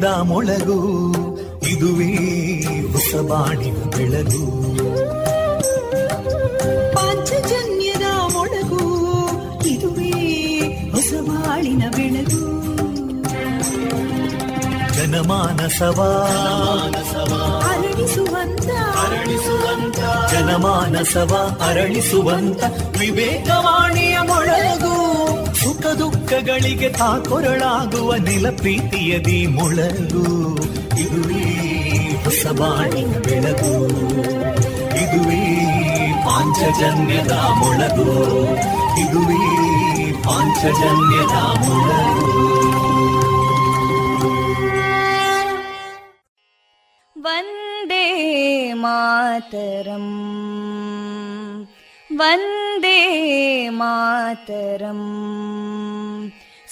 ಪಾಂಚಜನ್ಯದ ಮೊಳಗು ಇದುವೇ ಹೊಸಬಾಣಿನ ಬೆಳಗು. ಪಾಂಚಜನ್ಯದ ಮೊಳಗು ಇದುವೇ ಹೊಸಬಾಳಿನ ಬೆಳಗು. ಜನಮಾನಸವ ಅರಳಿಸುವಂತ ಅರಳಿಸುವಂತ ಜನಮಾನಸವ ಅರಳಿಸುವಂತ ವಿವೇಕವಾಣಿಯ ಮೊಳಗು. ದುಃಖಗಳಿಗೆ ತಾಕೊರಳಾಗುವ ನಿಲ ಪ್ರೀತಿಯದಿ ಮೊಳಗು. ಇದುವೇ ಹೊಸಬಾಣಿನ ಬೆಳಗು. ಇದುವೇ ಪಾಂಚಜನ್ಯದ ಮೊಳಗು. ಇದುವೇ ಪಾಂಚಜನ್ಯದ ಮೊಳಗು.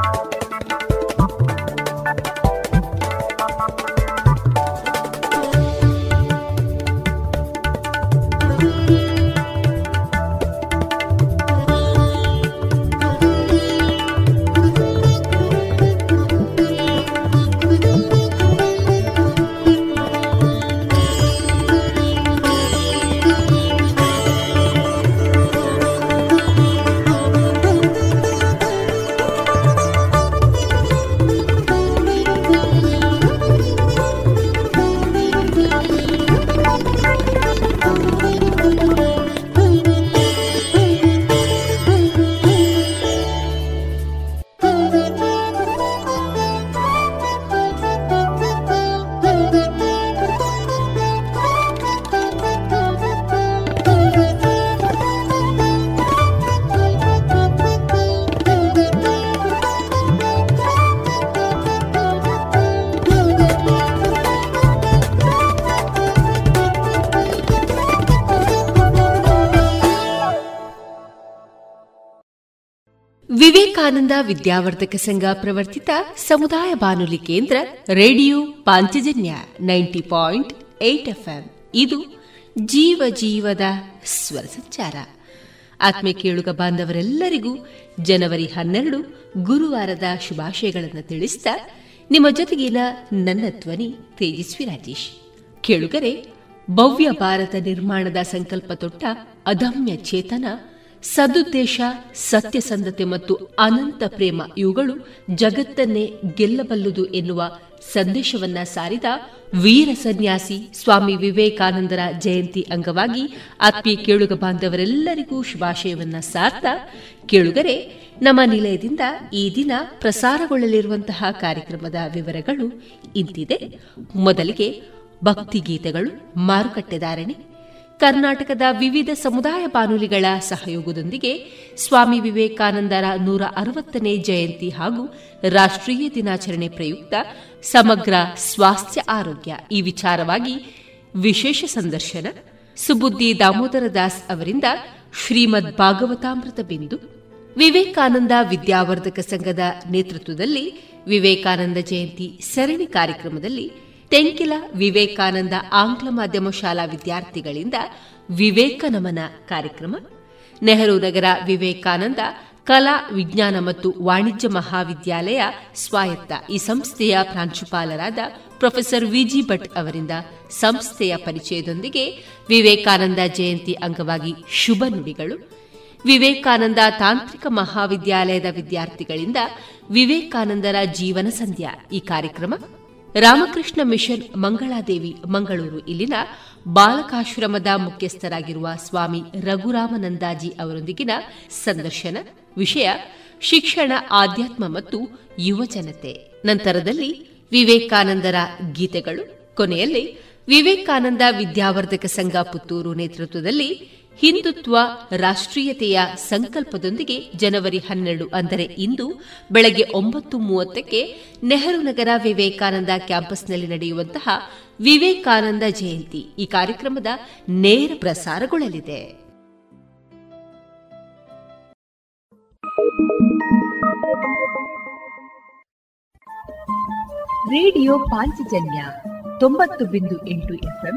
thank you. ವಿವೇಕಾನಂದ ವಿದ್ಯಾವರ್ಧಕ ಸಂಘ ಪ್ರವರ್ತಿತ ಸಮುದಾಯ ಬಾನುಲಿ ಕೇಂದ್ರ radio Panchajanya ninety point eight FM. ಇದು ಜೀವ ಜೀವದ ಸ್ವರ ಸಂಚಾರ. ಆತ್ಮೀಯ ಕೇಳುಗ ಬಾಂಧವರೆಲ್ಲರಿಗೂ ಜನವರಿ ಹನ್ನೆರಡು ಗುರುವಾರದ ಶುಭಾಶಯಗಳನ್ನು ತಿಳಿಸಿದ ನಿಮ್ಮ ಜೊತೆಗಿನ ನನ್ನ ಧ್ವನಿ ತೇಜಸ್ವಿ ರಾಜೇಶ್. ಕೇಳುಗರೆ, ಭವ್ಯ ಭಾರತ ನಿರ್ಮಾಣದ ಸಂಕಲ್ಪ ತೊಟ್ಟ ಅದಮ್ಯ ಚೇತನ ಸದುದ್ದೇಶ, ಸತ್ಯಸಂಧತೆ ಮತ್ತು ಅನಂತ ಪ್ರೇಮ ಇವುಗಳು ಜಗತ್ತನ್ನೇ ಗೆಲ್ಲಬಲ್ಲುದು ಎನ್ನುವ ಸಂದೇಶವನ್ನ ಸಾರಿದ ವೀರ ಸನ್ಯಾಸಿ ಸ್ವಾಮಿ ವಿವೇಕಾನಂದರ ಜಯಂತಿ ಅಂಗವಾಗಿ ಆತ್ಮೀಯ ಕೇಳುಗ ಬಾಂಧವರೆಲ್ಲರಿಗೂ ಶುಭಾಶಯವನ್ನ ಸಾರ್ತಾ ಕೇಳುಗರೆ, ನಮ್ಮ ನಿಲಯದಿಂದ ಈ ದಿನ ಪ್ರಸಾರಗೊಳ್ಳಲಿರುವಂತಹ ಕಾರ್ಯಕ್ರಮದ ವಿವರಗಳು ಇಂತಿದೆ. ಮೊದಲಿಗೆ ಭಕ್ತಿಗೀತೆಗಳು ಮಾರುಕಟ್ಟೆದಾರಣೆ ಕರ್ನಾಟಕದ ವಿವಿಧ ಸಮುದಾಯ ಬಾನುಲಿಗಳ ಸಹಯೋಗದೊಂದಿಗೆ ಸ್ವಾಮಿ ವಿವೇಕಾನಂದರ ನೂರ ಅರವತ್ತನೇ ಜಯಂತಿ ಹಾಗೂ ರಾಷ್ಟ್ರೀಯ ದಿನಾಚರಣೆ ಪ್ರಯುಕ್ತ ಸಮಗ್ರ ಸ್ವಾಸ್ಥ್ಯ ಆರೋಗ್ಯ ಈ ವಿಚಾರವಾಗಿ ವಿಶೇಷ ಸಂದರ್ಶನ. ಸುಬುದ್ದಿ ದಾಮೋದರ ದಾಸ್ ಅವರಿಂದ ಶ್ರೀಮದ್ ಭಾಗವತಾಮೃತ ಬಿಂದು. ವಿವೇಕಾನಂದ ವಿದ್ಯಾವರ್ಧಕ ಸಂಘದ ನೇತೃತ್ವದಲ್ಲಿ ವಿವೇಕಾನಂದ ಜಯಂತಿ ಸರಣಿ ಕಾರ್ಯಕ್ರಮದಲ್ಲಿ ತೆಂಕಿಲ ವಿವೇಕಾನಂದ ಆಂಗ್ಲ ಮಾಧ್ಯಮ ಶಾಲಾ ವಿದ್ಯಾರ್ಥಿಗಳಿಂದ ವಿವೇಕ ನಮನ ಕಾರ್ಯಕ್ರಮ, ನೆಹರು ನಗರ ವಿವೇಕಾನಂದ ಕಲಾ, ವಿಜ್ಞಾನ ಮತ್ತು ವಾಣಿಜ್ಯ ಮಹಾವಿದ್ಯಾಲಯ ಸ್ವಾಯತ್ತ ಈ ಸಂಸ್ಥೆಯ ಪ್ರಾಂಶುಪಾಲರಾದ ಪ್ರೊಫೆಸರ್ ವಿಜಿ ಭಟ್ ಅವರಿಂದ ಸಂಸ್ಥೆಯ ಪರಿಚಯದೊಂದಿಗೆ ವಿವೇಕಾನಂದ ಜಯಂತಿ ಅಂಗವಾಗಿ ಶುಭ ನುಡಿಗಳು. ವಿವೇಕಾನಂದ ತಾಂತ್ರಿಕ ಮಹಾವಿದ್ಯಾಲಯದ ವಿದ್ಯಾರ್ಥಿಗಳಿಂದ ವಿವೇಕಾನಂದರ ಜೀವನ ಸಂಧ್ಯಾ ಈ ಕಾರ್ಯಕ್ರಮ. ರಾಮಕೃಷ್ಣ ಮಿಷನ್ ಮಂಗಳಾದೇವಿ, ಮಂಗಳೂರು. ಇಲ್ಲಿನ ಬಾಲಕಾಶ್ರಮದ ಮುಖ್ಯಸ್ಥರಾಗಿರುವ ಸ್ವಾಮಿ ರಘುರಾಮನಂದಾಜಿ ಅವರೊಂದಿಗಿನ ಸಂದರ್ಶನ, ವಿಷಯ, ಶಿಕ್ಷಣ, ಆಧ್ಯಾತ್ಮ ಮತ್ತು ಯುವಜನತೆ ನಂತರದಲ್ಲಿ ವಿವೇಕಾನಂದರ ಗೀತೆಗಳು. ಕೊನೆಯಲ್ಲಿ ವಿವೇಕಾನಂದ ವಿದ್ಯಾವರ್ಧಕ ಸಂಘ ಪುತ್ತೂರು ನೇತೃತ್ವದಲ್ಲಿ ಹಿಂದುತ್ವ ರಾಷ್ಟ್ರೀಯತೆಯ ಸಂಕಲ್ಪದೊಂದಿಗೆ ಜನವರಿ ಹನ್ನೆರಡು, ಅಂದರೆ ಇಂದು ಬೆಳಗ್ಗೆ ಒಂಬತ್ತು ಮೂವತ್ತಕ್ಕೆ ನೆಹರು ನಗರ ವಿವೇಕಾನಂದ ಕ್ಯಾಂಪಸ್ನಲ್ಲಿ ನಡೆಯುವಂತಹ ವಿವೇಕಾನಂದ ಜಯಂತಿ ಈ ಕಾರ್ಯಕ್ರಮದ ನೇರ ಪ್ರಸಾರಗೊಳ್ಳಲಿದೆ. ರೇಡಿಯೋ ಪಾಂಚಜನ್ಯ ತೊಂಬತ್ತು ಬಿಂದು ಎಂಟು ಎಫ್ಎಂ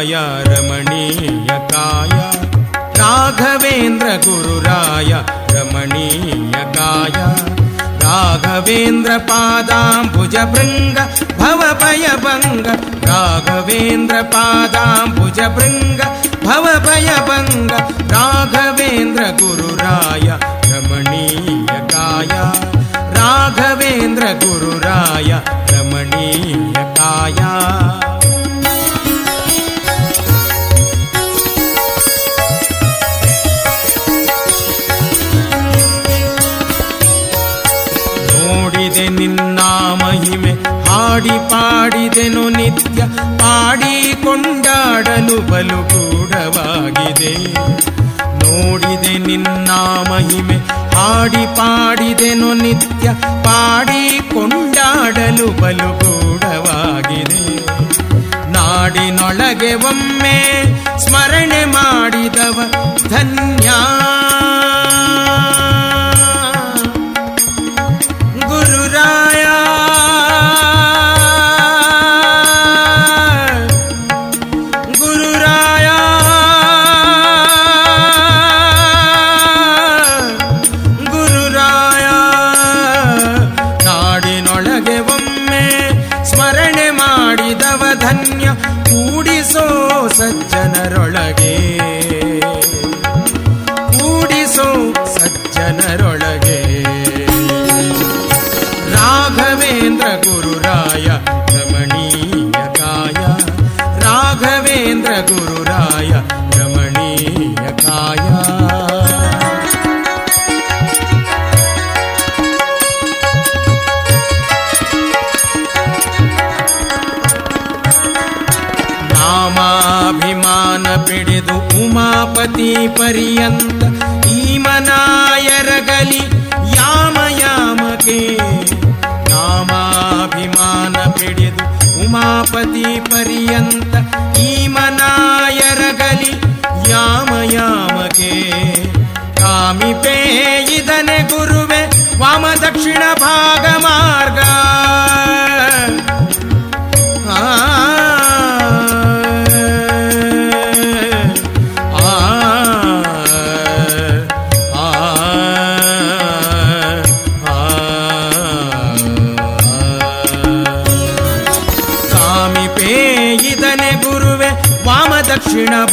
गुरुराय रमणीयकाय राघवेन्द्र गुरुराय रमणीयकाय राघवेन्द्र पादाम्बुजभृङ्ग भवभयभङ्ग राघवेन्द्र पादाम्बुजभृङ्ग भवभयभङ्ग राघवेन्द्र गुरुराय रमणीयकाय राघवेन्द्र गुरुराय रमणीयकाय ಮಹಿಮೆ ಹಾಡಿ ಪಾಡಿದೆನು ನಿತ್ಯ ಪಾಡಿಕೊಂಡಾಡಲು ಬಲುಗೂಢವಾಗಿದೆ ನೋಡಿದೆ ನಿನ್ನ ಮಹಿಮೆ, ಹಾಡಿ ಪಾಡಿದೆನು ನಿತ್ಯ ಪಾಡಿ ಕೊಂಡಾಡಲು ಬಲುಗೂಢವಾಗಿದೆ ನಾಡಿನೊಳಗೆ ಒಮ್ಮೆ ಸ್ಮರಣೆ ಮಾಡಿದವ ಧನ್ಯ. य ರಾಘವೇಂದ್ರ ಗುರುರಾಯ गुरुराय रमणीयकाय ನಾಮಾಭಿಮಾನ ಪಿಡಿದು ಉಮಾಪತಿ ಪರ್ಯಂತ ಈ ಮನಾಯರಗಲಿ पति पर्यन्त इमनायरगलि याम याम के कामिपे इदने गुरुवे वामदक्षिणभागमार्गा। Krishna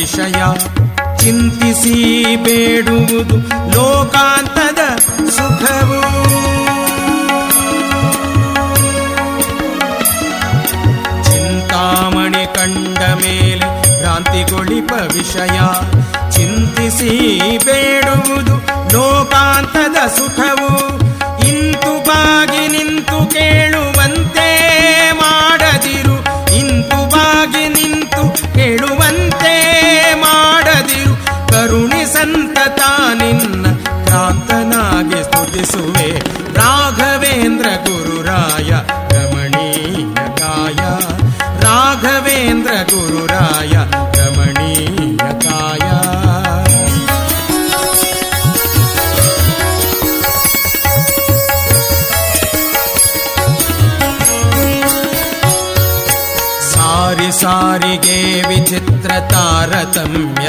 ವಿಷಯ. ಚಿಂತಿಸಿ ಬೇಡುವುದು ಲೋಕಾಂತದ ಸುಖವು. ಚಿಂತಾಮಣಿ ಕಂಡ ಮೇಲೆ ಭ್ರಾಂತಿಗೊಳಿಪ ವಿಷಯ. ಚಿಂತಿಸಿ ಬೇಡುವುದು ಲೋಕಾಂತದ ಸುಖವು. ಇಂತು ಬಾಗಿ ನಿಂತು ಕೇಳುವಂತೆ ರಾಘವೇಂದ್ರ ಗುರುರಾಯ ರಮಣೀಯ ಕಾಯ ಸಾರಿ ಸಾರಿಗೆ ವಿಚಿತ್ರ ತಾರತಮ್ಯ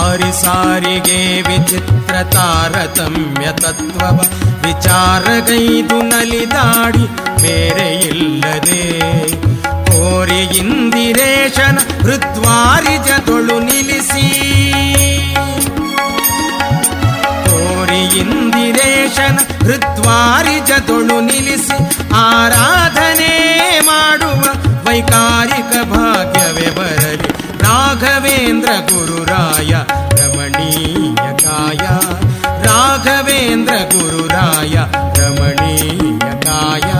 ತತ್ವವ ವಿಚಾರಗೈದು ನಲಿದಾಡಿ ಬೇರೆ ಇಲ್ಲದೆ ಸಾರಿ ಸಾರಿಗೆ ವಿಚಿತ್ರ ತಾರತಮ್ಯ ತತ್ವವ ವಿಚಾರಗೈದು ನಲಿದಾಡಿ ಬೇರೆ ಇಲ್ಲದೆ ಕೋರಿ ಇಂದಿರೇಶನ ಹೃದ್ವಾರಿಜದೊಳು ನಿಲ್ಲಿಸಿ ಕೋರಿ ಇಂದಿರೇಶನ ಹೃದ್ವಾರಿಜದೊಳು ನಿಲ್ಲಿಸಿ ಆರಾಧನೆ ಮಾಡುವ ವೈಕಾರಿಕ ಭಾಗ್ಯವೇ ಬರಲಿ राघवेन्द्रकुरुराय रमणीयताय। राघवेन्द्रकुरुराय रमणीयकाय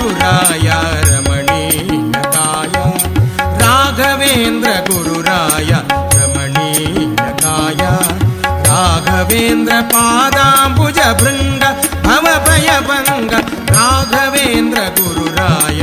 गुरुराय रमणीयकाय राघवेन्द्र गुरुराय रमणीयकाय राघवेन्द्र पादाम्बुजभृङ्ग भवभयभङ्ग राघवेन्द्र गुरुराय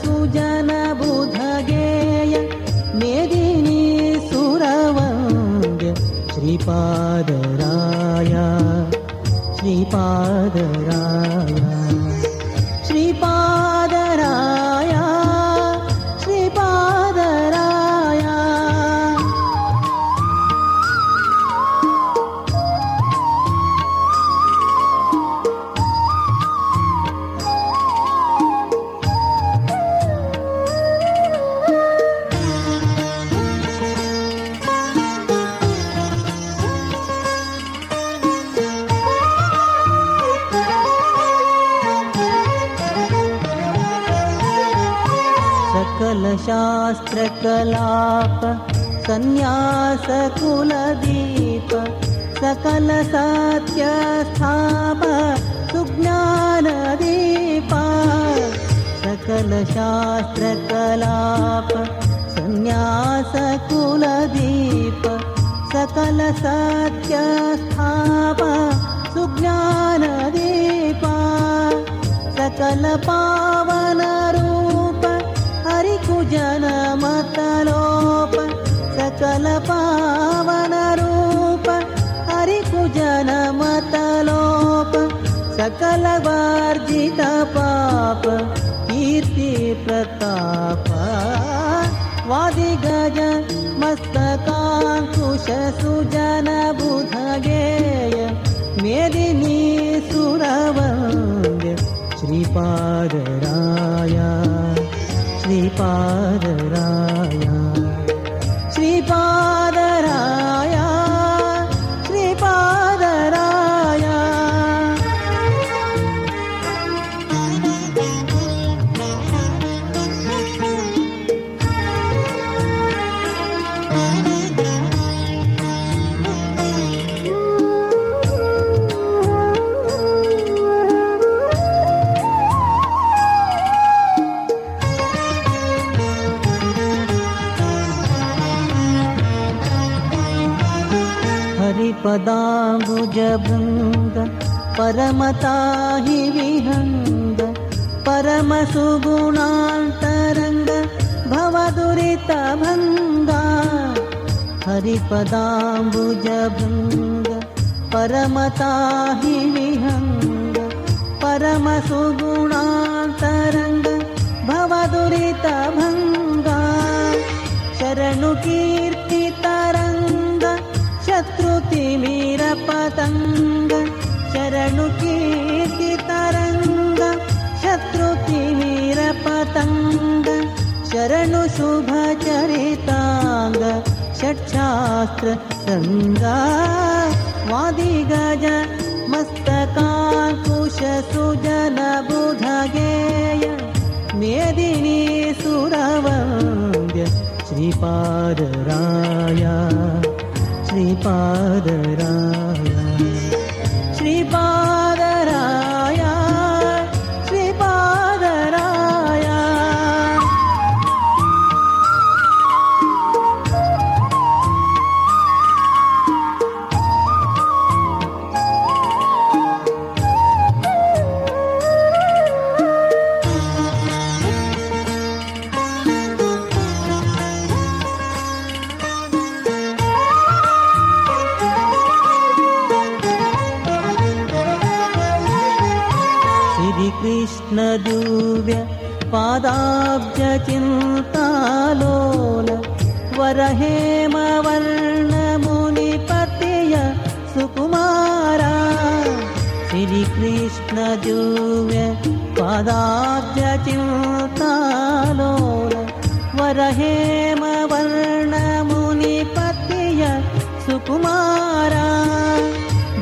मस्तकाङ्कुशसुजनबुधगेय मेदिनी सुरवन्द्य श्रीपादराय श्रीपादराय सकलशास्त्रकलाप सन्न्यासकुलदीप सकलसत्यस्थाप सुज्ञानदीपा। सकलशास्त्रकलाप सन्न्यासकुलदीप सकलसत्यस्थाप सुज्ञानदीपा। सकलपावनरूप कल पावनरूप हरि पूजन मतलोप सकल वर्जित पाप कीर्ति प्रताप वादि गज मस्तकाुष सुजन बुधगेय मेदिनी सुरव श्री पारराय श्री पार हरिपदाम्बुजभृङ्ग परमताहि विहङ्ग परमसुगुणान्तरङ्ग भवदुरितभङ्गा। हरिपदाम्बुजभृङ्ग परमताहि विहङ्ग परमसुगुणान्तरङ्ग भवदुरितभङ्गा। शरणु पतङ्ग शरणकीर्ति तरङ्ग शत्रु किरपतङ्ग शरणशुभ चरिताङ्गष षट् शास्त्रङ्गा मादि गज मस्तकाकुश सुजनबुधगेय मेदिनी सुरवन्द्य श्रीपादराया पादरा। हेमवर्णमुनिपतिय सुकुमारा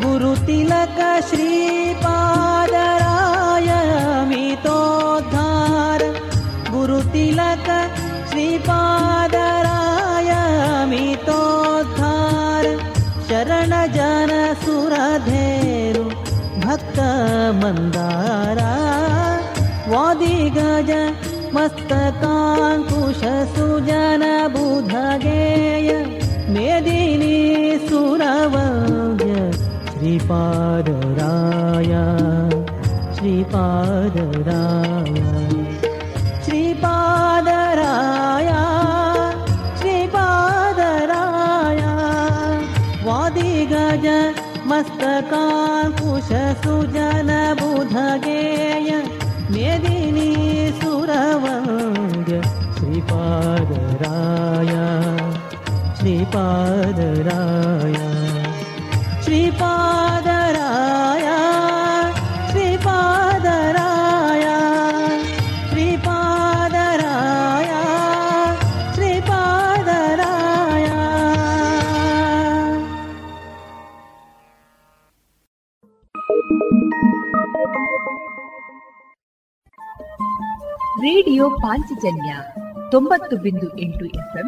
गुरुतिलक श्रीपादराय मितोद्धार गुरुतिलक श्रीपादराय मितोद्धार शरणजन सुरधेरु भक्त मन्दारज मस्तकान्त श्रीपादराय श्रीपादराय श्रीपादराय श्रीपादराय श्रीपादराय ರೇಡಿಯೋ ಪಾಂಚಜನ್ಯ ತೊಂಬತ್ತು ಬಿಂದು ಎಂಟು ಎಫ್ಎಂ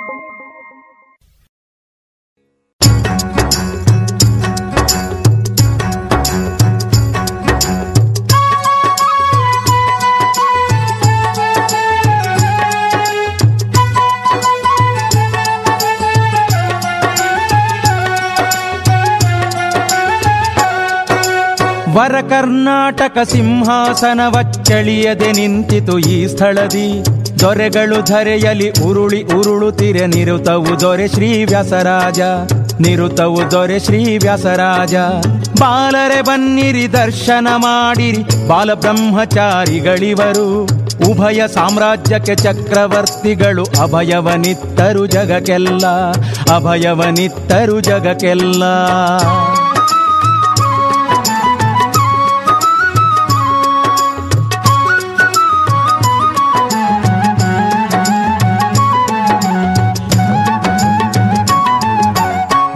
ವರ ಕರ್ನಾಟಕ ಸಿಂಹಾಸನವಚ್ಚಳಿಯದೆ ನಿಂತಿತು ಈ ಸ್ಥಳದಿ. ದೊರೆಗಳು ಧರೆಯಲಿ ಉರುಳಿ ಉರುಳುತ್ತಿರೆ ನಿರುತವು ದೊರೆ ಶ್ರೀ ವ್ಯಾಸರಾಜ. ನಿರುತವು ದೊರೆ ಶ್ರೀ ವ್ಯಾಸರಾಜ. ಬಾಲರೆ ಬನ್ನಿರಿ ದರ್ಶನ ಮಾಡಿರಿ ಬಾಲಬ್ರಹ್ಮಚಾರಿಗಳಿವರು. ಉಭಯ ಸಾಮ್ರಾಜ್ಯಕ್ಕೆ ಚಕ್ರವರ್ತಿಗಳು ಅಭಯವನಿತ್ತರು ಜಗಕ್ಕೆಲ್ಲ. ಅಭಯವನಿತ್ತರು ಜಗಕ್ಕೆಲ್ಲ.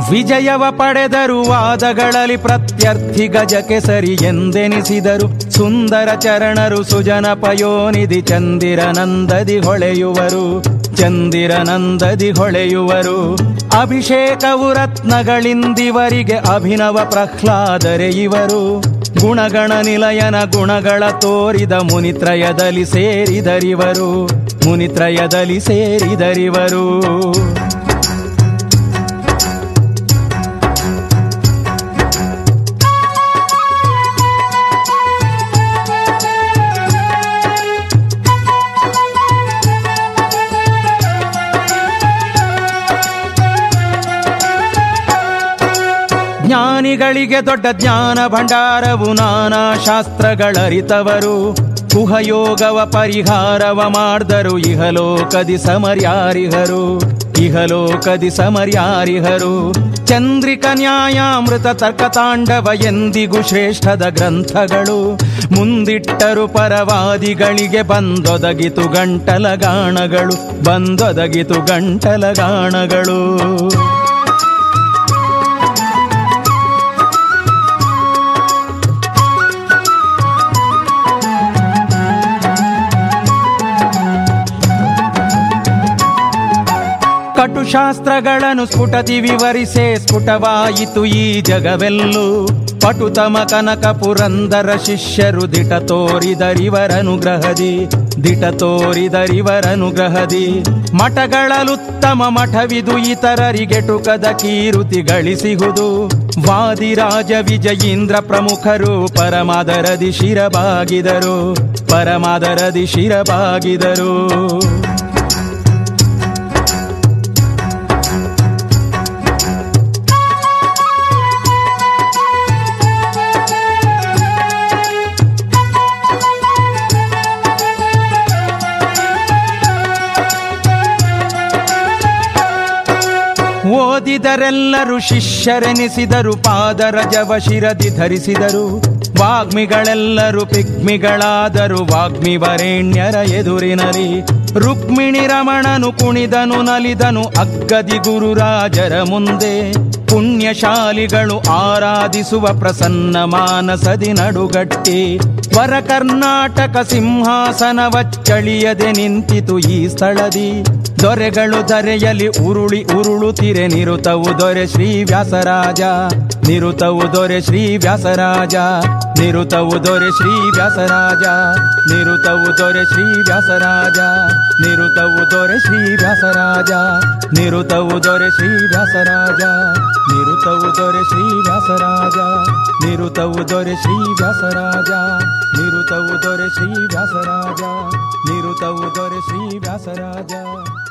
ವಿಜಯವ ಪಡೆದರು ವಾದಗಳಲ್ಲಿ ಪ್ರತ್ಯರ್ಥಿ ಗಜಕ್ಕೆ ಸರಿ ಎಂದೆನಿಸಿದರು. ಸುಂದರ ಚರಣರು ಸುಜನ ಪಯೋನಿಧಿ ಚಂದಿರನಂದದಿ ಹೊಳೆಯುವರು. ಚಂದಿರನಂದದಿ ಹೊಳೆಯುವರು. ಅಭಿಷೇಕವು ರತ್ನಗಳಿಂದಿವರಿಗೆ ಅಭಿನವ ಪ್ರಹ್ಲಾದರೆ ಇವರು. ಗುಣಗಣ ನಿಲಯನ ಗುಣಗಳ ತೋರಿದ ಮುನಿತ್ರಯದಲ್ಲಿ ಸೇರಿದರಿವರು. ಮುನಿತ್ರಯದಲ್ಲಿ ಸೇರಿದರಿವರು. ಜ್ಞಾನಿಗಳಿಗೆ ದೊಡ್ಡ ಜ್ಞಾನ ಭಂಡಾರವು ನಾನಾ ಶಾಸ್ತ್ರಗಳರಿತವರು. ಕುಹಯೋಗವ ಪರಿಹಾರವ ಮಾಡ್ದರು, ಇಹಲೋಕದಿ ಸಮರ್ಯಾರಿಹರು. ಇಹಲೋಕದಿ ಸಮರ್ಯಾರಿಹರು. ಚಂದ್ರಿಕ ನ್ಯಾಯಾಮೃತ ತರ್ಕತಾಂಡವ ಎಂದಿಗೂ ಶ್ರೇಷ್ಠದ ಗ್ರಂಥಗಳು. ಮುಂದಿಟ್ಟರು ಪರವಾದಿಗಳಿಗೆ ಬಂದೊದಗಿತು ಗಂಟಲ ಗಾಣಗಳು ಬಂದೊದಗಿತು ಗಂಟಲ ಗಾಣಗಳು ಕಟುಶಾಸ್ತ್ರಗಳನ್ನು ಸ್ಫುಟತಿ ವಿವರಿಸೆ ಸ್ಫುಟವಾಯಿತು ಈ ಜಗವೆಲ್ಲೂ. ಪಟುತಮ ಕನಕ ಪುರಂದರ ಶಿಷ್ಯರು ದಿಟ ತೋರಿದರಿವರನುಗ್ರಹದಿ ದಿಟ ತೋರಿದರಿವರನುಗ್ರಹದಿ ಮಠಗಳಲುತ್ತಮ ಮಠವಿದು ಇತರರಿಗೆ ಟುಕದ ಕೀರುತಿ ಗಳಿಸಿಹುದು. ವಾದಿರಾಜ ವಿಜಯೀಂದ್ರ ಪ್ರಮುಖರು ಪರಮಾದರದಿ ಶಿರಬಾಗಿದರು ಪರಮಾದರದಿ ಶಿರಬಾಗಿದರು. ಓದಿದರೆಲ್ಲರೂ ಶಿಷ್ಯರೆನಿಸಿದರು ಪಾದರಜವ ಶಿರದಿ ಧರಿಸಿದರು. ವಾಗ್ಮಿಗಳೆಲ್ಲರೂ ಪಿಗ್ಮಿಗಳಾದರು ವಾಗ್ಮಿ ವರೇಣ್ಯರ ಎದುರಿನಲಿ. ರುಕ್ಮಿಣಿ ರಮಣನು ಕುಣಿದನು, ನಲಿದನು ಅಗ್ಗದಿ ಗುರುರಾಜರ ಮುಂದೆ. ಪುಣ್ಯಶಾಲಿಗಳು ಆರಾಧಿಸುವ ಪ್ರಸನ್ನ ಮಾನಸದಿ ನಡುಗಟ್ಟಿ. ವರ ಕರ್ನಾಟಕ ಸಿಂಹಾಸನವಚ್ಚಳಿಯದೆ ನಿಂತಿತು ಈ ಸ್ಥಳದಿ. ದೊರೆಗಳು ದರೆಯಲ್ಲಿ ಉರುಳಿ ಉರುಳುತ್ತಿರೆ ನಿರುತವು ದೊರೆ ಶ್ರೀ ವ್ಯಾಸರಾಜ ನಿರುತವು ದೊರೆ ಶ್ರೀ ವ್ಯಾಸರಾಜ ನಿರುತವು ದೊರೆ ಶ್ರೀ ವ್ಯಾಸರಾಜ ನಿರುತವು ದೊರೆ ಶ್ರೀ ವ್ಯಾಸರಾಜ ನಿರುತವು ದೊರೆ ಶ್ರೀ ವ್ಯಾಸರಾಜ ನಿರುತವು ದೊರೆ ಶ್ರೀ ವ್ಯಾಸರಾಜ ನಿರುತವು ದೊರೆ ಶ್ರೀ ವ್ಯಾಸರಾಜ ನಿರುತವು ದೊರೆ ಶ್ರೀ ವ್ಯಾಸರಾಜ ನಿರುತವು ದೊರೆ ಶ್ರೀ ವ್ಯಾಸರಾಜ ನಿರುತವು ದೊರೆ ಶ್ರೀ ವ್ಯಾಸರಾಜ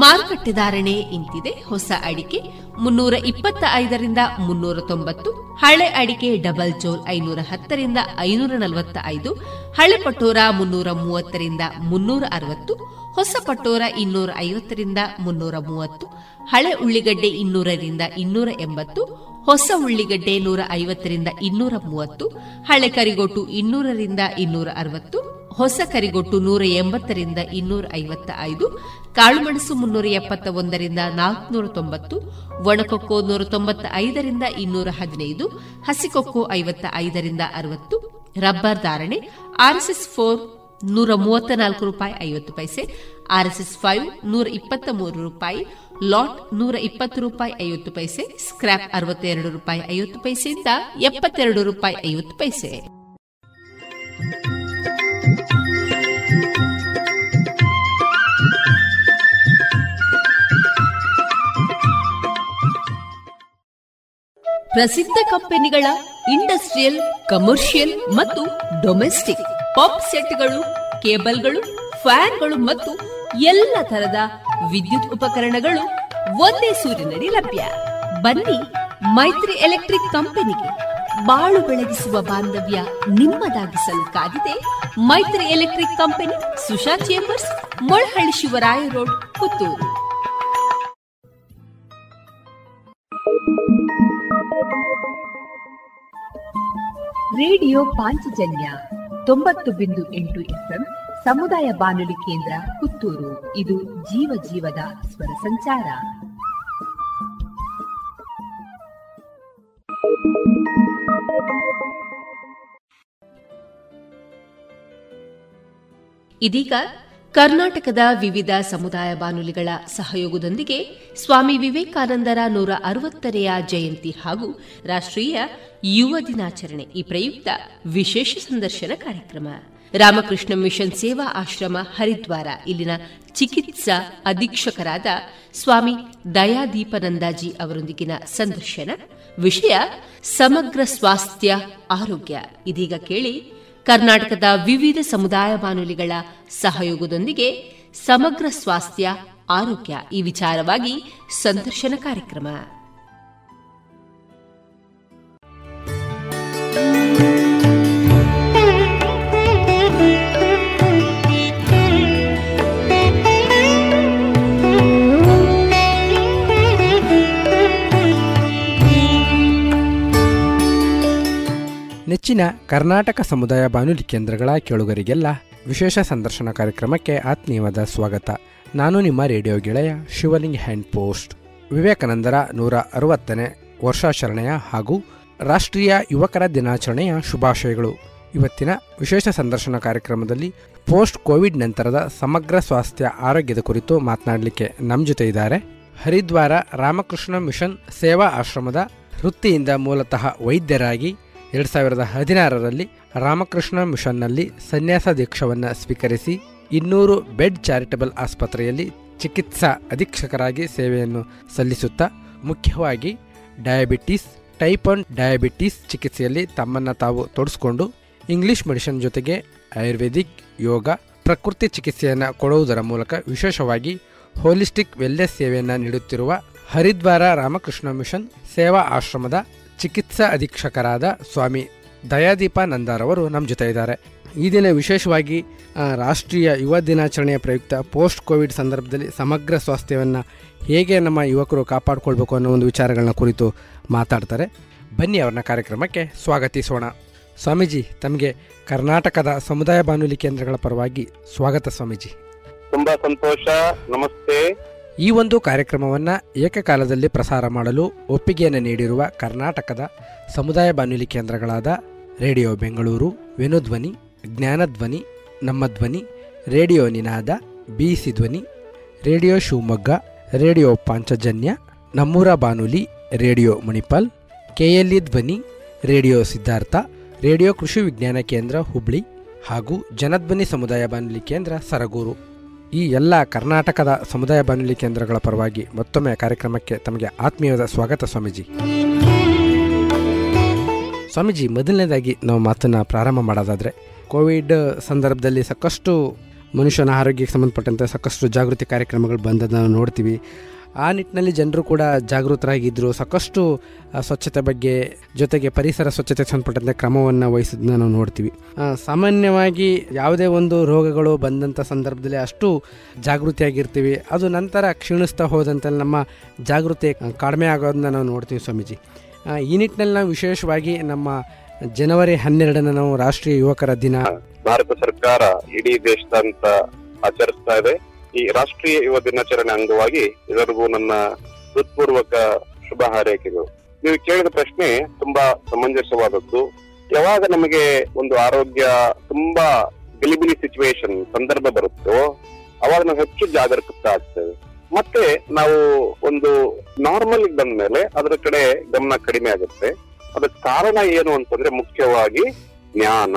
ಮಾರುಕಟ್ಟೆ ಧಾರಣೆ ಇಂತಿದೆ. ಹೊಸ ಅಡಿಕೆ ಮುನ್ನೂರ ಇಪ್ಪತ್ತ ಐದರಿಂದ ಮುನ್ನೂರ ತೊಂಬತ್ತು, ಹಳೆ ಅಡಿಕೆ ಡಬಲ್ ಜೋಲ್ ಐನೂರ ಹತ್ತರಿಂದ ಐನೂರ ನಲವತ್ತ ಐದು ಹಳೆ ಪಟೋರ ಮುನ್ನೂರ ಮೂವತ್ತರಿಂದ ಮುನ್ನೂರ ಅರವತ್ತು, ಹೊಸ ಪಟೋರ ಇನ್ನೂರ ಐವತ್ತರಿಂದ ಮುನ್ನೂರ ಮೂವತ್ತು, ಹಳೆ ಉಳ್ಳಿಗಡ್ಡೆ ಇನ್ನೂರರಿಂದ ಇನ್ನೂರ ಎಂಬತ್ತು ಹೊಸ ಉಳ್ಳಿಗಡ್ಡೆ ನೂರ ಐವತ್ತರಿಂದ ಇನ್ನೂರ ಮೂವತ್ತು, ಹಳೆ ಕರಿಗೊಟ್ಟು ಇನ್ನೂರರಿಂದ ಇನ್ನೂರ ಅರವತ್ತು, ಹೊಸ ಕರಿಗೊಟ್ಟು ನೂರ ಎಂಬತ್ತರಿಂದ ಇನ್ನೂರ ಐವತ್ತ ಐದು ಕಾಳುಮೆಣಸು ಮುನ್ನೂರ ಎಪ್ಪತ್ತ ಒಂದರಿಂದ ನಾಲ್ಕುನೂರ ತೊಂಬತ್ತು, ಒಣಕೊಕ್ಕೋ ನೂರ ತೊಂಬತ್ತ ಐದರಿಂದ ಇನ್ನೂರ ಹದಿನೈದು, ಹಸಿಕೊಕ್ಕೋ ಐವತ್ತ ಐದರಿಂದ ಅರವತ್ತು, ರಬ್ಬರ್ ಧಾರಣೆ, ಆರ್ಎಸ್ಎಸ್ ಫೋರ್ ನೂರ ಮೂವತ್ತ ನಾಲ್ಕು ರೂಪಾಯಿ ಐವತ್ತು ಪೈಸೆ, ಆರ್ಎಸ್ಎಸ್ ಫೈವ್ ನೂರ ಇಪ್ಪತ್ತ ಮೂರು ರೂಪಾಯಿ ಲಾಟ್ ನೂರ ಇಪ್ಪತ್ತು ರೂಪಾಯಿ ಐವತ್ತು ಪೈಸೆ ಸ್ಕ್ರಾಪ್ ಅರವತ್ತೆರಡು ರೂಪಾಯಿ ಐವತ್ತು ಪೈಸೆಯಿಂದ ಎಪ್ಪತ್ತೆರಡು ರೂಪಾಯಿ ಐವತ್ತು ಪೈಸೆ. ಪ್ರಸಿದ್ಧ ಕಂಪನಿಗಳ ಇಂಡಸ್ಟ್ರಿಯಲ್, ಕಮರ್ಷಿಯಲ್ ಮತ್ತು ಡೊಮೆಸ್ಟಿಕ್ ಪಾಪ್ ಸೆಟ್ಗಳು, ಕೇಬಲ್ಗಳು, ಫ್ಯಾನ್ಗಳು ಮತ್ತು ಎಲ್ಲ ತರದ ವಿದ್ಯುತ್ ಉಪಕರಣಗಳು ಒಂದೇ ಸೂರಿನಡಿ ಲಭ್ಯ. ಬನ್ನಿ ಮೈತ್ರಿ ಎಲೆಕ್ಟ್ರಿಕ್ ಕಂಪನಿಗೆ ಬಾಳು ಬೆಳಗಿಸುವ ಬಾಂಧವ್ಯ ನಿಮ್ಮದಾಗಿಸಲು ಕಾದಿದೆ Maitri electric company, Susha chambers, Molahalli Shivaraya road, Puttur. Radio Panchajanya ತೊಂಬತ್ತು ಬಿಂದು ಎಂಟು ಸಮುದಾಯ ಬಾನುಲಿ ಕೇಂದ್ರ ಪುತ್ತೂರು. ಇದು ಜೀವ ಜೀವದ ಸ್ವರ ಸಂಚಾರ. ಇದೀಗ ಕರ್ನಾಟಕದ ವಿವಿಧ ಸಮುದಾಯ ಬಾನುಲಿಗಳ ಸಹಯೋಗದೊಂದಿಗೆ ಸ್ವಾಮಿ ವಿವೇಕಾನಂದರ ನೂರ ಅರವತ್ತನೆಯ ಜಯಂತಿ ಹಾಗೂ ರಾಷ್ಟ್ರೀಯ ಯುವ ದಿನಾಚರಣೆ ಈ ಪ್ರಯುಕ್ತ ವಿಶೇಷ ಸಂದರ್ಶನ ಕಾರ್ಯಕ್ರಮ. ರಾಮಕೃಷ್ಣ ಮಿಷನ್ ಸೇವಾ ಆಶ್ರಮ, ಹರಿದ್ವಾರ. ಇಲ್ಲಿನ ಚಿಕಿತ್ಸಾ ಅಧೀಕ್ಷಕರಾದ ಸ್ವಾಮಿ ದಯಾದೀಪನಂದಾಜಿ ಅವರೊಂದಿಗಿನ ಸಂದರ್ಶನ. ವಿಷಯ, ಸಮಗ್ರ ಸ್ವಾಸ್ಥ್ಯ, ಆರೋಗ್ಯ. ಇದೀಗ ಕೇಳಿ ಕರ್ನಾಟಕದ ವಿವಿಧ ಸಮುದಾಯ ಬಾನುಲಿಗಳ ಸಹಯೋಗದೊಂದಿಗೆ ಸಮಗ್ರ ಸ್ವಾಸ್ಥ್ಯ, ಆರೋಗ್ಯ ಈ ವಿಚಾರವಾಗಿ ಸಂದರ್ಶನ ಕಾರ್ಯಕ್ರಮ. ನೆಚ್ಚಿನ ಕರ್ನಾಟಕ ಸಮುದಾಯ ಬಾನುಲಿ ಕೇಂದ್ರಗಳ ಕೇಳುಗರಿಗೆಲ್ಲ ವಿಶೇಷ ಸಂದರ್ಶನ ಕಾರ್ಯಕ್ರಮಕ್ಕೆ ಆತ್ಮೀಯವಾದ ಸ್ವಾಗತ. ನಾನು ನಿಮ್ಮ ರೇಡಿಯೋ ಗೆಳೆಯ ಶಿವಲಿಂಗ್ ಹ್ಯಾಂಡ್ ಪೋಸ್ಟ್. ವಿವೇಕಾನಂದರ ನೂರ ಅರವತ್ತನೇ ವರ್ಷಾಚರಣೆಯ ಹಾಗೂ ರಾಷ್ಟ್ರೀಯ ಯುವಕರ ದಿನಾಚರಣೆಯ ಶುಭಾಶಯಗಳು. ಇವತ್ತಿನ ವಿಶೇಷ ಸಂದರ್ಶನ ಕಾರ್ಯಕ್ರಮದಲ್ಲಿ ಪೋಸ್ಟ್ ಕೋವಿಡ್ ನಂತರದ ಸಮಗ್ರ ಸ್ವಾಸ್ಥ್ಯ ಆರೋಗ್ಯದ ಕುರಿತು ಮಾತನಾಡಲಿಕ್ಕೆ ನಮ್ಮ ಜೊತೆ ಇದ್ದಾರೆ ಹರಿದ್ವಾರ ರಾಮಕೃಷ್ಣ ಮಿಷನ್ ಸೇವಾ ಆಶ್ರಮದ ವೃತ್ತಿಯಿಂದ ಮೂಲತಃ ವೈದ್ಯರಾಗಿ ಎರಡು ಸಾವಿರದ ಹದಿನಾರರಲ್ಲಿ ರಾಮಕೃಷ್ಣ ಮಿಷನ್ನಲ್ಲಿ ಸನ್ಯಾಸ ದೀಕ್ಷವನ್ನು ಸ್ವೀಕರಿಸಿ ಇನ್ನೂರು ಬೆಡ್ ಚಾರಿಟಬಲ್ ಆಸ್ಪತ್ರೆಯಲ್ಲಿ ಚಿಕಿತ್ಸಾ ಅಧೀಕ್ಷಕರಾಗಿ ಸೇವೆಯನ್ನು ಸಲ್ಲಿಸುತ್ತಾ, ಮುಖ್ಯವಾಗಿ ಡಯಾಬಿಟೀಸ್, ಟೈಪ್ ಒನ್ ಡಯಾಬಿಟೀಸ್ ಚಿಕಿತ್ಸೆಯಲ್ಲಿ ತಮ್ಮನ್ನು ತಾವು ತೊಡಸ್ಕೊಂಡು ಇಂಗ್ಲಿಷ್ ಮೆಡಿಸಿನ್ ಜೊತೆಗೆ ಆಯುರ್ವೇದಿಕ್, ಯೋಗ, ಪ್ರಕೃತಿ ಚಿಕಿತ್ಸೆಯನ್ನು ಕೊಡುವುದರ ಮೂಲಕ ವಿಶೇಷವಾಗಿ ಹೋಲಿಸ್ಟಿಕ್ ವೆಲ್ನೆಸ್ ಸೇವೆಯನ್ನು ನೀಡುತ್ತಿರುವ ಹರಿದ್ವಾರ ರಾಮಕೃಷ್ಣ ಮಿಷನ್ ಸೇವಾ ಆಶ್ರಮದ ಚಿಕಿತ್ಸಾ ಅಧೀಕ್ಷಕರಾದ ಸ್ವಾಮಿ ದಯಾದೀಪ ನಂದಾರವರು ನಮ್ಮ ಜೊತೆ ಇದ್ದಾರೆ. ಈ ದಿನ ವಿಶೇಷವಾಗಿ ರಾಷ್ಟ್ರೀಯ ಯುವ ದಿನಾಚರಣೆಯ ಪ್ರಯುಕ್ತ ಪೋಸ್ಟ್ ಕೋವಿಡ್ ಸಂದರ್ಭದಲ್ಲಿ ಸಮಗ್ರ ಸ್ವಾಸ್ಥ್ಯವನ್ನು ಹೇಗೆ ನಮ್ಮ ಯುವಕರು ಕಾಪಾಡಿಕೊಳ್ಬೇಕು ಅನ್ನೋ ಒಂದು ವಿಚಾರಗಳನ್ನ ಕುರಿತು ಮಾತಾಡ್ತಾರೆ. ಬನ್ನಿ ಅವ್ರನ್ನ ಕಾರ್ಯಕ್ರಮಕ್ಕೆ ಸ್ವಾಗತಿಸೋಣ. ಸ್ವಾಮೀಜಿ, ತಮಗೆ ಕರ್ನಾಟಕದ ಸಮುದಾಯ ಬಾನುಲಿ ಕೇಂದ್ರಗಳ ಪರವಾಗಿ ಸ್ವಾಗತ ಸ್ವಾಮೀಜಿ. ತುಂಬಾ ಸಂತೋಷ, ನಮಸ್ತೆ. ಈ ಒಂದು ಕಾರ್ಯಕ್ರಮವನ್ನು ಏಕಕಾಲದಲ್ಲಿ ಪ್ರಸಾರ ಮಾಡಲು ಒಪ್ಪಿಗೆಯನ್ನು ನೀಡಿರುವ ಕರ್ನಾಟಕದ ಸಮುದಾಯ ಬಾನುಲಿ ಕೇಂದ್ರಗಳಾದ ರೇಡಿಯೋ ಬೆಂಗಳೂರು ವೆನುಧ್ವನಿ ಜ್ಞಾನಧ್ವನಿ ನಮ್ಮ ಧ್ವನಿ ರೇಡಿಯೋ ನಿನಾದ, ಬಿಸಿ ಧ್ವನಿ, ರೇಡಿಯೋ ಶಿವಮೊಗ್ಗ, ರೇಡಿಯೋ ಪಾಂಚಜನ್ಯ, ನಮ್ಮೂರ ಬಾನುಲಿ, radio Manipal KLE Dhwani, radio Siddhartha, radio Krishi Vigyan Kendra Hubli ಹಾಗೂ ಜನಧ್ವನಿ ಸಮುದಾಯ ಬಾನುಲಿ ಕೇಂದ್ರ ಸರಗೂರು. ಈ ಎಲ್ಲ ಕರ್ನಾಟಕದ ಸಮುದಾಯ ಬಾನುಲಿ ಕೇಂದ್ರಗಳ ಪರವಾಗಿ ಮತ್ತೊಮ್ಮೆ ಕಾರ್ಯಕ್ರಮಕ್ಕೆ ತಮಗೆ ಆತ್ಮೀಯವಾದ ಸ್ವಾಗತ ಸ್ವಾಮೀಜಿ. ಸ್ವಾಮೀಜಿ, ಮೊದಲನೇದಾಗಿ ನಾವು ಮಾತನ್ನು ಪ್ರಾರಂಭ ಮಾಡೋದಾದರೆ, ಕೋವಿಡ್ ಸಂದರ್ಭದಲ್ಲಿ ಸಾಕಷ್ಟು ಮನುಷ್ಯನ ಆರೋಗ್ಯಕ್ಕೆ ಸಂಬಂಧಪಟ್ಟಂತೆ ಸಾಕಷ್ಟು ಜಾಗೃತಿ ಕಾರ್ಯಕ್ರಮಗಳು ಬಂದದ್ದು ನಾವು ನೋಡ್ತೀವಿ. ಆ ನಿಟ್ಟಿನಲ್ಲಿ ಜನರು ಕೂಡ ಜಾಗೃತರಾಗಿದ್ದರು ಸಾಕಷ್ಟು ಸ್ವಚ್ಛತೆ ಬಗ್ಗೆ ಜೊತೆಗೆ ಪರಿಸರ ಸ್ವಚ್ಛತೆ ಸಂಪಟದ ಕ್ರಮವನ್ನು ವಹಿಸೋದನ್ನ ನಾವು ನೋಡ್ತೀವಿ. ಸಾಮಾನ್ಯವಾಗಿ ಯಾವುದೇ ಒಂದು ರೋಗಗಳು ಬಂದಂಥ ಸಂದರ್ಭದಲ್ಲಿ ಅಷ್ಟು ಜಾಗೃತಿಯಾಗಿರ್ತೀವಿ. ಅದು ನಂತರ ಕ್ಷೀಣಿಸ್ತಾ ಹೋದಂತೆ ನಮ್ಮ ಜಾಗೃತಿ ಕಡಿಮೆ ಆಗೋದನ್ನ ನಾವು ನೋಡ್ತೀವಿ ಸ್ವಾಮೀಜಿ. ಈ ನಿಟ್ಟಿನಲ್ಲಿ ನಾವು ವಿಶೇಷವಾಗಿ ನಮ್ಮ ಜನವರಿ ಹನ್ನೆರಡನ ನಾವು ರಾಷ್ಟ್ರೀಯ ಯುವಕರ ದಿನ. ಭಾರತ ಸರ್ಕಾರ ಇಡೀ ದೇಶದಂತ ಆಚರಿಸ್ತಾ ಇದೆ. ಈ ರಾಷ್ಟ್ರೀಯ ಯುವ ದಿನಾಚರಣೆ ಅಂಗವಾಗಿ ಎಲ್ಲರಿಗೂ ನನ್ನ ಹೃತ್ಪೂರ್ವಕ ಶುಭ ಹಾರೈಕೆಗಳು. ನೀವು ಕೇಳಿದ ಪ್ರಶ್ನೆ ತುಂಬಾ ಸಮಂಜಸವಾದದ್ದು. ಯಾವಾಗ ನಮಗೆ ಒಂದು ಆರೋಗ್ಯ ತುಂಬಾ ಗಲಿಬಿಲಿ ಸಿಚುವೇಶನ್ ಸಂದರ್ಭ ಬರುತ್ತೋ, ಅವಾಗ ನಾವು ಹೆಚ್ಚು ಜಾಗರೂಕತ ಆಗ್ತೇವೆ. ಮತ್ತೆ ನಾವು ಒಂದು ನಾರ್ಮಲ್ ಬಂದ ಮೇಲೆ ಅದರ ಕಡೆ ಗಮನ ಕಡಿಮೆ ಆಗುತ್ತೆ. ಅದಕ್ಕೆ ಕಾರಣ ಏನು ಅಂತಂದ್ರೆ ಮುಖ್ಯವಾಗಿ ಜ್ಞಾನ.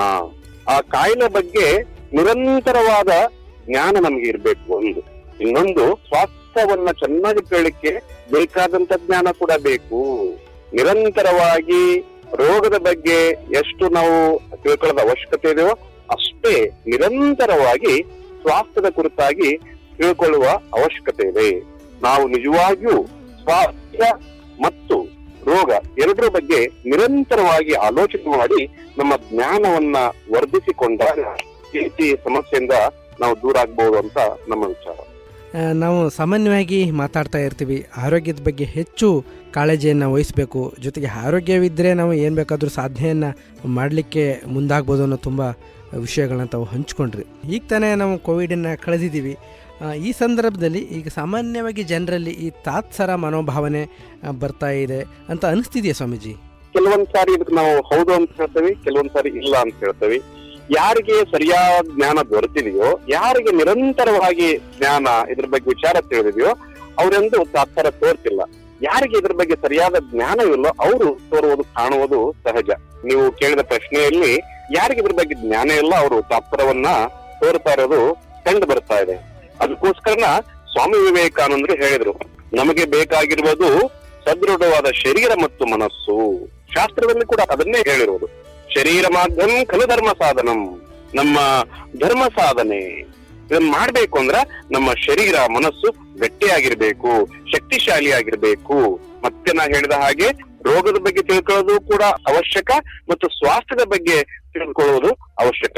ಆ ಕಾಯಿಲೆ ಬಗ್ಗೆ ನಿರಂತರವಾದ ಜ್ಞಾನ ನಮ್ಗೆ ಇರ್ಬೇಕು ಒಂದು. ಇನ್ನೊಂದು ಸ್ವಾಸ್ಥ್ಯವನ್ನ ಚೆನ್ನಾಗಿ ಕೇಳಿಕ್ಕೆ ಬೇಕಾದಂತ ಜ್ಞಾನ ಕೂಡ ಬೇಕು. ನಿರಂತರವಾಗಿ ರೋಗದ ಬಗ್ಗೆ ಎಷ್ಟು ನಾವು ತಿಳ್ಕೊಳ್ಳೋದ ಅವಶ್ಯಕತೆ ಇದೆಯೋ ಅಷ್ಟೇ ನಿರಂತರವಾಗಿ ಸ್ವಾಸ್ಥ್ಯದ ಕುರಿತಾಗಿ ತಿಳ್ಕೊಳ್ಳುವ ಅವಶ್ಯಕತೆ ಇದೆ. ನಾವು ನಿಜವಾಗಿಯೂ ಸ್ವಾಸ್ಥ್ಯ ಮತ್ತು ರೋಗ ಎರಡರ ಬಗ್ಗೆ ನಿರಂತರವಾಗಿ ಆಲೋಚನೆ ಮಾಡಿ ನಮ್ಮ ಜ್ಞಾನವನ್ನ ವರ್ಧಿಸಿಕೊಂಡಾಗ ಈ ರೀತಿ ಸಮಸ್ಯೆಯಿಂದ ನಾವು ದೂರ ಆಗ್ಬಹುದು ಅಂತ ನಮ್ಮ ವಿಚಾರ. ನಾವು ಸಾಮಾನ್ಯವಾಗಿ ಮಾತಾಡ್ತಾ ಇರ್ತೀವಿ. ಆರೋಗ್ಯದ ಬಗ್ಗೆ ಹೆಚ್ಚು ಕಾಳಜಿಯನ್ನು ವಹಿಸಬೇಕು. ಜೊತೆಗೆ ಆರೋಗ್ಯವಿದ್ದರೆ ನಾವು ಏನು ಬೇಕಾದರೂ ಸಾಧನೆಯನ್ನು ಮಾಡಲಿಕ್ಕೆ ಮುಂದಾಗ್ಬೋದು ಅನ್ನೋ ತುಂಬ ವಿಷಯಗಳನ್ನ ತಾವು ಹಂಚ್ಕೊಂಡ್ರಿ. ಈಗ ತಾನೇ ನಾವು ಕೋವಿಡನ್ನು ಕಳೆದಿದ್ದೀವಿ. ಈ ಸಂದರ್ಭದಲ್ಲಿ ಈಗ ಸಾಮಾನ್ಯವಾಗಿ ಜನರಲ್ಲಿ ಈ ತಾತ್ಸರ ಮನೋಭಾವನೆ ಬರ್ತಾ ಇದೆ ಅಂತ ಅನಿಸ್ತಿದೆಯಾ ಸ್ವಾಮೀಜಿ? ಕೆಲವೊಂದು ಸಾರಿ ಇದಕ್ಕೆ ನಾವು ಹೌದು ಅಂತ ಹೇಳ್ತೇವೆ ಕೆಲವೊಂದು ಸಾರಿ ಇಲ್ಲ ಅಂತ ಹೇಳ್ತೇವೆ. ಯಾರಿಗೆ ಸರಿಯಾದ ಜ್ಞಾನ ದೊರೆತಿದೆಯೋ, ಯಾರಿಗೆ ನಿರಂತರವಾಗಿ ಜ್ಞಾನ ಇದ್ರ ಬಗ್ಗೆ ವಿಚಾರ ತಿಳಿದಿದೆಯೋ, ಅವರೆಂದು ತಾತ್ಪರ ತೋರ್ತಿಲ್ಲ. ಯಾರಿಗೆ ಇದ್ರ ಬಗ್ಗೆ ಸರಿಯಾದ ಜ್ಞಾನವಿಲ್ಲೋ ಅವರು ತೋರುವುದು, ಕಾಣುವುದು ಸಹಜ. ನೀವು ಕೇಳಿದ ಪ್ರಶ್ನೆಯಲ್ಲಿ ಯಾರಿಗೆ ಇದ್ರ ಬಗ್ಗೆ ಜ್ಞಾನ ಇಲ್ಲ, ಅವರು ತಾತ್ಪರವನ್ನ ತೋರ್ತಾ ಇರೋದು ಕಂಡು ಬರ್ತಾ ಇದೆ. ಅದಕ್ಕೋಸ್ಕರನ ಸ್ವಾಮಿ ವಿವೇಕಾನಂದರು ಹೇಳಿದ್ರು, ನಮಗೆ ಬೇಕಾಗಿರುವುದು ಸದೃಢವಾದ ಶರೀರ ಮತ್ತು ಮನಸ್ಸು. ಶಾಸ್ತ್ರದಲ್ಲಿ ಕೂಡ ಅದನ್ನೇ ಹೇಳಿರುವುದು. ಶರೀರ ಮಾಧ್ಯಮ ಖಲು ಧರ್ಮ ಸಾಧನಂ. ನಮ್ಮ ಧರ್ಮ ಸಾಧನೆ. ಇದನ್ನ ಮಾಡ್ಬೇಕು ಅಂದ್ರ ನಮ್ಮ ಶರೀರ ಮನಸ್ಸು ಗಟ್ಟಿಯಾಗಿರ್ಬೇಕು, ಶಕ್ತಿಶಾಲಿಯಾಗಿರ್ಬೇಕು. ಮತ್ತೆ ನಾ ಹೇಳಿದ ಹಾಗೆ ರೋಗದ ಬಗ್ಗೆ ತಿಳ್ಕೊಳ್ಳೋದು ಕೂಡ ಅವಶ್ಯಕ ಮತ್ತು ಸ್ವಾಸ್ಥ್ಯದ ಬಗ್ಗೆ ತಿಳ್ಕೊಳ್ಳೋದು ಅವಶ್ಯಕ.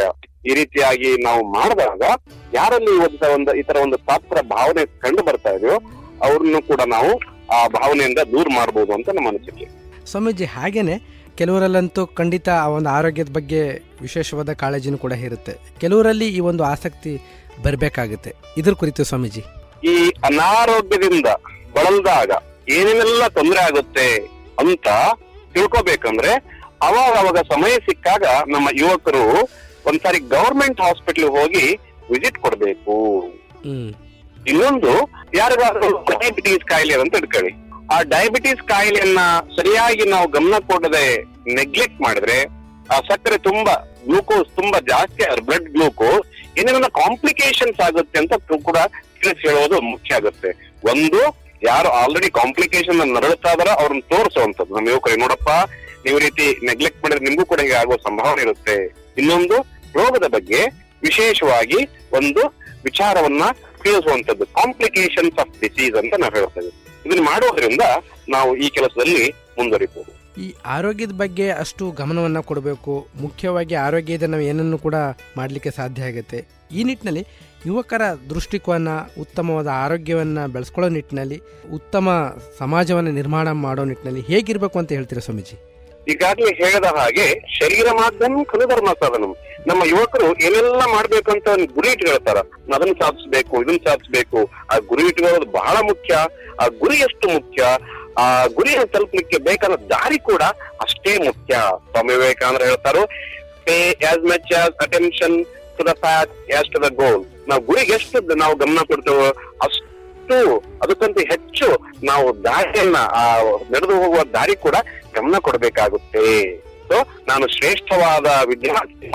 ಈ ರೀತಿಯಾಗಿ ನಾವು ಮಾಡಿದಾಗ ಯಾರಲ್ಲಿ ಒಂದು ಒಂದು ಈ ತರ ಒಂದು ಪಾತ್ರ ಭಾವನೆ ಕಂಡು ಬರ್ತಾ ಇದೆಯೋ ಅವ್ರನ್ನು ಕೂಡ ನಾವು ಆ ಭಾವನೆಯಿಂದ ದೂರ ಮಾಡಬಹುದು ಅಂತ ನಮ್ಮ ಅನಿಸಿಕೆ. ಸ್ವಾಮೀಜಿ, ಹಾಗೇನೆ ಕೆಲವರಲ್ಲಂತೂ ಖಂಡಿತ ಆ ಒಂದು ಆರೋಗ್ಯದ ಬಗ್ಗೆ ವಿಶೇಷವಾದ ಕಾಳಜಿನೂ ಕೂಡ ಇರುತ್ತೆ. ಕೆಲವರಲ್ಲಿ ಈ ಒಂದು ಆಸಕ್ತಿ ಬರಬೇಕಾಗುತ್ತೆ. ಇದ್ರ ಕುರಿತು ಸ್ವಾಮೀಜಿ. ಈ ಅನಾರೋಗ್ಯದಿಂದ ಬಳಲ್ದಾಗ ಏನೇನೆಲ್ಲ ತೊಂದರೆ ಆಗುತ್ತೆ ಅಂತ ತಿಳ್ಕೊಬೇಕಂದ್ರೆ ಅವಾಗ ಅವಾಗ ಸಮಯ ಸಿಕ್ಕಾಗ ನಮ್ಮ ಯುವಕರು ಒಂದ್ಸಾರಿ ಗವರ್ಮೆಂಟ್ ಹಾಸ್ಪಿಟಲ್ ಹೋಗಿ ವಿಸಿಟ್ ಕೊಡ್ಬೇಕು. ಹ್ಮ್. ಇನ್ನೊಂದು ಯಾರಿಗಾದ್ರೂ ಡಯಾಬಿಟೀಸ್ ಕಾಯಿಲೆ ಅಂತ ಇಟ್ಕೊಳ್ಳಿ ಆ ಡಯಾಬಿಟಿಸ್ ಕಾಯಿಲೆಯನ್ನ ಸರಿಯಾಗಿ ನಾವು ಗಮನ ಕೊಡದೆ ನೆಗ್ಲೆಕ್ಟ್ ಮಾಡಿದ್ರೆ ಆ ಸಕ್ಕರೆ ತುಂಬಾ ಗ್ಲೂಕೋಸ್ ತುಂಬಾ ಜಾಸ್ತಿ ಬ್ಲಡ್ ಗ್ಲೂಕೋಸ್ ಏನೇನ ಕಾಂಪ್ಲಿಕೇಶನ್ಸ್ ಆಗುತ್ತೆ ಅಂತ ಕೂಡ ತಿಳಿಸಿ ಹೇಳೋದು ಮುಖ್ಯ ಆಗುತ್ತೆ. ಒಂದು, ಯಾರು ಆಲ್ರೆಡಿ ಕಾಂಪ್ಲಿಕೇಶನ್ ನರಳುತ್ತಾ ಇದಾರ ಅವ್ರನ್ನ ತೋರಿಸುವಂತದ್ದು ನಮ್ಮ ಯುವಕರಿಗೆ ನೋಡಪ್ಪ, ನೀವು ರೀತಿ ನೆಗ್ಲೆಕ್ಟ್ ಮಾಡಿದ್ರೆ ನಿಮ್ಗೂ ಕೂಡ ಹೀಗೆ ಆಗುವ ಸಂಭಾವನೆ ಇರುತ್ತೆ. ಇನ್ನೊಂದು, ರೋಗದ ಬಗ್ಗೆ ವಿಶೇಷವಾಗಿ ಒಂದು ವಿಚಾರವನ್ನ ತಿಳಿಸುವಂತದ್ದು ಕಾಂಪ್ಲಿಕೇಶನ್ಸ್ ಆಫ್ ಡಿಸೀಸ್ ಅಂತ ನಾವು ಹೇಳ್ತೇವೆ ಇದನ್ನ ಮಾಡೋದ್ರಿಂದ ನಾವು ಈ ಕೆಲಸದಲ್ಲಿ ಮುಂದುವರಿಬಹುದು ಈ ಆರೋಗ್ಯದ ಬಗ್ಗೆ ಅಷ್ಟು ಗಮನವನ್ನು ಕೊಡಬೇಕು. ಮುಖ್ಯವಾಗಿ ಆರೋಗ್ಯದ ನಾವು ಏನನ್ನು ಕೂಡ ಮಾಡಲಿಕ್ಕೆ ಸಾಧ್ಯ ಆಗುತ್ತೆ. ಈ ನಿಟ್ಟಿನಲ್ಲಿ ಯುವಕರ ದೃಷ್ಟಿಕೋನ ಉತ್ತಮವಾದ ಆರೋಗ್ಯವನ್ನು ಬೆಳೆಸ್ಕೊಳ್ಳೋ ನಿಟ್ಟಿನಲ್ಲಿ ಉತ್ತಮ ಸಮಾಜವನ್ನು ನಿರ್ಮಾಣ ಮಾಡೋ ನಿಟ್ಟಿನಲ್ಲಿ ಹೇಗಿರಬೇಕು ಅಂತ ಹೇಳ್ತೀರಾ ಸ್ವಾಮೀಜಿ? ಈಗಾಗಲೇ ಹೇಳಿದ ಹಾಗೆ ಶರೀರ ಮಾಧ್ಯಮ ಖಲು ಧರ್ಮ ಸಾಧನ. ನಮ್ಮ ಯುವಕರು ಏನೆಲ್ಲ ಮಾಡ್ಬೇಕಂತ ಗುರಿ ಇಟ್ಕೊಳ್ತಾರ? ಅದನ್ನ ಸಾಧಿಸ್ಬೇಕು ಇದನ್ನ ಸಾಧಿಸ್ಬೇಕು. ಆ ಗುರಿ ಇಟ್ಕೊಳ್ಳೋದು ಬಹಳ ಮುಖ್ಯ. ಆ ಗುರಿ ಎಷ್ಟು ಮುಖ್ಯ? ಆ ಗುರಿಯನ್ನು ತಲುಪಲಿಕ್ಕೆ ಬೇಕಾದ ದಾರಿ ಕೂಡ ಅಷ್ಟೇ ಮುಖ್ಯ. ಸ್ವಾಮಿ ವಿವೇಕಾನಂದ್ರ ಹೇಳ್ತಾರೋ pay as much as attention to the path as to the goal ನಾವು ಗುರಿಗೆ ಎಷ್ಟು ನಾವು ಗಮನ ಕೊಡ್ತೇವೋ ಅಷ್ಟು ಅದಕ್ಕಿಂತ ಹೆಚ್ಚು ನಾವು ದಾರಿಯನ್ನ, ಆ ನಡೆದು ಹೋಗುವ ದಾರಿ ಕೂಡ ಗಮನ ಕೊಡಬೇಕಾಗುತ್ತೆ. ನಾನು ಶ್ರೇಷ್ಠವಾದ ವಿದ್ಯಾರ್ಥಿ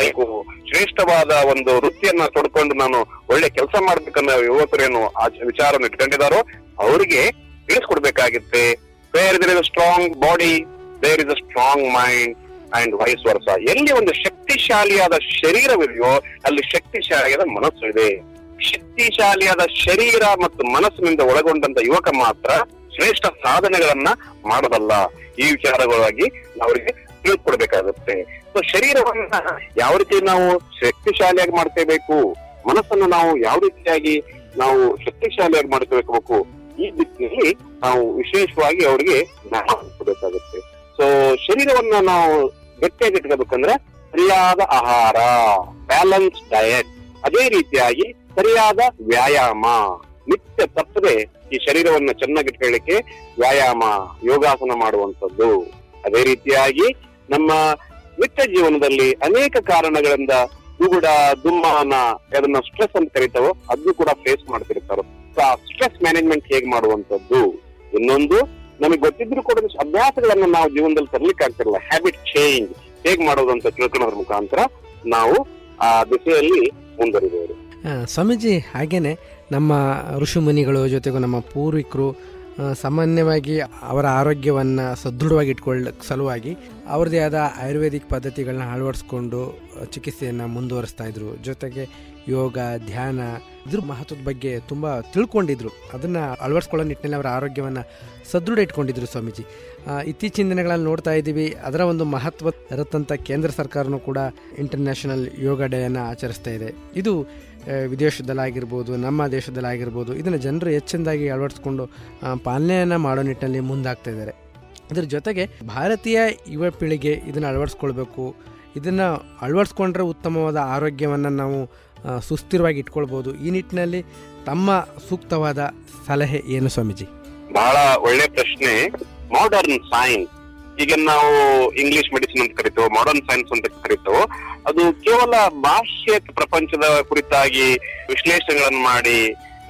ಶ್ರೇಷ್ಠವಾದ ಒಂದು ವೃತ್ತಿಯನ್ನ ತೊಡ್ಕೊಂಡು ನಾನು ಒಳ್ಳೆ ಕೆಲಸ ಮಾಡ್ಬೇಕನ್ನೋ ಯುವಕರೇನು ಆ ವಿಚಾರವನ್ನು ಇಟ್ಕೊಂಡಿದಾರೋ, ಅವರಿಗೆ ತಿಳಿಸ್ಕೊಡ್ಬೇಕಾಗಿತ್ತೆ. Where is a strong body there is a strong mind and vice versa ಎಲ್ಲಿ ಒಂದು ಶಕ್ತಿಶಾಲಿಯಾದ ಶರೀರವಿದೆಯೋ, ಅಲ್ಲಿ ಶಕ್ತಿಶಾಲಿಯಾದ ಮನಸ್ಸು ಇದೆ. ಶಕ್ತಿಶಾಲಿಯಾದ ಶರೀರ ಮತ್ತು ಮನಸ್ಸಿನಿಂದ ಒಳಗೊಂಡಂತ ಯುವಕ ಮಾತ್ರ ಶ್ರೇಷ್ಠ ಸಾಧನೆಗಳನ್ನ ಮಾಡಬಲ್ಲ ಈ ವಿಚಾರಗಳಾಗಿ ಅವರಿಗೆ ತಿಳಿಸ್ಕೊಡ್ಬೇಕಾಗುತ್ತೆ ಸೊ ಶರೀರವನ್ನ ಯಾವ ರೀತಿ ನಾವು ಶಕ್ತಿಶಾಲಿಯಾಗಿ ಮಾಡ್ಕೋಬೇಕು, ಮನಸ್ಸನ್ನು ನಾವು ಯಾವ ರೀತಿಯಾಗಿ ನಾವು ಶಕ್ತಿಶಾಲಿಯಾಗಿ ಮಾಡ್ಕೋಬೇಕು ಈ ದಿಕ್ಕಿನಲ್ಲಿ ನಾವು ವಿಶೇಷವಾಗಿ ಅವರಿಗೆ ಕೊಡ್ಬೇಕಾಗುತ್ತೆ. ಸೊ ಶರೀರವನ್ನ ನಾವು ಗಟ್ಟಿಯಾಗಿ ಇಟ್ಕೋಬೇಕಂದ್ರೆ ಸರಿಯಾದ ಆಹಾರ ಬ್ಯಾಲೆನ್ಸ್ ಡಯಟ್ ಅದೇ ರೀತಿಯಾಗಿ ಸರಿಯಾದ ವ್ಯಾಯಾಮ. ನಿತ್ಯ ತಪ್ಪದೆ ಈ ಶರೀರವನ್ನ ಚೆನ್ನಾಗಿಟ್ಕೊಳ್ಳಿಕ್ಕೆ ವ್ಯಾಯಾಮ, ಯೋಗಾಸನ ಮಾಡುವಂತದ್ದು ಅದೇ ರೀತಿಯಾಗಿ ನಮ್ಮ ನಿತ್ಯ ಜೀವನದಲ್ಲಿ ಅನೇಕ ಕಾರಣಗಳಿಂದ ಉಗುಡ ದುಮ್ಮಾನ ಅದನ್ನ ಸ್ಟ್ರೆಸ್ ಅಂತ ಕರಿತಾವೋ ಅದನ್ನು ಕೂಡ ಫೇಸ್ ಮಾಡ್ತಿರ್ತಾರೆ. ಸೊ ಆ ಸ್ಟ್ರೆಸ್ ಮ್ಯಾನೇಜ್ಮೆಂಟ್ ಹೇಗ್ ಮಾಡುವಂತದ್ದು ಇನ್ನೊಂದು ನಮಗೆ ಗೊತ್ತಿದ್ರು ಕೂಡ ಅಭ್ಯಾಸಗಳನ್ನ ನಾವು ಜೀವನದಲ್ಲಿ ತರ್ಲಿಕ್ಕೆ ಆಗ್ತಿರಲ್ಲ ಹ್ಯಾಬಿಟ್ ಚೇಂಜ್ ಹೇಗ್ ಮಾಡೋದು ಅಂತ ತಿಳ್ಕೊಳ್ಳೋದ್ರ ಮುಖಾಂತರ ನಾವು ಆ ದಿಸೆಯಲ್ಲಿ ಮುಂದುವರಿಬಹುದು ಆ, ಸ್ವಾಮೀಜಿ ಹಾಗೇನೆ ನಮ್ಮ ಋಷಿ ಮುನಿಗಳು ಜೊತೆಗೂ ನಮ್ಮ ಪೂರ್ವಿಕರು ಸಾಮಾನ್ಯವಾಗಿ ಅವರ ಆರೋಗ್ಯವನ್ನು ಸದೃಢವಾಗಿ ಇಟ್ಕೊಳ್ಳೋಕ್ಕೆ ಸಲುವಾಗಿ ಅವ್ರದ್ದೇ ಆದ ಆಯುರ್ವೇದಿಕ್ ಪದ್ಧತಿಗಳನ್ನ ಅಳವಡಿಸ್ಕೊಂಡು ಚಿಕಿತ್ಸೆಯನ್ನು ಮುಂದುವರಿಸ್ತಾ ಇದ್ರು. ಜೊತೆಗೆ ಯೋಗ, ಧ್ಯಾನ ಇದ್ರ ಮಹತ್ವದ ಬಗ್ಗೆ ತುಂಬ ತಿಳ್ಕೊಂಡಿದ್ರು. ಅದನ್ನು ಅಳವಡಿಸ್ಕೊಳ್ಳೋ ನಿಟ್ಟಿನಲ್ಲಿ ಅವರ ಆರೋಗ್ಯವನ್ನು ಸದೃಢ ಇಟ್ಕೊಂಡಿದ್ರು ಸ್ವಾಮೀಜಿ. ಇತ್ತೀಚಿನ ದಿನಗಳಲ್ಲಿ ನೋಡ್ತಾ ಇದ್ದೀವಿ, ಅದರ ಒಂದು ಮಹತ್ವ ಇರತ್ತಂಥ ಕೇಂದ್ರ ಸರ್ಕಾರನೂ ಕೂಡ ಇಂಟರ್ನ್ಯಾಷನಲ್ ಯೋಗ ಡೇಯನ್ನು ಆಚರಿಸ್ತಾ ಇದೆ. ಇದು ವಿದೇಶದಲ್ಲಾಗಿರ್ಬೋದು, ನಮ್ಮ ದೇಶದಲ್ಲಾಗಿರ್ಬೋದು, ಇದನ್ನು ಜನರು ಹೆಚ್ಚಿನದಾಗಿ ಅಳವಡಿಸ್ಕೊಂಡು ಪಾಲನೆಯನ್ನು ಮಾಡೋ ನಿಟ್ಟಿನಲ್ಲಿ ಮುಂದಾಗ್ತಾ ಇದ್ದಾರೆ. ಇದರ ಜೊತೆಗೆ ಭಾರತೀಯ ಯುವ ಪೀಳಿಗೆ ಇದನ್ನು ಅಳವಡಿಸ್ಕೊಳ್ಬೇಕು, ಇದನ್ನು ಅಳವಡಿಸ್ಕೊಂಡ್ರೆ ಉತ್ತಮವಾದ ಆರೋಗ್ಯವನ್ನು ನಾವು ಸುಸ್ಥಿರವಾಗಿ ಇಟ್ಕೊಳ್ಬೋದು. ಈ ನಿಟ್ಟಿನಲ್ಲಿ ತಮ್ಮ ಸೂಕ್ತವಾದ ಸಲಹೆ ಏನು ಸ್ವಾಮೀಜಿ? ಬಹಳ ಒಳ್ಳೆ ಪ್ರಶ್ನೆ. ಮಾಡರ್ನ್ ಸೈನ್ಸ್ ಈಗ ನಾವು ಇಂಗ್ಲಿಷ್ ಮೆಡಿಸಿನ್ ಅಂತ ಕರಿತೇವೆ ಮಾಡರ್ನ್ ಸೈನ್ಸ್ ಅಂತ ಕರಿತೇವೆ. ಅದು ಕೇವಲ ಬಾಹ್ಯ ಪ್ರಪಂಚದ ಕುರಿತಾಗಿ ವಿಶ್ಲೇಷಣೆಗಳನ್ನು ಮಾಡಿ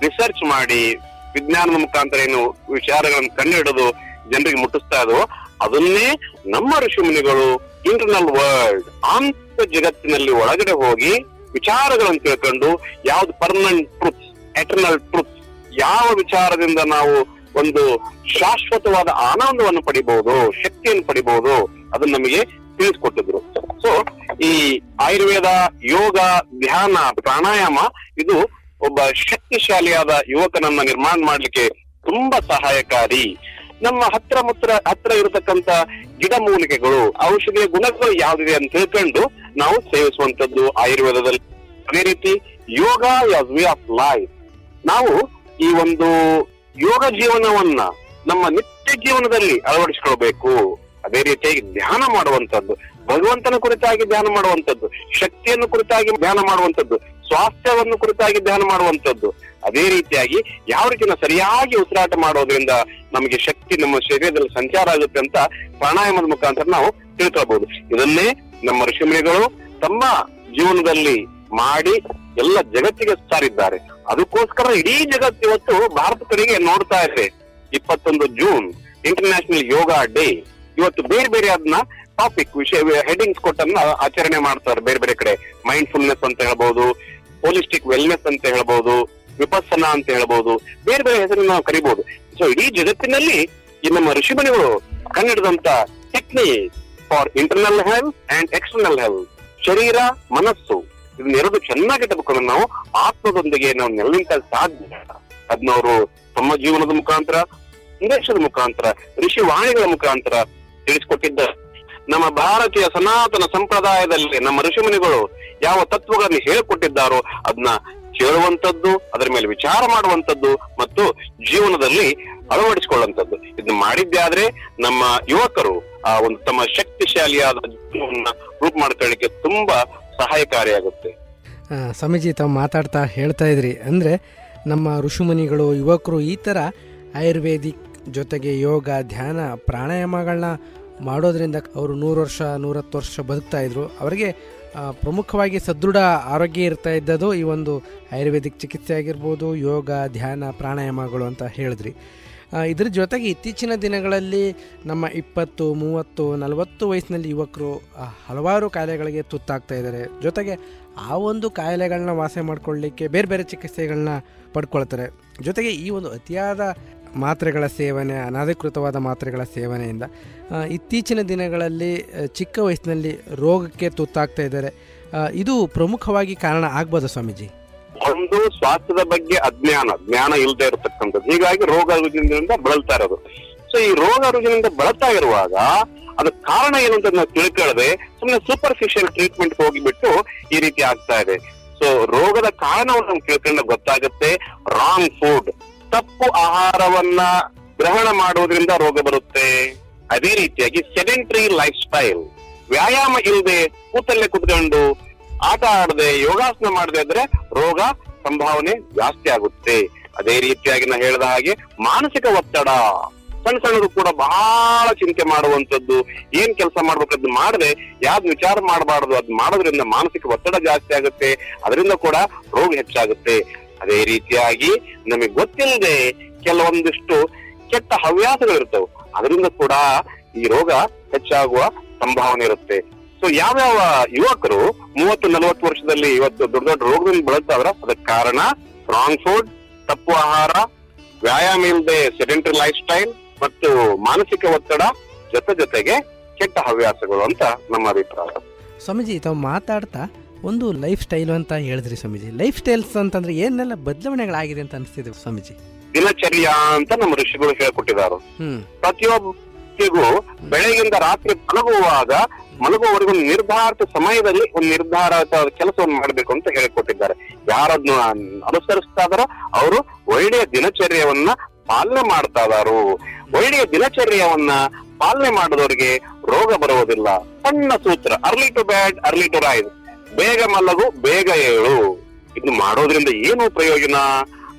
ರಿಸರ್ಚ್ ಮಾಡಿ, ವಿಜ್ಞಾನದ ಮುಖಾಂತರ ಏನು ವಿಚಾರಗಳನ್ನು ಕಂಡುಹಿಡಿದು ಜನರಿಗೆ ಮುಟ್ಟಿಸ್ತಾ ಇದ್ವು, ಅದನ್ನೇ ನಮ್ಮ ಋಷಿಮುನಿಗಳು ಇಂಟರ್ನಲ್ ವರ್ಲ್ಡ್ ಆಂತ ಜಗತ್ತಿನಲ್ಲಿ ಒಳಗಡೆ ಹೋಗಿ ವಿಚಾರಗಳನ್ನು ತಿಳ್ಕೊಂಡು ಯಾವ್ದು ಪರ್ಮನೆಂಟ್ ಟ್ರೂತ್ ಎಟರ್ನಲ್ ಟ್ರೂತ್ ಯಾವ ವಿಚಾರದಿಂದ ನಾವು ಒಂದು ಶಾಶ್ವತವಾದ ಆನಂದವನ್ನು ಪಡಿಬಹುದು ಶಕ್ತಿಯನ್ನು ಪಡಿಬಹುದು ಅದನ್ನ ನಮಗೆ ತಿಳಿಸ್ಕೊಟ್ಟಿದ್ರು. ಸೊ ಈ ಆಯುರ್ವೇದ, ಯೋಗ, ಧ್ಯಾನ, ಪ್ರಾಣಾಯಾಮ, ಇದು ಒಬ್ಬ ಶಕ್ತಿಶಾಲಿಯಾದ ಯುವಕನನ್ನ ನಿರ್ಮಾಣ ಮಾಡ್ಲಿಕ್ಕೆ ತುಂಬಾ ಸಹಾಯಕಾರಿ. ನಮ್ಮ ಹತ್ರ ಮುತ್ರ, ಹತ್ರ ಇರತಕ್ಕಂತ ಗಿಡಮೂಲಿಕೆಗಳು ಔಷಧಿಯ ಗುಣಗಳು ಯಾವ್ದಿದೆ ಅಂತ ತಿಳ್ಕೊಂಡು ನಾವು ಸೇವಿಸುವಂತದ್ದು ಆಯುರ್ವೇದದಲ್ಲಿ. ಅದೇ ರೀತಿ, yoga as way of life ನಾವು ಈ ಒಂದು ಯೋಗ ಜೀವನವನ್ನ ನಮ್ಮ ನಿತ್ಯ ಜೀವನದಲ್ಲಿ ಅಳವಡಿಸಿಕೊಳ್ಬೇಕು ಅದೇ ರೀತಿಯಾಗಿ ಧ್ಯಾನ ಮಾಡುವಂತದ್ದು ಭಗವಂತನ ಕುರಿತಾಗಿ ಧ್ಯಾನ ಮಾಡುವಂತದ್ದು ಶಕ್ತಿಯನ್ನು ಕುರಿತಾಗಿ ಧ್ಯಾನ ಮಾಡುವಂತದ್ದು ಸ್ವಾಸ್ಥ್ಯವನ್ನು ಕುರಿತಾಗಿ ಧ್ಯಾನ ಮಾಡುವಂತದ್ದು ಅದೇ ರೀತಿಯಾಗಿ ಯಾವ ರೀತಿ ಸರಿಯಾಗಿ ಉಸಿರಾಟ ಮಾಡೋದ್ರಿಂದ ನಮಗೆ ಶಕ್ತಿ ನಮ್ಮ ಶರೀರದಲ್ಲಿ ಸಂಚಾರ ಆಗುತ್ತೆ ಅಂತ ಪ್ರಾಣಾಯಾಮದ ಮುಖಾಂತರ ನಾವು ತಿಳ್ಕೊಳ್ಬಹುದು ಇದನ್ನೇ ನಮ್ಮ ಋಷಿಮುನಿಗಳು ತಮ್ಮ ಜೀವನದಲ್ಲಿ ಮಾಡಿ ಎಲ್ಲ ಜಗತ್ತಿಗೆ ಸಾರಿದ್ದಾರೆ. ಅದಕ್ಕೋಸ್ಕರ ಇಡೀ ಜಗತ್ತು ಇವತ್ತು ಭಾರತ ನೋಡ್ತಾ ಇದೆ. ಇಪ್ಪತ್ತೊಂದು ಜೂನ್ ಇಂಟರ್ನ್ಯಾಷನಲ್ ಯೋಗ ಡೇ ಇವತ್ತು ಬೇರೆ ಬೇರೆ ಅದನ್ನ ಟಾಪಿಕ್ ವಿಷಯ ಹೆಡಿಂಗ್ಸ್ ಕೊಟ್ಟನ್ನ ಆಚರಣೆ ಮಾಡ್ತಾರೆ ಬೇರೆ ಬೇರೆ ಕಡೆ. ಮೈಂಡ್ ಫುಲ್ನೆಸ್ ಅಂತ ಹೇಳ್ಬಹುದು ಪೊಲಿಸ್ಟಿಕ್ ವೆಲ್ನೆಸ್ ಅಂತ ಹೇಳ್ಬಹುದು ವಿಪಸ್ಸನ ಅಂತ ಹೇಳ್ಬಹುದು ಬೇರೆ ಬೇರೆ ಹೆಸರನ್ನು ನಾವು ಕರಿಬಹುದು ಸೊ ಇಡೀ ಜಗತ್ತಿನಲ್ಲಿ ಈ ನಮ್ಮ ಋಷಿಮುನಿಗಳು ಕನ್ನಡದಂತ technique for internal health and external health ಶರೀರ, ಮನಸ್ಸು, ಇದನ್ನೆರಡು ಚೆನ್ನಾಗಿ ತಗೊಂಡು ನಾವು ಆತ್ಮದೊಂದಿಗೆ ನಾವು ನೆಲೆ ಸಾಧ್ಯ. ಅದನ್ನವರು ತಮ್ಮ ಜೀವನದ ಮುಖಾಂತರ, ಸಂದೇಶದ ಮುಖಾಂತರ, ಋಷಿ ವಾಣಿಗಳ ಮುಖಾಂತರ ತಿಳಿಸಿಕೊಟ್ಟಿದ್ದ. ನಮ್ಮ ಭಾರತೀಯ ಸನಾತನ ಸಂಪ್ರದಾಯದಲ್ಲಿ ನಮ್ಮ ಋಷಿಮುನಿಗಳು ಯಾವ ತತ್ವಗಳನ್ನು ಹೇಳಿಕೊಟ್ಟಿದ್ದಾರೋ ಅದನ್ನ ಕೇಳುವಂತದ್ದು ಅದರ ಮೇಲೆ ವಿಚಾರ ಮಾಡುವಂತದ್ದು ಮತ್ತು ಜೀವನದಲ್ಲಿ ಅಳವಡಿಸಿಕೊಳ್ಳುವಂತದ್ದು ಇದನ್ನ ಮಾಡಿದ್ದೆ ಆದ್ರೆ ನಮ್ಮ ಯುವಕರು ಆ ಒಂದು ತಮ್ಮ ಶಕ್ತಿಶಾಲಿಯಾದ ಜೀವನವನ್ನ ರೂಪ ಮಾಡ್ಕೊಳ್ಳಿಕ್ಕೆ ತುಂಬಾ ಸಹಾಯಕಾರಿಯಾಗುತ್ತೆ. ಸ್ವಾಮೀಜಿ, ತಾವು ಮಾತಾಡ್ತಾ ಹೇಳ್ತಾ ಇದ್ರಿ. ಅಂದರೆ ನಮ್ಮ ಋಷಿಮುನಿಗಳು, ಯುವಕರು ಈ ಥರ ಆಯುರ್ವೇದಿಕ್ ಜೊತೆಗೆ ಯೋಗ, ಧ್ಯಾನ, ಪ್ರಾಣಾಯಾಮಗಳನ್ನ ಮಾಡೋದ್ರಿಂದ ಅವರು ನೂರು ವರ್ಷ, ನೂರತ್ತು ವರ್ಷ ಬದುಕ್ತಾ ಇದ್ರು. ಅವರಿಗೆ ಪ್ರಮುಖವಾಗಿ ಸದೃಢ ಆರೋಗ್ಯ ಇರ್ತಾ ಇದ್ದದ್ದು ಈ ಒಂದು ಆಯುರ್ವೇದಿಕ್ ಚಿಕಿತ್ಸೆ ಆಗಿರ್ಬೋದು, ಯೋಗ, ಧ್ಯಾನ, ಪ್ರಾಣಾಯಾಮಗಳು ಅಂತ ಹೇಳಿದ್ರಿ. ಇದರ ಜೊತೆಗೆ ಇತ್ತೀಚಿನ ದಿನಗಳಲ್ಲಿ ನಮ್ಮ ಇಪ್ಪತ್ತು, ಮೂವತ್ತು, ನಲವತ್ತು ವಯಸ್ಸಿನಲ್ಲಿ ಯುವಕರು ಹಲವಾರು ಕಾಯಿಲೆಗಳಿಗೆ ತುತ್ತಾಗ್ತಾ ಇದ್ದಾರೆ. ಜೊತೆಗೆ ಆ ಒಂದು ಕಾಯಿಲೆಗಳನ್ನ ವಾಸೆ ಮಾಡ್ಕೊಳ್ಳಿಕ್ಕೆ ಬೇರೆ ಬೇರೆ ಚಿಕಿತ್ಸೆಗಳನ್ನ ಪಡ್ಕೊಳ್ತಾರೆ. ಜೊತೆಗೆ ಈ ಒಂದು ಅತಿಯಾದ ಮಾತ್ರೆಗಳ ಸೇವನೆ, ಅನಧಿಕೃತವಾದ ಮಾತ್ರೆಗಳ ಸೇವನೆಯಿಂದ ಇತ್ತೀಚಿನ ದಿನಗಳಲ್ಲಿ ಚಿಕ್ಕ ವಯಸ್ಸಿನಲ್ಲಿ ರೋಗಕ್ಕೆ ತುತ್ತಾಗ್ತಾ ಇದ್ದಾರೆ. ಇದು ಪ್ರಮುಖವಾಗಿ ಕಾರಣ ಆಗ್ಬೋದು ಸ್ವಾಮೀಜಿ? ಒಂದು ಸ್ವಾಸ್ಥ್ಯದ ಬಗ್ಗೆ ಅಜ್ಞಾನ, ಜ್ಞಾನ ಇಲ್ಲದೆ ಇರತಕ್ಕಂಥದ್ದು. ಹೀಗಾಗಿ ರೋಗದಿಂದ ಬಳಲ್ತಾ ಇರೋದು. ಸೊ ಈ ರೋಗ ರುಜಿನಿಂದ ಬಳಸ್ತಾ ಇರುವಾಗ ಅದು ಕಾರಣ ಏನು ಅಂತ ನಾವು ತಿಳ್ಕೊಳ್ಳದೆ ಸುಮ್ಮನೆ ಸೂಪರ್ಫಿಷಿಯಲ್ ಟ್ರೀಟ್ಮೆಂಟ್ ಹೋಗಿಬಿಟ್ಟು ಈ ರೀತಿ ಆಗ್ತಾ ಇದೆ. ಸೊ ರೋಗದ ಕಾರಣವನ್ನು ನಮ್ಗೆ ತಿಳ್ಕೊಂಡ ಗೊತ್ತಾಗುತ್ತೆ. ರಾಂಗ್ ಫುಡ್ ತಪ್ಪು ಆಹಾರವನ್ನ ಗ್ರಹಣ ಮಾಡುವುದರಿಂದ ರೋಗ ಬರುತ್ತೆ. ಅದೇ ರೀತಿಯಾಗಿ ಸೆಡೆಂಟ್ರಿ ಲೈಫ್ ಸ್ಟೈಲ್ ವ್ಯಾಯಾಮ ಇಲ್ಲದೆ ಕೂತಲ್ಲೇ ಕುತ್ಕೊಂಡು ಆಟ ಆಡದೆ, ಯೋಗಾಸನ ಮಾಡದೆ ಇದ್ರೆ ರೋಗ ಸಂಭಾವನೆ ಜಾಸ್ತಿ ಆಗುತ್ತೆ. ಅದೇ ರೀತಿಯಾಗಿ ನಾ ಹೇಳಿದ ಹಾಗೆ ಮಾನಸಿಕ ಒತ್ತಡ. ಸಣ್ಣ ಸಣ್ಣದು ಕೂಡ ಬಹಳ ಚಿಂತೆ ಮಾಡುವಂತದ್ದು ಏನ್ ಕೆಲಸ ಮಾಡ್ಬೇಕದ್ದು ಮಾಡದೆ, ಯಾವ್ದು ವಿಚಾರ ಮಾಡಬಾರದು ಅದ್ ಮಾಡೋದ್ರಿಂದ ಮಾನಸಿಕ ಒತ್ತಡ ಜಾಸ್ತಿ ಆಗುತ್ತೆ, ಅದರಿಂದ ಕೂಡ ರೋಗ ಹೆಚ್ಚಾಗುತ್ತೆ. ಅದೇ ರೀತಿಯಾಗಿ ನಮಗೆ ಗೊತ್ತಿಲ್ಲದೆ ಕೆಲವೊಂದಿಷ್ಟು ಕೆಟ್ಟ ಹವ್ಯಾಸಗಳಿರ್ತವೆ. ಅದರಿಂದ ಕೂಡ ಈ ರೋಗ ಹೆಚ್ಚಾಗುವ ಸಂಭಾವನೆ ಇರುತ್ತೆ. ಸೊ ಯಾವ್ಯಾವ ಯುವಕರು ಮೂವತ್ತು, ನಲವತ್ತು ವರ್ಷದಲ್ಲಿ ಇವತ್ತು ದೊಡ್ಡ ದೊಡ್ಡ ರೋಗದಲ್ಲಿ ಬಳಸ್ತಾವ್ರ ಅದಕ್ಕೆ ಕಾರಣ ರಾಂಗ್ ಫುಡ್ ತಪ್ಪು ಆಹಾರ, ವ್ಯಾಯಾಮ ಇಲ್ಲದೆ ಸೆಡೆಂಟರಿ ಲೈಫ್ ಸ್ಟೈಲ್ ಮತ್ತು ಮಾನಸಿಕ ಒತ್ತಡ ಜೊತೆ ಜೊತೆಗೆ ಕೆಟ್ಟ ಹವ್ಯಾಸಗಳು ಅಂತ ನಮ್ಮ ಅಭಿಪ್ರಾಯ. ಸ್ವಾಮೀಜಿ ತಾವು ಮಾತಾಡ್ತಾ ಒಂದು ಲೈಫ್ ಸ್ಟೈಲ್ ಅಂತ ಹೇಳಿದ್ರಿ ಸ್ವಾಮೀಜಿ. ಲೈಫ್ ಸ್ಟೈಲ್ಸ್ ಅಂತಂದ್ರೆ ಏನೆಲ್ಲ ಬದಲಾವಣೆಗಳಾಗಿದೆ ಅಂತ ಅನಿಸ್ತಿದೆ ಸ್ವಾಮೀಜಿ? ದಿನಚರ್ಯ ಅಂತ ನಮ್ಮ ಋಷಿಗಳು ಹೇಳ್ಕೊಟ್ಟಿದ್ದಾರೆ. ಪ್ರತಿಯೊಬ್ಬ ಪ್ರತಿಯೊಬ್ಬರಿಗೂ ಬೆಳಗಿಂದ ರಾತ್ರಿ ಮಲಗುವಾಗ ಮಲಗುವವರೆಗೂ ನಿರ್ಧಾರಿತ ಸಮಯದಲ್ಲಿ ಒಂದು ನಿರ್ಧಾರಿತ ಕೆಲಸವನ್ನು ಮಾಡಬೇಕು ಅಂತ ಹೇಳಿಕೊಟ್ಟಿದ್ದಾರೆ. ಯಾರನ್ನು ಅನುಸರಿಸ್ತಾ ಇದಾರೋ ಅವರು ಒಳ್ಳೆಯ ದಿನಚರ್ಯವನ್ನ ಪಾಲನೆ ಮಾಡ್ತಾ ಇದಾರು. ಒಳ್ಳೆಯ ದಿನಚರ್ಯವನ್ನ ಪಾಲನೆ ಮಾಡಿದವರಿಗೆ ರೋಗ ಬರುವುದಿಲ್ಲ. ಸಣ್ಣ ಸೂತ್ರ, early to bed, early to rise. ಬೇಗ ಮಲಗು, ಬೇಗ ಏಳು. ಇದು ಮಾಡೋದ್ರಿಂದ ಏನು ಪ್ರಯೋಜನ?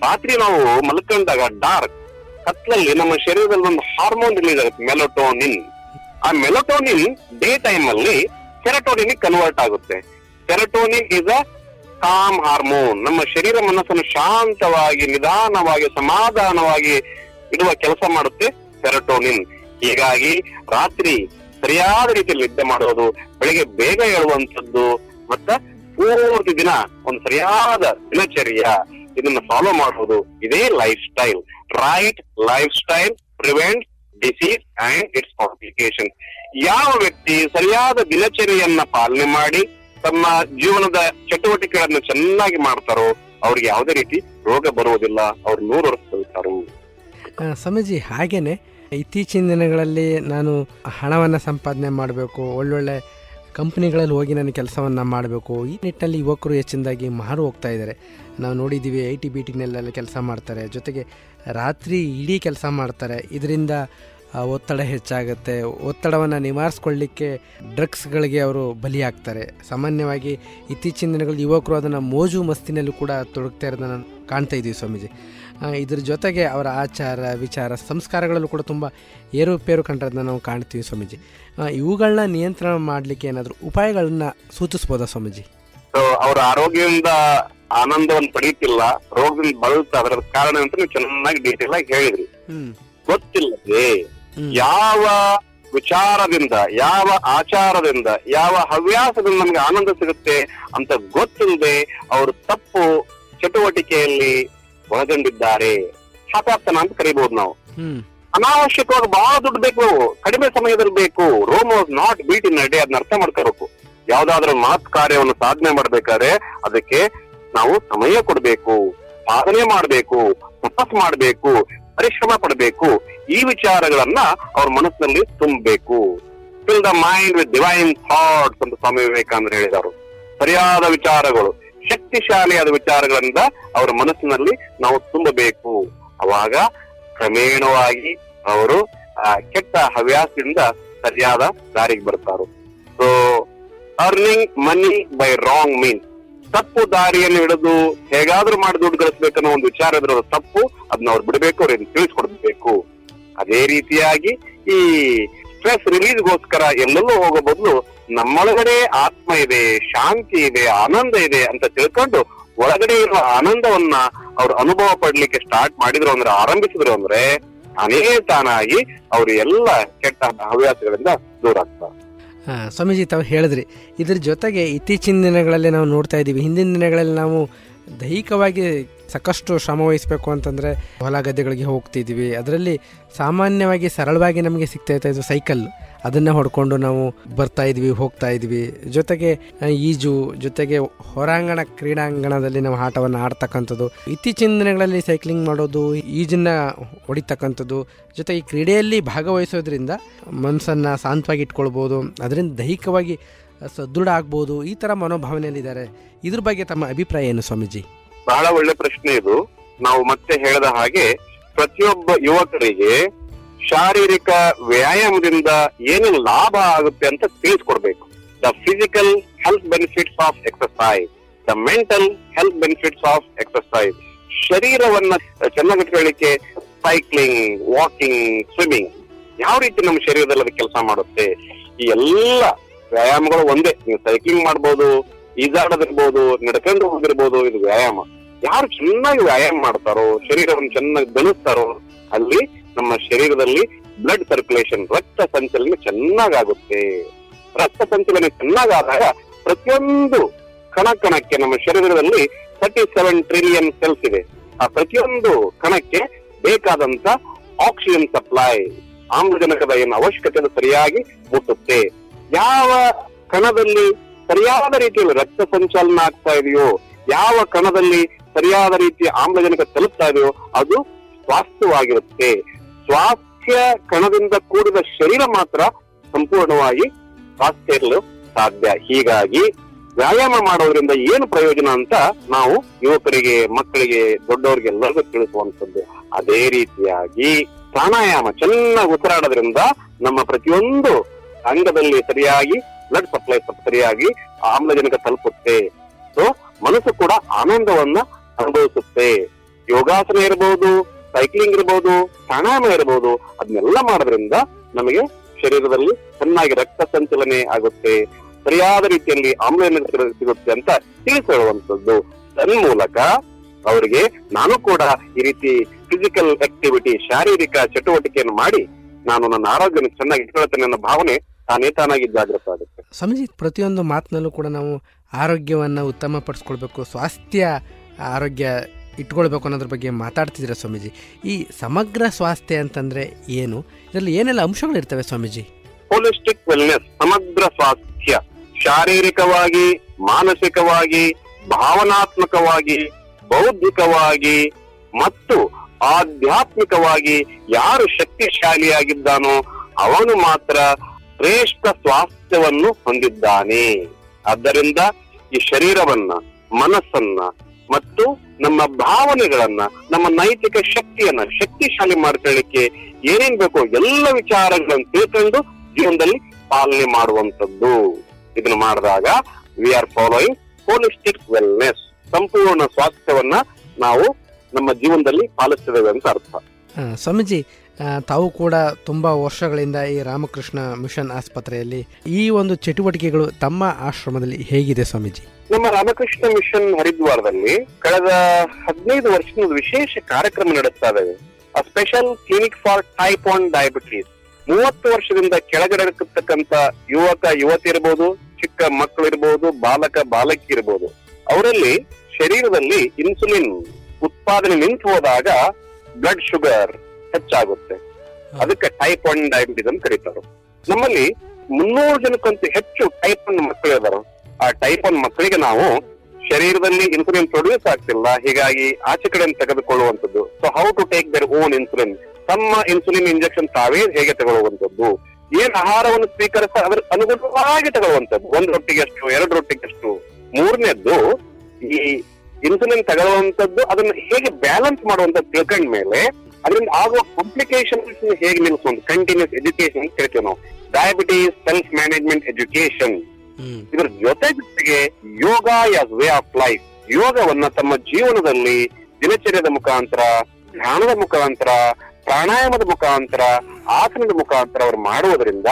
ರಾತ್ರಿ ನಾವು ಮಲ್ಕೊಂಡಾಗ ಡಾರ್ಕ್. ಕತ್ಲಲ್ಲಿ ನಮ್ಮ ಶರೀರದಲ್ಲಿ ಒಂದು ಹಾರ್ಮೋನ್ ರಿಲೀಸ್ ಆಗುತ್ತೆ, ಮೆಲೋಟೋನಿನ್. ಆ ಮೆಲೋಟೋನಿನ್ ಡೇ ಟೈಮ್ ಅಲ್ಲಿ ಸೆರಟೋನಿನ್ ಕನ್ವರ್ಟ್ ಆಗುತ್ತೆ. Serotonin is a calm hormone. ನಮ್ಮ ಶರೀರ ಮನಸ್ಸನ್ನು ಶಾಂತವಾಗಿ, ನಿಧಾನವಾಗಿ, ಸಮಾಧಾನವಾಗಿ ಇಡುವ ಕೆಲಸ ಮಾಡುತ್ತೆ ಸೆರಟೋನಿನ್. ಹೀಗಾಗಿ ರಾತ್ರಿ ಸರಿಯಾದ ರೀತಿಯಲ್ಲಿ ನಿದ್ದೆ ಮಾಡೋದು, ಬೆಳಿಗ್ಗೆ ಬೇಗ ಏಳುವಂತದ್ದು ಮತ್ತ ಪೂರ್ತಿ ದಿನ ಒಂದು ಸರಿಯಾದ ದಿನಚರ್ಯ. ಇದನ್ನ ಫಾಲೋ ಮಾಡುವುದು ಇದೇ lifestyle right lifestyle prevent disease and its complication ಯಾವ ವ್ಯಕ್ತಿ ಸರಿಯಾದ ದಿನಚರಿಯನ್ನ ಪಾಲನೆ ಮಾಡಿ ತಮ್ಮ ಜೀವನದ ಚಟುವಟಿಕೆಗಳನ್ನು ಚೆನ್ನಾಗಿ ಮಾಡ್ತಾರೋ, ಅವ್ರಿಗೆ ಯಾವುದೇ ರೀತಿ ರೋಗ ಬರುವುದಿಲ್ಲ. ಅವ್ರು ನೂರು ವರ್ಷ ಸ್ವಾಮೀಜಿ, ಹಾಗೇನೆ ಇತ್ತೀಚಿನ ದಿನಗಳಲ್ಲಿ ನಾನು ಹಣವನ್ನು ಸಂಪಾದನೆ ಮಾಡಬೇಕು, ಒಳ್ಳೊಳ್ಳೆ ಕಂಪ್ನಿಗಳಲ್ಲಿ ಹೋಗಿ ನಾನು ಕೆಲಸವನ್ನು ಮಾಡಬೇಕು. ಈ ನಿಟ್ಟಿನಲ್ಲಿ ಯುವಕರು ಹೆಚ್ಚಿನದಾಗಿ ಮಾರು ಹೋಗ್ತಾ ಇದ್ದಾರೆ. ನಾವು ನೋಡಿದ್ದೀವಿ, ಐ ಟಿ ಬಿ ಟಿನಲ್ಲೆಲ್ಲ ಕೆಲಸ ಮಾಡ್ತಾರೆ. ಜೊತೆಗೆ ರಾತ್ರಿ ಇಡೀ ಕೆಲಸ ಮಾಡ್ತಾರೆ. ಇದರಿಂದ ಒತ್ತಡ ಹೆಚ್ಚಾಗುತ್ತೆ. ಒತ್ತಡವನ್ನು ನಿವಾರಿಸ್ಕೊಳ್ಳಿಕ್ಕೆ ಡ್ರಗ್ಸ್ಗಳಿಗೆ ಅವರು ಬಲಿಯಾಗ್ತಾರೆ. ಸಾಮಾನ್ಯವಾಗಿ ಇತ್ತೀಚಿನ ದಿನಗಳಲ್ಲಿ ಯುವಕರು ಅದನ್ನು ಮೋಜು ಮಸ್ತಿನಲ್ಲೂ ಕೂಡ ತೊಡಗ್ತಾ ಇರೋದನ್ನು ಕಾಣ್ತಾ ಇದ್ದೀವಿ ಸ್ವಾಮೀಜಿ. ಇದ್ರ ಜೊತೆಗೆ ಅವರ ಆಚಾರ ವಿಚಾರ ಸಂಸ್ಕಾರಗಳಲ್ಲೂ ಕೂಡ ತುಂಬ ಏರುಪೇರು ಕಂಡ್ರದನ್ನ ನಾವು ಕಾಣ್ತೀವಿ ಸ್ವಾಮೀಜಿ. ಇವುಗಳನ್ನ ನಿಯಂತ್ರಣ ಮಾಡಲಿಕ್ಕೆ ಏನಾದರೂ ಉಪಾಯಗಳನ್ನ ಸೂಚಿಸ್ಬೋದಾ ಸ್ವಾಮೀಜಿ? ಅವರ ಆರೋಗ್ಯದಿಂದ ಆನಂದವನ್ನು ಪಡೀತಿಲ್ಲ. ರೋಗದಿಂದ ಬಳಲ್ತಾ ಅದರ ಕಾರಣ ಅಂತ ನೀವು ಚೆನ್ನಾಗಿ ಡೀಟೇಲ್ ಆಗಿ ಹೇಳಿದ್ರಿ. ಗೊತ್ತಿಲ್ಲದೆ. ಯಾವ ವಿಚಾರದಿಂದ ಯಾವ ಆಚಾರದಿಂದ ಯಾವ ಹವ್ಯಾಸದಿಂದ ನಮ್ಗೆ ಆನಂದ ಸಿಗುತ್ತೆ ಅಂತ ಗೊತ್ತಿಲ್ಲದೆ ಅವರು ತಪ್ಪು ಚಟುವಟಿಕೆಯಲ್ಲಿ ಒಳಗೊಂಡಿದ್ದಾರೆ. ಹತಾರ್ಥನ ಅಂತ ಕರಿಬಹುದು ನಾವು. ಅನಾವಶ್ಯಕವಾಗಿ ಬಹಳ ದುಡ್ಡು ಬೇಕು. ಕಡಿಮೆ ಸಮಯದಲ್ಲಿ ಬೇಕು. Rome was not built in day ಅದನ್ನ ಅರ್ಥ ಮಾಡ್ಕೋಬೇಕು. ಯಾವ್ದಾದ್ರು ಮಾತ್ ಕಾರ್ಯವನ್ನು ಸಾಧನೆ ಮಾಡ್ಬೇಕಾದ್ರೆ ಅದಕ್ಕೆ ನಾವು ಸಮಯ ಕೊಡ್ಬೇಕು. ಸಾಧನೆ ಮಾಡ್ಬೇಕು. ತಪಸ್ ಮಾಡ್ಬೇಕು. ಪರಿಶ್ರಮ ಪಡಬೇಕು. ಈ ವಿಚಾರಗಳನ್ನ ಅವ್ರ ಮನಸ್ಸಿನಲ್ಲಿ ತುಂಬಬೇಕು. Fill the mind with divine thoughts ಅಂತ ಸ್ವಾಮಿ ವಿವೇಕಾನಂದ ಹೇಳಿದರು. ಸರಿಯಾದ ವಿಚಾರಗಳು, ಶಕ್ತಿಶಾಲಿಯಾದ ವಿಚಾರಗಳಿಂದ ಅವರ ಮನಸ್ಸಿನಲ್ಲಿ ನಾವು ತುಂಬಬೇಕು. ಅವಾಗ ಕ್ರಮೇಣವಾಗಿ ಅವರು ಕೆಟ್ಟ ಹವ್ಯಾಸದಿಂದ ಸರಿಯಾದ ದಾರಿಗೆ ಬರ್ತಾರೆ. So earning money by wrong means ತಪ್ಪು ದಾರಿಯನ್ನು ಹಿಡಿದು ಹೇಗಾದ್ರೂ ಮಾಡಿ ದುಡ್ಡು ಗಳಿಸ್ಬೇಕನ್ನೋ ಒಂದು ವಿಚಾರ ಇದ್ರೆ ತಪ್ಪು ಅದನ್ನ ಅವ್ರು ಬಿಡಬೇಕು ಅವ್ರಿಗೆ ತಿಳಿಸ್ಕೊಡ್ಬೇಕು. ಅದೇ ರೀತಿಯಾಗಿ ಈ ಸ್ಟ್ರೆಸ್ ರಿಲೀಸ್ಗೋಸ್ಕರ ಎಲ್ಲೆಲ್ಲೂ ಹೋಗೋ ಬದಲು ನಮ್ಮೊಳಗಡೆ ಆತ್ಮ ಇದೆ, ಶಾಂತಿ ಇದೆ, ಆನಂದ ಇದೆ ಅಂತ ತಿಳ್ಕೊಂಡು ಒಳಗಡೆ ಇರುವ ಆನಂದವನ್ನ ಅವ್ರು ಅನುಭವ ಪಡ್ಲಿಕ್ಕೆ ಸ್ಟಾರ್ಟ್ ಮಾಡಿದ್ರು ಅಂದ್ರೆ, ಆರಂಭಿಸಿದ್ರು ಅಂದ್ರೆ, ತಾನೇ ತಾನಾಗಿ ಅವರು ಎಲ್ಲ ಕೆಟ್ಟ ಹವ್ಯಾಸಗಳಿಂದ ದೂರ ಆಗ್ತಾರೆ. ಸ್ವಾಮೀಜಿ, ತಾವು ಹೇಳಿದ್ರಿ. ಇದ್ರ ಜೊತೆಗೆ ಇತ್ತೀಚಿನ ದಿನಗಳಲ್ಲಿ ನಾವು ನೋಡ್ತಾ ಇದ್ದೀವಿ. ಹಿಂದಿನ ದಿನಗಳಲ್ಲಿ ನಾವು ದೈಹಿಕವಾಗಿ ಸಾಕಷ್ಟು ಶ್ರಮ ವಹಿಸಬೇಕು ಅಂತಂದರೆ ಹೊಲ ಗದ್ದೆಗಳಿಗೆ ಹೋಗ್ತಿದ್ವಿ. ಅದರಲ್ಲಿ ಸಾಮಾನ್ಯವಾಗಿ ಸರಳವಾಗಿ ನಮಗೆ ಸಿಗ್ತಾ ಇದು ಸೈಕಲ್ ಅದನ್ನು ಹೊಡ್ಕೊಂಡು ನಾವು ಬರ್ತಾ ಇದ್ವಿ, ಹೋಗ್ತಾ ಇದ್ವಿ. ಜೊತೆಗೆ ಈಜು, ಜೊತೆಗೆ ಹೊರಾಂಗಣ ಕ್ರೀಡಾಂಗಣದಲ್ಲಿ ನಾವು ಆಟವನ್ನು ಆಡ್ತಕ್ಕಂಥದ್ದು. ಇತ್ತೀಚಿನ ದಿನಗಳಲ್ಲಿ ಸೈಕ್ಲಿಂಗ್ ಮಾಡೋದು, ಈಜನ್ನ ಹೊಡಿತಕ್ಕಂಥದ್ದು ಜೊತೆಗೆ ಕ್ರೀಡೆಯಲ್ಲಿ ಭಾಗವಹಿಸೋದ್ರಿಂದ ಮನಸ್ಸನ್ನ ಶಾಂತವಾಗಿ ಇಟ್ಕೊಳ್ಬೋದು, ಅದರಿಂದ ದೈಹಿಕವಾಗಿ ಸದೃಢ ಆಗ್ಬೋದು ಈ ಥರ ಮನೋಭಾವನೆಯಲ್ಲಿದ್ದಾರೆ. ಇದ್ರ ಬಗ್ಗೆ ತಮ್ಮ ಅಭಿಪ್ರಾಯ ಏನು ಸ್ವಾಮೀಜಿ? ಬಹಳ ಒಳ್ಳೆ ಪ್ರಶ್ನೆ ಇದು. ನಾವು ಮತ್ತೆ ಹೇಳಿದ ಹಾಗೆ ಪ್ರತಿಯೊಬ್ಬ ಯುವಕರಿಗೆ ಶಾರೀರಿಕ ವ್ಯಾಯಾಮದಿಂದ ಏನು ಲಾಭ ಆಗುತ್ತೆ ಅಂತ ತಿಳಿಸ್ಕೊಡ್ಬೇಕು. The physical health benefits of exercise the mental health benefits of exercise ಶರೀರವನ್ನ ಚೆನ್ನಾಗಿಟ್ಕೊಳ್ಳಿಕ್ಕೆ ಸೈಕ್ಲಿಂಗ್ ವಾಕಿಂಗ್ ಸ್ವಿಮ್ಮಿಂಗ್ ಯಾವ ರೀತಿ ನಮ್ಮ ಶರೀರದಲ್ಲಿ ಅದು ಕೆಲಸ ಮಾಡುತ್ತೆ? ಈ ಎಲ್ಲ ವ್ಯಾಯಾಮಗಳು ಒಂದೇ. ನೀವು ಸೈಕ್ಲಿಂಗ್ ಮಾಡ್ಬೋದು, ಈಜಾಡೋದಿರ್ಬೋದು, ನಡ್ಕೊಂಡು ಹೋಗಿರ್ಬೋದು, ಇದು ವ್ಯಾಯಾಮ. ಯಾರು ಚೆನ್ನಾಗಿ ವ್ಯಾಯಾಮ ಮಾಡ್ತಾರೋ, ಶರೀರವನ್ನು ಚೆನ್ನಾಗಿ ಬೆಳೆಸ್ತಾರೋ, ಅಲ್ಲಿ ನಮ್ಮ ಶರೀರದಲ್ಲಿ ಬ್ಲಡ್ ಸರ್ಕ್ಯುಲೇಷನ್ ರಕ್ತ ಸಂಚಲನೆ ಚೆನ್ನಾಗಾಗುತ್ತೆ. ರಕ್ತ ಸಂಚಲನೆ ಚೆನ್ನಾಗಾದಾಗ ಪ್ರತಿಯೊಂದು ಕಣ ಕಣಕ್ಕೆ ನಮ್ಮ ಶರೀರದಲ್ಲಿ ತರ್ಟಿ ಸೆವೆನ್ ಟ್ರಿಲಿಯನ್ ಸೆಲ್ಸ್ ಇದೆ. ಆ ಪ್ರತಿಯೊಂದು ಕಣಕ್ಕೆ ಬೇಕಾದಂತ ಆಕ್ಸಿಜನ್ ಸಪ್ಲೈ ಆಮ್ಲಜನಕದ ಏನು ಅವಶ್ಯಕತೆ ಸರಿಯಾಗಿ ಮುಟ್ಟುತ್ತೆ. ಯಾವ ಕಣದಲ್ಲಿ ಸರಿಯಾದ ರೀತಿಯಲ್ಲಿ ರಕ್ತ ಸಂಚಲನ ಆಗ್ತಾ ಇದೆಯೋ, ಯಾವ ಕಣದಲ್ಲಿ ಸರಿಯಾದ ರೀತಿಯ ಆಮ್ಲಜನಕ ತಲುಪ್ತಾ ಇದೆಯೋ ಅದು ಸ್ವಾಸ್ಥ್ಯವಾಗಿರುತ್ತೆ ಸ್ವಾಸ್ಥ್ಯ ಕಣದಿಂದ ಕೂಡಿದ ಶರೀರ ಮಾತ್ರ ಸಂಪೂರ್ಣವಾಗಿ ಸ್ವಾಸ್ಥ್ಯ ಇರಲು ಸಾಧ್ಯ. ಹೀಗಾಗಿ ವ್ಯಾಯಾಮ ಮಾಡೋದ್ರಿಂದ ಏನು ಪ್ರಯೋಜನ ಅಂತ ನಾವು ಯುವಕರಿಗೆ, ಮಕ್ಕಳಿಗೆ ದೊಡ್ಡವರಿಗೆ ಎಲ್ಲರಿಗೂ ತಿಳಿಸುವಂತದ್ದು ಅದೇ ರೀತಿಯಾಗಿ ಪ್ರಾಣಾಯಾಮ ಚೆನ್ನಾಗಿ ಉಸಿರಾಡೋದ್ರಿಂದ ನಮ್ಮ ಪ್ರತಿಯೊಂದು ಅಂಗದಲ್ಲಿ ಸರಿಯಾಗಿ ಬ್ಲಡ್ ಸಪ್ಲೈ ಸರಿಯಾಗಿ ಆಮ್ಲಜನಕ ತಲುಪುತ್ತೆ. ಸೊ ಮನಸ್ಸು ಕೂಡ ಆನಂದವನ್ನ ಅನುಭವಿಸುತ್ತೆ. ಯೋಗಾಸನ ಇರಬಹುದು ಸೈಕ್ಲಿಂಗ್ ಇರಬಹುದು ಪ್ರಾಣಾಯಾಮ ಇರಬಹುದು ಅದನ್ನೆಲ್ಲ ಮಾಡೋದ್ರಿಂದ ನಮಗೆ ಶರೀರದಲ್ಲಿ ಚೆನ್ನಾಗಿ ರಕ್ತ ಸಂಚಲನೆ ಆಗುತ್ತೆ. ಸರಿಯಾದ ರೀತಿಯಲ್ಲಿ ಆಮ್ಲಜನಕ ಸಿಗುತ್ತೆ ಅಂತ ತಿಳಿಸಿರುವಂತದ್ದು. ತನ್ಮೂಲಕ ಅವರಿಗೆ ನಾನು ಕೂಡ ಈ ರೀತಿ ಫಿಸಿಕಲ್ ಆಕ್ಟಿವಿಟಿ ಶಾರೀರಿಕ ಚಟುವಟಿಕೆಯನ್ನು ಮಾಡಿ ನಾನು ನನ್ನ ಆರೋಗ್ಯ ಚೆನ್ನಾಗಿ ಇಟ್ಕೊಳ್ತೇನೆ ಅನ್ನೋ ಭಾವನೆ ತಾನೇ ತಾನಾಗಿ ಜಾಗೃತ ಆಗುತ್ತೆ. ಸ್ವಾಮೀಜಿ, ಪ್ರತಿಯೊಂದು ಮಾತಿನಲ್ಲೂ ಕೂಡ ನಾವು ಆರೋಗ್ಯವನ್ನ ಉತ್ತಮ ಪಡಿಸ್ಕೊಳ್ಬೇಕು ಸ್ವಾಸ್ಥ್ಯ, ಆರೋಗ್ಯ ಇಟ್ಕೊಳ್ಬೇಕು ಅನ್ನೋದ್ರ ಬಗ್ಗೆ ಮಾತಾಡ್ತಿದ್ದೀರಾ ಸ್ವಾಮೀಜಿ? ಈ ಸಮಗ್ರ ಸ್ವಾಸ್ಥ್ಯ ಅಂತಂದ್ರೆ ಏನು? ಇದರಲ್ಲಿ ಏನೆಲ್ಲ ಅಂಶಗಳಿರ್ತವೆ ಸ್ವಾಮೀಜಿ? ಹೋಲಿಸ್ಟಿಕ್ ವೆಲ್ನೆಸ್ ಸಮಗ್ರ ಸ್ವಾಸ್ಥ್ಯ. ಶಾರೀರಿಕವಾಗಿ, ಮಾನಸಿಕವಾಗಿ, ಭಾವನಾತ್ಮಕವಾಗಿ, ಬೌದ್ಧಿಕವಾಗಿ ಮತ್ತು ಆಧ್ಯಾತ್ಮಿಕವಾಗಿ ಯಾರು ಶಕ್ತಿಶಾಲಿಯಾಗಿದ್ದಾನೋ ಅವನು ಮಾತ್ರ ಶ್ರೇಷ್ಠ ಸ್ವಾಸ್ಥ್ಯವನ್ನು ಹೊಂದಿದ್ದಾನೆ. ಆದ್ದರಿಂದ ಈ ಶರೀರವನ್ನ, ಮನಸ್ಸನ್ನ ಮತ್ತು ನಮ್ಮ ಭಾವನೆಗಳನ್ನ, ನಮ್ಮ ನೈತಿಕ ಶಕ್ತಿಯನ್ನ, ಶಕ್ತಿಶಾಲಿ ಮಾಡ್ಕೊಳ್ಳಿಕ್ಕೆ ಏನೇನ್ ಬೇಕೋ ಎಲ್ಲ ವಿಚಾರಗಳನ್ನು ತಿಳ್ಕೊಂಡು ಜೀವನದಲ್ಲಿ ಪಾಲನೆ ಮಾಡುವಂತದ್ದು ಇದನ್ನ ಮಾಡಿದಾಗ we are following holistic wellness ಸಂಪೂರ್ಣ ಸ್ವಾಸ್ಥ್ಯವನ್ನ ನಾವು ನಮ್ಮ ಜೀವನದಲ್ಲಿ ಪಾಲಿಸ್ತೇವೆ ಅಂತ ಅರ್ಥ. ಸ್ವಾಮೀಜಿ ತಾವು ಕೂಡ ತುಂಬಾ ವರ್ಷಗಳಿಂದ ಈ ರಾಮಕೃಷ್ಣ ಮಿಷನ್ ಆಸ್ಪತ್ರೆಯಲ್ಲಿ ಈ ಒಂದು ಚಟುವಟಿಕೆಗಳು ತಮ್ಮ ಆಶ್ರಮದಲ್ಲಿ ಹೇಗಿದೆ ಸ್ವಾಮೀಜಿ? ನಮ್ಮ ರಾಮಕೃಷ್ಣ ಮಿಷನ್ ಹರಿದ್ವಾರದಲ್ಲಿ ಕಳೆದ ಹದಿನೈದು ವರ್ಷದ ವಿಶೇಷ ಕಾರ್ಯಕ್ರಮ ನಡೆಸ್ತಾ ಇದ್ದೇವೆ. Special clinic for type one diabetes ಮೂವತ್ತು ವರ್ಷದಿಂದ ಕೆಳಗಡೆ ಯುವಕ, ಯುವತಿ ಇರ್ಬೋದು, ಚಿಕ್ಕ ಮಕ್ಕಳು ಇರಬಹುದು ಬಾಲಕ, ಬಾಲಕಿ ಇರ್ಬೋದು. ಅವರಲ್ಲಿ ಶರೀರದಲ್ಲಿ ಇನ್ಸುಲಿನ್ ಉತ್ಪಾದನೆ ನಿಂತು ಹೋದಾಗ ಬ್ಲಡ್ ಶುಗರ್ ಹೆಚ್ಚಾಗುತ್ತೆ. ಅದಕ್ಕೆ ಟೈಪ್ ಒನ್ ಡಯಾಬಿಟಿಸ್ ಅಂತ ಕರೀತಾರೆ. ನಮ್ಮಲ್ಲಿ ಮುನ್ನೂರು ಜನಕ್ಕಂತೂ ಹೆಚ್ಚು ಟೈಪ್ ಒನ್ ಮಕ್ಕಳು ಇದಾರೆ. ಆ ಟೈಪ್ ಒನ್ ಮಕ್ಕಳಿಗೆ ನಾವು ಶರೀರದಲ್ಲಿ ಇನ್ಸುಲಿನ್ ಪ್ರೊಡ್ಯೂಸ್ ಆಗ್ತಿಲ್ಲ. ಹೀಗಾಗಿ ಆಚೆ ಕಡೆ ತೆಗೆದುಕೊಳ್ಳುವಂಥದ್ದು. So how to take their own insulin ತಮ್ಮ ಇನ್ಸುಲಿನ್ ಇಂಜೆಕ್ಷನ್ ತಾವೇ ಹೇಗೆ ತಗೊಳ್ಳುವಂಥದ್ದು? ಏನ್ ಆಹಾರವನ್ನು ಸ್ವೀಕರಿಸ ಅದ್ರ ಅನುಗುಣವಾಗಿ ತಗೊಳ್ಳುವಂಥದ್ದು. ಒಂದು ರೊಟ್ಟಿಗೆ ಎಷ್ಟು ಎರಡು ರೊಟ್ಟಿಗೆ ಎಷ್ಟು ಮೂರನೇದ್ದು ಈ ಇನ್ಸುಲಿನ್ ತಗೊಳ್ಳುವಂಥದ್ದು ಅದನ್ನ ಹೇಗೆ ಬ್ಯಾಲೆನ್ಸ್ ಮಾಡುವಂತ ತಿಳ್ಕೊಂಡ ಮೇಲೆ ಅದರಿಂದ ಆಗುವ ಕಾಂಪ್ಲಿಕೇಶನ್ ಹೇಗೆ ನಿಲ್ಲಿಸೋದು ಕಂಟಿನ್ಯೂಸ್ ಎಜುಕೇಶನ್ ಅಂತ ನಾವು. ಡಯಾಬಿಟೀಸ್ ಸೆಲ್ಫ್ ಮ್ಯಾನೇಜ್ಮೆಂಟ್ ಎಜುಕೇಶನ್ ಇದರ ಜೊತೆ ಜೊತೆಗೆ yoga as way of life ಯೋಗವನ್ನ ತಮ್ಮ ಜೀವನದಲ್ಲಿ ದಿನಚರ್ಯದ ಮುಖಾಂತರ ಧ್ಯಾನದ ಮುಖಾಂತರ ಪ್ರಾಣಾಯಾಮದ ಮುಖಾಂತರ ಆಸನದ ಮುಖಾಂತರ ಅವರು ಮಾಡುವುದರಿಂದ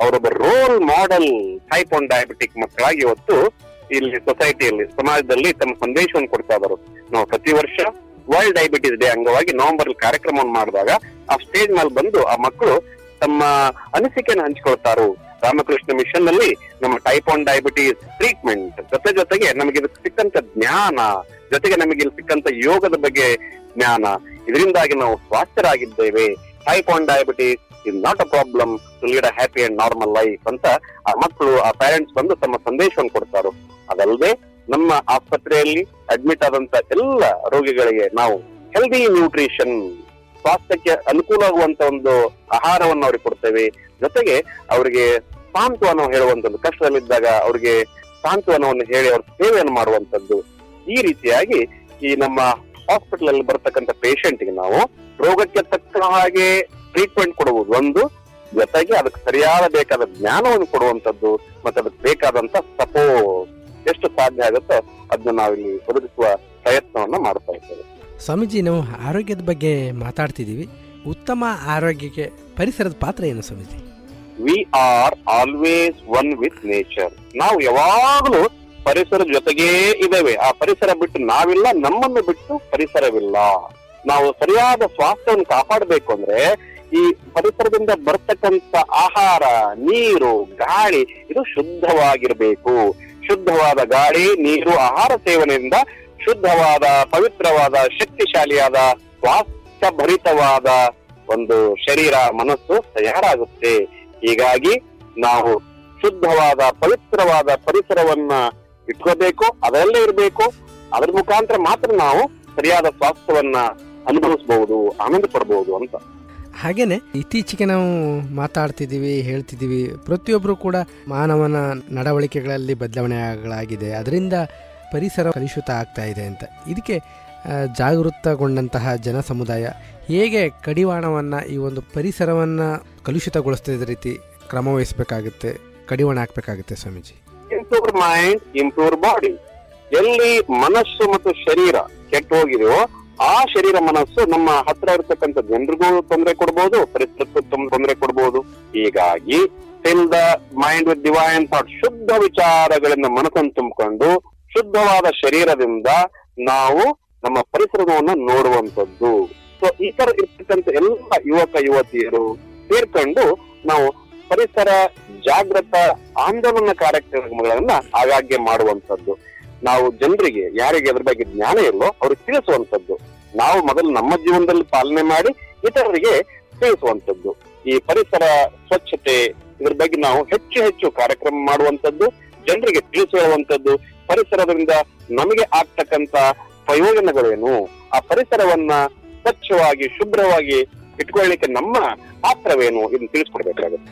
ಅವರೊಬ್ಬ role model type one diabetic ಮಕ್ಕಳಾಗಿ ಇವತ್ತು ಇಲ್ಲಿ ಸೊಸೈಟಿಯಲ್ಲಿ ಸಮಾಜದಲ್ಲಿ ತಮ್ಮ ಸಂದೇಶವನ್ನು ಕೊಡ್ತಾ ಇದ್ದಾರೆ. ನಾವು ಪ್ರತಿ ವರ್ಷ ವರ್ಲ್ಡ್ ಡಯಾಬಿಟಿಸ್ ಡೇ ಅಂಗವಾಗಿ ನವೆಂಬರ್ ಕಾರ್ಯಕ್ರಮವನ್ನು ಮಾಡಿದಾಗ ಆ ಸ್ಟೇಜ್ ಮೇಲೆ ಬಂದು ಆ ಮಕ್ಕಳು ತಮ್ಮ ಅನಿಸಿಕೆಯನ್ನು ಹಂಚಿಕೊಳ್ತಾರು. ರಾಮಕೃಷ್ಣ ಮಿಷನ್ನಲ್ಲಿ ನಮ್ಮ ಟೈಪ್ ಒನ್ ಡಯಾಬಿಟೀಸ್ ಟ್ರೀಟ್ಮೆಂಟ್ ಜೊತೆ ಜೊತೆಗೆ ನಮಗೆ ಸಿಕ್ಕಂತ ಜ್ಞಾನ, ಜೊತೆಗೆ ನಮಗೆ ಇಲ್ಲಿ ಸಿಕ್ಕಂತ ಯೋಗದ ಬಗ್ಗೆ ಜ್ಞಾನ. ಇದರಿಂದಾಗಿ ನಾವು ಸ್ವಾಸ್ಥ್ಯರಾಗಿದ್ದೇವೆ. Type one diabetes is not a problem to lead a happy and normal life ಅಂತ ಆ ಮಕ್ಕಳು ಆ ಪೇರೆಂಟ್ಸ್ ಬಂದು ತಮ್ಮ ಸಂದೇಶವನ್ನು ಕೊಡ್ತಾರೆ. ಅದಲ್ಲದೆ ನಮ್ಮ ಆಸ್ಪತ್ರೆಯಲ್ಲಿ ಅಡ್ಮಿಟ್ ಆದಂತ ಎಲ್ಲ ರೋಗಿಗಳಿಗೆ ನಾವು ಹೆಲ್ದಿ ನ್ಯೂಟ್ರಿಷನ್ ಸ್ವಾಸ್ಥ್ಯಕ್ಕೆ ಅನುಕೂಲ ಆಗುವಂತ ಒಂದು ಆಹಾರವನ್ನು ಅವ್ರಿಗೆ ಕೊಡ್ತೇವೆ. ಜೊತೆಗೆ ಅವರಿಗೆ ಸಾಂತ್ವನ ಹೇಳುವಂತದ್ದು, ಕಷ್ಟದಲ್ಲಿದ್ದಾಗ ಅವರಿಗೆ ಸಾಂತ್ವನವನ್ನು ಹೇಳಿ ಅವ್ರ ಸೇವೆಯನ್ನು ಮಾಡುವಂತದ್ದು. ಈ ರೀತಿಯಾಗಿ ಈ ನಮ್ಮ ಹಾಸ್ಪಿಟಲ್ ಅಲ್ಲಿ ಪೇಷಂಟ್ಗೆ ನಾವು ರೋಗಕ್ಕೆ ತಕ್ಕ ಹಾಗೆ ಟ್ರೀಟ್ಮೆಂಟ್ ಕೊಡುವುದು ಒಂದು, ಜೊತೆಗೆ ಅದಕ್ಕೆ ಸರಿಯಾದ ಬೇಕಾದ ಜ್ಞಾನವನ್ನು ಕೊಡುವಂತದ್ದು, ಮತ್ತೆ ಅದಕ್ಕೆ ಬೇಕಾದಂತ ಸಪೋರ್ಟ್ ಎಷ್ಟು ಸಾಧ್ಯ ಆಗುತ್ತೋ ಅದನ್ನ ನಾವಿಲ್ಲಿ ಒದಗಿಸುವ ಪ್ರಯತ್ನವನ್ನ ಮಾಡ್ತಾ ಇದ್ದೇವೆ. ಸ್ವಾಮೀಜಿ ನಾವು ಆರೋಗ್ಯದ ಬಗ್ಗೆ ಮಾತಾಡ್ತಿದ್ದೀವಿ. ಉತ್ತಮ ಆರೋಗ್ಯಕ್ಕೆ ಪರಿಸರದ ಪಾತ್ರ ಏನು Swamiji? We are always one with nature ನಾವು ಯಾವಾಗಲೂ ಪರಿಸರದ ಜೊತೆಗೇ ಇದ್ದೇವೆ. ಆ ಪರಿಸರ ಬಿಟ್ಟು ನಾವಿಲ್ಲ ನಮ್ಮನ್ನು ಬಿಟ್ಟು ಪರಿಸರವಿಲ್ಲ. ನಾವು ಸರಿಯಾದ ಸ್ವಾಸ್ಥ್ಯವನ್ನು ಕಾಪಾಡಬೇಕು ಅಂದ್ರೆ ಈ ಪರಿಸರದಿಂದ ಬರ್ತಕ್ಕಂಥ ಆಹಾರ ನೀರು ಗಾಳಿ ಇದು ಶುದ್ಧವಾಗಿರ್ಬೇಕು. ಶುದ್ಧವಾದ ಗಾಳಿ, ನೀರು, ಆಹಾರ ಸೇವನೆಯಿಂದ ಶುದ್ಧವಾದ, ಪವಿತ್ರವಾದ, ಶಕ್ತಿಶಾಲಿಯಾದ ಸ್ವಾಸ್ಥ್ಯ ಭರಿತವಾದ ಒಂದು ಶರೀರ, ಮನಸ್ಸು ತಯಾರಾಗುತ್ತೆ. ಹೀಗಾಗಿ ನಾವು ಶುದ್ಧವಾದ, ಪವಿತ್ರವಾದ ಪರಿಸರವನ್ನ ಇಟ್ಕೋಬೇಕು, ಅದರಲ್ಲೇ ಇರಬೇಕು. ಅದರ ಮುಖಾಂತರ ಮಾತ್ರ ನಾವು ಸರಿಯಾದ ಸ್ವಾಸ್ಥ್ಯವನ್ನ ಅನುಭವಿಸಬಹುದು, ಆನಂದ ಪಡಬಹುದು ಅಂತ. ಹಾಗೇನೆ ಇತ್ತೀಚೆಗೆ ನಾವು ಮಾತಾಡ್ತಿದ್ದೀವಿ, ಹೇಳ್ತಿದ್ದೀವಿ. ಪ್ರತಿಯೊಬ್ಬರು ಕೂಡ ಮಾನವನ ನಡವಳಿಕೆಗಳಲ್ಲಿ ಬದಲಾವಣೆಗಳಾಗಿದೆ. ಅದರಿಂದ ಪರಿಸರ ಕಲುಷಿತ ಆಗ್ತಾ ಇದೆ ಅಂತ. ಇದಕ್ಕೆ ಜಾಗೃತಗೊಂಡಂತಹ ಜನ ಸಮುದಾಯ ಹೇಗೆ ಕಡಿವಾಣವನ್ನು, ಈ ಒಂದು ಪರಿಸರವನ್ನು ಕಲುಷಿತಗೊಳಿಸ್ತಿದ್ದ ರೀತಿ ಕ್ರಮ ವಹಿಸಬೇಕಾಗುತ್ತೆ, ಕಡಿವಾಣ ಹಾಕಬೇಕಾಗುತ್ತೆ Swamiji? Improve mind improve body ಎಲ್ಲಿ ಮನಸ್ಸು ಮತ್ತು ಶರೀರ ಕೆಟ್ಟು ಹೋಗಿದೆಯೋ ಆ ಶರೀರ ಮನಸ್ಸು ನಮ್ಮ ಹತ್ರ ಇರತಕ್ಕಂತ ಜನರಿಗೂ ತೊಂದರೆ ಕೊಡ್ಬೋದು, ಪರಿಸರಕ್ಕೂ ತೊಂದರೆ ಕೊಡ್ಬೋದು. ಹೀಗಾಗಿ fill the mind with divine thought ಶುದ್ಧ ವಿಚಾರಗಳಿಂದ ಮನಸ್ಸನ್ನು ತುಂಬಿಕೊಂಡು ಶುದ್ಧವಾದ ಶರೀರದಿಂದ ನಾವು ನಮ್ಮ ಪರಿಸರವನ್ನು ನೋಡುವಂಥದ್ದು. ಸೊ ಈ ತರ ಇರ್ತಕ್ಕಂಥ ಎಲ್ಲ ಯುವಕ, ಯುವತಿಯರು ಸೇರ್ಕೊಂಡು ನಾವು ಪರಿಸರ ಜಾಗೃತ ಆಂದೋಲನ ಕಾರ್ಯಕ್ರಮಗಳನ್ನ ಆಗಾಗ್ಗೆ ಮಾಡುವಂಥದ್ದು. ನಾವು ಜನರಿಗೆ, ಯಾರಿಗೆ ಅದ್ರ ಬಗ್ಗೆ ಜ್ಞಾನ ಇಲ್ಲೋ ಅವ್ರಿಗೆ ತಿಳಿಸುವಂತದ್ದು ನಾವು ಮೊದಲು ನಮ್ಮ ಜೀವನದಲ್ಲಿ ಪಾಲನೆ ಮಾಡಿ ಇತರರಿಗೆ ತಿಳಿಸುವಂತದ್ದು ಈ ಪರಿಸರ ಸ್ವಚ್ಛತೆ ಇದ್ರ ಬಗ್ಗೆ ನಾವು ಹೆಚ್ಚು ಹೆಚ್ಚು ಕಾರ್ಯಕ್ರಮ ಮಾಡುವಂತದ್ದು ಜನರಿಗೆ ತಿಳಿಸಿ ಹೇಳುವಂತದ್ದು ಪರಿಸರದಿಂದ ನಮಗೆ ಆಗ್ತಕ್ಕಂತ ಪ್ರಯೋಜನಗಳೇನು ಆ ಪರಿಸರವನ್ನ ಸ್ವಚ್ಛವಾಗಿ, ಶುಭ್ರವಾಗಿ ಇಟ್ಕೊಳ್ಳಿಕ್ಕೆ ನಮ್ಮ ಪಾತ್ರವೇನು ಇದನ್ನು ತಿಳಿಸ್ಕೊಡ್ಬೇಕಾಗುತ್ತೆ.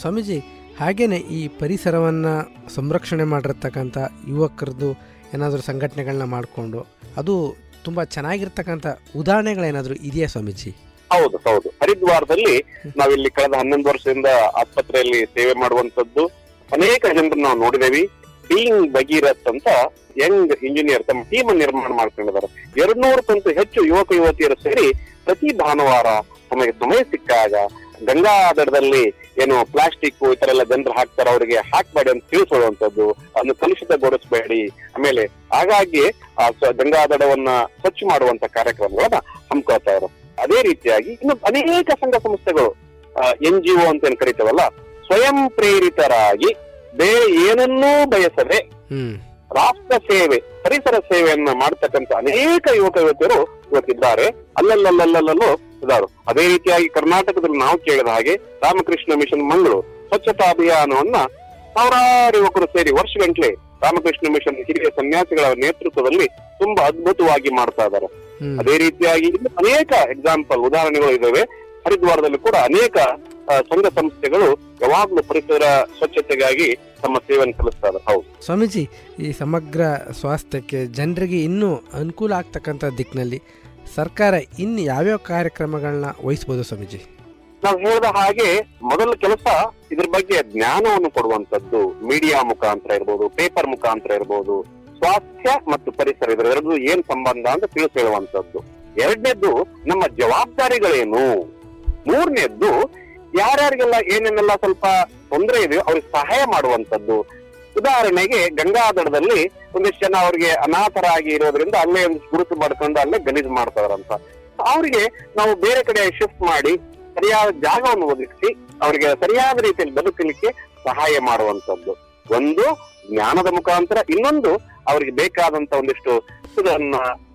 ಸ್ವಾಮೀಜಿ, ಹಾಗೇನೆ ಈ ಪರಿಸರವನ್ನ ಸಂರಕ್ಷಣೆ ಮಾಡಿರ್ತಕ್ಕಂಥ ಯುವಕರದ್ದು ಏನಾದರೂ ಸಂಘಟನೆಗಳನ್ನ ಮಾಡಿಕೊಂಡು, ಅದು ತುಂಬ ಚೆನ್ನಾಗಿರ್ತಕ್ಕಂಥ ಉದಾಹರಣೆಗಳೇನಾದರೂ ಇದೆಯಾ ಸ್ವಾಮೀಜಿ? ಹೌದು ಹೌದು. ಹರಿದ್ವಾರದಲ್ಲಿ ನಾವಿಲ್ಲಿ ಕಳೆದ ಹನ್ನೊಂದು ವರ್ಷದಿಂದ ಆಸ್ಪತ್ರೆಯಲ್ಲಿ ಸೇವೆ ಮಾಡುವಂತದ್ದು ಅನೇಕ ಜನರು ನಾವು ನೋಡಿದೇವಿ ಬೀಯಿಂಗ್ ಭಗೀರಥ್ ಅಂತ ಯಂಗ್ ಇಂಜಿನಿಯರ್ ತಮ್ಮ ಟೀಮ್ ನಿರ್ಮಾಣ ಮಾಡ್ಕೊಂಡಿದ್ದಾರೆ. ಎರಡ್ ನೂರಕ್ಕಂತೂ ಹೆಚ್ಚು ಯುವಕ ಯುವತಿಯರು ಸೇರಿ ಪ್ರತಿ ಭಾನುವಾರ ತಮಗೆ ಸಮಯ ಸಿಕ್ಕಾಗ ಗಂಗಾ ಏನು ಪ್ಲಾಸ್ಟಿಕ್ ಈ ತರ ಎಲ್ಲ ಜನರು ಹಾಕ್ತಾರೆ ಅವರಿಗೆ ಹಾಕ್ಬೇಡಿ ಅಂತ ತಿಳಿಸುವಂತದ್ದು ಅದನ್ನು ಕಲುಷಿತಗೊಳಿಸಬೇಡಿ ಆಮೇಲೆ ಹಾಗಾಗಿ ಆ ಗಂಗಾ ದಡವನ್ನ ಸ್ವಚ್ಛ ಮಾಡುವಂತ ಕಾರ್ಯಕ್ರಮಗಳನ್ನ ಹಮ್ಮಿಕೊಳ್ತಾ ಇದ್ರು ಅದೇ ರೀತಿಯಾಗಿ ಇನ್ನು ಅನೇಕ ಸಂಘ ಸಂಸ್ಥೆಗಳು ಎನ್ ಜಿ ಒ ಅಂತ ಏನ್ ಕರಿತೇವಲ್ಲ ಸ್ವಯಂ ಪ್ರೇರಿತರಾಗಿ ಬೇರೆ ಏನನ್ನೂ ಬಯಸದೆ ರಾಷ್ಟ್ರ ಸೇವೆ ಪರಿಸರ ಸೇವೆಯನ್ನ ಮಾಡ್ತಕ್ಕಂತ ಅನೇಕ ಯುವಕ ಯುವತಿಯರು ಇವತ್ತಿದ್ದಾರೆ. ಅಲ್ಲಲ್ಲಲ್ಲಲ್ಲಲ್ಲೂ ಇದಾರು ಅದೇ ರೀತಿಯಾಗಿ ಕರ್ನಾಟಕದಲ್ಲಿ ನಾವು ಕೇಳಿದ ಹಾಗೆ ರಾಮಕೃಷ್ಣ ಮಿಷನ್ ಮಂಗಳೂರು ಸ್ವಚ್ಛತಾ ಅಭಿಯಾನವನ್ನ ಸಾವಿರಾರು ಯುವಕರು ಸೇರಿ ವರ್ಷಗಂಟ್ಲೆ ರಾಮಕೃಷ್ಣ ಮಿಷನ್ ಹಿರಿಯ ಸನ್ಯಾಸಿಗಳ ನೇತೃತ್ವದಲ್ಲಿ ತುಂಬಾ ಅದ್ಭುತವಾಗಿ ಮಾಡ್ತಾ ಇದ್ದಾರೆ. ಅದೇ ರೀತಿಯಾಗಿ ಅನೇಕ ಎಕ್ಸಾಂಪಲ್ ಉದಾಹರಣೆಗಳು ಇದಾವೆ. ಹರಿದ್ವಾರದಲ್ಲಿ ಕೂಡ ಅನೇಕ ಸಂಘ ಸಂಸ್ಥೆಗಳು ಯಾವಾಗ್ಲೂ ಪರಿಸರ ಸ್ವಚ್ಛತೆಗಾಗಿ ತಮ್ಮ ಸೇವೆಯನ್ನು ಸಲ್ಲಿಸ್ತಾರೆ ಹೌದು. ಸ್ವಾಮೀಜಿ ಈ ಸಮಗ್ರ ಸ್ವಾಸ್ಥ್ಯಕ್ಕೆ ಜನರಿಗೆ ಇನ್ನೂ ಅನುಕೂಲ ಆಗ್ತಕ್ಕಂಥ ದಿಕ್ಕಿನಲ್ಲಿ ಸರ್ಕಾರ ಇನ್ನು ಯಾವ್ಯಾವ ಕಾರ್ಯಕ್ರಮಗಳನ್ನ ವಹಿಸಬಹುದು ಸ್ವಾಮೀಜಿ? ನಾವು ಹೇಳಿದ ಹಾಗೆ ಮೊದಲ ಕೆಲಸ ಇದ್ರ ಬಗ್ಗೆ ಜ್ಞಾನವನ್ನು ಕೊಡುವಂತದ್ದು ಮೀಡಿಯಾ ಮುಖಾಂತರ ಇರ್ಬೋದು ಪೇಪರ್ ಮುಖಾಂತರ ಇರ್ಬೋದು, ಸ್ವಾಸ್ಥ್ಯ ಮತ್ತು ಪರಿಸರ ಇದರೆರಡು ಏನ್ ಸಂಬಂಧ ಅಂತ ತಿಳಿಸಿ ಹೇಳುವಂತದ್ದು ಎರಡನೇದ್ದು ನಮ್ಮ ಜವಾಬ್ದಾರಿಗಳೇನು? ಮೂರನೇದ್ದು ಯಾರ್ಯಾರಿಗೆಲ್ಲ ಏನೇನೆಲ್ಲ ಸ್ವಲ್ಪ ತೊಂದರೆ ಇದೆಯೋ ಅವ್ರಿಗೆ ಸಹಾಯ ಮಾಡುವಂತದ್ದು ಉದಾಹರಣೆಗೆ ಗಂಗಾಧರದಲ್ಲಿ ಒಂದಿಷ್ಟು ಜನ ಅವ್ರಿಗೆ ಅನಾಥರಾಗಿ ಇರೋದ್ರಿಂದ ಅಲ್ಲೇ ಒಂದು ಗುರುತು ಮಾಡ್ಕೊಂಡು ಅಲ್ಲೇ ಗಲೀಜು ಮಾಡ್ತಾರಂತ. ಅವರಿಗೆ ನಾವು ಬೇರೆ ಕಡೆ ಶಿಫ್ಟ್ ಮಾಡಿ ಸರಿಯಾದ ಜಾಗವನ್ನು ಒದಗಿಸಿ ಅವರಿಗೆ ಸರಿಯಾದ ರೀತಿಯಲ್ಲಿ ಬದುಕಲಿಕ್ಕೆ ಸಹಾಯ ಮಾಡುವಂತದ್ದು ಒಂದು ಜ್ಞಾನದ ಮುಖಾಂತರ, ಇನ್ನೊಂದು ಅವರಿಗೆ ಬೇಕಾದಂತ ಒಂದಿಷ್ಟು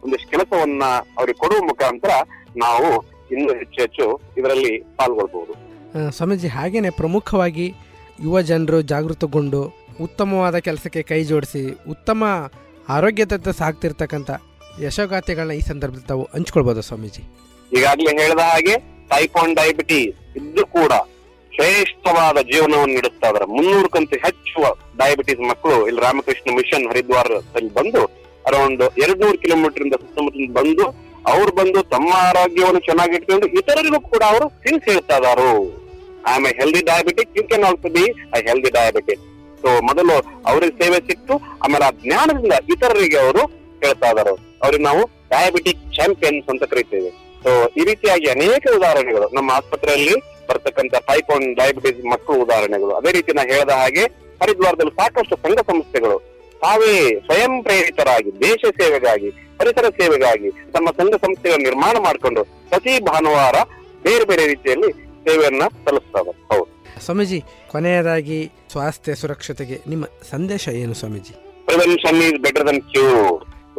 ಒಂದಿಷ್ಟು ಕೆಲಸವನ್ನ ಅವ್ರಿಗೆ ಕೊಡುವ ಮುಖಾಂತರ ನಾವು ಇನ್ನೂ ಹೆಚ್ಚು ಹೆಚ್ಚು ಇದರಲ್ಲಿ ಪಾಲ್ಗೊಳ್ಬಹುದು. ಸ್ವಾಮೀಜಿ, ಹಾಗೇನೆ ಪ್ರಮುಖವಾಗಿ ಯುವ ಜನರು ಜಾಗೃತಗೊಂಡು ಉತ್ತಮವಾದ ಕೆಲಸಕ್ಕೆ ಕೈ ಜೋಡಿಸಿ, ಉತ್ತಮ ಆರೋಗ್ಯದತ್ತ ಸಾಗ್ತಿರ್ತಕ್ಕಂಥ ಯಶೋಗಾಥೆಗಳನ್ನ ಈ ಸಂದರ್ಭದಲ್ಲಿ ತಾವು ಹಂಚ್ಕೊಳ್ಬೋದು ಸ್ವಾಮೀಜಿ. ಈಗಾಗಲೇ ಹೇಳಿದ ಹಾಗೆ ಟೈಪ್ ಒನ್ ಡಯಾಬಿಟೀಸ್ ಇದ್ದು ಕೂಡ ಶ್ರೇಷ್ಠವಾದ ಜೀವನವನ್ನು ನೀಡುತ್ತಾ ಇದಾರೆ ಮುನ್ನೂರಕ್ಕಂತ ಹೆಚ್ಚು ಡಯಾಬಿಟೀಸ್ ಮಕ್ಕಳು ಇಲ್ಲಿ ರಾಮಕೃಷ್ಣ ಮಿಷನ್ ಹರಿದ್ವಾರದಲ್ಲಿ ಬಂದು, ಅರೌಂಡ್ ಎರಡ್ ನೂರು ಕಿಲೋಮೀಟರ್ ಇಂದ ಸುತ್ತಮುತ್ತಲಿಂದ ಬಂದು, ಅವ್ರು ಬಂದು ತಮ್ಮ ಆರೋಗ್ಯವನ್ನು ಚೆನ್ನಾಗಿಟ್ಕೊಂಡು ಇತರರಿಗೂ ಕೂಡ ಅವರು ತಿನ್ಸ್ ಹೇಳ್ತಾ ಇದಾರು I am a healthy diabetic you can also be a healthy diabetic so ಮೊದಲು ಅವ್ರಿಗೆ ಸೇವೆ ಸಿಕ್ತು, ಆಮೇಲೆ ಆ ಜ್ಞಾನದಿಂದ ಇತರರಿಗೆ ಅವರು ಹೇಳ್ತಾ ಇದ್ದಾರೆ ಅವ್ರಿಗೆ ನಾವು ಡಯಾಬಿಟಿಕ್ ಚಾಂಪಿಯನ್ಸ್ ಅಂತ ಕರಿತೇವೆ. ಸೊ ಈ ರೀತಿಯಾಗಿ ಅನೇಕ ಉದಾಹರಣೆಗಳು ನಮ್ಮ ಆಸ್ಪತ್ರೆಯಲ್ಲಿ ಬರ್ತಕ್ಕಂಥ ಟೈಪ್ ಒನ್ ಡಯಾಬಿಟಿಸ್ ಮಕ್ಕಳು ಉದಾಹರಣೆಗಳು. ಅದೇ ರೀತಿ ನಾ ಹೇಳಿದ ಹಾಗೆ ಹರಿದ್ವಾರದಲ್ಲಿ ಸಾಕಷ್ಟು ಸಂಘ ಸಂಸ್ಥೆಗಳು ತಾವೇ ಸ್ವಯಂ ಪ್ರೇರಿತರಾಗಿ, ದೇಶ ಸೇವೆಗಾಗಿ, ಪರಿಸರ ಸೇವೆಗಾಗಿ ತಮ್ಮ ಸಂಘ ಸಂಸ್ಥೆಗಳ ನಿರ್ಮಾಣ ಮಾಡಿಕೊಂಡು ಪ್ರತಿ ಭಾನುವಾರ ಬೇರೆ ಬೇರೆ ರೀತಿಯಲ್ಲಿ ಸೇವೆಯನ್ನ ಸಲ್ಲಿಸ್ತಾರೆ ಹೌದು. ಸ್ವಾಮೀಜಿ, ಕೊನೆಯದಾಗಿ ಸ್ವಾಸ್ಥ್ಯ ಸುರಕ್ಷತೆಗೆ ನಿಮ್ಮ ಸಂದೇಶ ಏನು ಸ್ವಾಮೀಜಿ? ಬೆಟರ್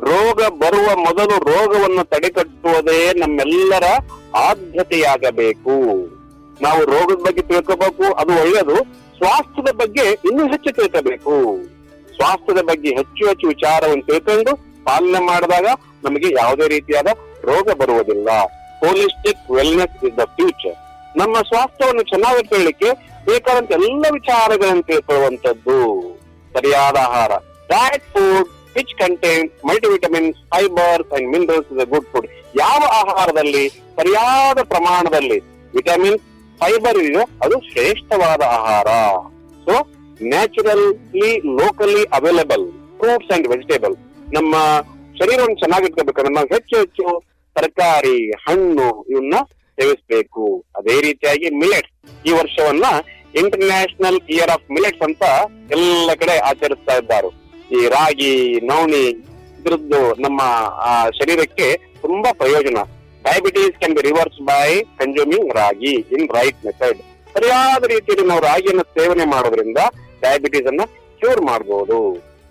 ರೋಗ ಬರುವ ಮೊದಲು ರೋಗವನ್ನು ತಡೆಗಟ್ಟುವುದೇ ನಮ್ಮೆಲ್ಲರ ಆದ್ಯತೆಯಾಗಬೇಕು. ನಾವು ರೋಗದ ಬಗ್ಗೆ ತಿಳ್ಕೋಬೇಕು, ಅದು ಒಳ್ಳೆಯದು. ಸ್ವಾಸ್ಥ್ಯದ ಬಗ್ಗೆ ಇನ್ನೂ ಹೆಚ್ಚು ತಿಳ್ಕೋಬೇಕು. ಸ್ವಾಸ್ಥ್ಯದ ಬಗ್ಗೆ ಹೆಚ್ಚು ಹೆಚ್ಚು ವಿಚಾರವನ್ನು ತಿಳ್ಕೊಂಡು ಪಾಲನೆ ಮಾಡಿದಾಗ ನಮಗೆ ಯಾವುದೇ ರೀತಿಯಾದ ರೋಗ ಬರುವುದಿಲ್ಲ. Holistic wellness is the future ನಮ್ಮ ಸ್ವಾಸ್ಥ್ಯವನ್ನು ಚೆನ್ನಾಗಿಟ್ಕೊಳ್ಳಿಕ್ಕೆ ಬೇಕಾದಂತ ಎಲ್ಲ ವಿಚಾರಗಳನ್ನು ತಿಳ್ಕೊಳ್ಳುವಂಥದ್ದು. ಸರಿಯಾದ ಆಹಾರ. Diet food which content multivitamins fibres and minerals is a good food ಯಾವ ಆಹಾರದಲ್ಲಿ, ಸರಿಯಾದ ಪ್ರಮಾಣದಲ್ಲಿ ವಿಟಮಿನ್ ಫೈಬರ್ ಇದೆಯೋ ಅದು ಶ್ರೇಷ್ಠವಾದ ಆಹಾರ. So naturally locally available fruits and vegetable ನಮ್ಮ ಶರೀರವನ್ನು ಚೆನ್ನಾಗಿಟ್ಕೋಬೇಕಂದ್ರೆ ನಾವು ಹೆಚ್ಚು ಹೆಚ್ಚು ತರಕಾರಿ, ಹಣ್ಣು ಇವನ್ನ ಸೇವಿಸಬೇಕು. ಅದೇ ರೀತಿಯಾಗಿ ಮಿಲೆಟ್ಸ್ ಈ ವರ್ಷವನ್ನ ಇಂಟರ್ನ್ಯಾಷನಲ್ ಇಯರ್ ಆಫ್ ಮಿಲೆಟ್ಸ್ ಅಂತ ಎಲ್ಲ ಕಡೆ ಆಚರಿಸ್ತಾ ಇದ್ದಾರೆ. ಈ ರಾಗಿ, ನವಣಿ ಇದ್ರದ್ದು ನಮ್ಮ ಶರೀರಕ್ಕೆ ತುಂಬಾ ಪ್ರಯೋಜನ. Diabetes can be reverse by consuming ragi in right method ಸರಿಯಾದ ರೀತಿಯಲ್ಲಿ ನಾವು ರಾಗಿಯನ್ನು ಸೇವನೆ ಮಾಡೋದ್ರಿಂದ ಡಯಾಬಿಟೀಸ್ ಅನ್ನ ಕ್ಯೂರ್ ಮಾಡಬಹುದು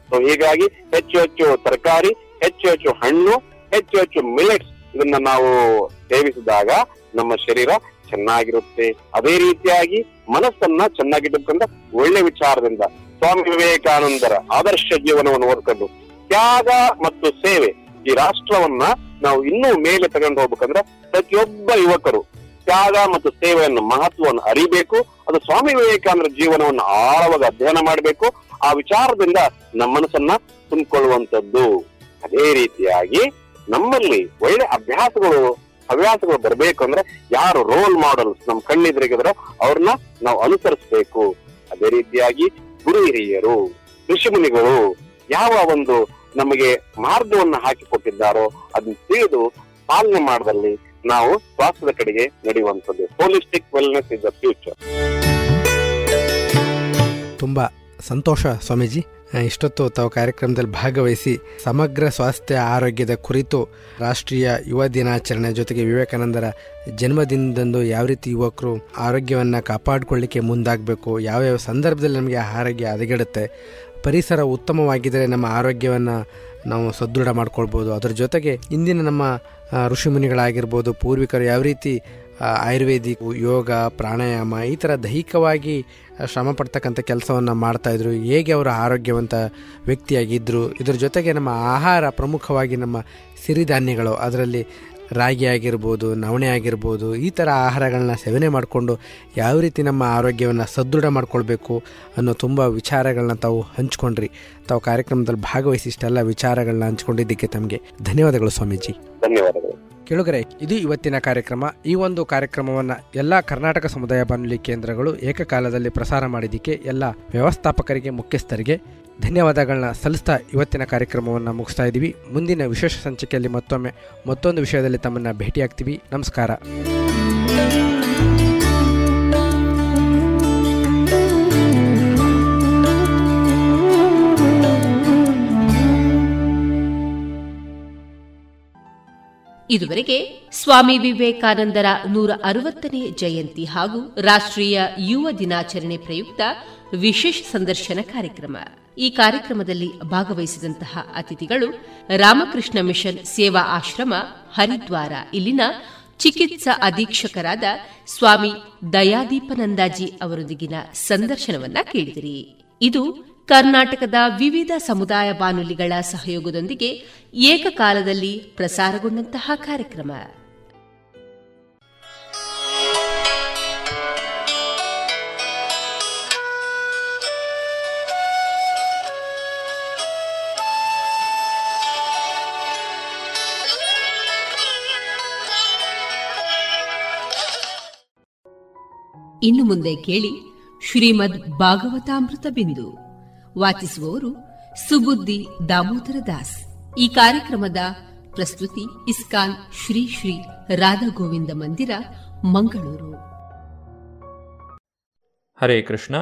ಸೊ ಹೀಗಾಗಿ ಹೆಚ್ಚು ಹೆಚ್ಚು ತರಕಾರಿ, ಹೆಚ್ಚು ಹೆಚ್ಚು ಹಣ್ಣು, ಹೆಚ್ಚು ಹೆಚ್ಚು ಮಿಲೆಟ್ಸ್ ಇದನ್ನ ನಾವು ಸೇವಿಸಿದಾಗ ನಮ್ಮ ಶರೀರ ಚೆನ್ನಾಗಿರುತ್ತೆ. ಅದೇ ರೀತಿಯಾಗಿ ಮನಸ್ಸನ್ನ ಚೆನ್ನಾಗಿಟ್ಟುಕೊಂಡ ಒಳ್ಳೆ ವಿಚಾರದಿಂದ ಸ್ವಾಮಿ ವಿವೇಕಾನಂದರ ಆದರ್ಶ ಜೀವನವನ್ನು ಓದ್ಕೊಂಡು ತ್ಯಾಗ ಮತ್ತು ಸೇವೆ ಈ ರಾಷ್ಟ್ರವನ್ನ ನಾವು ಇನ್ನೂ ಮೇಲೆ ತಗೊಂಡು ಹೋಗ್ಬೇಕಂದ್ರೆ ಪ್ರತಿಯೊಬ್ಬ ಯುವಕರು ತ್ಯಾಗ ಮತ್ತು ಸೇವೆಯನ್ನು ಮಹತ್ವವನ್ನು ಅರಿಬೇಕು. ಅದು ಸ್ವಾಮಿ ವಿವೇಕಾನಂದರ ಜೀವನವನ್ನು ಆಳವಾಗಿ ಅಧ್ಯಯನ ಮಾಡಬೇಕು. ಆ ವಿಚಾರದಿಂದ ನಮ್ಮ ಮನಸ್ಸನ್ನ ತುಂಬಿಕೊಳ್ಳುವಂಥದ್ದು. ಅದೇ ರೀತಿಯಾಗಿ ನಮ್ಮಲ್ಲಿ ಒಳ್ಳೆ ಅಭ್ಯಾಸಗಳು, ಹವ್ಯಾಸಗಳು ಬರಬೇಕು ಅಂದ್ರೆ ಯಾರು ರೋಲ್ ಮಾಡೆಲ್ಸ್ ನಮ್ ಕಣ್ಣೆದುರಿಗಿದ್ರೆ ಅವ್ರನ್ನ ನಾವು ಅನುಸರಿಸಬೇಕು. ಅದೇ ರೀತಿಯಾಗಿ ಗುರು ಹಿರಿಯರು ಋಷಿಮುನಿಗಳು ಯಾವ ಒಂದು ನಮಗೆ ಮಾರ್ಗವನ್ನು ಹಾಕಿಕೊಟ್ಟಿದ್ದಾರೋ ಅದನ್ನ ತಿಳಿದು ಪಾಲನೆ ಮಾಡದಲ್ಲಿ ನಾವು ಸ್ವಾಸ್ಥ್ಯದ ಕಡೆಗೆ ನಡೆಯುವಂಥದ್ದು. Holistic wellness is the future ತುಂಬಾ ಸಂತೋಷ ಸ್ವಾಮೀಜಿ. ಇಷ್ಟೊತ್ತು ತಾವು ಕಾರ್ಯಕ್ರಮದಲ್ಲಿ ಭಾಗವಹಿಸಿ ಸಮಗ್ರ ಸ್ವಾಸ್ಥ್ಯ ಆರೋಗ್ಯದ ಕುರಿತು ರಾಷ್ಟ್ರೀಯ ಯುವ ದಿನಾಚರಣೆ ಜೊತೆಗೆ ವಿವೇಕಾನಂದರ ಜನ್ಮದಿನದಂದು ಯಾವ ರೀತಿ ಯುವಕರು ಆರೋಗ್ಯವನ್ನು ಕಾಪಾಡಿಕೊಳ್ಳಿಕ್ಕೆ ಮುಂದಾಗಬೇಕು, ಯಾವ್ಯಾವ ಸಂದರ್ಭದಲ್ಲಿ ನಮಗೆ ಆರೋಗ್ಯ ಹದಗೆಡುತ್ತೆ, ಪರಿಸರ ಉತ್ತಮವಾಗಿದ್ದರೆ ನಮ್ಮ ಆರೋಗ್ಯವನ್ನು ನಾವು ಸದೃಢ ಮಾಡ್ಕೊಳ್ಬೋದು, ಅದರ ಜೊತೆಗೆ ಇಂದಿನ ನಮ್ಮ ಋಷಿಮುನಿಗಳಾಗಿರ್ಬೋದು, ಪೂರ್ವಿಕರು ಯಾವ ರೀತಿ ಆಯುರ್ವೇದಿಕ್, ಯೋಗ, ಪ್ರಾಣಾಯಾಮ ಈ ಥರ ದೈಹಿಕವಾಗಿ ಶ್ರಮ ಪಡ್ತಕ್ಕಂಥ ಕೆಲಸವನ್ನು ಮಾಡ್ತಾಯಿದ್ರು ಹೇಗೆ ಅವರು ಆರೋಗ್ಯವಂತ ವ್ಯಕ್ತಿಯಾಗಿದ್ದರು ಇದರ ಜೊತೆಗೆ ನಮ್ಮ ಆಹಾರ ಪ್ರಮುಖವಾಗಿ ನಮ್ಮ ಸಿರಿಧಾನ್ಯಗಳು. ಅದರಲ್ಲಿ ರಾಗಿ ಆಗಿರ್ಬೋದು ನವಣೆ ಆಗಿರ್ಬೋದು ಈ ಥರ ಆಹಾರಗಳನ್ನ ಸೇವನೆ ಮಾಡಿಕೊಂಡು ಯಾವ ರೀತಿ ನಮ್ಮ ಆರೋಗ್ಯವನ್ನು ಸದೃಢ ಮಾಡ್ಕೊಳ್ಬೇಕು ಅನ್ನೋ ತುಂಬ ವಿಚಾರಗಳನ್ನ ತಾವು ಹಂಚ್ಕೊಂಡ್ರಿ. ತಾವು ಕಾರ್ಯಕ್ರಮದಲ್ಲಿ ಭಾಗವಹಿಸಿ ಇಷ್ಟೆಲ್ಲ ವಿಚಾರಗಳನ್ನ ಹಂಚ್ಕೊಂಡಿದ್ದಕ್ಕೆ ತಮಗೆ ಧನ್ಯವಾದಗಳು ಸ್ವಾಮೀಜಿ. ಧನ್ಯವಾದಗಳು. ಕೆಳಗರೆ ಇದು ಇವತ್ತಿನ ಕಾರ್ಯಕ್ರಮ. ಈ ಒಂದು ಕಾರ್ಯಕ್ರಮವನ್ನು ಎಲ್ಲ ಕರ್ನಾಟಕ ಸಮುದಾಯ ಬಾನುಲಿ ಕೇಂದ್ರಗಳು ಏಕಕಾಲದಲ್ಲಿ ಪ್ರಸಾರ ಮಾಡಿದ್ದಕ್ಕೆ ಎಲ್ಲ ವ್ಯವಸ್ಥಾಪಕರಿಗೆ ಮುಖ್ಯಸ್ಥರಿಗೆ ಧನ್ಯವಾದಗಳನ್ನ ಸಲ್ಲಿಸ್ತಾ ಇವತ್ತಿನ ಕಾರ್ಯಕ್ರಮವನ್ನು ಮುಗಿಸ್ತಾ ಇದ್ದೀವಿ. ಮುಂದಿನ ವಿಶೇಷ ಸಂಚಿಕೆಯಲ್ಲಿ ಮತ್ತೊಮ್ಮೆ ಮತ್ತೊಂದು ವಿಷಯದಲ್ಲಿ ತಮ್ಮನ್ನು ಭೇಟಿಯಾಗ್ತೀವಿ. ನಮಸ್ಕಾರ. ಇದುವರೆಗೆ ಸ್ವಾಮಿ ವಿವೇಕಾನಂದರ ನೂರ ಅರವತ್ತನೇ ಜಯಂತಿ ಹಾಗೂ ರಾಷ್ಟ್ರೀಯ ಯುವ ದಿನಾಚರಣೆ ಪ್ರಯುಕ್ತ ವಿಶೇಷ ಸಂದರ್ಶನ ಕಾರ್ಯಕ್ರಮ. ಈ ಕಾರ್ಯಕ್ರಮದಲ್ಲಿ ಭಾಗವಹಿಸಿದಂತಹ ಅತಿಥಿಗಳು ರಾಮಕೃಷ್ಣ ಮಿಷನ್ ಸೇವಾ ಆಶ್ರಮ, ಹರಿದ್ವಾರ, ಇಲ್ಲಿನ ಚಿಕಿತ್ಸಾ ಅಧೀಕ್ಷಕರಾದ ಸ್ವಾಮಿ ದಯಾದೀಪನಂದಾಜಿ ಅವರೊಂದಿಗಿನ ಸಂದರ್ಶನವನ್ನ ಕೇಳಿದಿರಿ. ಇದು ಕರ್ನಾಟಕದ ವಿವಿಧ ಸಮುದಾಯ ಬಾನುಲಿಗಳ ಸಹಯೋಗದೊಂದಿಗೆ ಏಕಕಾಲದಲ್ಲಿ ಪ್ರಸಾರಗೊಂಡಂತಹ ಕಾರ್ಯಕ್ರಮ. ಇನ್ನು ಮುಂದೆ ಕೇಳಿ ಶ್ರೀಮದ್ ಭಾಗವತಾಮೃತ ಬಿಂದು. ವಾಚಿಸುವವರು ಸುಬುದ್ದಿ ದಾಮೋದರ ದಾಸ್. ಈ ಕಾರ್ಯಕ್ರಮದ ಪ್ರಸ್ತುತಿ ಇಸ್ಕಾನ್ ಶ್ರೀ ಶ್ರೀ ರಾಧಾ ಗೋವಿಂದ ಮಂದಿರ, ಮಂಗಳೂರು. ಹರೇ ಕೃಷ್ಣ.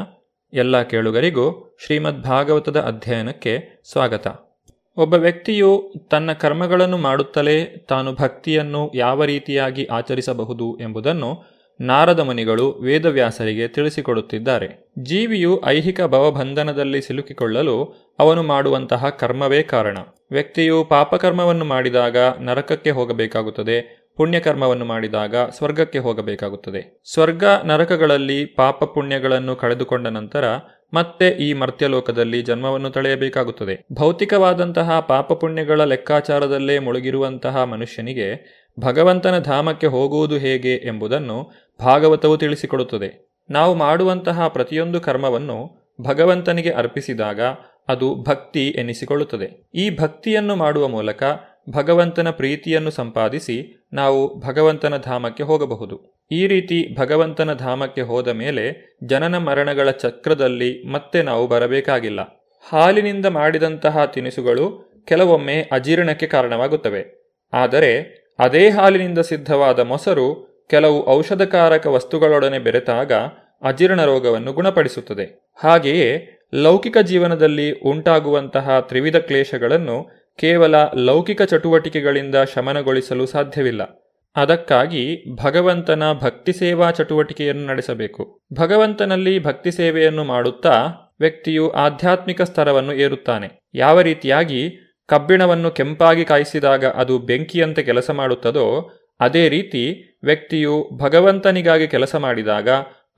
ಎಲ್ಲ ಕೇಳುಗರಿಗೂ ಶ್ರೀಮದ್ ಭಾಗವತದ ಅಧ್ಯಯನಕ್ಕೆ ಸ್ವಾಗತ. ಒಬ್ಬ ವ್ಯಕ್ತಿಯು ತನ್ನ ಕರ್ಮಗಳನ್ನು ಮಾಡುತ್ತಲೇ ತಾನು ಭಕ್ತಿಯನ್ನು ಯಾವ ರೀತಿಯಾಗಿ ಆಚರಿಸಬಹುದು ಎಂಬುದನ್ನು ನಾರದ ಮುನಿಗಳು ವೇದವ್ಯಾಸರಿಗೆ ತಿಳಿಸಿಕೊಡುತ್ತಿದ್ದಾರೆ. ಜೀವಿಯು ಐಹಿಕ ಭವಬಂಧನದಲ್ಲಿ ಸಿಲುಕಿಕೊಳ್ಳಲು ಅವನು ಮಾಡುವಂತಹ ಕರ್ಮವೇ ಕಾರಣ. ವ್ಯಕ್ತಿಯು ಪಾಪಕರ್ಮವನ್ನು ಮಾಡಿದಾಗ ನರಕಕ್ಕೆ ಹೋಗಬೇಕಾಗುತ್ತದೆ, ಪುಣ್ಯಕರ್ಮವನ್ನು ಮಾಡಿದಾಗ ಸ್ವರ್ಗಕ್ಕೆ ಹೋಗಬೇಕಾಗುತ್ತದೆ. ಸ್ವರ್ಗ ನರಕಗಳಲ್ಲಿ ಪಾಪ ಪುಣ್ಯಗಳನ್ನು ಕಳೆದುಕೊಂಡ ನಂತರ ಮತ್ತೆ ಈ ಮರ್ತ್ಯಲೋಕದಲ್ಲಿ ಜನ್ಮವನ್ನು ತಳೆಯಬೇಕಾಗುತ್ತದೆ. ಭೌತಿಕವಾದಂತಹ ಪಾಪ ಪುಣ್ಯಗಳ ಲೆಕ್ಕಾಚಾರದಲ್ಲೇ ಮುಳುಗಿರುವಂತಹ ಮನುಷ್ಯನಿಗೆ ಭಗವಂತನ ಧಾಮಕ್ಕೆ ಹೋಗುವುದು ಹೇಗೆ ಎಂಬುದನ್ನು ಭಾಗವತವು ತಿಳಿಸಿಕೊಡುತ್ತದೆ. ನಾವು ಮಾಡುವಂತಹ ಪ್ರತಿಯೊಂದು ಕರ್ಮವನ್ನು ಭಗವಂತನಿಗೆ ಅರ್ಪಿಸಿದಾಗ ಅದು ಭಕ್ತಿ ಎನಿಸಿಕೊಳ್ಳುತ್ತದೆ. ಈ ಭಕ್ತಿಯನ್ನು ಮಾಡುವ ಮೂಲಕ ಭಗವಂತನ ಪ್ರೀತಿಯನ್ನು ಸಂಪಾದಿಸಿ ನಾವು ಭಗವಂತನ ಧಾಮಕ್ಕೆ ಹೋಗಬಹುದು. ಈ ರೀತಿ ಭಗವಂತನ ಧಾಮಕ್ಕೆ ಹೋದ ಮೇಲೆ ಜನನ ಮರಣಗಳ ಚಕ್ರದಲ್ಲಿ ಮತ್ತೆ ನಾವು ಬರಬೇಕಾಗಿಲ್ಲ. ಹಾಲಿನಿಂದ ಮಾಡಿದಂತಹ ತಿನಿಸುಗಳು ಕೆಲವೊಮ್ಮೆ ಅಜೀರ್ಣಕ್ಕೆ ಕಾರಣವಾಗುತ್ತವೆ. ಆದರೆ ಅದೇ ಹಾಲಿನಿಂದ ಸಿದ್ಧವಾದ ಮೊಸರು ಕೆಲವು ಔಷಧಕಾರಕ ವಸ್ತುಗಳೊಡನೆ ಬೆರೆತಾಗ ಅಜೀರ್ಣ ರೋಗವನ್ನು ಗುಣಪಡಿಸುತ್ತದೆ. ಹಾಗೆಯೇ ಲೌಕಿಕ ಜೀವನದಲ್ಲಿ ಉಂಟಾಗುವಂತಹ ತ್ರಿವಿಧ ಕ್ಲೇಶಗಳನ್ನು ಕೇವಲ ಲೌಕಿಕ ಚಟುವಟಿಕೆಗಳಿಂದ ಶಮನಗೊಳಿಸಲು ಸಾಧ್ಯವಿಲ್ಲ. ಅದಕ್ಕಾಗಿ ಭಗವಂತನ ಭಕ್ತಿ ಸೇವಾ ಚಟುವಟಿಕೆಯನ್ನು ನಡೆಸಬೇಕು. ಭಗವಂತನಲ್ಲಿ ಭಕ್ತಿ ಸೇವೆಯನ್ನು ಮಾಡುತ್ತಾ ವ್ಯಕ್ತಿಯು ಆಧ್ಯಾತ್ಮಿಕ ಸ್ತರವನ್ನು ಏರುತ್ತಾನೆ. ಯಾವ ರೀತಿಯಾಗಿ ಕಬ್ಬಿಣವನ್ನು ಕೆಂಪಾಗಿ ಕಾಯಿಸಿದಾಗ ಅದು ಬೆಂಕಿಯಂತೆ ಕೆಲಸ ಮಾಡುತ್ತದೋ, ಅದೇ ರೀತಿ ವ್ಯಕ್ತಿಯು ಭಗವಂತನಿಗಾಗಿ ಕೆಲಸ ಮಾಡಿದಾಗ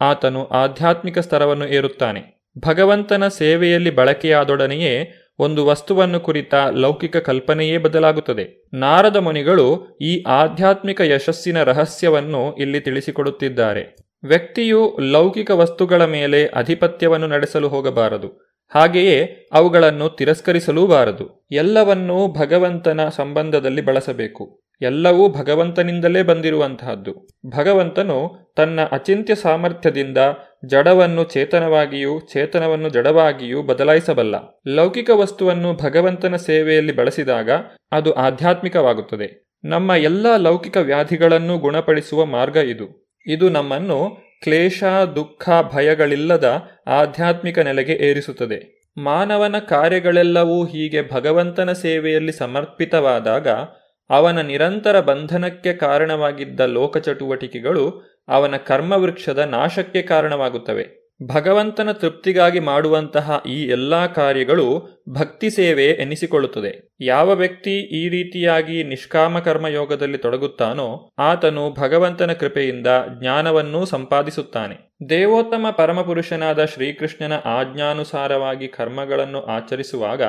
ಆತನು ಆಧ್ಯಾತ್ಮಿಕ ಸ್ತರವನ್ನು ಏರುತ್ತಾನೆ. ಭಗವಂತನ ಸೇವೆಯಲ್ಲಿ ಬಳಕೆಯಾದೊಡನೆಯೇ ಒಂದು ವಸ್ತುವನ್ನು ಕುರಿತ ಲೌಕಿಕ ಕಲ್ಪನೆಯೇ ಬದಲಾಗುತ್ತದೆ. ನಾರದ ಮುನಿಗಳು ಈ ಆಧ್ಯಾತ್ಮಿಕ ಯಶಸ್ಸಿನ ರಹಸ್ಯವನ್ನು ಇಲ್ಲಿ ತಿಳಿಸಿಕೊಡುತ್ತಿದ್ದಾರೆ. ವ್ಯಕ್ತಿಯು ಲೌಕಿಕ ವಸ್ತುಗಳ ಮೇಲೆ ಅಧಿಪತ್ಯವನ್ನು ನಡೆಸಲು ಹೋಗಬಾರದು. ಹಾಗೆಯೇ ಅವುಗಳನ್ನು ತಿರಸ್ಕರಿಸಲೂಬಾರದು. ಎಲ್ಲವನ್ನೂ ಭಗವಂತನ ಸಂಬಂಧದಲ್ಲಿ ಬಳಸಬೇಕು. ಎಲ್ಲವೂ ಭಗವಂತನಿಂದಲೇ ಬಂದಿರುವಂತಹದ್ದು. ಭಗವಂತನು ತನ್ನ ಅಚಿಂತ್ಯ ಸಾಮರ್ಥ್ಯದಿಂದ ಜಡವನ್ನು ಚೇತನವಾಗಿಯೂ, ಚೇತನವನ್ನು ಜಡವಾಗಿಯೂ ಬದಲಾಯಿಸಬಲ್ಲ. ಲೌಕಿಕ ವಸ್ತುವನ್ನು ಭಗವಂತನ ಸೇವೆಯಲ್ಲಿ ಬಳಸಿದಾಗ ಅದು ಆಧ್ಯಾತ್ಮಿಕವಾಗುತ್ತದೆ. ನಮ್ಮ ಎಲ್ಲ ಲೌಕಿಕ ವ್ಯಾಧಿಗಳನ್ನು ಗುಣಪಡಿಸುವ ಮಾರ್ಗ ಇದು. ಇದು ನಮ್ಮನ್ನು ಕ್ಲೇಶ, ದುಃಖ, ಭಯಗಳಿಲ್ಲದ ಆಧ್ಯಾತ್ಮಿಕ ನೆಲೆಗೆ ಏರಿಸುತ್ತದೆ. ಮಾನವನ ಕಾರ್ಯಗಳೆಲ್ಲವೂ ಹೀಗೆ ಭಗವಂತನ ಸೇವೆಯಲ್ಲಿ ಸಮರ್ಪಿತವಾದಾಗ ಅವನ ನಿರಂತರ ಬಂಧನಕ್ಕೆ ಕಾರಣವಾಗಿದ್ದ ಲೋಕಚಟುವಟಿಕೆಗಳು ಅವನ ಕರ್ಮವೃಕ್ಷದ ನಾಶಕ್ಕೆ ಕಾರಣವಾಗುತ್ತವೆ. ಭಗವಂತನ ತೃಪ್ತಿಗಾಗಿ ಮಾಡುವಂತಹ ಈ ಎಲ್ಲ ಕಾರ್ಯಗಳು ಭಕ್ತಿ ಸೇವೆ ಎನಿಸಿಕೊಳ್ಳುತ್ತದೆ. ಯಾವ ವ್ಯಕ್ತಿ ಈ ರೀತಿಯಾಗಿ ನಿಷ್ಕಾಮ ಕರ್ಮಯೋಗದಲ್ಲಿ ತೊಡಗುತ್ತಾನೋ, ಆತನು ಭಗವಂತನ ಕೃಪೆಯಿಂದ ಜ್ಞಾನವನ್ನೂ ಸಂಪಾದಿಸುತ್ತಾನೆ. ದೇವೋತ್ತಮ ಪರಮಪುರುಷನಾದ ಶ್ರೀಕೃಷ್ಣನ ಆಜ್ಞಾನುಸಾರವಾಗಿ ಕರ್ಮಗಳನ್ನು ಆಚರಿಸುವಾಗ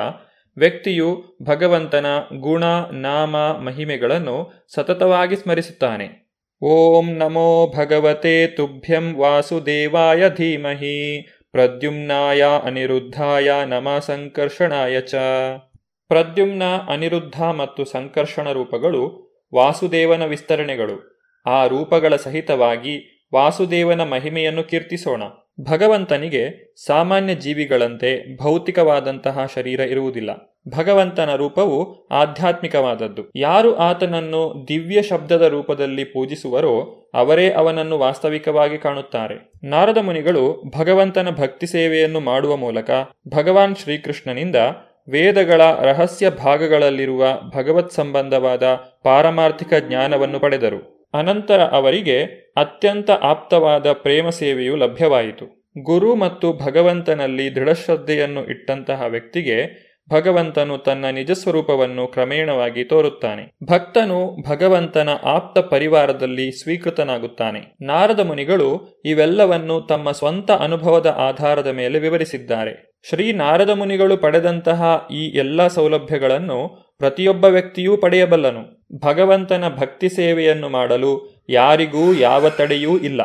ವ್ಯಕ್ತಿಯು ಭಗವಂತನ ಗುಣ, ನಾಮ, ಮಹಿಮೆಗಳನ್ನು ಸತತವಾಗಿ ಸ್ಮರಿಸುತ್ತಾನೆ. ಓಂ ನಮೋ ಭಗವತೆ ತುಭ್ಯಂ ವಾಸುದೇವಾಯ ಧೀಮಹಿ ಪ್ರದ್ಯುಮ್ನಾಯ ಅನಿರುದ್ಧಾಯ ನಮ ಸಂಕರ್ಷಣಾಯ ಚ ಪ್ರದ್ಯುಮ್ನ ಅನಿರುದ್ಧ ಮತ್ತು ಸಂಕರ್ಷಣ ರೂಪಗಳು ವಾಸುದೇವನ ವಿಸ್ತರಣೆಗಳು. ಆ ರೂಪಗಳ ಸಹಿತವಾಗಿ ವಾಸುದೇವನ ಮಹಿಮೆಯನ್ನು ಕೀರ್ತಿಸೋಣ. ಭಗವಂತನಿಗೆ ಸಾಮಾನ್ಯ ಜೀವಿಗಳಂತೆ ಭೌತಿಕವಾದಂತಹ ಶರೀರ ಇರುವುದಿಲ್ಲ. ಭಗವಂತನ ರೂಪವು ಆಧ್ಯಾತ್ಮಿಕವಾದದ್ದು. ಯಾರು ಆತನನ್ನು ದಿವ್ಯ ಶಬ್ದದ ರೂಪದಲ್ಲಿ ಪೂಜಿಸುವರೋ ಅವರೇ ಅವನನ್ನು ವಾಸ್ತವಿಕವಾಗಿ ಕಾಣುತ್ತಾರೆ. ನಾರದ ಮುನಿಗಳು ಭಗವಂತನ ಭಕ್ತಿ ಸೇವೆಯನ್ನು ಮಾಡುವ ಮೂಲಕ ಭಗವಾನ್ ಶ್ರೀಕೃಷ್ಣನಿಂದ ವೇದಗಳ ರಹಸ್ಯ ಭಾಗಗಳಲ್ಲಿರುವ ಭಗವತ್ ಸಂಬಂಧವಾದ ಪಾರಮಾರ್ಥಿಕ ಜ್ಞಾನವನ್ನು ಪಡೆದರು. ಅನಂತರ ಅವರಿಗೆ ಅತ್ಯಂತ ಆಪ್ತವಾದ ಪ್ರೇಮ ಸೇವೆಯು ಲಭ್ಯವಾಯಿತು. ಗುರು ಮತ್ತು ಭಗವಂತನಲ್ಲಿ ದೃಢಶ್ರದ್ಧೆಯನ್ನು ಇಟ್ಟಂತಹ ವ್ಯಕ್ತಿಗೆ ಭಗವಂತನು ತನ್ನ ನಿಜ ಸ್ವರೂಪವನ್ನು ಕ್ರಮೇಣವಾಗಿ ತೋರುತ್ತಾನೆ. ಭಕ್ತನು ಭಗವಂತನ ಆಪ್ತ ಪರಿವಾರದಲ್ಲಿ ಸ್ವೀಕೃತನಾಗುತ್ತಾನೆ. ನಾರದ ಮುನಿಗಳು ಇವೆಲ್ಲವನ್ನು ತಮ್ಮ ಸ್ವಂತ ಅನುಭವದ ಆಧಾರದ ಮೇಲೆ ವಿವರಿಸಿದ್ದಾರೆ. ಶ್ರೀ ನಾರದ ಮುನಿಗಳು ಪಡೆದಂತಹ ಈ ಎಲ್ಲ ಸೌಲಭ್ಯಗಳನ್ನು ಪ್ರತಿಯೊಬ್ಬ ವ್ಯಕ್ತಿಯೂ ಪಡೆಯಬಲ್ಲನು. ಭಗವಂತನ ಭಕ್ತಿ ಸೇವೆಯನ್ನು ಮಾಡಲು ಯಾರಿಗೂ ಯಾವ ತಡೆಯೂ ಇಲ್ಲ.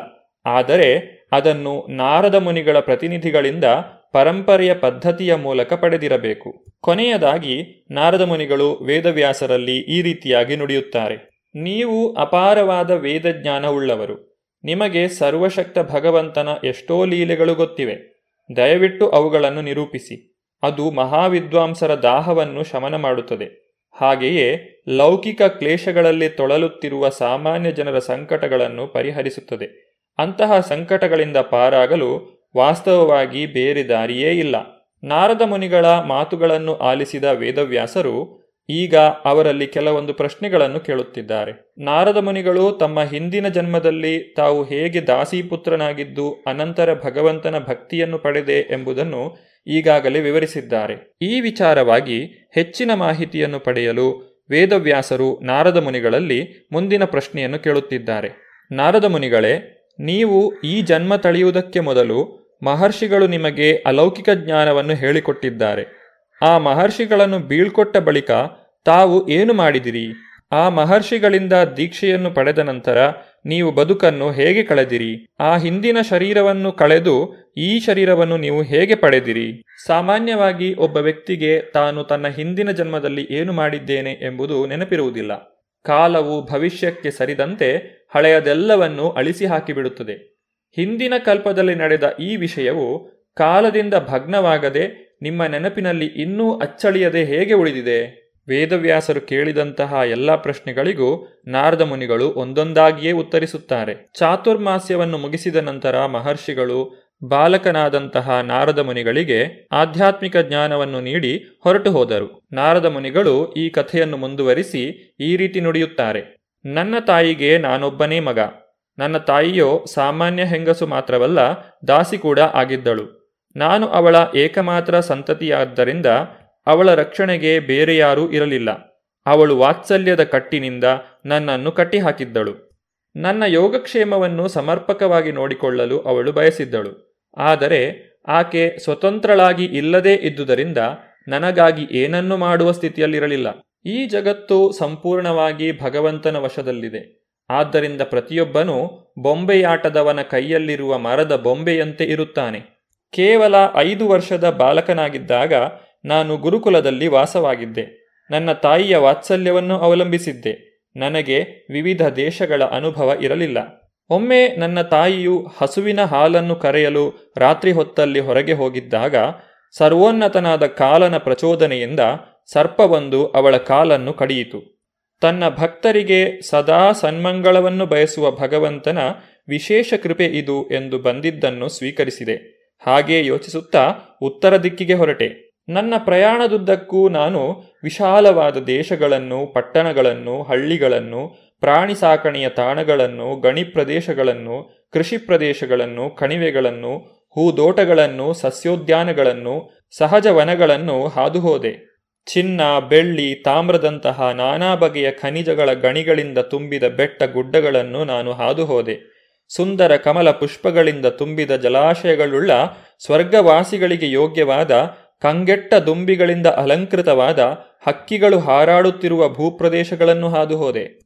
ಆದರೆ ಅದನ್ನು ನಾರದ ಮುನಿಗಳ ಪ್ರತಿನಿಧಿಗಳಿಂದ ಪರಂಪರೆಯ ಪದ್ಧತಿಯ ಮೂಲಕ ಪಡೆದಿರಬೇಕು. ಕೊನೆಯದಾಗಿ ನಾರದ ಮುನಿಗಳು ವೇದವ್ಯಾಸರಲ್ಲಿ ಈ ರೀತಿಯಾಗಿ ನುಡಿಯುತ್ತಾರೆ. ನೀವು ಅಪಾರವಾದ ವೇದ ಜ್ಞಾನವುಳ್ಳವರು ನಿಮಗೆ ಸರ್ವಶಕ್ತ ಭಗವಂತನ ಎಷ್ಟೋ ಲೀಲೆಗಳು ಗೊತ್ತಿವೆ. ದಯವಿಟ್ಟು ಅವುಗಳನ್ನು ನಿರೂಪಿಸಿ. ಅದು ಮಹಾವಿದ್ವಾಂಸರ ದಾಹವನ್ನು ಶಮನ ಮಾಡುತ್ತದೆ. ಹಾಗೆಯೇ ಲೌಕಿಕ ಕ್ಲೇಶಗಳಲ್ಲಿ ತೊಳಲುತ್ತಿರುವ ಸಾಮಾನ್ಯ ಜನರ ಸಂಕಟಗಳನ್ನು ಪರಿಹರಿಸುತ್ತದೆ. ಅಂತಹ ಸಂಕಟಗಳಿಂದ ಪಾರಾಗಲು ವಾಸ್ತವವಾಗಿ ಬೇರೆ ದಾರಿಯೇ ಇಲ್ಲ. ನಾರದ ಮುನಿಗಳ ಮಾತುಗಳನ್ನು ಆಲಿಸಿದ ವೇದವ್ಯಾಸರು ಈಗ ಅವರಲ್ಲಿ ಕೆಲವೊಂದು ಪ್ರಶ್ನೆಗಳನ್ನು ಕೇಳುತ್ತಿದ್ದಾರೆ. ನಾರದ ಮುನಿಗಳು ತಮ್ಮ ಹಿಂದಿನ ಜನ್ಮದಲ್ಲಿ ತಾವು ಹೇಗೆ ದಾಸಿಪುತ್ರನಾಗಿದ್ದು, ಅನಂತರ ಭಗವಂತನ ಭಕ್ತಿಯನ್ನು ಪಡೆದೆ ಎಂಬುದನ್ನು ಈಗಾಗಲೇ ವಿವರಿಸಿದ್ದಾರೆ. ಈ ವಿಚಾರವಾಗಿ ಹೆಚ್ಚಿನ ಮಾಹಿತಿಯನ್ನು ಪಡೆಯಲು ವೇದವ್ಯಾಸರು ನಾರದ ಮುನಿಗಳಲ್ಲಿ ಮುಂದಿನ ಪ್ರಶ್ನೆಯನ್ನು ಕೇಳುತ್ತಿದ್ದಾರೆ. ನಾರದ ಮುನಿಗಳೇ, ನೀವು ಈ ಜನ್ಮ ತಳೆಯುವುದಕ್ಕೆ ಮೊದಲು ಮಹರ್ಷಿಗಳು ನಿಮಗೆ ಅಲೌಕಿಕ ಜ್ಞಾನವನ್ನು ಹೇಳಿಕೊಟ್ಟಿದ್ದಾರೆ. ಆ ಮಹರ್ಷಿಗಳನ್ನು ಬೀಳ್ಕೊಟ್ಟ ಬಳಿಕ ತಾವು ಏನು ಮಾಡಿದಿರಿ? ಆ ಮಹರ್ಷಿಗಳಿಂದ ದೀಕ್ಷೆಯನ್ನು ಪಡೆದ ನಂತರ ನೀವು ಬದುಕನ್ನು ಹೇಗೆ ಕಳೆದಿರಿ? ಆ ಹಿಂದಿನ ಶರೀರವನ್ನು ಕಳೆದು ಈ ಶರೀರವನ್ನು ನೀವು ಹೇಗೆ ಪಡೆದಿರಿ? ಸಾಮಾನ್ಯವಾಗಿ ಒಬ್ಬ ವ್ಯಕ್ತಿಗೆ ತಾನು ತನ್ನ ಹಿಂದಿನ ಜನ್ಮದಲ್ಲಿ ಏನು ಮಾಡಿದ್ದೇನೆ ಎಂಬುದು ನೆನಪಿರುವುದಿಲ್ಲ. ಕಾಲವು ಭವಿಷ್ಯಕ್ಕೆ ಸರಿದಂತೆ ಹಳೆಯದೆಲ್ಲವನ್ನು ಅಳಿಸಿ ಹಾಕಿಬಿಡುತ್ತದೆ. ಹಿಂದಿನ ಕಲ್ಪದಲ್ಲಿ ನಡೆದ ಈ ವಿಷಯವು ಕಾಲದಿಂದ ಭಗ್ನವಾಗದೆ ನಿಮ್ಮ ನೆನಪಿನಲ್ಲಿ ಇನ್ನೂ ಅಚ್ಚಳಿಯದೆ ಹೇಗೆ ಉಳಿದಿದೆ? ವೇದವ್ಯಾಸರು ಕೇಳಿದಂತಹ ಎಲ್ಲ ಪ್ರಶ್ನೆಗಳಿಗೂ ನಾರದ ಮುನಿಗಳು ಒಂದೊಂದಾಗಿಯೇ ಉತ್ತರಿಸುತ್ತಾರೆ. ಚಾತುರ್ಮಾಸ್ಯವನ್ನು ಮುಗಿಸಿದ ನಂತರ ಮಹರ್ಷಿಗಳು ಬಾಲಕನಾದಂತಹ ನಾರದ ಮುನಿಗಳಿಗೆ ಆಧ್ಯಾತ್ಮಿಕ ಜ್ಞಾನವನ್ನು ನೀಡಿ ಹೊರಟು ಹೋದರು. ನಾರದ ಮುನಿಗಳು ಈ ಕಥೆಯನ್ನು ಮುಂದುವರಿಸಿ ಈ ರೀತಿ ನುಡಿಯುತ್ತಾರೆ. ನನ್ನ ತಾಯಿಗೆ ನಾನೊಬ್ಬನೇ ಮಗ. ನನ್ನ ತಾಯಿಯೋ ಸಾಮಾನ್ಯ ಹೆಂಗಸು ಮಾತ್ರವಲ್ಲ ದಾಸಿ ಕೂಡ ಆಗಿದ್ದಳು. ನಾನು ಅವಳ ಏಕಮಾತ್ರ ಸಂತತಿಯಾದ್ದರಿಂದ ಅವಳ ರಕ್ಷಣೆಗೆ ಬೇರೆ ಯಾರೂ ಇರಲಿಲ್ಲ. ಅವಳು ವಾತ್ಸಲ್ಯದ ಕಟ್ಟಿನಿಂದ ನನ್ನನ್ನು ಕಟ್ಟಿಹಾಕಿದ್ದಳು. ನನ್ನ ಯೋಗಕ್ಷೇಮವನ್ನು ಸಮರ್ಪಕವಾಗಿ ನೋಡಿಕೊಳ್ಳಲು ಅವಳು ಬಯಸಿದ್ದಳು. ಆದರೆ ಆಕೆ ಸ್ವತಂತ್ರಳಾಗಿ ಇಲ್ಲದೇ ಇದ್ದುದರಿಂದ ನನಗಾಗಿ ಏನನ್ನು ಮಾಡುವ ಸ್ಥಿತಿಯಲ್ಲಿರಲಿಲ್ಲ. ಈ ಜಗತ್ತು ಸಂಪೂರ್ಣವಾಗಿ ಭಗವಂತನ ವಶದಲ್ಲಿದೆ. ಆದ್ದರಿಂದ ಪ್ರತಿಯೊಬ್ಬನೂ ಬೊಂಬೆಯಾಟದವನ ಕೈಯಲ್ಲಿರುವ ಮರದ ಬೊಂಬೆಯಂತೆ ಇರುತ್ತಾನೆ. ಕೇವಲ ಐದು ವರ್ಷದ ಬಾಲಕನಾಗಿದ್ದಾಗ ನಾನು ಗುರುಕುಲದಲ್ಲಿ ವಾಸವಾಗಿದ್ದೆ. ನನ್ನ ತಾಯಿಯ ವಾತ್ಸಲ್ಯವನ್ನು ಅವಲಂಬಿಸಿದ್ದೆ. ನನಗೆ ವಿವಿಧ ದೇಶಗಳ ಅನುಭವ ಇರಲಿಲ್ಲ. ಒಮ್ಮೆ ನನ್ನ ತಾಯಿಯು ಹಸುವಿನ ಹಾಲನ್ನು ಕರೆಯಲು ರಾತ್ರಿ ಹೊತ್ತಲ್ಲಿ ಹೊರಗೆ ಹೋಗಿದ್ದಾಗ ಸರ್ವೋನ್ನತನಾದ ಕಾಲನ ಪ್ರಚೋದನೆಯಿಂದ ಸರ್ಪವೊಂದು ಅವಳ ಕಾಲನ್ನು ಕಡಿಯಿತು. ತನ್ನ ಭಕ್ತರಿಗೆ ಸದಾ ಸನ್ಮಂಗಳವನ್ನು ಬಯಸುವ ಭಗವಂತನ ವಿಶೇಷ ಕೃಪೆ ಇದು ಎಂದು ಬಂದಿದ್ದನ್ನು ಸ್ವೀಕರಿಸಿದೆ. ಹಾಗೇ ಯೋಚಿಸುತ್ತಾ ಉತ್ತರ ದಿಕ್ಕಿಗೆ ಹೊರಟೆ. ನನ್ನ ಪ್ರಯಾಣದುದ್ದಕ್ಕೂ ನಾನು ವಿಶಾಲವಾದ ದೇಶಗಳನ್ನು, ಪಟ್ಟಣಗಳನ್ನು, ಹಳ್ಳಿಗಳನ್ನು, ಪ್ರಾಣಿ ಸಾಕಣೆಯ ತಾಣಗಳನ್ನು, ಗಣಿ ಪ್ರದೇಶಗಳನ್ನು, ಕೃಷಿ ಪ್ರದೇಶಗಳನ್ನು, ಕಣಿವೆಗಳನ್ನು, ಹೂದೋಟಗಳನ್ನು, ಸಸ್ಯೋದ್ಯಾನಗಳನ್ನು ಸಹಜ ವನಗಳನ್ನು ಹಾದುಹೋದೆ. ಚಿನ್ನ, ಬೆಳ್ಳಿ, ತಾಮ್ರದಂತಹ ನಾನಾ ಬಗೆಯ ಖನಿಜಗಳ ಗಣಿಗಳಿಂದ ತುಂಬಿದ ಬೆಟ್ಟ ಗುಡ್ಡಗಳನ್ನು ನಾನು ಹಾದುಹೋದೆ. ಸುಂದರ ಕಮಲ ಪುಷ್ಪಗಳಿಂದ ತುಂಬಿದ ಜಲಾಶಯಗಳುಳ್ಳ ಸ್ವರ್ಗವಾಸಿಗಳಿಗೆ ಯೋಗ್ಯವಾದ ಕಂಗೆಟ್ಟ ದುಂಬಿಗಳಿಂದ ಅಲಂಕೃತವಾದ ಹಕ್ಕಿಗಳು ಹಾರಾಡುತ್ತಿರುವ ಭೂಪ್ರದೇಶಗಳನ್ನು ಹಾದುಹೋದೆ.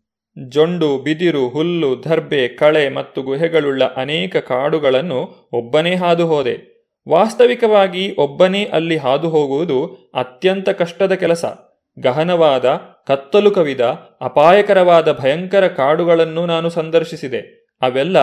ಜೊಂಡು, ಬಿದಿರು, ಹುಲ್ಲು, ದರ್ಬೆ, ಕಳೆ ಮತ್ತು ಗುಹೆಗಳುಳ್ಳ ಅನೇಕ ಕಾಡುಗಳನ್ನು ಒಬ್ಬನೇ ಹಾದುಹೋದೆ. ವಾಸ್ತವಿಕವಾಗಿ ಒಬ್ಬನೇ ಅಲ್ಲಿ ಹಾದು ಹೋಗುವುದು ಅತ್ಯಂತ ಕಷ್ಟದ ಕೆಲಸ. ಗಹನವಾದ, ಕತ್ತಲು ಕವಿದ, ಅಪಾಯಕರವಾದ ಭಯಂಕರ ಕಾಡುಗಳನ್ನು ನಾನು ಸಂದರ್ಶಿಸಿದೆ. ಅವೆಲ್ಲ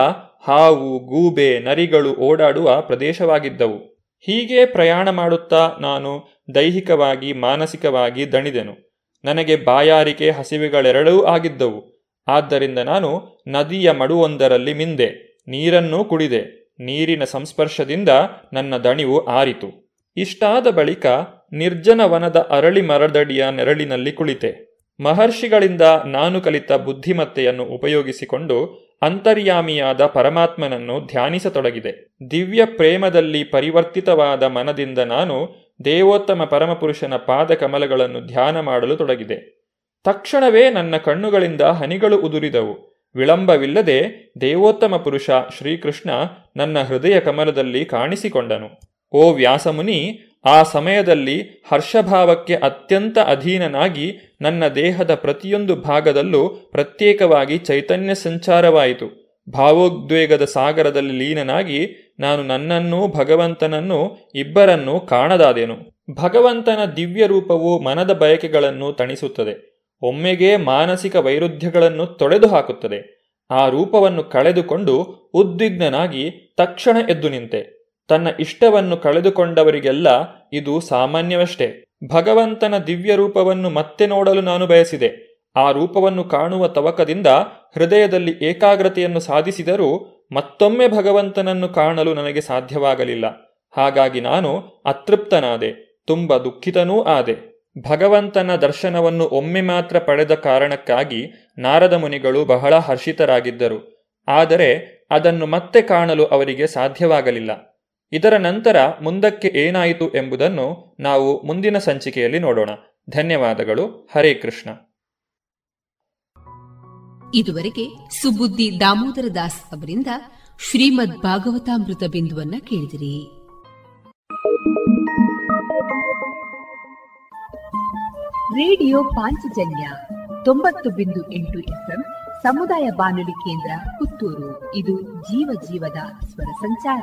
ಹಾವು, ಗೂಬೆ, ನರಿಗಳು ಓಡಾಡುವ ಪ್ರದೇಶವಾಗಿದ್ದವು. ಹೀಗೆ ಪ್ರಯಾಣ ಮಾಡುತ್ತಾ ನಾನು ದೈಹಿಕವಾಗಿ, ಮಾನಸಿಕವಾಗಿ ದಣಿದೆನು. ನನಗೆ ಬಾಯಾರಿಕೆ ಹಸಿವೆಗಳೆರಡೂ ಆಗಿದ್ದವು. ಆದ್ದರಿಂದ ನಾನು ನದಿಯ ಮಡುವೊಂದರಲ್ಲಿ ಮಿಂದೆ, ನೀರನ್ನೂ ಕುಡಿದೆ. ನೀರಿನ ಸಂಸ್ಪರ್ಶದಿಂದ ನನ್ನ ದಣಿವು ಆರಿತು. ಇಷ್ಟಾದ ಬಳಿಕ ನಿರ್ಜನ ವನದ ಅರಳಿ ಮರದಡಿಯ ನೆರಳಿನಲ್ಲಿ ಕುಳಿತೆ. ಮಹರ್ಷಿಗಳಿಂದ ನಾನು ಕಲಿತ ಬುದ್ಧಿಮತ್ತೆಯನ್ನು ಉಪಯೋಗಿಸಿಕೊಂಡು ಅಂತರ್ಯಾಮಿಯಾದ ಪರಮಾತ್ಮನನ್ನು ಧ್ಯಾನಿಸತೊಡಗಿದೆ. ದಿವ್ಯ ಪ್ರೇಮದಲ್ಲಿ ಪರಿವರ್ತಿತವಾದ ಮನದಿಂದ ನಾನು ದೇವೋತ್ತಮ ಪರಮಪುರುಷನ ಪಾದ ಕಮಲಗಳನ್ನು ಧ್ಯಾನ ಮಾಡಲು ತೊಡಗಿದೆ. ತಕ್ಷಣವೇ ನನ್ನ ಕಣ್ಣುಗಳಿಂದ ಹನಿಗಳು ಉದುರಿದವು. ವಿಳಂಬವಿಲ್ಲದೆ ದೇವೋತ್ತಮ ಪುರುಷ ಶ್ರೀಕೃಷ್ಣ ನನ್ನ ಹೃದಯ ಕಮಲದಲ್ಲಿ ಕಾಣಿಸಿಕೊಂಡನು. ಓ ವ್ಯಾಸಮುನಿ ಆ ಸಮಯದಲ್ಲಿ ಹರ್ಷಭಾವಕ್ಕೆ ಅತ್ಯಂತ ಅಧೀನನಾಗಿ ನನ್ನ ದೇಹದ ಪ್ರತಿಯೊಂದು ಭಾಗದಲ್ಲೂ ಪ್ರತ್ಯೇಕವಾಗಿ ಚೈತನ್ಯ ಸಂಚಾರವಾಯಿತು. ಭಾವೋದ್ವೇಗದ ಸಾಗರದಲ್ಲಿ ಲೀನನಾಗಿ ನಾನು ನನ್ನನ್ನೂ ಭಗವಂತನನ್ನೂ ಇಬ್ಬರನ್ನೂ ಕಾಣದಾದೆನು. ಭಗವಂತನ ದಿವ್ಯ ರೂಪವು ಮನದ ಬಯಕೆಗಳನ್ನು ತಣಿಸುತ್ತದೆ. ಒಮ್ಮೆಗೆ ಮಾನಸಿಕ ವೈರುಧ್ಯಗಳನ್ನು ತೊಳೆದು ಹಾಕುತ್ತದೆ ಆ ರೂಪವನ್ನು ಕಳೆದುಕೊಂಡು ಉದ್ವಿಗ್ನನಾಗಿ ತಕ್ಷಣ ಎದ್ದು ನಿಂತೆ. ತನ್ನ ಇಷ್ಟವನ್ನು ಕಳೆದುಕೊಂಡವರಿಗೆಲ್ಲ ಇದು ಸಾಮಾನ್ಯವಷ್ಟೇ. ಭಗವಂತನ ದಿವ್ಯ ರೂಪವನ್ನು ಮತ್ತೆ ನೋಡಲು ನಾನು ಬಯಸಿದೆ. ಆ ರೂಪವನ್ನು ಕಾಣುವ ತವಕದಿಂದ ಹೃದಯದಲ್ಲಿ ಏಕಾಗ್ರತೆಯನ್ನು ಸಾಧಿಸಿದರೂ ಮತ್ತೊಮ್ಮೆ ಭಗವಂತನನ್ನು ಕಾಣಲು ನನಗೆ ಸಾಧ್ಯವಾಗಲಿಲ್ಲ. ಹಾಗಾಗಿ ನಾನು ಅತೃಪ್ತನಾದೆ, ತುಂಬ ದುಃಖಿತನೂ ಆದೆ. ಭಗವಂತನ ದರ್ಶನವನ್ನು ಒಮ್ಮೆ ಮಾತ್ರ ಪಡೆದ ಕಾರಣಕ್ಕಾಗಿ ನಾರದ ಮುನಿಗಳು ಬಹಳ ಹರ್ಷಿತರಾಗಿದ್ದರು. ಆದರೆ ಅದನ್ನು ಮತ್ತೆ ಕಾಣಲು ಅವರಿಗೆ ಸಾಧ್ಯವಾಗಲಿಲ್ಲ. ಇದರ ನಂತರ ಮುಂದಕ್ಕೆ ಏನಾಯಿತು ಎಂಬುದನ್ನು ನಾವು ಮುಂದಿನ ಸಂಚಿಕೆಯಲ್ಲಿ ನೋಡೋಣ. ಧನ್ಯವಾದಗಳು. ಹರೇ ಕೃಷ್ಣ. ಇದುವರೆಗೆ ಸುಬುದ್ದಿ ದಾಮೋದರ ದಾಸ್ ಅವರಿಂದ ಶ್ರೀಮದ್ ಭಾಗವತಾಮೃತ ಬಿಂದುವನ್ನ ಕೇಳಿದಿರಿ. ರೇಡಿಯೋ ಪಾಂಚಜನ್ಯ ತೊಂಬತ್ತು ಬಿಂದು ಎಂಟು ಎಫ್ಎಂ ಸಮುದಾಯ ಬಾನುಲಿ ಕೇಂದ್ರ ಪುತ್ತೂರು. ಇದು ಜೀವ ಜೀವದ ಸ್ವರ ಸಂಚಾರ.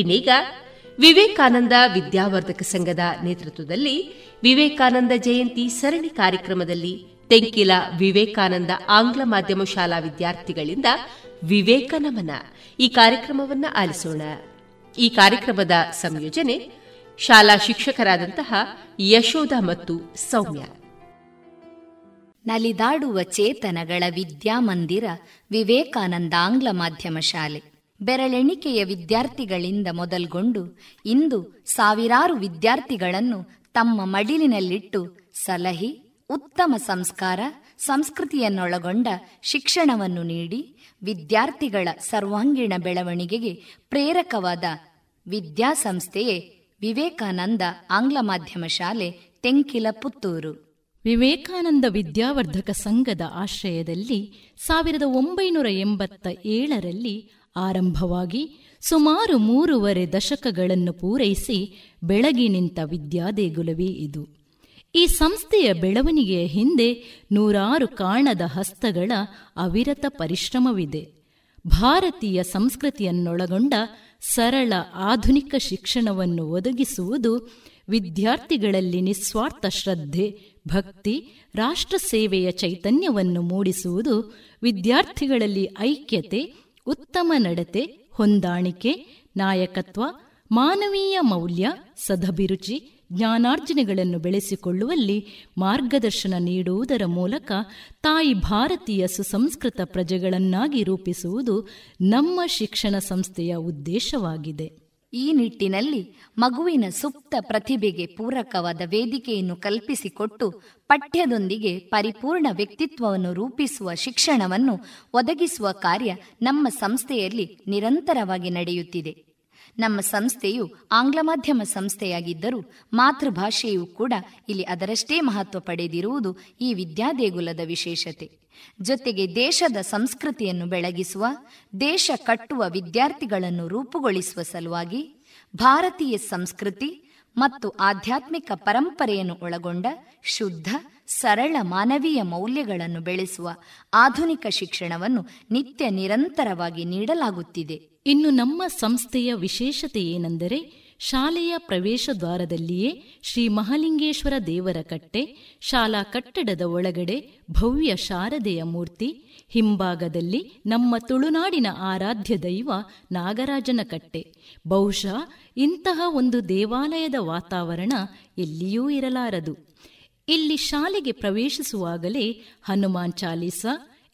ಇನ್ನೀಗ ವಿವೇಕಾನಂದ ವಿದ್ಯಾವರ್ಧಕ ಸಂಘದ ನೇತೃತ್ವದಲ್ಲಿ ವಿವೇಕಾನಂದ ಜಯಂತಿ ಸರಣಿ ಕಾರ್ಯಕ್ರಮದಲ್ಲಿ ತೆಂಕಿಲ ವಿವೇಕಾನಂದ ಆಂಗ್ಲ ಮಾಧ್ಯಮ ಶಾಲಾ ವಿದ್ಯಾರ್ಥಿಗಳಿಂದ ವಿವೇಕ ನಮನ. ಈ ಕಾರ್ಯಕ್ರಮವನ್ನು ಆಲಿಸೋಣ. ಈ ಕಾರ್ಯಕ್ರಮದ ಸಂಯೋಜನೆ ಶಾಲಾ ಶಿಕ್ಷಕರಾದಂತಹ ಯಶೋಧ ಮತ್ತು ಸೌಮ್ಯ. ನಲಿದಾಡುವ ಚೇತನಗಳ ವಿದ್ಯಾಮಂದಿರ ವಿವೇಕಾನಂದ ಆಂಗ್ಲ ಮಾಧ್ಯಮ ಶಾಲೆ. ಬೆರಳೆಣಿಕೆಯ ವಿದ್ಯಾರ್ಥಿಗಳಿಂದ ಮೊದಲ್ಗೊಂಡು ಇಂದು ಸಾವಿರಾರು ವಿದ್ಯಾರ್ಥಿಗಳನ್ನು ತಮ್ಮ ಮಡಿಲಿನಲ್ಲಿಟ್ಟು ಸಲಹಿ, ಉತ್ತಮ ಸಂಸ್ಕಾರ, ಸಂಸ್ಕೃತಿಯನ್ನೊಳಗೊಂಡ ಶಿಕ್ಷಣವನ್ನು ನೀಡಿ ವಿದ್ಯಾರ್ಥಿಗಳ ಸರ್ವಾಂಗೀಣ ಬೆಳವಣಿಗೆಗೆ ಪ್ರೇರಕವಾದ ವಿದ್ಯಾಸಂಸ್ಥೆಯೇ ವಿವೇಕಾನಂದ ಆಂಗ್ಲ ಮಾಧ್ಯಮ ಶಾಲೆ ತೆಂಕಿಲ ಪುತ್ತೂರು ವಿವೇಕಾನಂದ ವಿದ್ಯಾವರ್ಧಕ ಸಂಘದ ಆಶ್ರಯದಲ್ಲಿ ಸಾವಿರದ ಒಂಬೈನೂರ ಎಂಬತ್ತ ಏಳರಲ್ಲಿ ಆರಂಭವಾಗಿ ಸುಮಾರು ಮೂರುವರೆ ದಶಕಗಳನ್ನು ಪೂರೈಸಿ ಬೆಳಗಿ ನಿಂತ ವಿದ್ಯಾದೇಗುಲವೇ ಇದು. ಈ ಸಂಸ್ಥೆಯ ಬೆಳವಣಿಗೆಯ ಹಿಂದೆ ನೂರಾರು ಕಾಣದ ಹಸ್ತಗಳ ಅವಿರತ ಪರಿಶ್ರಮವಿದೆ. ಭಾರತೀಯ ಸಂಸ್ಕೃತಿಯನ್ನೊಳಗೊಂಡ ಸರಳ ಆಧುನಿಕ ಶಿಕ್ಷಣವನ್ನು ಒದಗಿಸುವುದು ವಿದ್ಯಾರ್ಥಿಗಳಲ್ಲಿ ನಿಸ್ವಾರ್ಥ ಶ್ರದ್ಧೆ, ಭಕ್ತಿ ರಾಷ್ಟ್ರ ಸೇವೆಯ ಚೈತನ್ಯವನ್ನು ಮೂಡಿಸುವುದು ವಿದ್ಯಾರ್ಥಿಗಳಲ್ಲಿ ಐಕ್ಯತೆ ಉತ್ತಮ ನಡತೆ, ಹೊಂದಾಣಿಕೆ, ನಾಯಕತ್ವ, ಮಾನವೀಯ ಮೌಲ್ಯ, ಸದಭಿರುಚಿ, ಜ್ಞಾನಾರ್ಜನೆಗಳನ್ನು ಬೆಳೆಸಿಕೊಳ್ಳುವಲ್ಲಿ ಮಾರ್ಗದರ್ಶನ ನೀಡುವುದರ ಮೂಲಕ ತಾಯಿ ಭಾರತೀಯ ಸುಸಂಸ್ಕೃತ ಪ್ರಜೆಗಳನ್ನಾಗಿ ರೂಪಿಸುವುದು ನಮ್ಮ ಶಿಕ್ಷಣ ಸಂಸ್ಥೆಯ ಉದ್ದೇಶವಾಗಿದೆ. ಈ ನಿಟ್ಟಿನಲ್ಲಿ ಮಗುವಿನ ಸುಪ್ತ ಪ್ರತಿಭೆಗೆ ಪೂರಕವಾದ ವೇದಿಕೆಯನ್ನು ಕಲ್ಪಿಸಿಕೊಟ್ಟು ಪಠ್ಯದೊಂದಿಗೆ ಪರಿಪೂರ್ಣ ವ್ಯಕ್ತಿತ್ವವನ್ನು ರೂಪಿಸುವ ಶಿಕ್ಷಣವನ್ನು ಒದಗಿಸುವ ಕಾರ್ಯ ನಮ್ಮ ಸಂಸ್ಥೆಯಲ್ಲಿ ನಿರಂತರವಾಗಿ ನಡೆಯುತ್ತಿದೆ. ನಮ್ಮ ಸಂಸ್ಥೆಯು ಆಂಗ್ಲ ಮಾಧ್ಯಮ ಸಂಸ್ಥೆಯಾಗಿದ್ದರೂ ಮಾತೃಭಾಷೆಯೂ ಕೂಡ ಇಲ್ಲಿ ಅದರಷ್ಟೇ ಮಹತ್ವ ಪಡೆದಿರುವುದು ಈ ವಿದ್ಯಾದೇಗುಲದ ವಿಶೇಷತೆ. ಜೊತೆಗೆ ದೇಶದ ಸಂಸ್ಕೃತಿಯನ್ನು ಬೆಳಗಿಸುವ, ದೇಶ ಕಟ್ಟುವ ವಿದ್ಯಾರ್ಥಿಗಳನ್ನು ರೂಪುಗೊಳಿಸುವ ಸಲುವಾಗಿ ಭಾರತೀಯ ಸಂಸ್ಕೃತಿ ಮತ್ತು ಆಧ್ಯಾತ್ಮಿಕ ಪರಂಪರೆಯನ್ನು ಒಳಗೊಂಡ ಶುದ್ಧ, ಸರಳ ಮಾನವೀಯ ಮೌಲ್ಯಗಳನ್ನು ಬೆಳೆಸುವ ಆಧುನಿಕ ಶಿಕ್ಷಣವನ್ನು ನಿತ್ಯ ನಿರಂತರವಾಗಿ ನೀಡಲಾಗುತ್ತಿದೆ. ಇನ್ನು ನಮ್ಮ ಸಂಸ್ಥೆಯ ವಿಶೇಷತೆ ಏನೆಂದರೆ ಶಾಲೆಯ ಪ್ರವೇಶ ದ್ವಾರದಲ್ಲಿಯೇ ಶ್ರೀ ಮಹಾಲಿಂಗೇಶ್ವರ ದೇವರ ಕಟ್ಟೆ, ಶಾಲಾ ಕಟ್ಟಡದ ಒಳಗಡೆ ಭವ್ಯ ಶಾರದೆಯ ಮೂರ್ತಿ, ಹಿಂಭಾಗದಲ್ಲಿ ನಮ್ಮ ತುಳುನಾಡಿನ ಆರಾಧ್ಯ ದೈವ ನಾಗರಾಜನ ಕಟ್ಟೆ. ಬಹುಶಃ ಇಂತಹ ಒಂದು ದೇವಾಲಯದ ವಾತಾವರಣ ಎಲ್ಲಿಯೂ ಇರಲಾರದು. ಇಲ್ಲಿ ಶಾಲೆಗೆ ಪ್ರವೇಶಿಸುವಾಗಲೇ ಹನುಮಾನ್ ಚಾಲೀಸ,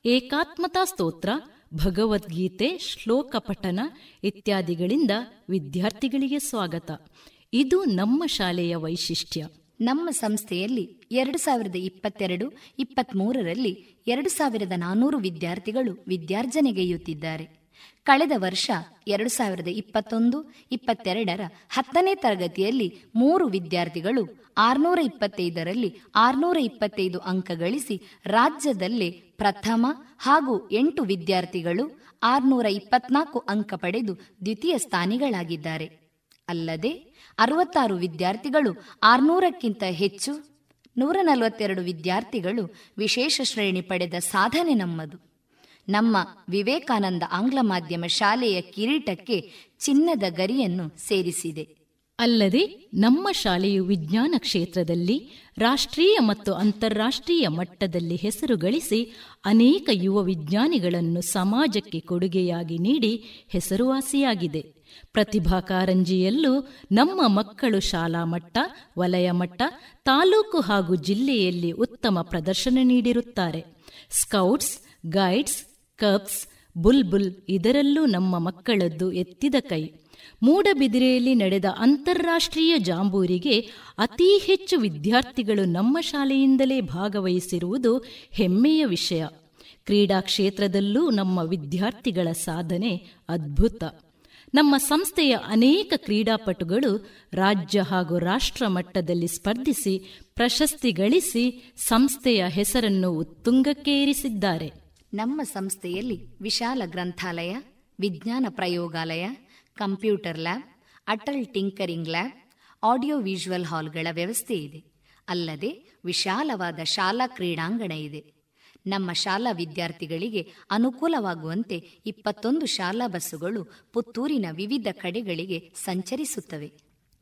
ಏಕಾತ್ಮತಾ ಸ್ತೋತ್ರ ಭಗವದ್ಗೀತೆ, ಶ್ಲೋಕ ಪಠನ ಇತ್ಯಾದಿಗಳಿಂದ ವಿದ್ಯಾರ್ಥಿಗಳಿಗೆ ಸ್ವಾಗತ. ಇದು ನಮ್ಮ ಶಾಲೆಯ ವೈಶಿಷ್ಟ್ಯ. ನಮ್ಮ ಸಂಸ್ಥೆಯಲ್ಲಿ ಎರಡು ಸಾವಿರದ ಇಪ್ಪತ್ತೆರಡು, ಇಪ್ಪತ್ಮೂರರಲ್ಲಿ ಎರಡು ಸಾವಿರದ ನಾನೂರು ವಿದ್ಯಾರ್ಥಿಗಳು ವಿದ್ಯಾರ್ಜನೆಗೈಯುತ್ತಿದ್ದಾರೆ ಕಳೆದ ವರ್ಷ ಎರಡು ಸಾವಿರದ ಇಪ್ಪತ್ತೊಂದು, ಇಪ್ಪತ್ತೆರಡರ ಹತ್ತನೇ ತರಗತಿಯಲ್ಲಿ ಮೂರು ವಿದ್ಯಾರ್ಥಿಗಳು ಆರುನೂರ ಇಪ್ಪತ್ತೈದರಲ್ಲಿ ಆರುನೂರ ಇಪ್ಪತ್ತೈದು ಅಂಕ ಗಳಿಸಿ ರಾಜ್ಯದಲ್ಲೇ ಪ್ರಥಮ ಹಾಗೂ ಎಂಟು ವಿದ್ಯಾರ್ಥಿಗಳು ಆರ್ನೂರ ಇಪ್ಪತ್ನಾಲ್ಕು ಅಂಕ ಪಡೆದು ದ್ವಿತೀಯ ಸ್ಥಾನಿಗಳಾಗಿದ್ದಾರೆ. ಅಲ್ಲದೆ ಅರವತ್ತಾರು ವಿದ್ಯಾರ್ಥಿಗಳು ಆರುನೂರಕ್ಕಿಂತ ಹೆಚ್ಚು, ನೂರ ನಲವತ್ತೆರಡು ವಿದ್ಯಾರ್ಥಿಗಳು ವಿಶೇಷ ಶ್ರೇಣಿ ಪಡೆದ ಸಾಧನೆ ನಮ್ಮದು. ನಮ್ಮ ವಿವೇಕಾನಂದ ಆಂಗ್ಲ ಮಾಧ್ಯಮ ಶಾಲೆಯ ಕಿರೀಟಕ್ಕೆ ಚಿನ್ನದ ಗರಿಯನ್ನು ಸೇರಿಸಿದೆ. ಅಲ್ಲದೆ ನಮ್ಮ ಶಾಲೆಯು ವಿಜ್ಞಾನ ಕ್ಷೇತ್ರದಲ್ಲಿ ರಾಷ್ಟ್ರೀಯ ಮತ್ತು ಅಂತಾರಾಷ್ಟ್ರೀಯ ಮಟ್ಟದಲ್ಲಿ ಹೆಸರು ಗಳಿಸಿ ಅನೇಕ ಯುವ ವಿಜ್ಞಾನಿಗಳನ್ನು ಸಮಾಜಕ್ಕೆ ಕೊಡುಗೆಯಾಗಿ ನೀಡಿ ಹೆಸರುವಾಸಿಯಾಗಿದೆ. ಪ್ರತಿಭಾ ಕಾರಂಜಿಯಲ್ಲೂ ನಮ್ಮ ಮಕ್ಕಳು ಶಾಲಾ ಮಟ್ಟ, ವಲಯ ಮಟ್ಟ, ತಾಲೂಕು ಹಾಗೂ ಜಿಲ್ಲೆಯಲ್ಲಿ ಉತ್ತಮ ಪ್ರದರ್ಶನ ನೀಡಿರುತ್ತಾರೆ. ಸ್ಕೌಟ್ಸ್, ಗೈಡ್ಸ್, ಕಪ್ಸ್, ಬುಲ್ಬುಲ್ ಇದರಲ್ಲೂ ನಮ್ಮ ಮಕ್ಕಳದ್ದು ಎತ್ತಿದ ಕೈ. ಮೂಡಬಿದಿರೆಯಲ್ಲಿ ನಡೆದ ಅಂತಾರಾಷ್ಟ್ರೀಯ ಜಾಂಬೂರಿಗೆ ಅತಿ ಹೆಚ್ಚು ವಿದ್ಯಾರ್ಥಿಗಳು ನಮ್ಮ ಶಾಲೆಯಿಂದಲೇ ಭಾಗವಹಿಸಿರುವುದು ಹೆಮ್ಮೆಯ ವಿಷಯ. ಕ್ರೀಡಾ ಕ್ಷೇತ್ರದಲ್ಲೂ ನಮ್ಮ ವಿದ್ಯಾರ್ಥಿಗಳ ಸಾಧನೆ ಅದ್ಭುತ. ನಮ್ಮ ಸಂಸ್ಥೆಯ ಅನೇಕ ಕ್ರೀಡಾಪಟುಗಳು ರಾಜ್ಯ ಹಾಗೂ ರಾಷ್ಟ್ರ ಮಟ್ಟದಲ್ಲಿ ಸ್ಪರ್ಧಿಸಿ ಪ್ರಶಸ್ತಿ ಗಳಿಸಿ ಸಂಸ್ಥೆಯ ಹೆಸರನ್ನು ಉತ್ತುಂಗಕ್ಕೇರಿಸಿದ್ದಾರೆ. ನಮ್ಮ ಸಂಸ್ಥೆಯಲ್ಲಿ ವಿಶಾಲ ಗ್ರಂಥಾಲಯ, ವಿಜ್ಞಾನ ಪ್ರಯೋಗಾಲಯ computer lab, Atal tinkering lab, audio visual ಹಾಲ್ಗಳ ವ್ಯವಸ್ಥೆ ಇದೆ. ಅಲ್ಲದೆ ವಿಶಾಲವಾದ ಶಾಲಾ ಕ್ರೀಡಾಂಗಣ ಇದೆ. ನಮ್ಮ ಶಾಲಾ ವಿದ್ಯಾರ್ಥಿಗಳಿಗೆ ಅನುಕೂಲವಾಗುವಂತೆ ಇಪ್ಪತ್ತೊಂದು ಶಾಲಾ ಬಸ್ಸುಗಳು ಪುತ್ತೂರಿನ ವಿವಿಧ ಕಡೆಗಳಿಗೆ ಸಂಚರಿಸುತ್ತವೆ.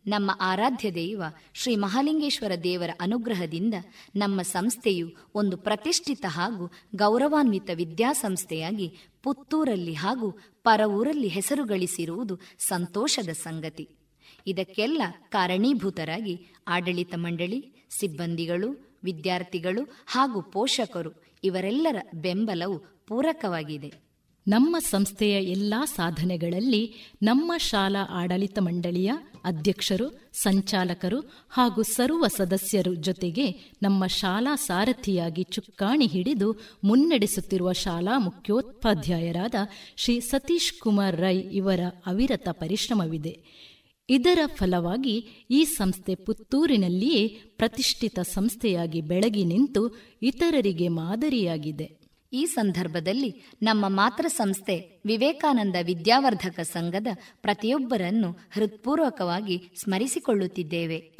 ನಮ್ಮ ಆರಾಧ್ಯ ದೈವ ಶ್ರೀ ಮಹಾಲಿಂಗೇಶ್ವರ ದೇವರ ಅನುಗ್ರಹದಿಂದ ನಮ್ಮ ಸಂಸ್ಥೆಯು ಒಂದು ಪ್ರತಿಷ್ಠಿತ ಹಾಗೂ ಗೌರವಾನ್ವಿತ ವಿದ್ಯಾಸಂಸ್ಥೆಯಾಗಿ ಪುತ್ತೂರಲ್ಲಿ ಹಾಗೂ ಪರವೂರಲ್ಲಿ ಹೆಸರು ಗಳಿಸಿರುವುದು ಸಂತೋಷದ ಸಂಗತಿ. ಇದಕ್ಕೆಲ್ಲ ಕಾರಣೀಭೂತರಾಗಿ ಆಡಳಿತ ಮಂಡಳಿ, ಸಿಬ್ಬಂದಿಗಳು, ವಿದ್ಯಾರ್ಥಿಗಳು ಹಾಗೂ ಪೋಷಕರು ಇವರೆಲ್ಲರ ಬೆಂಬಲವು ಪೂರಕವಾಗಿದೆ. ನಮ್ಮ ಸಂಸ್ಥೆಯ ಎಲ್ಲಾ ಸಾಧನೆಗಳಲ್ಲಿ ನಮ್ಮ ಶಾಲಾ ಆಡಳಿತ ಮಂಡಳಿಯ ಅಧ್ಯಕ್ಷರು, ಸಂಚಾಲಕರು ಹಾಗೂ ಸರ್ವ ಸದಸ್ಯರು ಜೊತೆಗೆ ನಮ್ಮ ಶಾಲಾ ಸಾರಥಿಯಾಗಿ ಚುಕ್ಕಾಣಿ ಹಿಡಿದು ಮುನ್ನಡೆಸುತ್ತಿರುವ ಶಾಲಾ ಮುಖ್ಯೋಪಾಧ್ಯಾಯರಾದ ಶ್ರೀ ಸತೀಶ್ ಕುಮಾರ್ ರೈ ಇವರ ಅವಿರತ ಪರಿಶ್ರಮವಿದೆ. ಇದರ ಫಲವಾಗಿ ಈ ಸಂಸ್ಥೆ ಪುತ್ತೂರಿನಲ್ಲಿಯೇ ಪ್ರತಿಷ್ಠಿತ ಸಂಸ್ಥೆಯಾಗಿ ಬೆಳಗಿ ನಿಂತು ಇತರರಿಗೆ ಮಾದರಿಯಾಗಿದೆ. ಈ ಸಂದರ್ಭದಲ್ಲಿ ನಮ್ಮ ಮಾತೃ ಸಂಸ್ಥೆ ವಿವೇಕಾನಂದ ವಿದ್ಯಾವರ್ಧಕ ಸಂಘದ ಪ್ರತಿಯೊಬ್ಬರನ್ನು ಹೃತ್ಪೂರ್ವಕವಾಗಿ ಸ್ಮರಿಸಿಕೊಳ್ಳುತ್ತಿದ್ದೇವೆ.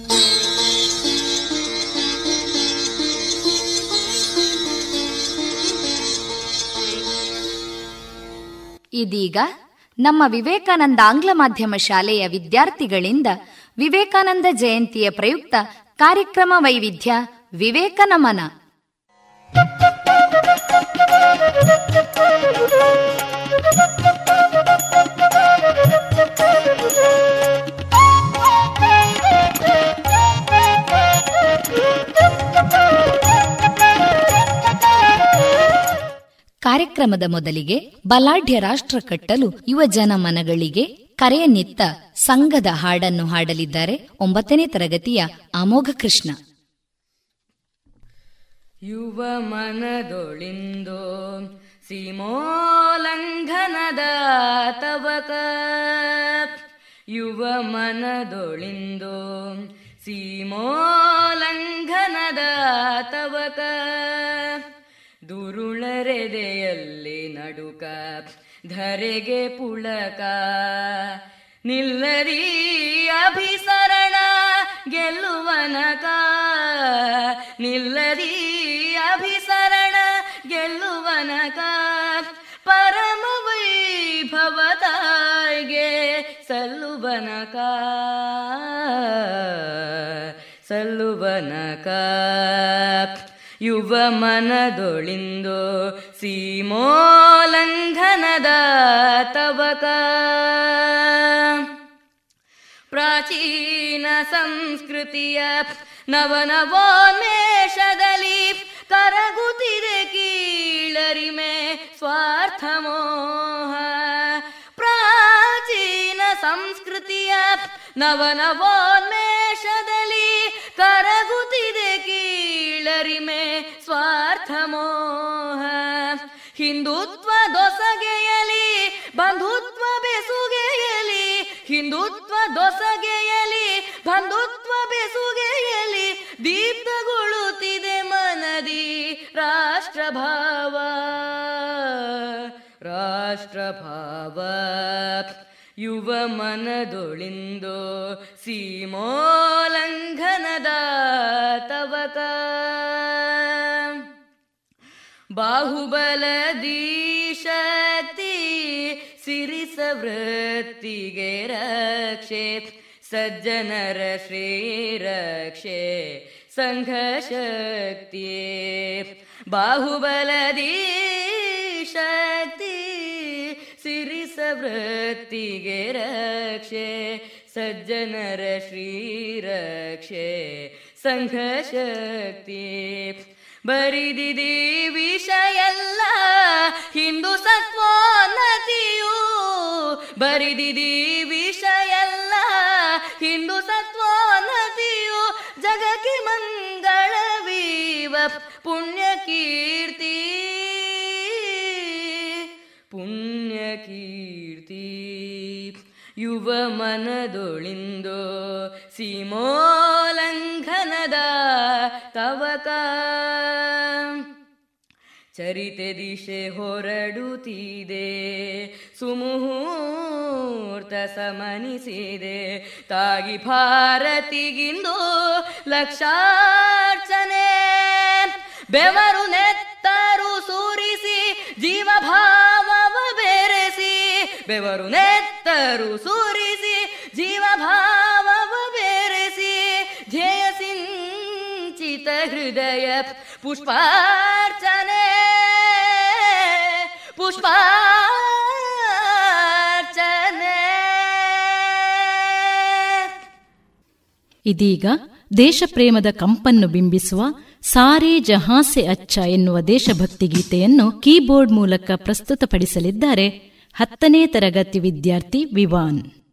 ಇದೀಗ ನಮ್ಮ ವಿವೇಕಾನಂದ ಆಂಗ್ಲ ಮಾಧ್ಯಮ ಶಾಲೆಯ ವಿದ್ಯಾರ್ಥಿಗಳಿಂದ ವಿವೇಕಾನಂದ ಜಯಂತಿಯ ಪ್ರಯುಕ್ತ ಕಾರ್ಯಕ್ರಮ ವೈವಿಧ್ಯ ವಿವೇಕನಮನ. ಕಾರ್ಯಕ್ರಮದ ಮೊದಲಿಗೆ ಬಲಾಢ್ಯ ರಾಷ್ಟ್ರ ಕಟ್ಟಲು ಯುವ ಜನ ಮನಗಳಿಗೆ ಕರೆಯನ್ನಿತ್ತ ಸಂಘದ ಹಾಡನ್ನು ಹಾಡಲಿದ್ದಾರೆ ಒಂಬತ್ತನೇ ತರಗತಿಯ ಅಮೋಘ ಕೃಷ್ಣ. ಯುವ ಮನದೊಳಿಂದೋ ಸೀಮೋಲ್ಲಂಘನದ ತವಕ. ಯುವ ಮನದೊಳಿಂದು ಸೀಮೋಲ್ಲಂಘನದ ತವಕ. ದುರುಳರೆದೆಯಲ್ಲಿ ನಡುಕ, ಧರೆಗೆ ಪುಳಕ. ನಿಲ್ಲರಿ ಅಭಿಸರಣ, ಗೆಲ್ಲುವನಕ. ನಿಲ್ಲರಿ ಅಭಿಸರಣ. ಗೆಲ್ಲುವನಕ ಪರಮ ವೈಭವತಾಯಿಗೆ ಸಲ್ಲುವನಕ ಸಲ್ಲುವನಕ ಯುವ ಮನದೊಳಿಂದು ಸೀಮೋಲ್ಲಂಘನದ ತವಕ ಪ್ರಾಚೀನ ಸಂಸ್ಕೃತಿಯ ನವನವೋನ್ಮೇಷದಲ್ಲಿ ಕರಗುತ್ತಿದೆ ಕೀಳರಿಮೆ ಸ್ವಾರ್ಥ ಮೋಹ. ಪ್ರಾಚೀನ ಸಂಸ್ಕೃತಿಯ ನವನವೋನ್ಮೇಷದಲ್ಲಿ ಕರಗುತ್ತಿದೆ ಕೀಳರಿಮೆ ಸ್ವಾರ್ಥ ಮೋಹ. ಹಿಂದುತ್ವ ದೊಸಗೆಯಲಿ, ಬಂಧುತ್ವ ಬೆಸುಗೆಯಲಿ, ಹಿಂದುತ್ವ ದೊಸಗೆಯಲಿ, ಬಂಧುತ್ವ ಬೆಸುಗೆಯಲಿ ದೀಪ್ತಗೊಳ್ಳುತ್ತಿದೆ ರಾಷ್ಟ್ರಭಾವ. ರಾಷ್ಟ್ರಭಾವ. ಯುವ ಮನದೊಳಿಂದು ಸೀಮೋಲ್ಲಂಘನದ ತವಕ. ಬಾಹುಬಲದಿ ಶಕ್ತಿ ಸಿರಿಸ ವೃತ್ತಿಗೆ ರಕ್ಷೆ ಸಜ್ಜನರ ಶ್ರೀರಕ್ಷೆ ಸಂಘ ಶಕ್ತಿಯೇ ಬಾಹುಬಲದಿ ಶಕ್ತಿ ಸಿರಿಸ ವೃತ್ತಿಗೆ ರಕ್ಷೆ, ಸಜ್ಜನರ ಶ್ರೀರಕ್ಷೆ ಸಂಘ ಶಕ್ತಿ ಬರಿದಿದೆ ವಿಷಯಲ್ಲ, ಹಿಂದೂ ಸತ್ವೋನ್ನತಿಯು ಬರಿದಿದೆ ವಿಷಯಲ್ಲ, ಹಿಂದೂ ಸತ್ವೋನ್ನತಿಯು ಜಗಕ್ಕೆ ಮಂಗಳವೀವ ಪುಣ್ಯಕೀರ್ತಿ. ಪುಣ್ಯಕೀರ್ತಿ. ಪುಣ್ಯ ಕೀರ್ತಿ ಯುವ ಮನದೊಳಿಂದೋ ಸೀಮೋಲ್ಲಂಘನದ ತವಕ. ಚರಿತೆ ದಿಶೆ ಹೊರಡುತ್ತಿದೆ. ಸುಮುಹೂರ್ತ ಸಮನಿಸಿದೆ. ತಾಗಿ ಭಾರತಿಗಿಂದು ಲಕ್ಷಾರ್ಚನೆ. ಬೆವರು ನೆತ್ತರು ಸೂರಿಸಿ, ಜೀವಭಾವವ ಬೆರೆಸಿ. ಬೆವರು ನೆತ್ತರು ಸೂರಿಸಿ, ಜೀವಭಾವವ ಬೆರೆಸಿ. ಧ್ಯೇಯ ಸಿಂಚಿತ ಹೃದಯ ಪುಷ್ಪ ಇದೀಗ ದೇಶಪ್ರೇಮದ ಕಂಪನ್ನು ಬಿಂಬಿಸುವ ಸಾರೇ ಜಹಾಸೆ ಅಚ್ಚ ಎನ್ನುವ ದೇಶಭಕ್ತಿ ಗೀತೆಯನ್ನು ಕೀಬೋರ್ಡ್ ಮೂಲಕ ಪ್ರಸ್ತುತಪಡಿಸಲಿದ್ದಾರೆ ಹತ್ತನೇ ತರಗತಿ ವಿದ್ಯಾರ್ಥಿ ವಿವಾನ್.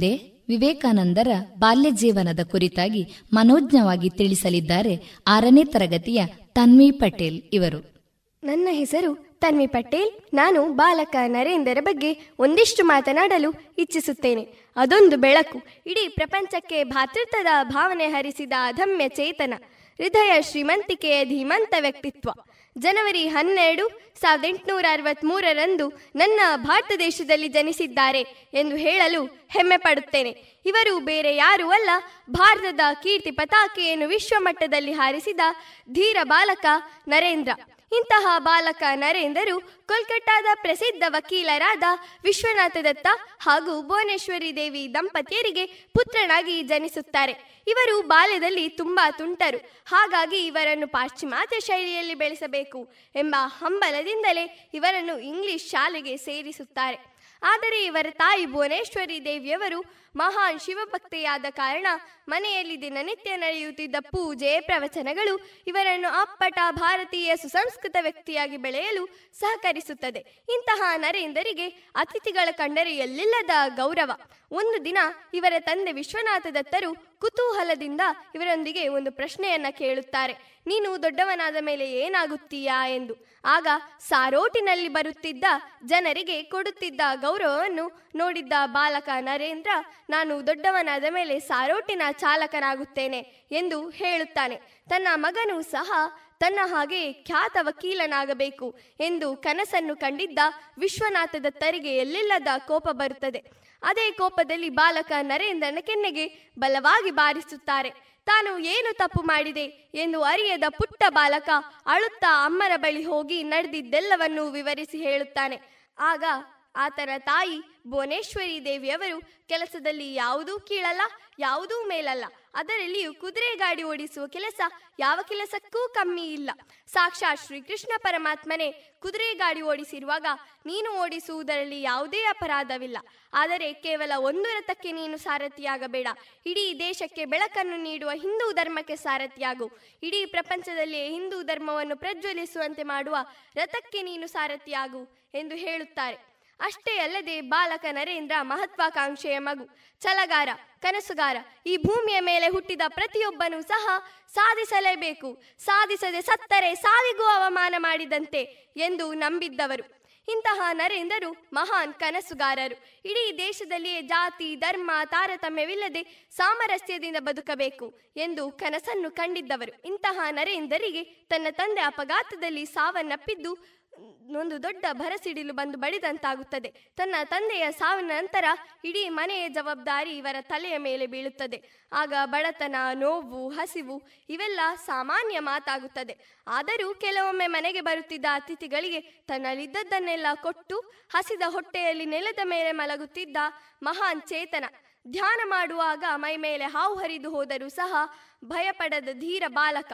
ಮುಂದೆ ವಿವೇಕಾನಂದರ ಬಾಲ್ಯ ಜೀವನದ ಕುರಿತಾಗಿ ಮನೋಜ್ಞವಾಗಿ ತಿಳಿಸಲಿದ್ದಾರೆ ಆರನೇ ತರಗತಿಯ ತನ್ವಿ ಪಟೇಲ್ ಇವರು. ನನ್ನ ಹೆಸರು ತನ್ವಿ ಪಟೇಲ್. ನಾನು ಬಾಲಕ ನರೇಂದರ ಬಗ್ಗೆ ಒಂದಿಷ್ಟು ಮಾತನಾಡಲು ಇಚ್ಛಿಸುತ್ತೇನೆ. ಅದೊಂದು ಬೆಳಕು. ಇಡೀ ಪ್ರಪಂಚಕ್ಕೆ ಭಾತೃತ್ವದ ಭಾವನೆ ಹರಿಸಿದ ಅದಮ್ಯ ಚೇತನ. ಹೃದಯ ಶ್ರೀಮಂತಿಕೆಯ ಧೀಮಂತ ವ್ಯಕ್ತಿತ್ವ. ಜನವರಿ ಹನ್ನೆರಡು ಸಾವಿರದ ಎಂಟುನೂರ ಅರವತ್ಮೂರರಂದು ನನ್ನ ಭಾರತ ದೇಶದಲ್ಲಿ ಜನಿಸಿದ್ದಾರೆ ಎಂದು ಹೇಳಲು ಹೆಮ್ಮೆ ಪಡುತ್ತೇನೆ. ಇವರು ಬೇರೆ ಯಾರೂ ಅಲ್ಲ, ಭಾರತದ ಕೀರ್ತಿ ಪತಾಕೆಯನ್ನು ವಿಶ್ವಮಟ್ಟದಲ್ಲಿ ಹಾರಿಸಿದ ಧೀರ ಬಾಲಕ ನರೇಂದ್ರ. ಇಂತಹ ಬಾಲಕ ನರೇಂದ್ರರು ಕೋಲ್ಕತ್ತಾದ ಪ್ರಸಿದ್ಧ ವಕೀಲರಾದ ವಿಶ್ವನಾಥ ದತ್ತ ಹಾಗೂ ಭುವನೇಶ್ವರಿ ದೇವಿ ದಂಪತಿಯರಿಗೆ ಪುತ್ರನಾಗಿ ಜನಿಸುತ್ತಾರೆ. ಇವರು ಬಾಲ್ಯದಲ್ಲಿ ತುಂಬಾ ತುಂಟರು. ಹಾಗಾಗಿ ಇವರನ್ನು ಪಾಶ್ಚಿಮಾತ್ಯ ಶೈಲಿಯಲ್ಲಿ ಬೆಳೆಸಬೇಕು ಎಂಬ ಹಂಬಲದಿಂದಲೇ ಇವರನ್ನು ಇಂಗ್ಲಿಷ್ ಶಾಲೆಗೆ ಸೇರಿಸುತ್ತಾರೆ. ಆದರೆ ಇವರ ತಾಯಿ ಭುವನೇಶ್ವರಿ ದೇವಿಯವರು ಮಹಾನ್ ಶಿವಭಕ್ತೆಯಾದ ಕಾರಣ ಮನೆಯಲ್ಲಿ ದಿನನಿತ್ಯ ನಡೆಯುತ್ತಿದ್ದ ಪೂಜೆ, ಪ್ರವಚನಗಳು ಇವರನ್ನು ಅಪ್ಪಟ ಭಾರತೀಯ ಸುಸಂಸ್ಕೃತ ವ್ಯಕ್ತಿಯಾಗಿ ಬೆಳೆಯಲು ಸಹಕರಿಸುತ್ತದೆ. ಇಂತಹ ನರೇಂದರಿಗೆ ಅತಿಥಿಗಳ ಕಂಡರೆ ಎಲ್ಲಿಲ್ಲದ ಗೌರವ. ಒಂದು ದಿನ ಇವರ ತಂದೆ ವಿಶ್ವನಾಥ ದತ್ತರು ಕುತೂಹಲದಿಂದ ಇವರೊಂದಿಗೆ ಒಂದು ಪ್ರಶ್ನೆಯನ್ನ ಕೇಳುತ್ತಾರೆ. ನೀನು ದೊಡ್ಡವನಾದ ಮೇಲೆ ಏನಾಗುತ್ತೀಯಾ ಎಂದು. ಆಗ ಸಾರೋಟಿನಲ್ಲಿ ಬರುತ್ತಿದ್ದ ಜನರಿಗೆ ಕೊಡುತ್ತಿದ್ದ ಗೌರವವನ್ನು ನೋಡಿದ್ದ ಬಾಲಕ ನರೇಂದ್ರ ನಾನು ದೊಡ್ಡವನಾದ ಮೇಲೆ ಸಾರೋಟಿನ ಚಾಲಕನಾಗುತ್ತೇನೆ ಎಂದು ಹೇಳುತ್ತಾನೆ. ತನ್ನ ಮಗನೂ ಸಹ ತನ್ನ ಹಾಗೆ ಖ್ಯಾತ ವಕೀಲನಾಗಬೇಕು ಎಂದು ಕನಸನ್ನು ಕಂಡಿದ್ದ ವಿಶ್ವನಾಥ ದತ್ತರಿಗೆ ಎಲ್ಲಿಲ್ಲದ ಕೋಪ ಬರುತ್ತದೆ. ಅದೇ ಕೋಪದಲ್ಲಿ ಬಾಲಕ ನರೇಂದ್ರನ ಕೆನ್ನೆಗೆ ಬಲವಾಗಿ ಬಾರಿಸುತ್ತಾರೆ. ತಾನು ಏನು ತಪ್ಪು ಮಾಡಿದೆ ಎಂದು ಅರಿಯದ ಪುಟ್ಟ ಬಾಲಕ ಅಳುತ್ತಾ ಅಮ್ಮನ ಬಳಿ ಹೋಗಿ ನಡೆದಿದ್ದೆಲ್ಲವನ್ನೂ ವಿವರಿಸಿ ಹೇಳುತ್ತಾನೆ. ಆಗ ಆತನ ತಾಯಿ ಭುವನೇಶ್ವರಿ ದೇವಿಯವರು ಕೆಲಸದಲ್ಲಿ ಯಾವುದೂ ಕೀಳಲ್ಲ, ಯಾವುದೂ ಮೇಲಲ್ಲ. ಅದರಲ್ಲಿಯೂ ಕುದುರೆ ಗಾಡಿ ಓಡಿಸುವ ಕೆಲಸ ಯಾವ ಕೆಲಸಕ್ಕೂ ಕಮ್ಮಿ ಇಲ್ಲ. ಸಾಕ್ಷಾತ್ ಶ್ರೀಕೃಷ್ಣ ಪರಮಾತ್ಮನೇ ಕುದುರೆ ಗಾಡಿ ಓಡಿಸಿರುವಾಗ ನೀನು ಓಡಿಸುವುದರಲ್ಲಿ ಯಾವುದೇ ಅಪರಾಧವಿಲ್ಲ. ಆದರೆ ಕೇವಲ ಒಂದು ರಥಕ್ಕೆ ನೀನು ಸಾರಥಿಯಾಗಬೇಡ. ಇಡೀ ದೇಶಕ್ಕೆ ಬೆಳಕನ್ನು ನೀಡುವ ಹಿಂದೂ ಧರ್ಮಕ್ಕೆ ಸಾರಥಿಯಾಗು. ಇಡೀ ಪ್ರಪಂಚದಲ್ಲಿಯೇ ಹಿಂದೂ ಧರ್ಮವನ್ನು ಪ್ರಜ್ವಲಿಸುವಂತೆ ಮಾಡುವ ರಥಕ್ಕೆ ನೀನು ಸಾರಥಿಯಾಗು ಎಂದು ಹೇಳುತ್ತಾರೆ. ಅಷ್ಟೇ ಅಲ್ಲದೆ ಬಾಲಕ ನರೇಂದ್ರ ಮಹತ್ವಾಕಾಂಕ್ಷೆಯ ಮಗು, ಛಲಗಾರ, ಕನಸುಗಾರ, ಈ ಭೂಮಿಯ ಮೇಲೆ ಹುಟ್ಟಿದ ಪ್ರತಿಯೊಬ್ಬನೂ ಸಹ ಸಾಧಿಸಲೇಬೇಕು, ಸಾಧಿಸದೆ ಸತ್ತರೆ ಸಾವಿಗೂ ಅವಮಾನ ಮಾಡಿದಂತೆ ಎಂದು ನಂಬಿದ್ದವರು. ಇಂತಹ ನರೇಂದ್ರರು ಮಹಾನ್ ಕನಸುಗಾರರು. ಇಡೀ ದೇಶದಲ್ಲಿಯೇ ಜಾತಿ, ಧರ್ಮ, ತಾರತಮ್ಯವಿಲ್ಲದೆ ಸಾಮರಸ್ಯದಿಂದ ಬದುಕಬೇಕು ಎಂದು ಕನಸನ್ನು ಕಂಡಿದ್ದವರು. ಇಂತಹ ನರೇಂದ್ರರಿಗೆ ತನ್ನ ತಂದೆ ಅಪಘಾತದಲ್ಲಿ ಸಾವನ್ನಪ್ಪಿದ್ದು ಒಂದು ದೊಡ್ಡ ಭರಸಿಡಿಲು ಬಂದು ಬಡಿದಂತಾಗುತ್ತದೆ. ತನ್ನ ತಂದೆಯ ಸಾವಿನ ನಂತರ ಇಡೀ ಮನೆಯ ಜವಾಬ್ದಾರಿ ಇವರ ತಲೆಯ ಮೇಲೆ ಬೀಳುತ್ತದೆ. ಆಗ ಬಡತನ, ನೋವು, ಹಸಿವು ಇವೆಲ್ಲ ಸಾಮಾನ್ಯ ಮಾತಾಗುತ್ತದೆ. ಆದರೂ ಕೆಲವೊಮ್ಮೆ ಮನೆಗೆ ಬರುತ್ತಿದ್ದ ಅತಿಥಿಗಳಿಗೆ ತನ್ನಲ್ಲಿದ್ದದ್ದನ್ನೆಲ್ಲ ಕೊಟ್ಟು ಹಸಿದ ಹೊಟ್ಟೆಯಲ್ಲಿ ನೆಲದ ಮೇಲೆ ಮಲಗುತ್ತಿದ್ದ ಮಹಾನ್ ಚೇತನ ಧ್ಯಾನ ಮಾಡುವಾಗ ಮೈ ಮೇಲೆ ಹಾವು ಹರಿದು ಹೋದರೂ ಸಹ ಭಯಪಡದ ಧೀರ ಬಾಲಕ.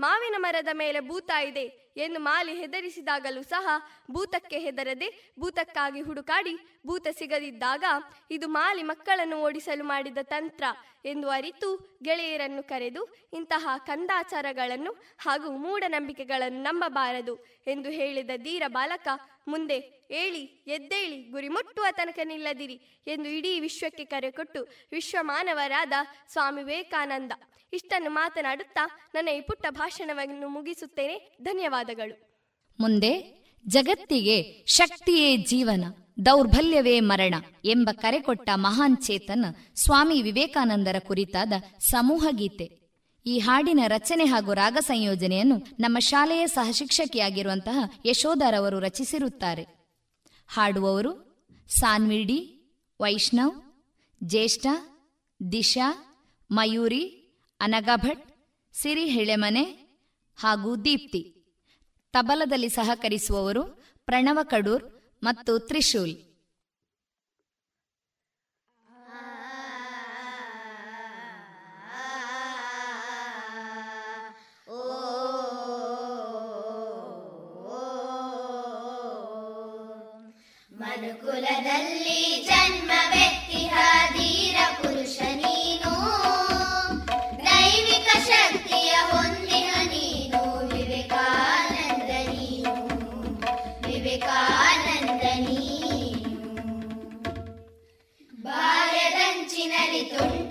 ಮಾವಿನ ಮರದ ಮೇಲೆ ಭೂತ ಇದೆ. ಎಂದು ಮಾಲಿ ಹೆದರಿಸಿದಾಗಲೂ ಸಹ ಭೂತಕ್ಕೆ ಹೆದರದೆ ಭೂತಕ್ಕಾಗಿ ಹುಡುಕಾಡಿ ಭೂತ ಸಿಗದಿದ್ದಾಗ ಇದು ಮಾಲಿ ಮಕ್ಕಳನ್ನು ಓಡಿಸಲು ಮಾಡಿದ ತಂತ್ರ ಎಂದು ಅರಿತು ಗೆಳೆಯರನ್ನು ಕರೆದು ಇಂತಹ ಕಂದಾಚಾರಗಳನ್ನು ಹಾಗೂ ಮೂಢನಂಬಿಕೆಗಳನ್ನು ನಂಬಬಾರದು ಎಂದು ಹೇಳಿದ ಧೀರ ಬಾಲಕ, ಮುಂದೆ ಏಳಿ, ಎದ್ದೇಳಿ, ಗುರಿ ಮುಟ್ಟುವ ತನಕ ನಿಲ್ಲದಿರಿ ಎಂದು ಇಡೀ ವಿಶ್ವಕ್ಕೆ ಕರೆ ಕೊಟ್ಟು ವಿಶ್ವ ಮಾನವರಾದ ಸ್ವಾಮಿ ವಿವೇಕಾನಂದ ಇಷ್ಟನ್ನು ಮಾತನಾಡುತ್ತಾ ನನ್ನ ಈ ಪುಟ್ಟ ಭಾಷಣವನ್ನು ಮುಗಿಸುತ್ತೇನೆ. ಧನ್ಯವಾದಗಳು. ಮುಂದೆ, ಜಗತ್ತಿಗೆ ಶಕ್ತಿಯೇ ಜೀವನ, ದೌರ್ಬಲ್ಯವೇ ಮರಣ ಎಂಬ ಕರೆ ಕೊಟ್ಟ ಮಹಾನ್ ಚೇತನ್ ಸ್ವಾಮಿ ವಿವೇಕಾನಂದರ ಕುರಿತಾದ ಸಮೂಹ ಗೀತೆ. ಈ ಹಾಡಿನ ರಚನೆ ಹಾಗೂ ರಾಗ ಸಂಯೋಜನೆಯನ್ನು ನಮ್ಮ ಶಾಲೆಯ ಸಹಶಿಕ್ಷಕಿಯಾಗಿರುವಂತಹ ಯಶೋಧರವರು ರಚಿಸಿರುತ್ತಾರೆ. ಹಾಡುವವರು ಸಾನ್ವಿಡಿ, ವೈಷ್ಣವ್, ಜ್ಯೇಷ್ಠ, ದಿಶಾ, ಮಯೂರಿ, ಅನಗಭಟ್ ಸಿರಿ ಹೆಳೆಮನೆ ಹಾಗೂ ದೀಪ್ತಿ. ತಬಲದಲ್ಲಿ ಸಹಕರಿಸುವವರು ಪ್ರಣವ ಕಡೂರ್ ಮತ್ತು ತ್ರಿಶೂಲ್. ಮನುಕುಲದಲ್ಲಿ ಜನ್ಮವೆತ್ತಿಹ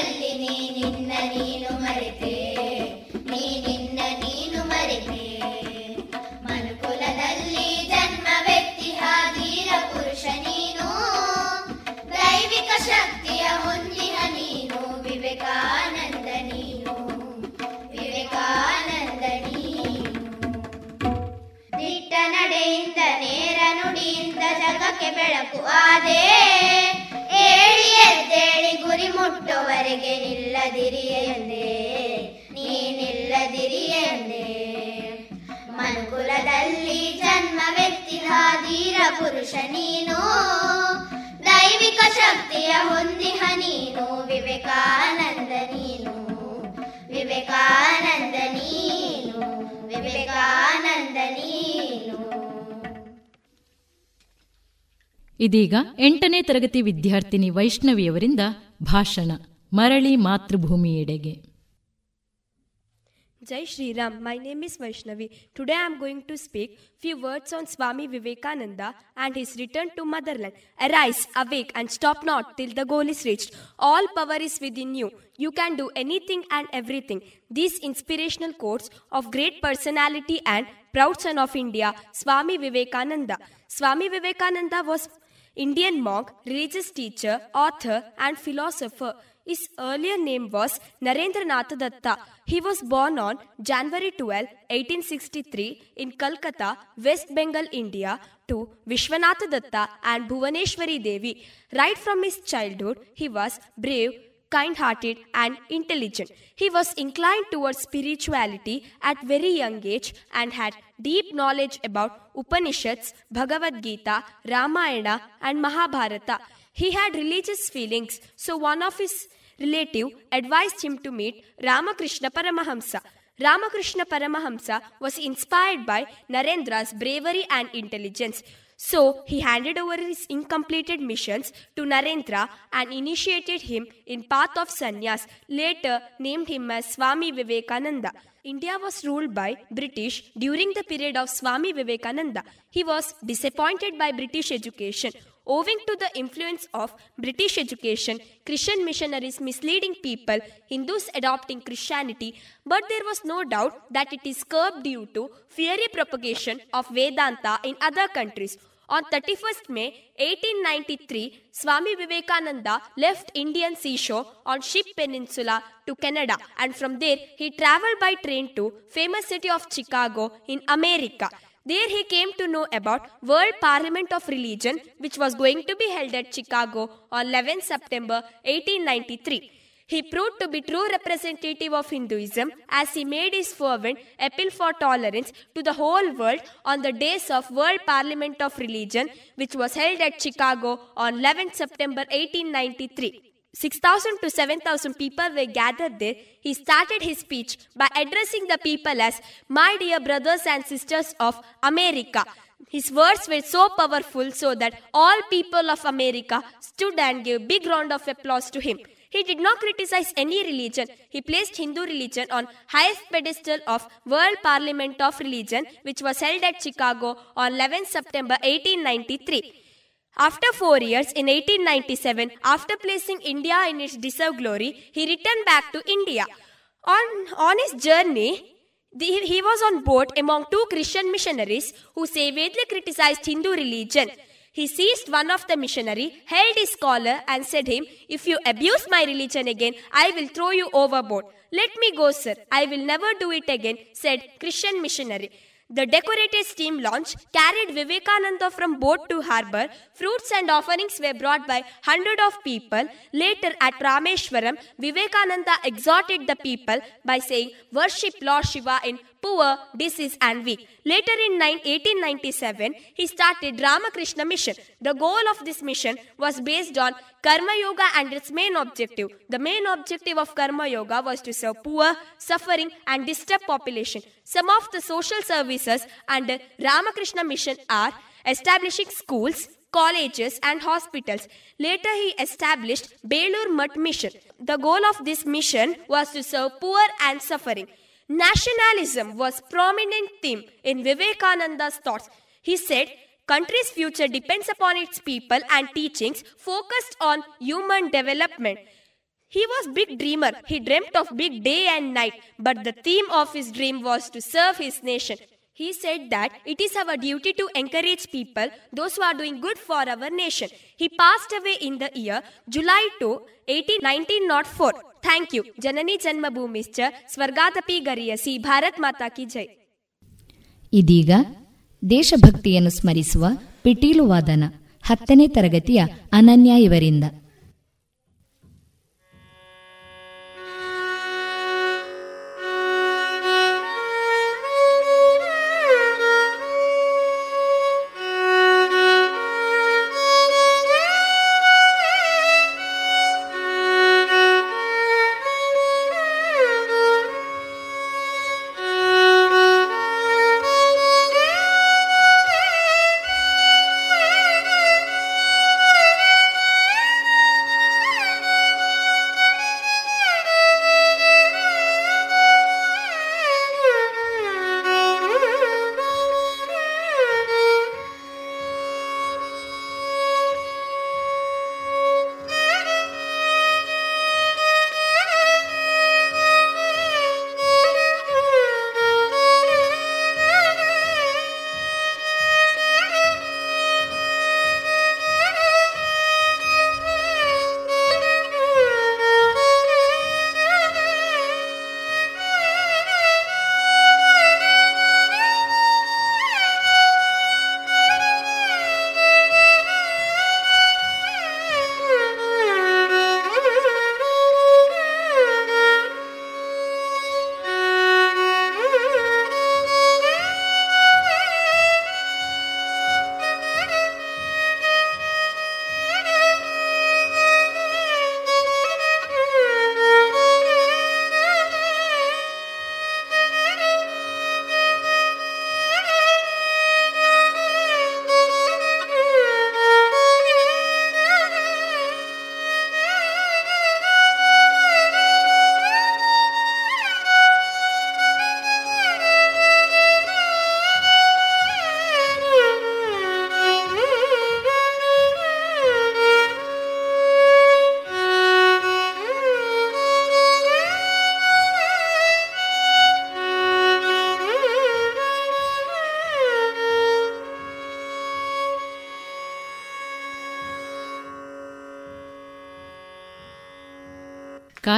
ಸತ್ಯದಲ್ಲಿ ನೀ ನಿನ್ನ ನೀನು ಮರೆತೆ, ನೀ ನಿನ್ನ ನೀನು ಮರೆತೆ. ಮನುಕುಲದಲ್ಲಿ ಜನ್ಮವೆತ್ತಿ ಹೀರ ಪುರುಷ ನೀನು, ದೈವಿಕ ಶಕ್ತಿಯ ಹೊಂದಿಹ ನುಡಿಯಿಂದ ಜಗಕ್ಕೆ ಬೆಳಕು ಆದೆ. ಏಳಿ ಎದ್ದೇಳಿ ಗುರಿ ಮುಟ್ಟುವರೆಗೆ ನಿಲ್ಲದಿರಿ ಎಂದೇ. ನೀ ನಿಲ್ಲದಿರಿಯೆ ಎಂದೇ. ಮನುಕುಲದಲ್ಲಿ ಜನ್ಮವೆತ್ತಿದ ಧೀರ ಪುರುಷ ನೀನು. ದೈವಿಕ ಶಕ್ತಿಯ ಹೊಂದಿಹ ನೀನು. ವಿವೇಕಾನಂದ ನೀನು. ವಿವೇಕಾನಂದ ನೀನು. ವಿವೇಕಾನಂದ ನೀನು. ಇದೀಗ ಎಂಟನೇ ತರಗತಿ ವಿದ್ಯಾರ್ಥಿನಿ ವೈಷ್ಣವಿಯವರಿಂದ ಭಾಷಣ. ಮರಳಿ ಮಾತೃಭೂಮಿಯೆಡೆಗೆ. Jai Shriram, my name is Vaishnavi. Today I am going to speak few words on Swami Vivekananda and his return to motherland arise awake and stop not till the goal is reached all power is within you you can do anything and everything these inspirational quotes of great personality and proud son of India Swami Vivekananda Swami Vivekananda was Indian monk, religious teacher, author, and philosopher. His earlier name was Narendranath Datta. He was born on January 12, 1863 in Calcutta, West Bengal, India to Vishwanath Datta and Bhuvaneshwari Devi. Right from his childhood, he was brave, kind hearted and intelligent. He was inclined towards spirituality at very young age and had deep knowledge about Upanishads, Bhagavad Gita, Ramayana and Mahabharata. He had religious feelings, so one of his relative advised him to meet Ramakrishna Paramahamsa. Ramakrishna Paramahamsa was inspired by Narendra's bravery and intelligence. So he handed over his incompleted missions to Narendra and initiated him in path of sannyas, later named him as Swami Vivekananda. India was ruled by British during the period of Swami Vivekananda. He was disappointed by British education. Owing to the influence of British education, Christian missionaries misleading people, Hindus adopting Christianity, but there was no doubt that it is curbed due to fiery propagation of Vedanta in other countries. On 31st May 1893, Swami Vivekananda left Indian seashore on Ship Peninsula to Canada and from there he traveled by train to famous city of Chicago in America. There he came to know about World Parliament of Religion which was going to be held at Chicago on 11 September 1893. He proved to be true representative of Hinduism as he made his fervent appeal for tolerance to the whole world on the days of World Parliament of Religion which was held at Chicago on 11 September 1893. 6,000 to 7,000 people were gathered there. He started his speech by addressing the people as My dear brothers and sisters of America. His words were so powerful so that all people of America stood and gave big round of applause to him. He did not criticize any religion. He placed Hindu religion on highest pedestal of World Parliament of Religion which was held at Chicago on 11 September 1893. After four years, in 1897, after placing India in its deserved glory, he returned back to India. On, on his journey, the, he was on board among two Christian missionaries who savagely criticized Hindu religion. He seized one of the missionary, held his collar, and said him, If you abuse my religion again, I will throw you overboard. Let me go, sir. I will never do it again, said Christian missionary. The decorated steam launch carried Vivekananda from boat to harbour. Fruits and offerings were brought by hundreds of people. Later at Rameshwaram, Vivekananda exhorted the people by saying, Worship Lord Shiva in poor, disease, and weak. Later in 1897, he started Ramakrishna Mission. The goal of this mission was based on Karma Yoga and its main objective. The main objective of Karma Yoga was to serve poor, suffering, and disturbed population. Some of the social services under Ramakrishna Mission are establishing schools, colleges, and hospitals. Later, he established Belur Mutt Mission. The goal of this mission was to serve poor and suffering. Nationalism was prominent theme in Vivekananda's thoughts. He said, country's future depends upon its people and teachings focused on human development. He was big dreamer. He dreamt of big day and night, but the theme of his dream was to serve his nation. He said that it is our duty to encourage people, those who are doing good for our nation. He passed away in the year July 2, 18, 1904. Thank you ಜನನಿ ಜನ್ಮಭೂಮಿಶ್ಚ ಸ್ವರ್ಗಾತಪಿ ಗರಿಯಸಿ ಭಾರತ್ ಮಾತಾ ಕಿ ಜೈ ಇದೀಗ ದೇಶಭಕ್ತಿಯನ್ನು ಸ್ಮರಿಸುವ ಪಿಟೀಲು ವಾದನ ಹತ್ತನೇ ತರಗತಿಯ ಅನನ್ಯ ಇವರಿಂದ.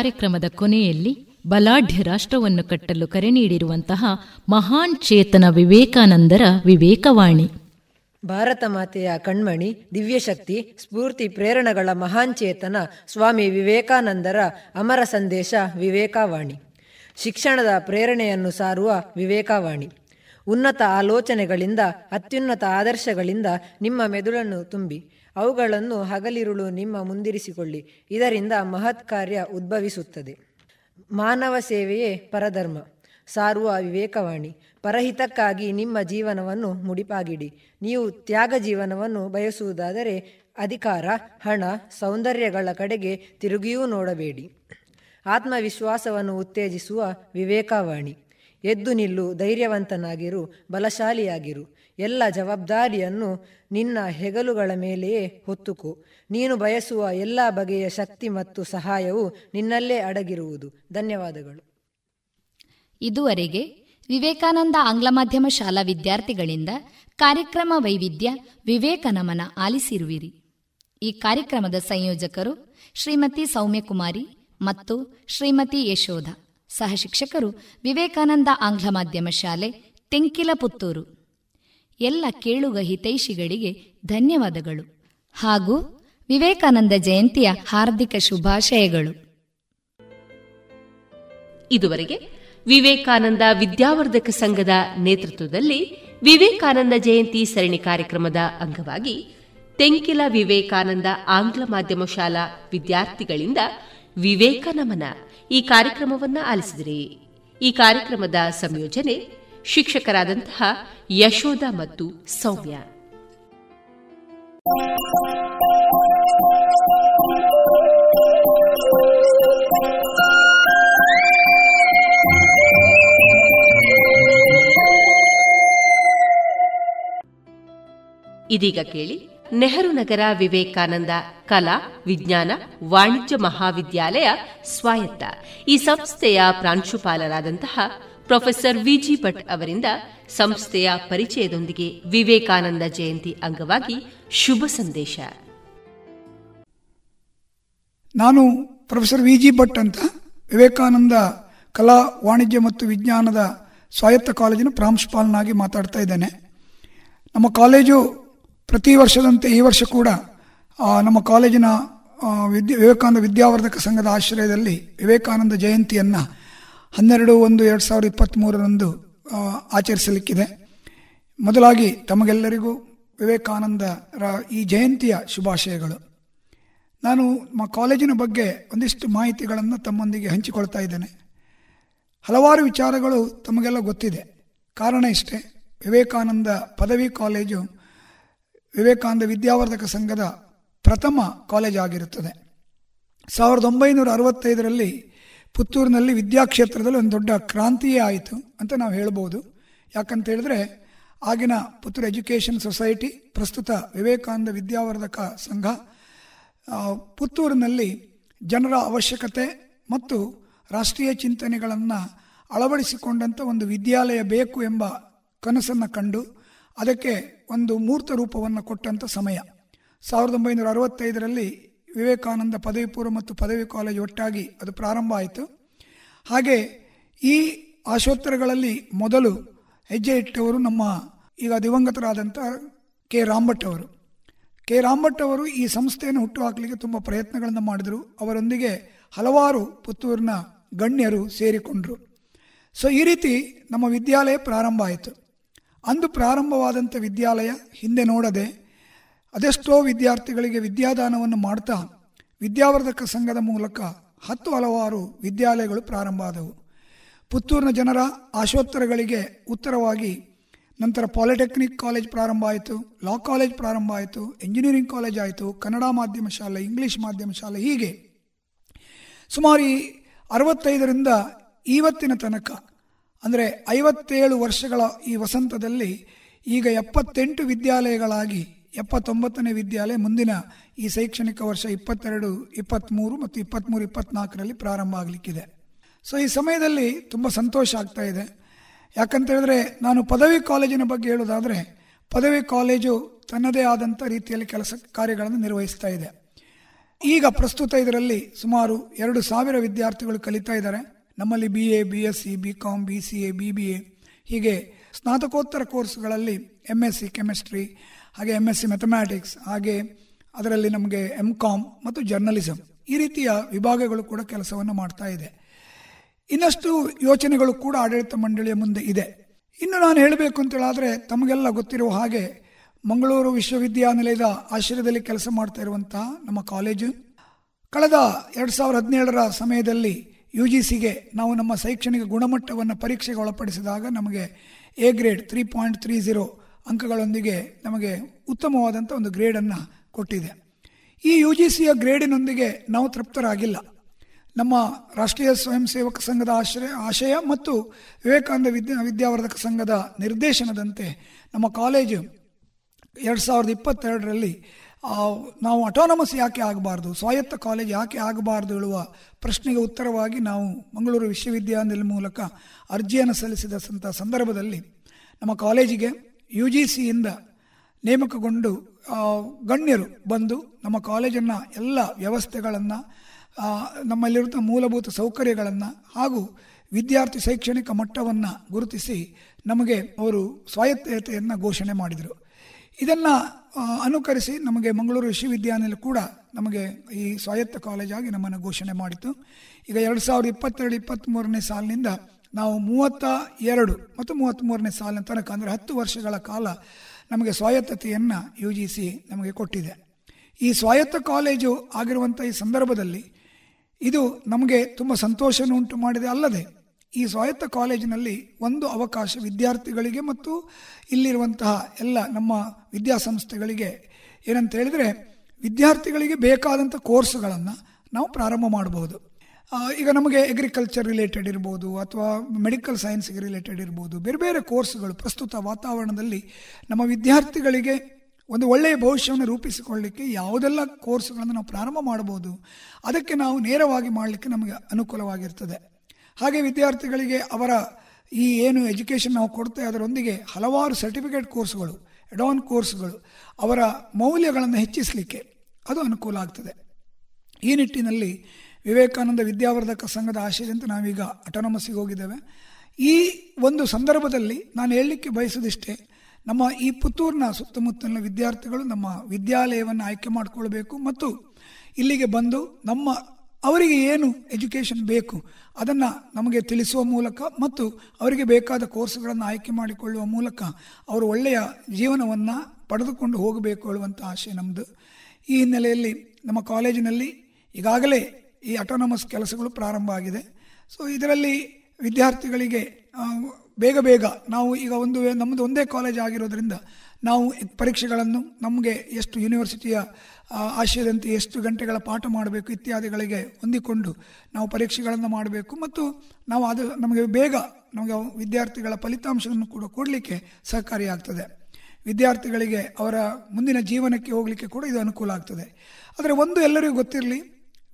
ಕಾರ್ಯಕ್ರಮದ ಕೊನೆಯಲ್ಲಿ ಬಲಾಢ್ಯ ರಾಷ್ಟ್ರವನ್ನು ಕಟ್ಟಲು ಕರೆ ನೀಡಿರುವಂತಹ ಮಹಾನ್ ಚೇತನ ವಿವೇಕಾನಂದರ ವಿವೇಕವಾಣಿ. ಭಾರತ ಮಾತೆಯ ಕಣ್ಮಣಿ, ದಿವ್ಯಶಕ್ತಿ, ಸ್ಫೂರ್ತಿ, ಪ್ರೇರಣಗಳ ಮಹಾನ್ ಚೇತನ ಸ್ವಾಮಿ ವಿವೇಕಾನಂದರ ಅಮರ ಸಂದೇಶ ವಿವೇಕವಾಣಿ. ಶಿಕ್ಷಣದ ಪ್ರೇರಣೆಯನ್ನು ಸಾರುವ ವಿವೇಕವಾಣಿ. ಉನ್ನತ ಆಲೋಚನೆಗಳಿಂದ, ಅತ್ಯುನ್ನತ ಆದರ್ಶಗಳಿಂದ ನಿಮ್ಮ ಮೆದುಳನ್ನು ತುಂಬಿ. ಅವುಗಳನ್ನು ಹಗಲಿರುಳು ನಿಮ್ಮ ಮುಂದಿರಿಸಿಕೊಳ್ಳಿ. ಇದರಿಂದ ಮಹತ್ ಕಾರ್ಯ ಉದ್ಭವಿಸುತ್ತದೆ. ಮಾನವ ಸೇವೆಯೇ ಪರಧರ್ಮ. ಸಾರುವ ವಿವೇಕವಾಣಿ. ಪರಹಿತಕ್ಕಾಗಿ ನಿಮ್ಮ ಜೀವನವನ್ನು ಮುಡಿಪಾಗಿಡಿ. ನೀವು ತ್ಯಾಗ ಜೀವನವನ್ನು ಬಯಸುವುದಾದರೆ ಅಧಿಕಾರ, ಹಣ, ಸೌಂದರ್ಯಗಳ ಕಡೆಗೆ ತಿರುಗಿಯೂ ನೋಡಬೇಡಿ. ಆತ್ಮವಿಶ್ವಾಸವನ್ನು ಉತ್ತೇಜಿಸುವ ವಿವೇಕವಾಣಿ. ಎದ್ದು ನಿಲ್ಲು ಧೈರ್ಯವಂತನಾಗಿರು, ಬಲಶಾಲಿಯಾಗಿರು. ಎಲ್ಲ ಜವಾಬ್ದಾರಿಯನ್ನು ನಿನ್ನ ಹೆಗಲುಗಳ ಮೇಲೆಯೇ ಹೊತ್ತುಕು. ನೀನು ಬಯಸುವ ಎಲ್ಲ ಬಗೆಯ ಶಕ್ತಿ ಮತ್ತು ಸಹಾಯವು ನಿನ್ನಲ್ಲೇ ಅಡಗಿರುವುದು. ಧನ್ಯವಾದಗಳು. ಇದುವರೆಗೆ ವಿವೇಕಾನಂದ ಆಂಗ್ಲ ಮಾಧ್ಯಮ ಶಾಲಾ ವಿದ್ಯಾರ್ಥಿಗಳಿಂದ ಕಾರ್ಯಕ್ರಮ ವೈವಿಧ್ಯ ವಿವೇಕ ನಮನ ಆಲಿಸಿರುವಿರಿ. ಈ ಕಾರ್ಯಕ್ರಮದ ಸಂಯೋಜಕರು ಶ್ರೀಮತಿ ಸೌಮ್ಯಕುಮಾರಿ ಮತ್ತು ಶ್ರೀಮತಿ ಯಶೋಧ. ಸಹ ಶಿಕ್ಷಕರು ವಿವೇಕಾನಂದ ಆಂಗ್ಲ ಮಾಧ್ಯಮ ಶಾಲೆ ತೆಂಕಿಲ ಪುತ್ತೂರು ಎಲ್ಲ ಕೇಳುಗ ಹಿತೈಷಿಗಳಿಗೆ ಧನ್ಯವಾದಗಳು. ಹಾಗೂ ವಿವೇಕಾನಂದ ಜಯಂತಿಯ ಹಾರ್ದಿಕ ಶುಭಾಶಯಗಳು. ಇದುವರೆಗೆ ವಿವೇಕಾನಂದ ವಿದ್ಯಾವರ್ಧಕ ಸಂಘದ ನೇತೃತ್ವದಲ್ಲಿ ವಿವೇಕಾನಂದ ಜಯಂತಿ ಸರಣಿ ಕಾರ್ಯಕ್ರಮದ ಅಂಗವಾಗಿ ತೆಂಕಿಲ ವಿವೇಕಾನಂದ ಆಂಗ್ಲ ಮಾಧ್ಯಮ ಶಾಲಾ ವಿದ್ಯಾರ್ಥಿಗಳಿಂದ ವಿವೇಕ ನಮನ ಈ ಕಾರ್ಯಕ್ರಮವನ್ನು ಆಲಿಸಿದಿರಿ. ಈ ಕಾರ್ಯಕ್ರಮದ ಸಂಯೋಜನೆ ಶಿಕ್ಷಕರಾದಂತಹ ಯಶೋಧ ಮತ್ತು ಸೌಮ್ಯ. ಇದೀಗ ಕೇಳಿ ನೆಹರು ನಗರ ವಿವೇಕಾನಂದ ಕಲಾ, ವಿಜ್ಞಾನ, ವಾಣಿಜ್ಯ ಮಹಾವಿದ್ಯಾಲಯ ಸ್ವಾಯತ್ತ ಈ ಸಂಸ್ಥೆಯ ಪ್ರಾಂಶುಪಾಲರಾದಂತಹ ಪ್ರೊಫೆಸರ್ ವಿಜಿ ಭಟ್ ಅವರಿಂದ ಸಂಸ್ಥೆಯ ಪರಿಚಯದೊಂದಿಗೆ ವಿವೇಕಾನಂದ ಜಯಂತಿ ಅಂಗವಾಗಿ ಶುಭ ಸಂದೇಶ. ನಾನು ಪ್ರೊಫೆಸರ್ ವಿಜಿ ಭಟ್ ಅಂತ ವಿವೇಕಾನಂದ ಕಲಾ, ವಾಣಿಜ್ಯ ಮತ್ತು ವಿಜ್ಞಾನದ ಸ್ವಾಯತ್ತ ಕಾಲೇಜಿನ ಪ್ರಾಂಶುಪಾಲನಾಗಿ ಮಾತಾಡ್ತಾ ಇದ್ದೇನೆ. ನಮ್ಮ ಕಾಲೇಜು ಪ್ರತಿ ವರ್ಷದಂತೆ ಈ ವರ್ಷ ಕೂಡ ನಮ್ಮ ಕಾಲೇಜಿನ ವಿದ್ಯಾ, ವಿವೇಕಾನಂದ ವಿದ್ಯಾವರ್ಧಕ ಸಂಘದ ಆಶ್ರಯದಲ್ಲಿ ವಿವೇಕಾನಂದ ಜಯಂತಿಯನ್ನು ಹನ್ನೆರಡು ಒಂದು ಎರಡು ಸಾವಿರದ ಇಪ್ಪತ್ತ್ಮೂರರಂದು ಆಚರಿಸಲಿಕ್ಕಿದೆ. ಮೊದಲಾಗಿ ತಮಗೆಲ್ಲರಿಗೂ ವಿವೇಕಾನಂದರ ಈ ಜಯಂತಿಯ ಶುಭಾಶಯಗಳು. ನಾನು ನಮ್ಮ ಕಾಲೇಜಿನ ಬಗ್ಗೆ ಒಂದಿಷ್ಟು ಮಾಹಿತಿಗಳನ್ನು ತಮ್ಮೊಂದಿಗೆ ಹಂಚಿಕೊಳ್ತಾ ಇದ್ದೇನೆ. ಹಲವಾರು ವಿಚಾರಗಳು ತಮಗೆಲ್ಲ ಗೊತ್ತಿದೆ. ಕಾರಣ ಇಷ್ಟೇ, ವಿವೇಕಾನಂದ ಪದವಿ ಕಾಲೇಜು ವಿವೇಕಾನಂದ ವಿದ್ಯಾವರ್ಧಕ ಸಂಘದ ಪ್ರಥಮ ಕಾಲೇಜ್ ಆಗಿರುತ್ತದೆ ಸಾವಿರದ ಒಂಬೈನೂರ ಅರವತ್ತೈದರಲ್ಲಿ ಪುತ್ತೂರಿನಲ್ಲಿ ವಿದ್ಯಾಕ್ಷೇತ್ರದಲ್ಲಿ ಒಂದು ದೊಡ್ಡ ಕ್ರಾಂತಿಯೇ ಆಯಿತು ಅಂತ ನಾವು ಹೇಳ್ಬೋದು. ಯಾಕಂತ ಹೇಳಿದ್ರೆ ಆಗಿನ ಪುತ್ತೂರು ಎಜುಕೇಷನ್ ಸೊಸೈಟಿ ಪ್ರಸ್ತುತ ವಿವೇಕಾನಂದ ವಿದ್ಯಾವರ್ಧಕ ಸಂಘ ಪುತ್ತೂರಿನಲ್ಲಿ ಜನರ ಅವಶ್ಯಕತೆ ಮತ್ತು ರಾಷ್ಟ್ರೀಯ ಚಿಂತನೆಗಳನ್ನು ಅಳವಡಿಸಿಕೊಂಡಂಥ ಒಂದು ವಿದ್ಯಾಲಯ ಬೇಕು ಎಂಬ ಕನಸನ್ನು ಕಂಡು ಅದಕ್ಕೆ ಒಂದು ಮೂರ್ತ ರೂಪವನ್ನು ಕೊಟ್ಟಂಥ ಸಮಯ. ಸಾವಿರದ ಒಂಬೈನೂರ ಅರವತ್ತೈದರಲ್ಲಿ ವಿವೇಕಾನಂದ ಪದವಿ ಪೂರ್ವ ಮತ್ತು ಪದವಿ ಕಾಲೇಜು ಒಟ್ಟಾಗಿ ಅದು ಪ್ರಾರಂಭ ಆಯಿತು. ಹಾಗೆ ಈ ಆಶೋತ್ತರಗಳಲ್ಲಿ ಮೊದಲು ಹೆಜ್ಜೆ ಇಟ್ಟವರು ನಮ್ಮ ಈಗ ದಿವಂಗತರಾದಂಥ ಕೆ. ರಾಂಭಟ್ ಅವರು. ಕೆ. ರಾಂಭಟ್ ಅವರು ಈ ಸಂಸ್ಥೆಯನ್ನು ಹುಟ್ಟುಹಾಕಲಿಕ್ಕೆ ತುಂಬ ಪ್ರಯತ್ನಗಳನ್ನು ಮಾಡಿದರು. ಅವರೊಂದಿಗೆ ಹಲವಾರು ಪುತ್ತೂರಿನ ಗಣ್ಯರು ಸೇರಿಕೊಂಡರು. ಸೊ ಈ ರೀತಿ ನಮ್ಮ ವಿದ್ಯಾಲಯ ಪ್ರಾರಂಭ ಆಯಿತು. ಅಂದು ಪ್ರಾರಂಭವಾದಂಥ ವಿದ್ಯಾಲಯ ಹಿಂದೆ ನೋಡದೆ ಅದೆಷ್ಟೋ ವಿದ್ಯಾರ್ಥಿಗಳಿಗೆ ವಿದ್ಯಾದಾನವನ್ನು ಮಾಡ್ತಾ ವಿದ್ಯಾವರ್ಧಕ ಸಂಘದ ಮೂಲಕ ಹತ್ತು ಹಲವಾರು ವಿದ್ಯಾಲಯಗಳು ಪ್ರಾರಂಭ ಆದವು. ಪುತ್ತೂರಿನ ಜನರ ಆಶೋತ್ತರಗಳಿಗೆ ಉತ್ತರವಾಗಿ, ನಂತರ ಪಾಲಿಟೆಕ್ನಿಕ್ ಕಾಲೇಜ್ ಪ್ರಾರಂಭ ಆಯಿತು, ಲಾ ಕಾಲೇಜ್ ಪ್ರಾರಂಭ ಆಯಿತು ಇಂಜಿನಿಯರಿಂಗ್ ಕಾಲೇಜ್ ಆಯಿತು, ಕನ್ನಡ ಮಾಧ್ಯಮ ಶಾಲೆ, ಇಂಗ್ಲೀಷ್ ಮಾಧ್ಯಮ ಶಾಲೆ ಹೀಗೆ. ಸುಮಾರು ಅರವತ್ತೈದರಿಂದ ಇವತ್ತಿನ ತನಕ, ಅಂದರೆ ಐವತ್ತೇಳು ವರ್ಷಗಳ ಈ ವಸಂತದಲ್ಲಿ ಈಗ ಎಪ್ಪತ್ತೆಂಟು ವಿದ್ಯಾಲಯಗಳಾಗಿ ಎಪ್ಪತ್ತೊಂಬತ್ತನೇ ವಿದ್ಯಾಲಯ ಮುಂದಿನ ಈ ಶೈಕ್ಷಣಿಕ ವರ್ಷ ಇಪ್ಪತ್ತೆರಡು, ಇಪ್ಪತ್ತ್ಮೂರು ಮತ್ತು ಇಪ್ಪತ್ತ್ಮೂರು, ಇಪ್ಪತ್ತ್ನಾಲ್ಕರಲ್ಲಿ ಪ್ರಾರಂಭ ಆಗಲಿಕ್ಕಿದೆ. ಸೊ ಈ ಸಮಯದಲ್ಲಿ ತುಂಬ ಸಂತೋಷ ಆಗ್ತಾ ಇದೆ. ಯಾಕಂತೇಳಿದ್ರೆ ನಾನು ಪದವಿ ಕಾಲೇಜಿನ ಬಗ್ಗೆ ಹೇಳೋದಾದರೆ ಪದವಿ ಕಾಲೇಜು ತನ್ನದೇ ಆದಂಥ ರೀತಿಯಲ್ಲಿ ಕೆಲಸ ಕಾರ್ಯಗಳನ್ನು ನಿರ್ವಹಿಸ್ತಾ ಇದೆ. ಈಗ ಪ್ರಸ್ತುತ ಇದರಲ್ಲಿ ಸುಮಾರು ಎರಡು ಸಾವಿರ ವಿದ್ಯಾರ್ಥಿಗಳು ಕಲಿತಾ ಇದ್ದಾರೆ. ನಮ್ಮಲ್ಲಿ B A B S C B com B C A B B A ಹೀಗೆ ಸ್ನಾತಕೋತ್ತರ ಕೋರ್ಸ್ಗಳಲ್ಲಿ ಎಂ ಎಸ್ ಸಿ ಕೆಮಿಸ್ಟ್ರಿ ಹಾಗೆ ಎಂ ಎಸ್ ಸಿ ಮ್ಯಾಥಮ್ಯಾಟಿಕ್ಸ್ ಹಾಗೆ ಅದರಲ್ಲಿ ನಮಗೆ ಎಂ ಕಾಮ್ ಮತ್ತು ಜರ್ನಲಿಸಮ್ ಈ ರೀತಿಯ ವಿಭಾಗಗಳು ಕೂಡ ಕೆಲಸವನ್ನು ಮಾಡ್ತಾ ಇದೆ. ಇನ್ನಷ್ಟು ಯೋಚನೆಗಳು ಕೂಡ ಆಡಳಿತ ಮಂಡಳಿಯ ಮುಂದೆ ಇದೆ. ಇನ್ನು ನಾನು ಹೇಳಬೇಕು ಅಂತೇಳಾದರೆ ತಮಗೆಲ್ಲ ಗೊತ್ತಿರುವ ಹಾಗೆ ಮಂಗಳೂರು ವಿಶ್ವವಿದ್ಯಾನಿಲಯದ ಆಶ್ರಯದಲ್ಲಿ ಕೆಲಸ ಮಾಡ್ತಾ ಇರುವಂತಹ ನಮ್ಮ ಕಾಲೇಜು. ಕಳೆದ ಎರಡು ಸಾವಿರದ ಹದಿನೇಳರ ಸಮಯದಲ್ಲಿ ಯು ಜಿ ಸಿಗೆ ನಾವು ನಮ್ಮ ಶೈಕ್ಷಣಿಕ ಗುಣಮಟ್ಟವನ್ನು ಪರೀಕ್ಷೆಗೆ ಒಳಪಡಿಸಿದಾಗ ನಮಗೆ A grade three point three zero ಅಂಕಗಳೊಂದಿಗೆ ನಮಗೆ ಉತ್ತಮವಾದಂಥ ಒಂದು ಗ್ರೇಡನ್ನು ಕೊಟ್ಟಿದೆ. ಈ ಯು ಜಿ ಸಿಯ ಗ್ರೇಡಿನೊಂದಿಗೆ ನಾವು ತೃಪ್ತರಾಗಿಲ್ಲ. ನಮ್ಮ ರಾಷ್ಟ್ರೀಯ ಸ್ವಯಂ ಸೇವಕ ಸಂಘದ ಆಶ್ರಯ, ಆಶಯ ಮತ್ತು ವಿವೇಕಾನಂದ ವಿದ್ಯಾ, ವಿದ್ಯಾವರ್ಧಕ ಸಂಘದ ನಿರ್ದೇಶನದಂತೆ ನಮ್ಮ ಕಾಲೇಜು ಎರಡು ಸಾವಿರದ ಇಪ್ಪತ್ತೆರಡರಲ್ಲಿ ನಾವು ಅಟಾನಮಸ್ ಯಾಕೆ ಆಗಬಾರ್ದು, ಸ್ವಾಯತ್ತ ಕಾಲೇಜ್ ಯಾಕೆ ಆಗಬಾರ್ದು ಹೇಳುವ ಪ್ರಶ್ನೆಗೆ ಉತ್ತರವಾಗಿ ನಾವು ಮಂಗಳೂರು ವಿಶ್ವವಿದ್ಯಾನಿಲಯ ಮೂಲಕ ಅರ್ಜಿಯನ್ನು ಸಲ್ಲಿಸಿದ ಸಂದರ್ಭದಲ್ಲಿ ನಮ್ಮ ಕಾಲೇಜಿಗೆ ಯು ಜಿ ಸಿಯಿಂದ ನೇಮಕಗೊಂಡು ಗಣ್ಯರು ಬಂದು ನಮ್ಮ ಕಾಲೇಜನ್ನು ಎಲ್ಲ ವ್ಯವಸ್ಥೆಗಳನ್ನು ನಮ್ಮಲ್ಲಿರುವಂಥ ಮೂಲಭೂತ ಸೌಕರ್ಯಗಳನ್ನು ಹಾಗೂ ವಿದ್ಯಾರ್ಥಿ ಶೈಕ್ಷಣಿಕ ಮಟ್ಟವನ್ನು ಗುರುತಿಸಿ ನಮಗೆ ಅವರು ಸ್ವಾಯತ್ತತೆಯನ್ನು ಘೋಷಣೆ ಮಾಡಿದರು. ಇದನ್ನು ಅನುಕರಿಸಿ ನಮಗೆ ಮಂಗಳೂರು ವಿಶ್ವವಿದ್ಯಾನಿಲಯ ಕೂಡ ನಮಗೆ ಈ ಸ್ವಾಯತ್ತ ಕಾಲೇಜಾಗಿ ನಮ್ಮನ್ನು ಘೋಷಣೆ ಮಾಡಿತು. ಈಗ ಎರಡು ಸಾವಿರದ ಇಪ್ಪತ್ತೆರಡು ಇಪ್ಪತ್ತ್ಮೂರನೇ ಸಾಲಿನಿಂದ ನಾವು ಮೂವತ್ತ ಎರಡು ಮತ್ತು ಮೂವತ್ತ್ಮೂರನೇ ಸಾಲಿನ ತನಕ, ಅಂದರೆ ಹತ್ತು ವರ್ಷಗಳ ಕಾಲ ನಮಗೆ ಸ್ವಾಯತ್ತತೆಯನ್ನು ಯು ಜಿ ಸಿ ನಮಗೆ ಕೊಟ್ಟಿದೆ. ಈ ಸ್ವಾಯತ್ತ ಕಾಲೇಜು ಆಗಿರುವಂಥ ಈ ಸಂದರ್ಭದಲ್ಲಿ ಇದು ನಮಗೆ ತುಂಬ ಸಂತೋಷವನ್ನು ಉಂಟು ಮಾಡಿದೆ. ಅಲ್ಲದೆ ಈ ಸ್ವಾಯತ್ತ ಕಾಲೇಜಿನಲ್ಲಿ ಒಂದು ಅವಕಾಶ ವಿದ್ಯಾರ್ಥಿಗಳಿಗೆ ಮತ್ತು ಇಲ್ಲಿರುವಂತಹ ಎಲ್ಲ ನಮ್ಮ ವಿದ್ಯಾಸಂಸ್ಥೆಗಳಿಗೆ ಏನಂತ ಹೇಳಿದರೆ ವಿದ್ಯಾರ್ಥಿಗಳಿಗೆ ಬೇಕಾದಂಥ ಕೋರ್ಸ್ಗಳನ್ನು ನಾವು ಪ್ರಾರಂಭ ಮಾಡಬಹುದು. ಈಗ ನಮಗೆ ಅಗ್ರಿಕಲ್ಚರ್ ರಿಲೇಟೆಡ್ ಇರ್ಬೋದು ಅಥವಾ ಮೆಡಿಕಲ್ ಸೈನ್ಸ್ಗೆ ರಿಲೇಟೆಡ್ ಇರ್ಬೋದು, ಬೇರೆ ಬೇರೆ ಕೋರ್ಸ್ಗಳು ಪ್ರಸ್ತುತ ವಾತಾವರಣದಲ್ಲಿ ನಮ್ಮ ವಿದ್ಯಾರ್ಥಿಗಳಿಗೆ ಒಂದು ಒಳ್ಳೆಯ ಭವಿಷ್ಯವನ್ನು ರೂಪಿಸಿಕೊಳ್ಳಲಿಕ್ಕೆ ಯಾವುದೆಲ್ಲ ಕೋರ್ಸ್ಗಳನ್ನು ನಾವು ಪ್ರಾರಂಭ ಮಾಡ್ಬೋದು ಅದಕ್ಕೆ ನಾವು ನೇರವಾಗಿ ಮಾಡಲಿಕ್ಕೆ ನಮಗೆ ಅನುಕೂಲವಾಗಿರ್ತದೆ. ಹಾಗೆ ವಿದ್ಯಾರ್ಥಿಗಳಿಗೆ ಅವರ ಈ ಏನು ಎಜುಕೇಷನ್ ನಾವು ಕೊಡ್ತೇವೆ, ಅದರೊಂದಿಗೆ ಹಲವಾರು ಸರ್ಟಿಫಿಕೇಟ್ ಕೋರ್ಸ್ಗಳು ಅಡಾನ್ ಕೋರ್ಸ್ಗಳು ಅವರ ಮೌಲ್ಯಗಳನ್ನು ಹೆಚ್ಚಿಸಲಿಕ್ಕೆ ಅದು ಅನುಕೂಲ ಆಗ್ತದೆ. ಈ ನಿಟ್ಟಿನಲ್ಲಿ ವಿವೇಕಾನಂದ ವಿದ್ಯಾವರ್ಧಕ ಸಂಘದ ಆಶಯದಂತೆ ನಾವೀಗ ಅಟಾನಮಸ್ಸಿಗೆ ಹೋಗಿದ್ದೇವೆ. ಈ ಒಂದು ಸಂದರ್ಭದಲ್ಲಿ ನಾನು ಹೇಳಲಿಕ್ಕೆ ಬಯಸೋದಿಷ್ಟೇ ನಮ್ಮ ಈ ಪುತ್ತೂರಿನ ಸುತ್ತಮುತ್ತಲಿನ ವಿದ್ಯಾರ್ಥಿಗಳು ನಮ್ಮ ವಿದ್ಯಾಲಯವನ್ನು ಆಯ್ಕೆ ಮಾಡಿಕೊಳ್ಬೇಕು ಮತ್ತು ಇಲ್ಲಿಗೆ ಬಂದು ನಮ್ಮ ಅವರಿಗೆ ಏನು ಎಜುಕೇಷನ್ ಬೇಕು ಅದನ್ನು ನಮಗೆ ತಿಳಿಸುವ ಮೂಲಕ ಮತ್ತು ಅವರಿಗೆ ಬೇಕಾದ ಕೋರ್ಸ್ಗಳನ್ನು ಆಯ್ಕೆ ಮಾಡಿಕೊಳ್ಳುವ ಮೂಲಕ ಅವರು ಒಳ್ಳೆಯ ಜೀವನವನ್ನು ಪಡೆದುಕೊಂಡು ಹೋಗಬೇಕು ಹೇಳುವಂಥ ಆಶಯ ನಮ್ಮದು. ಈ ಹಿನ್ನೆಲೆಯಲ್ಲಿ ನಮ್ಮ ಕಾಲೇಜಿನಲ್ಲಿ ಈಗಾಗಲೇ ಈ ಅಟಾನಮಸ್ ಕೆಲಸಗಳು ಪ್ರಾರಂಭ ಆಗಿದೆ. ಸೊ ಇದರಲ್ಲಿ ವಿದ್ಯಾರ್ಥಿಗಳಿಗೆ ಬೇಗ ಬೇಗ ನಾವು ಈಗ ಒಂದು ನಮ್ಮದು ಒಂದೇ ಕಾಲೇಜ್ ಆಗಿರೋದ್ರಿಂದ ನಾವು ಪರೀಕ್ಷೆಗಳನ್ನು, ನಮಗೆ ಎಷ್ಟು ಯೂನಿವರ್ಸಿಟಿಯ ಆಶಯದಂತೆ ಎಷ್ಟು ಗಂಟೆಗಳ ಪಾಠ ಮಾಡಬೇಕು ಇತ್ಯಾದಿಗಳಿಗೆ ಹೊಂದಿಕೊಂಡು ನಾವು ಪರೀಕ್ಷೆಗಳನ್ನು ಮಾಡಬೇಕು. ಮತ್ತು ನಾವು ಅದು ನಮಗೆ ಬೇಗ ನಮಗೆ ವಿದ್ಯಾರ್ಥಿಗಳ ಫಲಿತಾಂಶವನ್ನು ಕೂಡ ಕೊಡಲಿಕ್ಕೆ ಸಹಕಾರಿಯಾಗ್ತದೆ ವಿದ್ಯಾರ್ಥಿಗಳಿಗೆ ಅವರ ಮುಂದಿನ ಜೀವನಕ್ಕೆ ಹೋಗಲಿಕ್ಕೆ ಕೂಡ ಇದು ಅನುಕೂಲ ಆಗ್ತದೆ. ಆದರೆ ಒಂದು ಎಲ್ಲರಿಗೂ ಗೊತ್ತಿರಲಿ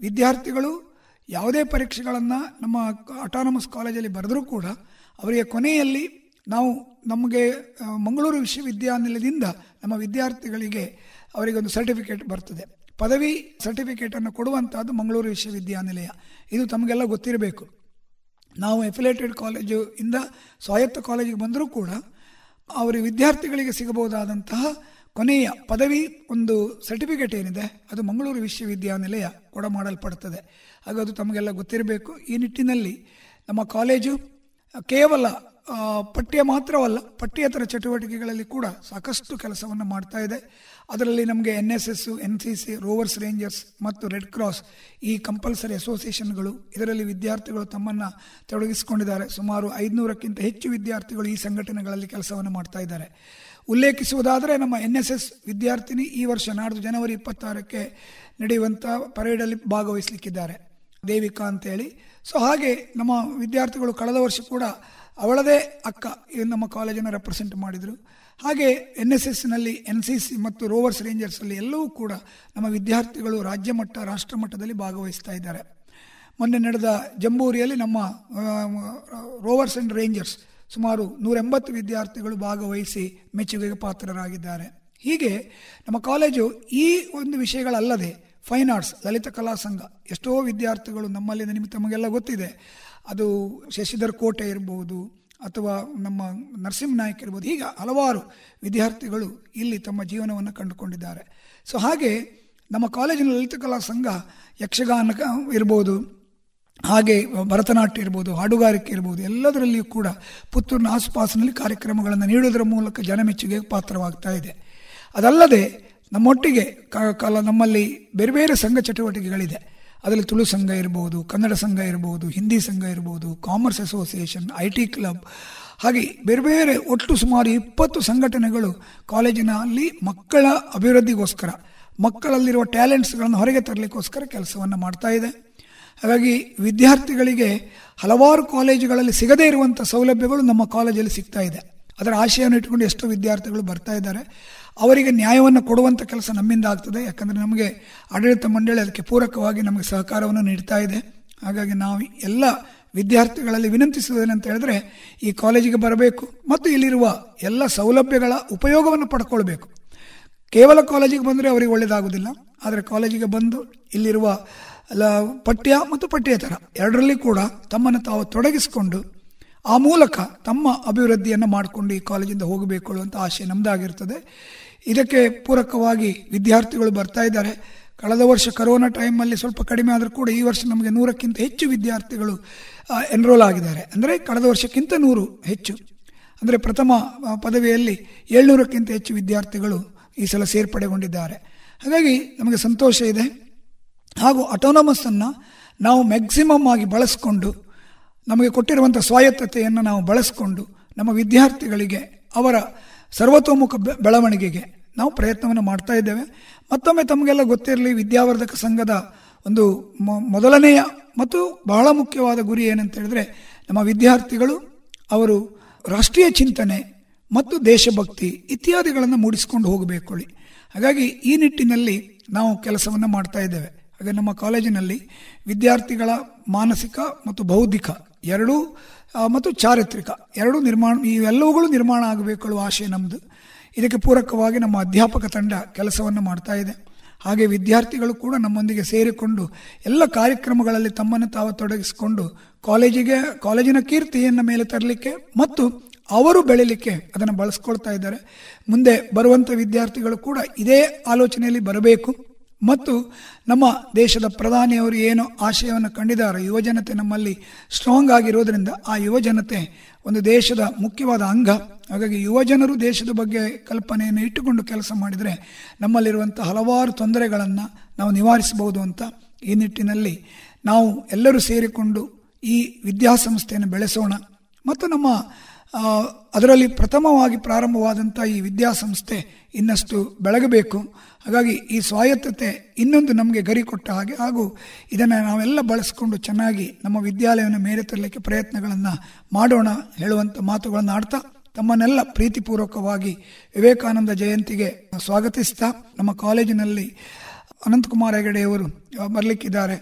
ವಿದ್ಯಾರ್ಥಿಗಳು ಯಾವುದೇ ಪರೀಕ್ಷೆಗಳನ್ನು ನಮ್ಮ ಅಟಾನಮಸ್ ಕಾಲೇಜಲ್ಲಿ ಬರೆದರೂ ಕೂಡ ಅವರಿಗೆ ಕೊನೆಯಲ್ಲಿ ನಾವು ನಮಗೆ ಮಂಗಳೂರು ವಿಶ್ವವಿದ್ಯಾನಿಲಯದಿಂದ ನಮ್ಮ ವಿದ್ಯಾರ್ಥಿಗಳಿಗೆ ಅವರಿಗೆ ಒಂದು ಸರ್ಟಿಫಿಕೇಟ್ ಬರ್ತದೆ. ಪದವಿ ಸರ್ಟಿಫಿಕೇಟನ್ನು ಕೊಡುವಂಥದ್ದು ಮಂಗಳೂರು ವಿಶ್ವವಿದ್ಯಾನಿಲಯ. ಇದು ತಮಗೆಲ್ಲ ಗೊತ್ತಿರಬೇಕು. ನಾವು ಎಫಿಲೇಟೆಡ್ ಕಾಲೇಜು ಇಂದ ಸ್ವಾಯತ್ತ ಕಾಲೇಜಿಗೆ ಬಂದರೂ ಕೂಡ ಅವರ ವಿದ್ಯಾರ್ಥಿಗಳಿಗೆ ಸಿಗಬಹುದಾದಂತಹ ಕೊನೆಯ ಪದವಿ ಒಂದು ಸರ್ಟಿಫಿಕೇಟ್ ಏನಿದೆ, ಅದು ಮಂಗಳೂರು ವಿಶ್ವವಿದ್ಯಾನಿಲಯ ಕೂಡ ಮಾಡಲ್ಪಡ್ತದೆ ಹಾಗೆ ಅದು ತಮಗೆಲ್ಲ ಗೊತ್ತಿರಬೇಕು. ಈ ನಿಟ್ಟಿನಲ್ಲಿ ನಮ್ಮ ಕಾಲೇಜು ಕೇವಲ ಪಠ್ಯ ಮಾತ್ರವಲ್ಲ ಪಠ್ಯೇತರ ಚಟುವಟಿಕೆಗಳಲ್ಲಿ ಕೂಡ ಸಾಕಷ್ಟು ಕೆಲಸವನ್ನು ಮಾಡ್ತಾ ಇದೆ. ಅದರಲ್ಲಿ ನಮಗೆ N S S N C C rovers rangers ಮತ್ತು ರೆಡ್ ಕ್ರಾಸ್ ಈ ಕಂಪಲ್ಸರಿ ಅಸೋಸಿಯೇಷನ್ಗಳು ಇದರಲ್ಲಿ ವಿದ್ಯಾರ್ಥಿಗಳು ತಮ್ಮನ್ನು ತೊಡಗಿಸಿಕೊಂಡಿದ್ದಾರೆ. ಸುಮಾರು ಐದುನೂರಕ್ಕಿಂತ ಹೆಚ್ಚು ವಿದ್ಯಾರ್ಥಿಗಳು ಈ ಸಂಘಟನೆಗಳಲ್ಲಿ ಕೆಲಸವನ್ನು ಮಾಡ್ತಾ ಇದ್ದಾರೆ. ಉಲ್ಲೇಖಿಸುವುದಾದರೆ ನಮ್ಮ ಎನ್ ಎಸ್ ಎಸ್ ವಿದ್ಯಾರ್ಥಿನಿ ಈ ವರ್ಷ ನಾಡ್ದು ಜನವರಿ ಇಪ್ಪತ್ತಾರಕ್ಕೆ ನಡೆಯುವಂಥ ಪರೇಡಲ್ಲಿ ಭಾಗವಹಿಸಲಿಕ್ಕಿದ್ದಾರೆ. ದೇವಿಕಾ ಅಂತೇಳಿ. ಸೊ ಹಾಗೆ ನಮ್ಮ ವಿದ್ಯಾರ್ಥಿಗಳು ಕಳೆದ ವರ್ಷ ಕೂಡ ಅವಳದೇ ಅಕ್ಕ ನಮ್ಮ ಕಾಲೇಜನ್ನು ರೆಪ್ರೆಸೆಂಟ್ ಮಾಡಿದರು. ಹಾಗೆ ಎನ್ ಎಸ್ ಎಸ್ನಲ್ಲಿ ಎನ್ ಸಿ ಸಿ ಮತ್ತು ರೋವರ್ಸ್ ರೇಂಜರ್ಸಲ್ಲಿ ಎಲ್ಲವೂ ಕೂಡ ನಮ್ಮ ವಿದ್ಯಾರ್ಥಿಗಳು ರಾಜ್ಯ ಮಟ್ಟ, ರಾಷ್ಟ್ರ ಮಟ್ಟದಲ್ಲಿ ಭಾಗವಹಿಸ್ತಾ ಇದ್ದಾರೆ. ಮೊನ್ನೆ ನಡೆದ ಜಂಬೂರಿಯಲ್ಲಿ ನಮ್ಮ ರೋವರ್ಸ್ ಆ್ಯಂಡ್ ರೇಂಜರ್ಸ್ ಸುಮಾರು ನೂರ ಎಂಬತ್ತು ವಿದ್ಯಾರ್ಥಿಗಳು ಭಾಗವಹಿಸಿ ಮೆಚ್ಚುಗೆಗೆ ಪಾತ್ರರಾಗಿದ್ದಾರೆ. ಹೀಗೆ ನಮ್ಮ ಕಾಲೇಜು ಈ ಒಂದು ವಿಷಯಗಳಲ್ಲದೆ ಫೈನ್ ಆರ್ಟ್ಸ್, ಲಲಿತ ಕಲಾ ಸಂಘ, ಎಷ್ಟೋ ವಿದ್ಯಾರ್ಥಿಗಳು ನಮ್ಮಲ್ಲಿ ನಿಮಗೆ ತಮಗೆಲ್ಲ ಗೊತ್ತಿದೆ. ಅದು ಶಶಿಧರ್ ಕೋಟೆ ಇರ್ಬೋದು ಅಥವಾ ನಮ್ಮ ನರಸಿಂಹ ನಾಯಕ್ ಇರ್ಬೋದು, ಹೀಗೆ ಹಲವಾರು ವಿದ್ಯಾರ್ಥಿಗಳು ಇಲ್ಲಿ ತಮ್ಮ ಜೀವನವನ್ನು ಕಂಡುಕೊಂಡಿದ್ದಾರೆ. ಸೊ ಹಾಗೆ ನಮ್ಮ ಕಾಲೇಜಿನ ಲಲಿತ ಕಲಾ ಸಂಘ ಯಕ್ಷಗಾನ ಇರ್ಬೋದು ಹಾಗೆ ಭರತನಾಟ್ಯ ಇರ್ಬೋದು, ಹಾಡುಗಾರಿಕೆ ಇರ್ಬೋದು, ಎಲ್ಲದರಲ್ಲಿಯೂ ಕೂಡ ಪುತ್ತೂರಿನ ಆಸುಪಾಸಿನಲ್ಲಿ ಕಾರ್ಯಕ್ರಮಗಳನ್ನು ನೀಡುವುದರ ಮೂಲಕ ಜನಮೆಚ್ಚುಗೆ ಪಾತ್ರವಾಗ್ತಾ ಇದೆ. ಅದಲ್ಲದೆ ನಮ್ಮೊಟ್ಟಿಗೆ ಕಾಲ, ನಮ್ಮಲ್ಲಿ ಬೇರೆ ಬೇರೆ ಸಂಘ ಚಟುವಟಿಕೆಗಳಿದೆ. ಅದರಲ್ಲಿ ತುಳು ಸಂಘ ಇರ್ಬೋದು, ಕನ್ನಡ ಸಂಘ ಇರ್ಬೋದು, ಹಿಂದಿ ಸಂಘ ಇರ್ಬೋದು, commerce association, I T club, ಹಾಗೆ ಬೇರೆ ಬೇರೆ ಒಟ್ಟು ಸುಮಾರು ಇಪ್ಪತ್ತು ಸಂಘಟನೆಗಳು ಕಾಲೇಜಿನಲ್ಲಿ ಮಕ್ಕಳ ಅಭಿವೃದ್ಧಿಗೋಸ್ಕರ, ಮಕ್ಕಳಲ್ಲಿರುವ ಟ್ಯಾಲೆಂಟ್ಸ್ಗಳನ್ನು ಹೊರಗೆ ತರಲಿಕ್ಕೋಸ್ಕರ ಕೆಲಸವನ್ನು ಮಾಡ್ತಾ ಇದೆ. ಹಾಗಾಗಿ ವಿದ್ಯಾರ್ಥಿಗಳಿಗೆ ಹಲವಾರು ಕಾಲೇಜುಗಳಲ್ಲಿ ಸಿಗದೇ ಇರುವಂಥ ಸೌಲಭ್ಯಗಳು ನಮ್ಮ ಕಾಲೇಜಲ್ಲಿ ಸಿಗ್ತಾ ಇದೆ. ಅದರ ಆಶಯವನ್ನು ಇಟ್ಕೊಂಡು ಎಷ್ಟೋ ವಿದ್ಯಾರ್ಥಿಗಳು ಬರ್ತಾ ಇದ್ದಾರೆ. ಅವರಿಗೆ ನ್ಯಾಯವನ್ನು ಕೊಡುವಂಥ ಕೆಲಸ ನಮ್ಮಿಂದ ಆಗ್ತದೆ. ಯಾಕಂದರೆ ನಮಗೆ ಆಡಳಿತ ಮಂಡಳಿ ಅದಕ್ಕೆ ಪೂರಕವಾಗಿ ನಮಗೆ ಸಹಕಾರವನ್ನು ನೀಡ್ತಾ ಇದೆ. ಹಾಗಾಗಿ ನಾವು ಎಲ್ಲ ವಿದ್ಯಾರ್ಥಿಗಳಲ್ಲಿ ವಿನಂತಿಸುವುದೇನಂತ ಹೇಳಿದ್ರೆ, ಈ ಕಾಲೇಜಿಗೆ ಬರಬೇಕು ಮತ್ತು ಇಲ್ಲಿರುವ ಎಲ್ಲ ಸೌಲಭ್ಯಗಳ ಉಪಯೋಗವನ್ನು ಪಡ್ಕೊಳ್ಬೇಕು. ಕೇವಲ ಕಾಲೇಜಿಗೆ ಬಂದರೆ ಅವರಿಗೆ ಒಳ್ಳೆಯದಾಗುವುದಿಲ್ಲ ಆದರೆ ಕಾಲೇಜಿಗೆ ಬಂದು ಇಲ್ಲಿರುವ ಪಠ್ಯ ಮತ್ತು ಪಠ್ಯೇತರ ಎರಡರಲ್ಲಿ ಕೂಡ ತಮ್ಮನ್ನು ತಾವು ತೊಡಗಿಸಿಕೊಂಡು ಆ ಮೂಲಕ ತಮ್ಮ ಅಭಿವೃದ್ಧಿಯನ್ನು ಮಾಡಿಕೊಂಡು ಈ ಕಾಲೇಜಿಂದ ಹೋಗಬೇಕು ಅಂತ ಆಶೆ ನಮ್ಮದಾಗಿರ್ತದೆ ಇದಕ್ಕೆ ಪೂರಕವಾಗಿ ವಿದ್ಯಾರ್ಥಿಗಳು ಬರ್ತಾ ಇದ್ದಾರೆ. ಕಳೆದ ವರ್ಷ ಕರೋನಾ ಟೈಮಲ್ಲಿ ಸ್ವಲ್ಪ ಕಡಿಮೆ ಆದರೂ ಕೂಡ ಈ ವರ್ಷ ನಮಗೆ ನೂರಕ್ಕಿಂತ ಹೆಚ್ಚು ವಿದ್ಯಾರ್ಥಿಗಳು ಎನ್ರೋಲ್ ಆಗಿದ್ದಾರೆ. ಅಂದರೆ ಕಳೆದ ವರ್ಷಕ್ಕಿಂತ ನೂರು ಹೆಚ್ಚು. ಅಂದರೆ ಪ್ರಥಮ ಪದವಿಯಲ್ಲಿ ಏಳ್ನೂರಕ್ಕಿಂತ ಹೆಚ್ಚು ವಿದ್ಯಾರ್ಥಿಗಳು ಈ ಸಲ ಸೇರ್ಪಡೆಗೊಂಡಿದ್ದಾರೆ. ಹಾಗಾಗಿ ನಮಗೆ ಸಂತೋಷ ಇದೆ. ಹಾಗೂ ಅಟೋನಮಸನ್ನು ನಾವು ಮ್ಯಾಕ್ಸಿಮಮ್ ಆಗಿ ಬಳಸಿಕೊಂಡು, ನಮಗೆ ಕೊಟ್ಟಿರುವಂಥ ಸ್ವಾಯತ್ತತೆಯನ್ನು ನಾವು ಬಳಸಿಕೊಂಡು, ನಮ್ಮ ವಿದ್ಯಾರ್ಥಿಗಳಿಗೆ, ಅವರ ಸರ್ವತೋಮುಖ ಬೆಳವಣಿಗೆಗೆ ನಾವು ಪ್ರಯತ್ನವನ್ನು ಮಾಡ್ತಾ ಇದ್ದೇವೆ. ಮತ್ತೊಮ್ಮೆ ತಮಗೆಲ್ಲ ಗೊತ್ತಿರಲಿ, ವಿದ್ಯಾವರ್ಧಕ ಸಂಘದ ಒಂದು ಮೊದಲನೆಯ ಮತ್ತು ಬಹಳ ಮುಖ್ಯವಾದ ಗುರಿ ಏನಂತ ಹೇಳಿದ್ರೆ, ನಮ್ಮ ವಿದ್ಯಾರ್ಥಿಗಳು, ಅವರು ರಾಷ್ಟ್ರೀಯ ಚಿಂತನೆ ಮತ್ತು ದೇಶಭಕ್ತಿ ಇತ್ಯಾದಿಗಳನ್ನು ಮೂಡಿಸಿಕೊಂಡು ಹೋಗಬೇಕು ಹಾಗಾಗಿ ಈ ನಿಟ್ಟಿನಲ್ಲಿ ನಾವು ಕೆಲಸವನ್ನು ಮಾಡ್ತಾ ಇದ್ದೇವೆ. ಹಾಗೆ ನಮ್ಮ ಕಾಲೇಜಿನಲ್ಲಿ ವಿದ್ಯಾರ್ಥಿಗಳ ಮಾನಸಿಕ ಮತ್ತು ಬೌದ್ಧಿಕ ಎರಡೂ ಮತ್ತು ಚಾರಿತ್ರಿಕ ಎರಡೂ ನಿರ್ಮಾಣ ಇವೆಲ್ಲವುಗಳು ನಿರ್ಮಾಣ ಆಗಬೇಕು ಆಶಯ ನಮ್ಮದು ಇದಕ್ಕೆ ಪೂರಕವಾಗಿ ನಮ್ಮ ಅಧ್ಯಾಪಕ ತಂಡ ಕೆಲಸವನ್ನು ಮಾಡ್ತಾ ಇದೆ. ಹಾಗೆ ವಿದ್ಯಾರ್ಥಿಗಳು ಕೂಡ ನಮ್ಮೊಂದಿಗೆ ಸೇರಿಕೊಂಡು ಎಲ್ಲ ಕಾರ್ಯಕ್ರಮಗಳಲ್ಲಿ ತಮ್ಮನ್ನು ತಾವು ತೊಡಗಿಸಿಕೊಂಡು ಕಾಲೇಜಿಗೆ, ಕಾಲೇಜಿನ ಕೀರ್ತಿಯನ್ನು ಮೇಲೆ ತರಲಿಕ್ಕೆ ಮತ್ತು ಅವರು ಬೆಳಿಲಿಕ್ಕೆ ಅದನ್ನು ಬಳಸ್ಕೊಳ್ತಾ ಇದ್ದಾರೆ. ಮುಂದೆ ಬರುವಂಥ ವಿದ್ಯಾರ್ಥಿಗಳು ಕೂಡ ಇದೇ ಆಲೋಚನೆಯಲ್ಲಿ ಬರಬೇಕು. ಮತ್ತು ನಮ್ಮ ದೇಶದ ಪ್ರಧಾನಿಯವರು ಏನು ಆಶಯವನ್ನು ಕಂಡಿದ್ದಾರೆ, ಯುವಜನತೆ ನಮ್ಮಲ್ಲಿ ಸ್ಟ್ರಾಂಗ್ ಆಗಿರೋದರಿಂದ ಆ ಯುವಜನತೆ ಒಂದು ದೇಶದ ಮುಖ್ಯವಾದ ಅಂಗ. ಹಾಗಾಗಿ ಯುವಜನರು ದೇಶದ ಬಗ್ಗೆ ಕಲ್ಪನೆಯನ್ನು ಇಟ್ಟುಕೊಂಡು ಕೆಲಸ ಮಾಡಿದರೆ ನಮ್ಮಲ್ಲಿರುವಂಥ ಹಲವಾರು ತೊಂದರೆಗಳನ್ನು ನಾವು ನಿವಾರಿಸಬಹುದು ಅಂತ ಈ ನಿಟ್ಟಿನಲ್ಲಿ ನಾವು ಎಲ್ಲರೂ ಸೇರಿಕೊಂಡು ಈ ವಿದ್ಯಾಸಂಸ್ಥೆಯನ್ನು ಬೆಳೆಸೋಣ. ಮತ್ತು ನಮ್ಮ ಅದರಲ್ಲಿ ಪ್ರಥಮವಾಗಿ ಪ್ರಾರಂಭವಾದಂಥ ಈ ವಿದ್ಯಾಸಂಸ್ಥೆ ಇನ್ನಷ್ಟು ಬೆಳಗಬೇಕು. ಹಾಗಾಗಿ ಈ ಸ್ವಾಯತ್ತತೆ ಇನ್ನೊಂದು ನಮಗೆ ಗರಿ ಕೊಟ್ಟ ಹಾಗೆ ಹಾಗೂ ಇದನ್ನು ನಾವೆಲ್ಲ ಬಳಸಿಕೊಂಡು ಚೆನ್ನಾಗಿ ನಮ್ಮ ವಿದ್ಯಾಲಯವನ್ನು ಮೇಲೆ ತರಲಿಕ್ಕೆ ಪ್ರಯತ್ನಗಳನ್ನು ಮಾಡೋಣ ಹೇಳುವಂಥ ಮಾತುಗಳನ್ನು ಆಡ್ತಾ ತಮ್ಮನ್ನೆಲ್ಲ ಪ್ರೀತಿಪೂರ್ವಕವಾಗಿ ವಿವೇಕಾನಂದ ಜಯಂತಿಗೆ ಸ್ವಾಗತಿಸ್ತಾ ನಮ್ಮ ಕಾಲೇಜಿನಲ್ಲಿ ಅನಂತಕುಮಾರ್ ಹೆಗಡೆಯವರು ಬರಲಿಕ್ಕಿದ್ದಾರೆ.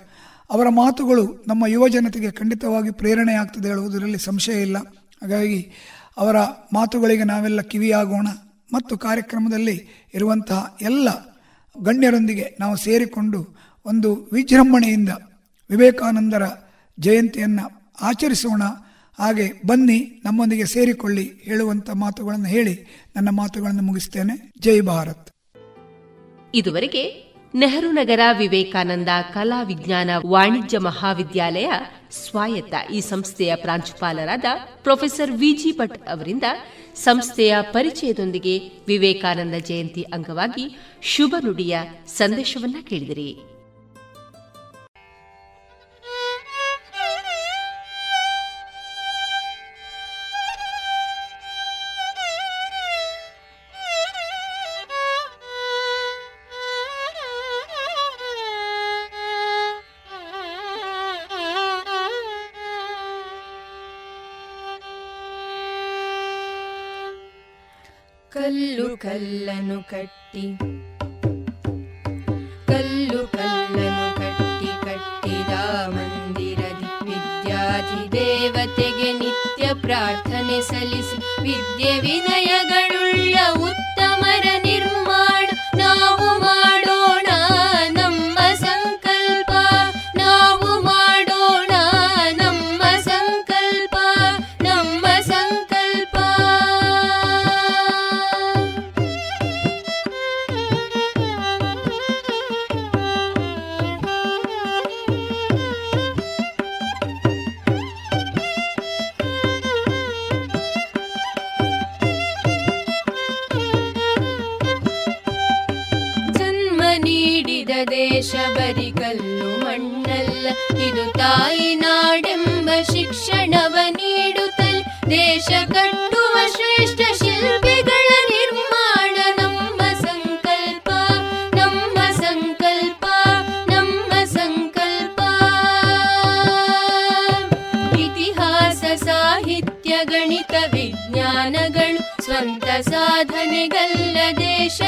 ಅವರ ಮಾತುಗಳು ನಮ್ಮ ಯುವ ಜನತೆಗೆ ಖಂಡಿತವಾಗಿ ಪ್ರೇರಣೆ ಆಗ್ತದೆ ಹೇಳುವುದರಲ್ಲಿ ಸಂಶಯ ಇಲ್ಲ. ಹಾಗಾಗಿ ಅವರ ಮಾತುಗಳಿಗೆ ನಾವೆಲ್ಲ ಕಿವಿಯಾಗೋಣ. ಮತ್ತು ಕಾರ್ಯಕ್ರಮದಲ್ಲಿ ಇರುವಂತಹ ಎಲ್ಲ ಗಣ್ಯರೊಂದಿಗೆ ನಾವು ಸೇರಿಕೊಂಡು ಒಂದು ವಿಜೃಂಭಣೆಯಿಂದ ವಿವೇಕಾನಂದರ ಜಯಂತಿಯನ್ನು ಆಚರಿಸೋಣ. ಹಾಗೆ ಬನ್ನಿ, ನಮ್ಮೊಂದಿಗೆ ಸೇರಿಕೊಳ್ಳಿ ಹೇಳುವಂತ ಮಾತುಗಳನ್ನು ಹೇಳಿ ನನ್ನ ಮಾತುಗಳನ್ನು ಮುಗಿಸ್ತೇನೆ. ಜೈ ಭಾರತ್. ಇದುವರೆಗೆ ನೆಹರು ನಗರ ವಿವೇಕಾನಂದ ಕಲಾ ವಿಜ್ಞಾನ ವಾಣಿಜ್ಯ ಮಹಾವಿದ್ಯಾಲಯ ಸ್ವಾಯತ್ತ ಈ ಸಂಸ್ಥೆಯ ಪ್ರಾಂಶುಪಾಲರಾದ ಪ್ರೊಫೆಸರ್ ವಿಜಿ ಭಟ್ ಅವರಿಂದ ಸಂಸ್ಥೆಯ ಪರಿಚಯದೊಂದಿಗೆ ವಿವೇಕಾನಂದ ಜಯಂತಿ ಅಂಗವಾಗಿ ಶುಭ ನುಡಿಯ ಸಂದೇಶವನ್ನ ಕೇಳಿದಿರಿ. ಕಲ್ಲನು ಕಟ್ಟಿ, ಕಲ್ಲು ಕಲ್ಲನು ಕಟ್ಟಿ ಕಟ್ಟಿದ ಮಂದಿರದಿ ವಿದ್ಯಾಧಿ ದೇವತೆಗೆ ನಿತ್ಯ ಪ್ರಾರ್ಥನೆ ಸಲ್ಲಿಸಿ, ವಿದ್ಯೆ ವಿನಯಗಳುಳ್ಳ ಉತ್ತಮರ ನಿರ್ಮಾಣ ನಾವು ಮಾಡೋಣ ಸಾಧನೆಗಲ್ಲ ದೇಶ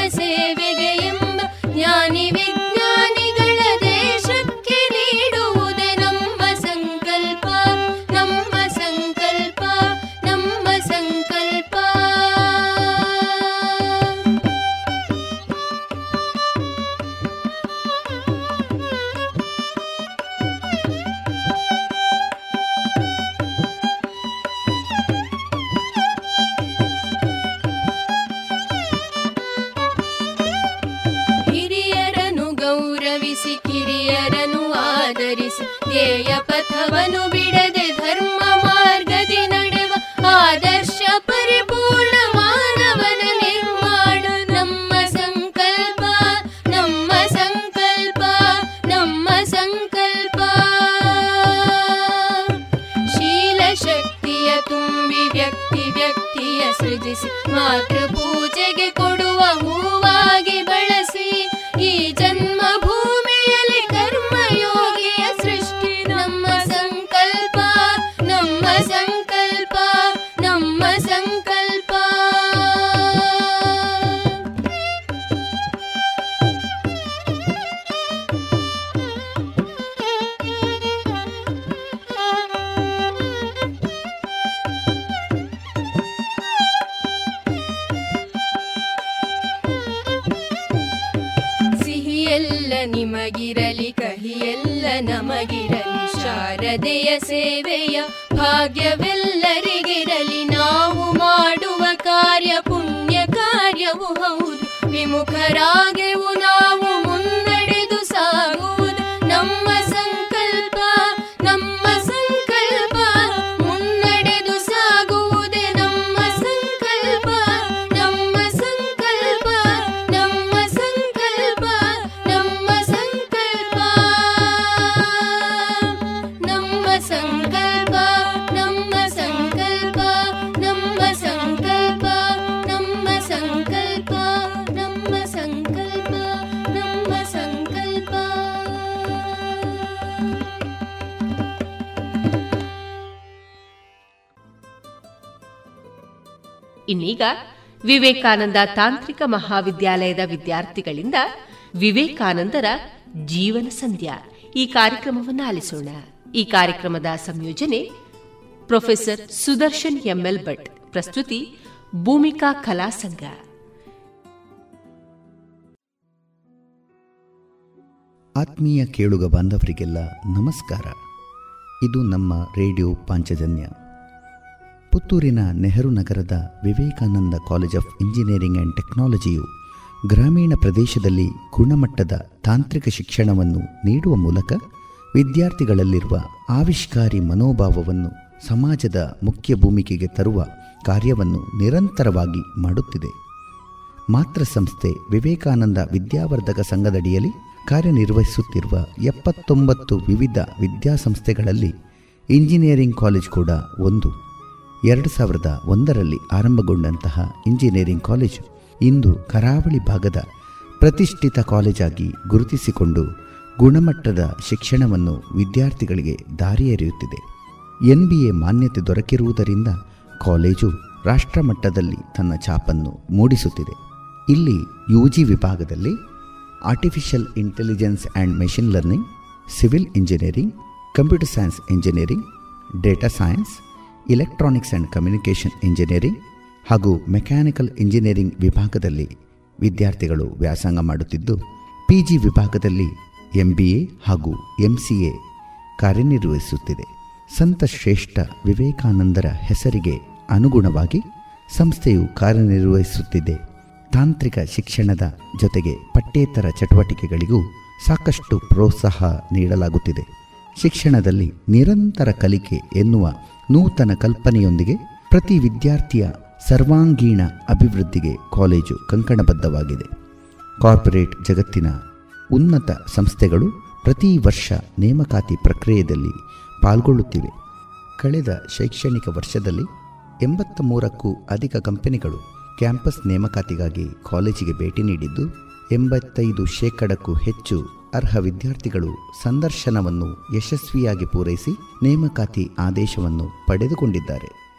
ವಿವೇಕಾನಂದ ತಾಂತ್ರಿಕ ಮಹಾವಿದ್ಯಾಲಯದ ವಿದ್ಯಾರ್ಥಿಗಳಿಂದ ವಿವೇಕಾನಂದರ ಜೀವನ ಸಂಧ್ಯಾ ಈ ಕಾರ್ಯಕ್ರಮವನ್ನು ಆಲಿಸೋಣ. ಈ ಕಾರ್ಯಕ್ರಮದ ಸಂಯೋಜನೆ ಪ್ರೊಫೆಸರ್ ಸುದರ್ಶನ್ ಎಂಎಲ್ ಭಟ್. ಪ್ರಸ್ತುತಿ ಭೂಮಿಕಾ ಕಲಾ ಸಂಘ. ಆತ್ಮೀಯ ಕೇಳುಗ ಬಾಂಧವರಿಗೆಲ್ಲ ನಮಸ್ಕಾರ. ಇದು ನಮ್ಮ ರೇಡಿಯೋ ಪಾಂಚಜನ್ಯ. ಪುತ್ತೂರಿನ ನೆಹರು ನಗರದ Vivekananda college of engineering and ಟೆಕ್ನಾಲಜಿಯು ಗ್ರಾಮೀಣ ಪ್ರದೇಶದಲ್ಲಿ ಗುಣಮಟ್ಟದ ತಾಂತ್ರಿಕ ಶಿಕ್ಷಣವನ್ನು ನೀಡುವ ಮೂಲಕ ವಿದ್ಯಾರ್ಥಿಗಳಲ್ಲಿರುವ ಆವಿಷ್ಕಾರಿ ಮನೋಭಾವವನ್ನು ಸಮಾಜದ ಮುಖ್ಯ ಭೂಮಿಕೆಗೆ ತರುವ ಕಾರ್ಯವನ್ನು ನಿರಂತರವಾಗಿ ಮಾಡುತ್ತಿದೆ. ಮಾತ್ರ ಸಂಸ್ಥೆ ವಿವೇಕಾನಂದ ವಿದ್ಯಾವರ್ಧಕ ಸಂಘದಡಿಯಲ್ಲಿ ಕಾರ್ಯನಿರ್ವಹಿಸುತ್ತಿರುವ ಎಪ್ಪತ್ತೊಂಬತ್ತು ವಿವಿಧ ವಿದ್ಯಾಸಂಸ್ಥೆಗಳಲ್ಲಿ ಇಂಜಿನಿಯರಿಂಗ್ ಕಾಲೇಜ್ ಕೂಡ ಒಂದು. ಎರಡು ಸಾವಿರದ ಒಂದರಲ್ಲಿ ಆರಂಭಗೊಂಡಂತಹ ಇಂಜಿನಿಯರಿಂಗ್ ಕಾಲೇಜು ಇಂದು ಕರಾವಳಿ ಭಾಗದ ಪ್ರತಿಷ್ಠಿತ ಕಾಲೇಜಾಗಿ ಗುರುತಿಸಿಕೊಂಡು ಗುಣಮಟ್ಟದ ಶಿಕ್ಷಣವನ್ನು ವಿದ್ಯಾರ್ಥಿಗಳಿಗೆ ದಾರಿ ಎರೆಯುತ್ತಿದೆ ಎನ್ ಬಿ ಎ ಮಾನ್ಯತೆ ದೊರಕಿರುವುದರಿಂದ ಕಾಲೇಜು ರಾಷ್ಟ್ರಮಟ್ಟದಲ್ಲಿ ತನ್ನ ಛಾಪನ್ನು ಮೂಡಿಸುತ್ತಿದೆ. ಇಲ್ಲಿ ಯು ಜಿ ವಿಭಾಗದಲ್ಲಿ artificial intelligence and machine learning, civil engineering, computer science engineering, data science electronics and communication engineering ಹಾಗೂ ಮೆಕ್ಯಾನಿಕಲ್ ಇಂಜಿನಿಯರಿಂಗ್ ವಿಭಾಗದಲ್ಲಿ ವಿದ್ಯಾರ್ಥಿಗಳು ವ್ಯಾಸಂಗ ಮಾಡುತ್ತಿದ್ದು ಪಿ ಜಿ ವಿಭಾಗದಲ್ಲಿ ಎಂ ಬಿ ಎ ಹಾಗೂ ಎಂ ಸಿ ಎ ಕಾರ್ಯನಿರ್ವಹಿಸುತ್ತಿದೆ. ಸಂತ ಶ್ರೇಷ್ಠ ವಿವೇಕಾನಂದರ ಹೆಸರಿಗೆ ಅನುಗುಣವಾಗಿ ಸಂಸ್ಥೆಯು ಕಾರ್ಯನಿರ್ವಹಿಸುತ್ತಿದೆ. ತಾಂತ್ರಿಕ ಶಿಕ್ಷಣದ ಜೊತೆಗೆ ಪಠ್ಯೇತರ ಚಟುವಟಿಕೆಗಳಿಗೂ ಸಾಕಷ್ಟು ಪ್ರೋತ್ಸಾಹ ನೀಡಲಾಗುತ್ತಿದೆ. ಶಿಕ್ಷಣದಲ್ಲಿ ನಿರಂತರ ಕಲಿಕೆ ಎನ್ನುವ ನೂತನ ಕಲ್ಪನೆಯೊಂದಿಗೆ ಪ್ರತಿ ವಿದ್ಯಾರ್ಥಿಯ ಸರ್ವಾಂಗೀಣ ಅಭಿವೃದ್ಧಿಗೆ ಕಾಲೇಜು ಕಂಕಣಬದ್ಧವಾಗಿದೆ. ಕಾರ್ಪೊರೇಟ್ ಜಗತ್ತಿನ ಉನ್ನತ ಸಂಸ್ಥೆಗಳು ಪ್ರತಿ ವರ್ಷ ನೇಮಕಾತಿ ಪ್ರಕ್ರಿಯೆಯಲ್ಲಿ ಪಾಲ್ಗೊಳ್ಳುತ್ತಿವೆ. ಕಳೆದ ಶೈಕ್ಷಣಿಕ ವರ್ಷದಲ್ಲಿ ಎಂಬತ್ತ ಮೂರಕ್ಕೂ ಅಧಿಕ ಕಂಪನಿಗಳು ಕ್ಯಾಂಪಸ್ ನೇಮಕಾತಿಗಾಗಿ ಕಾಲೇಜಿಗೆ ಭೇಟಿ ನೀಡಿದ್ದು, ಎಂಬತ್ತೈದು ಶೇಕಡಕ್ಕೂ ಹೆಚ್ಚು ಅರ್ಹ ವಿದ್ಯಾರ್ಥಿಗಳು ಸಂದರ್ಶನವನ್ನು ಯಶಸ್ವಿಯಾಗಿ ಪೂರೈಸಿ ನೇಮಕಾತಿ ಆದೇಶವನ್ನು ಪಡೆದುಕೊಂಡಿದ್ದಾರೆ.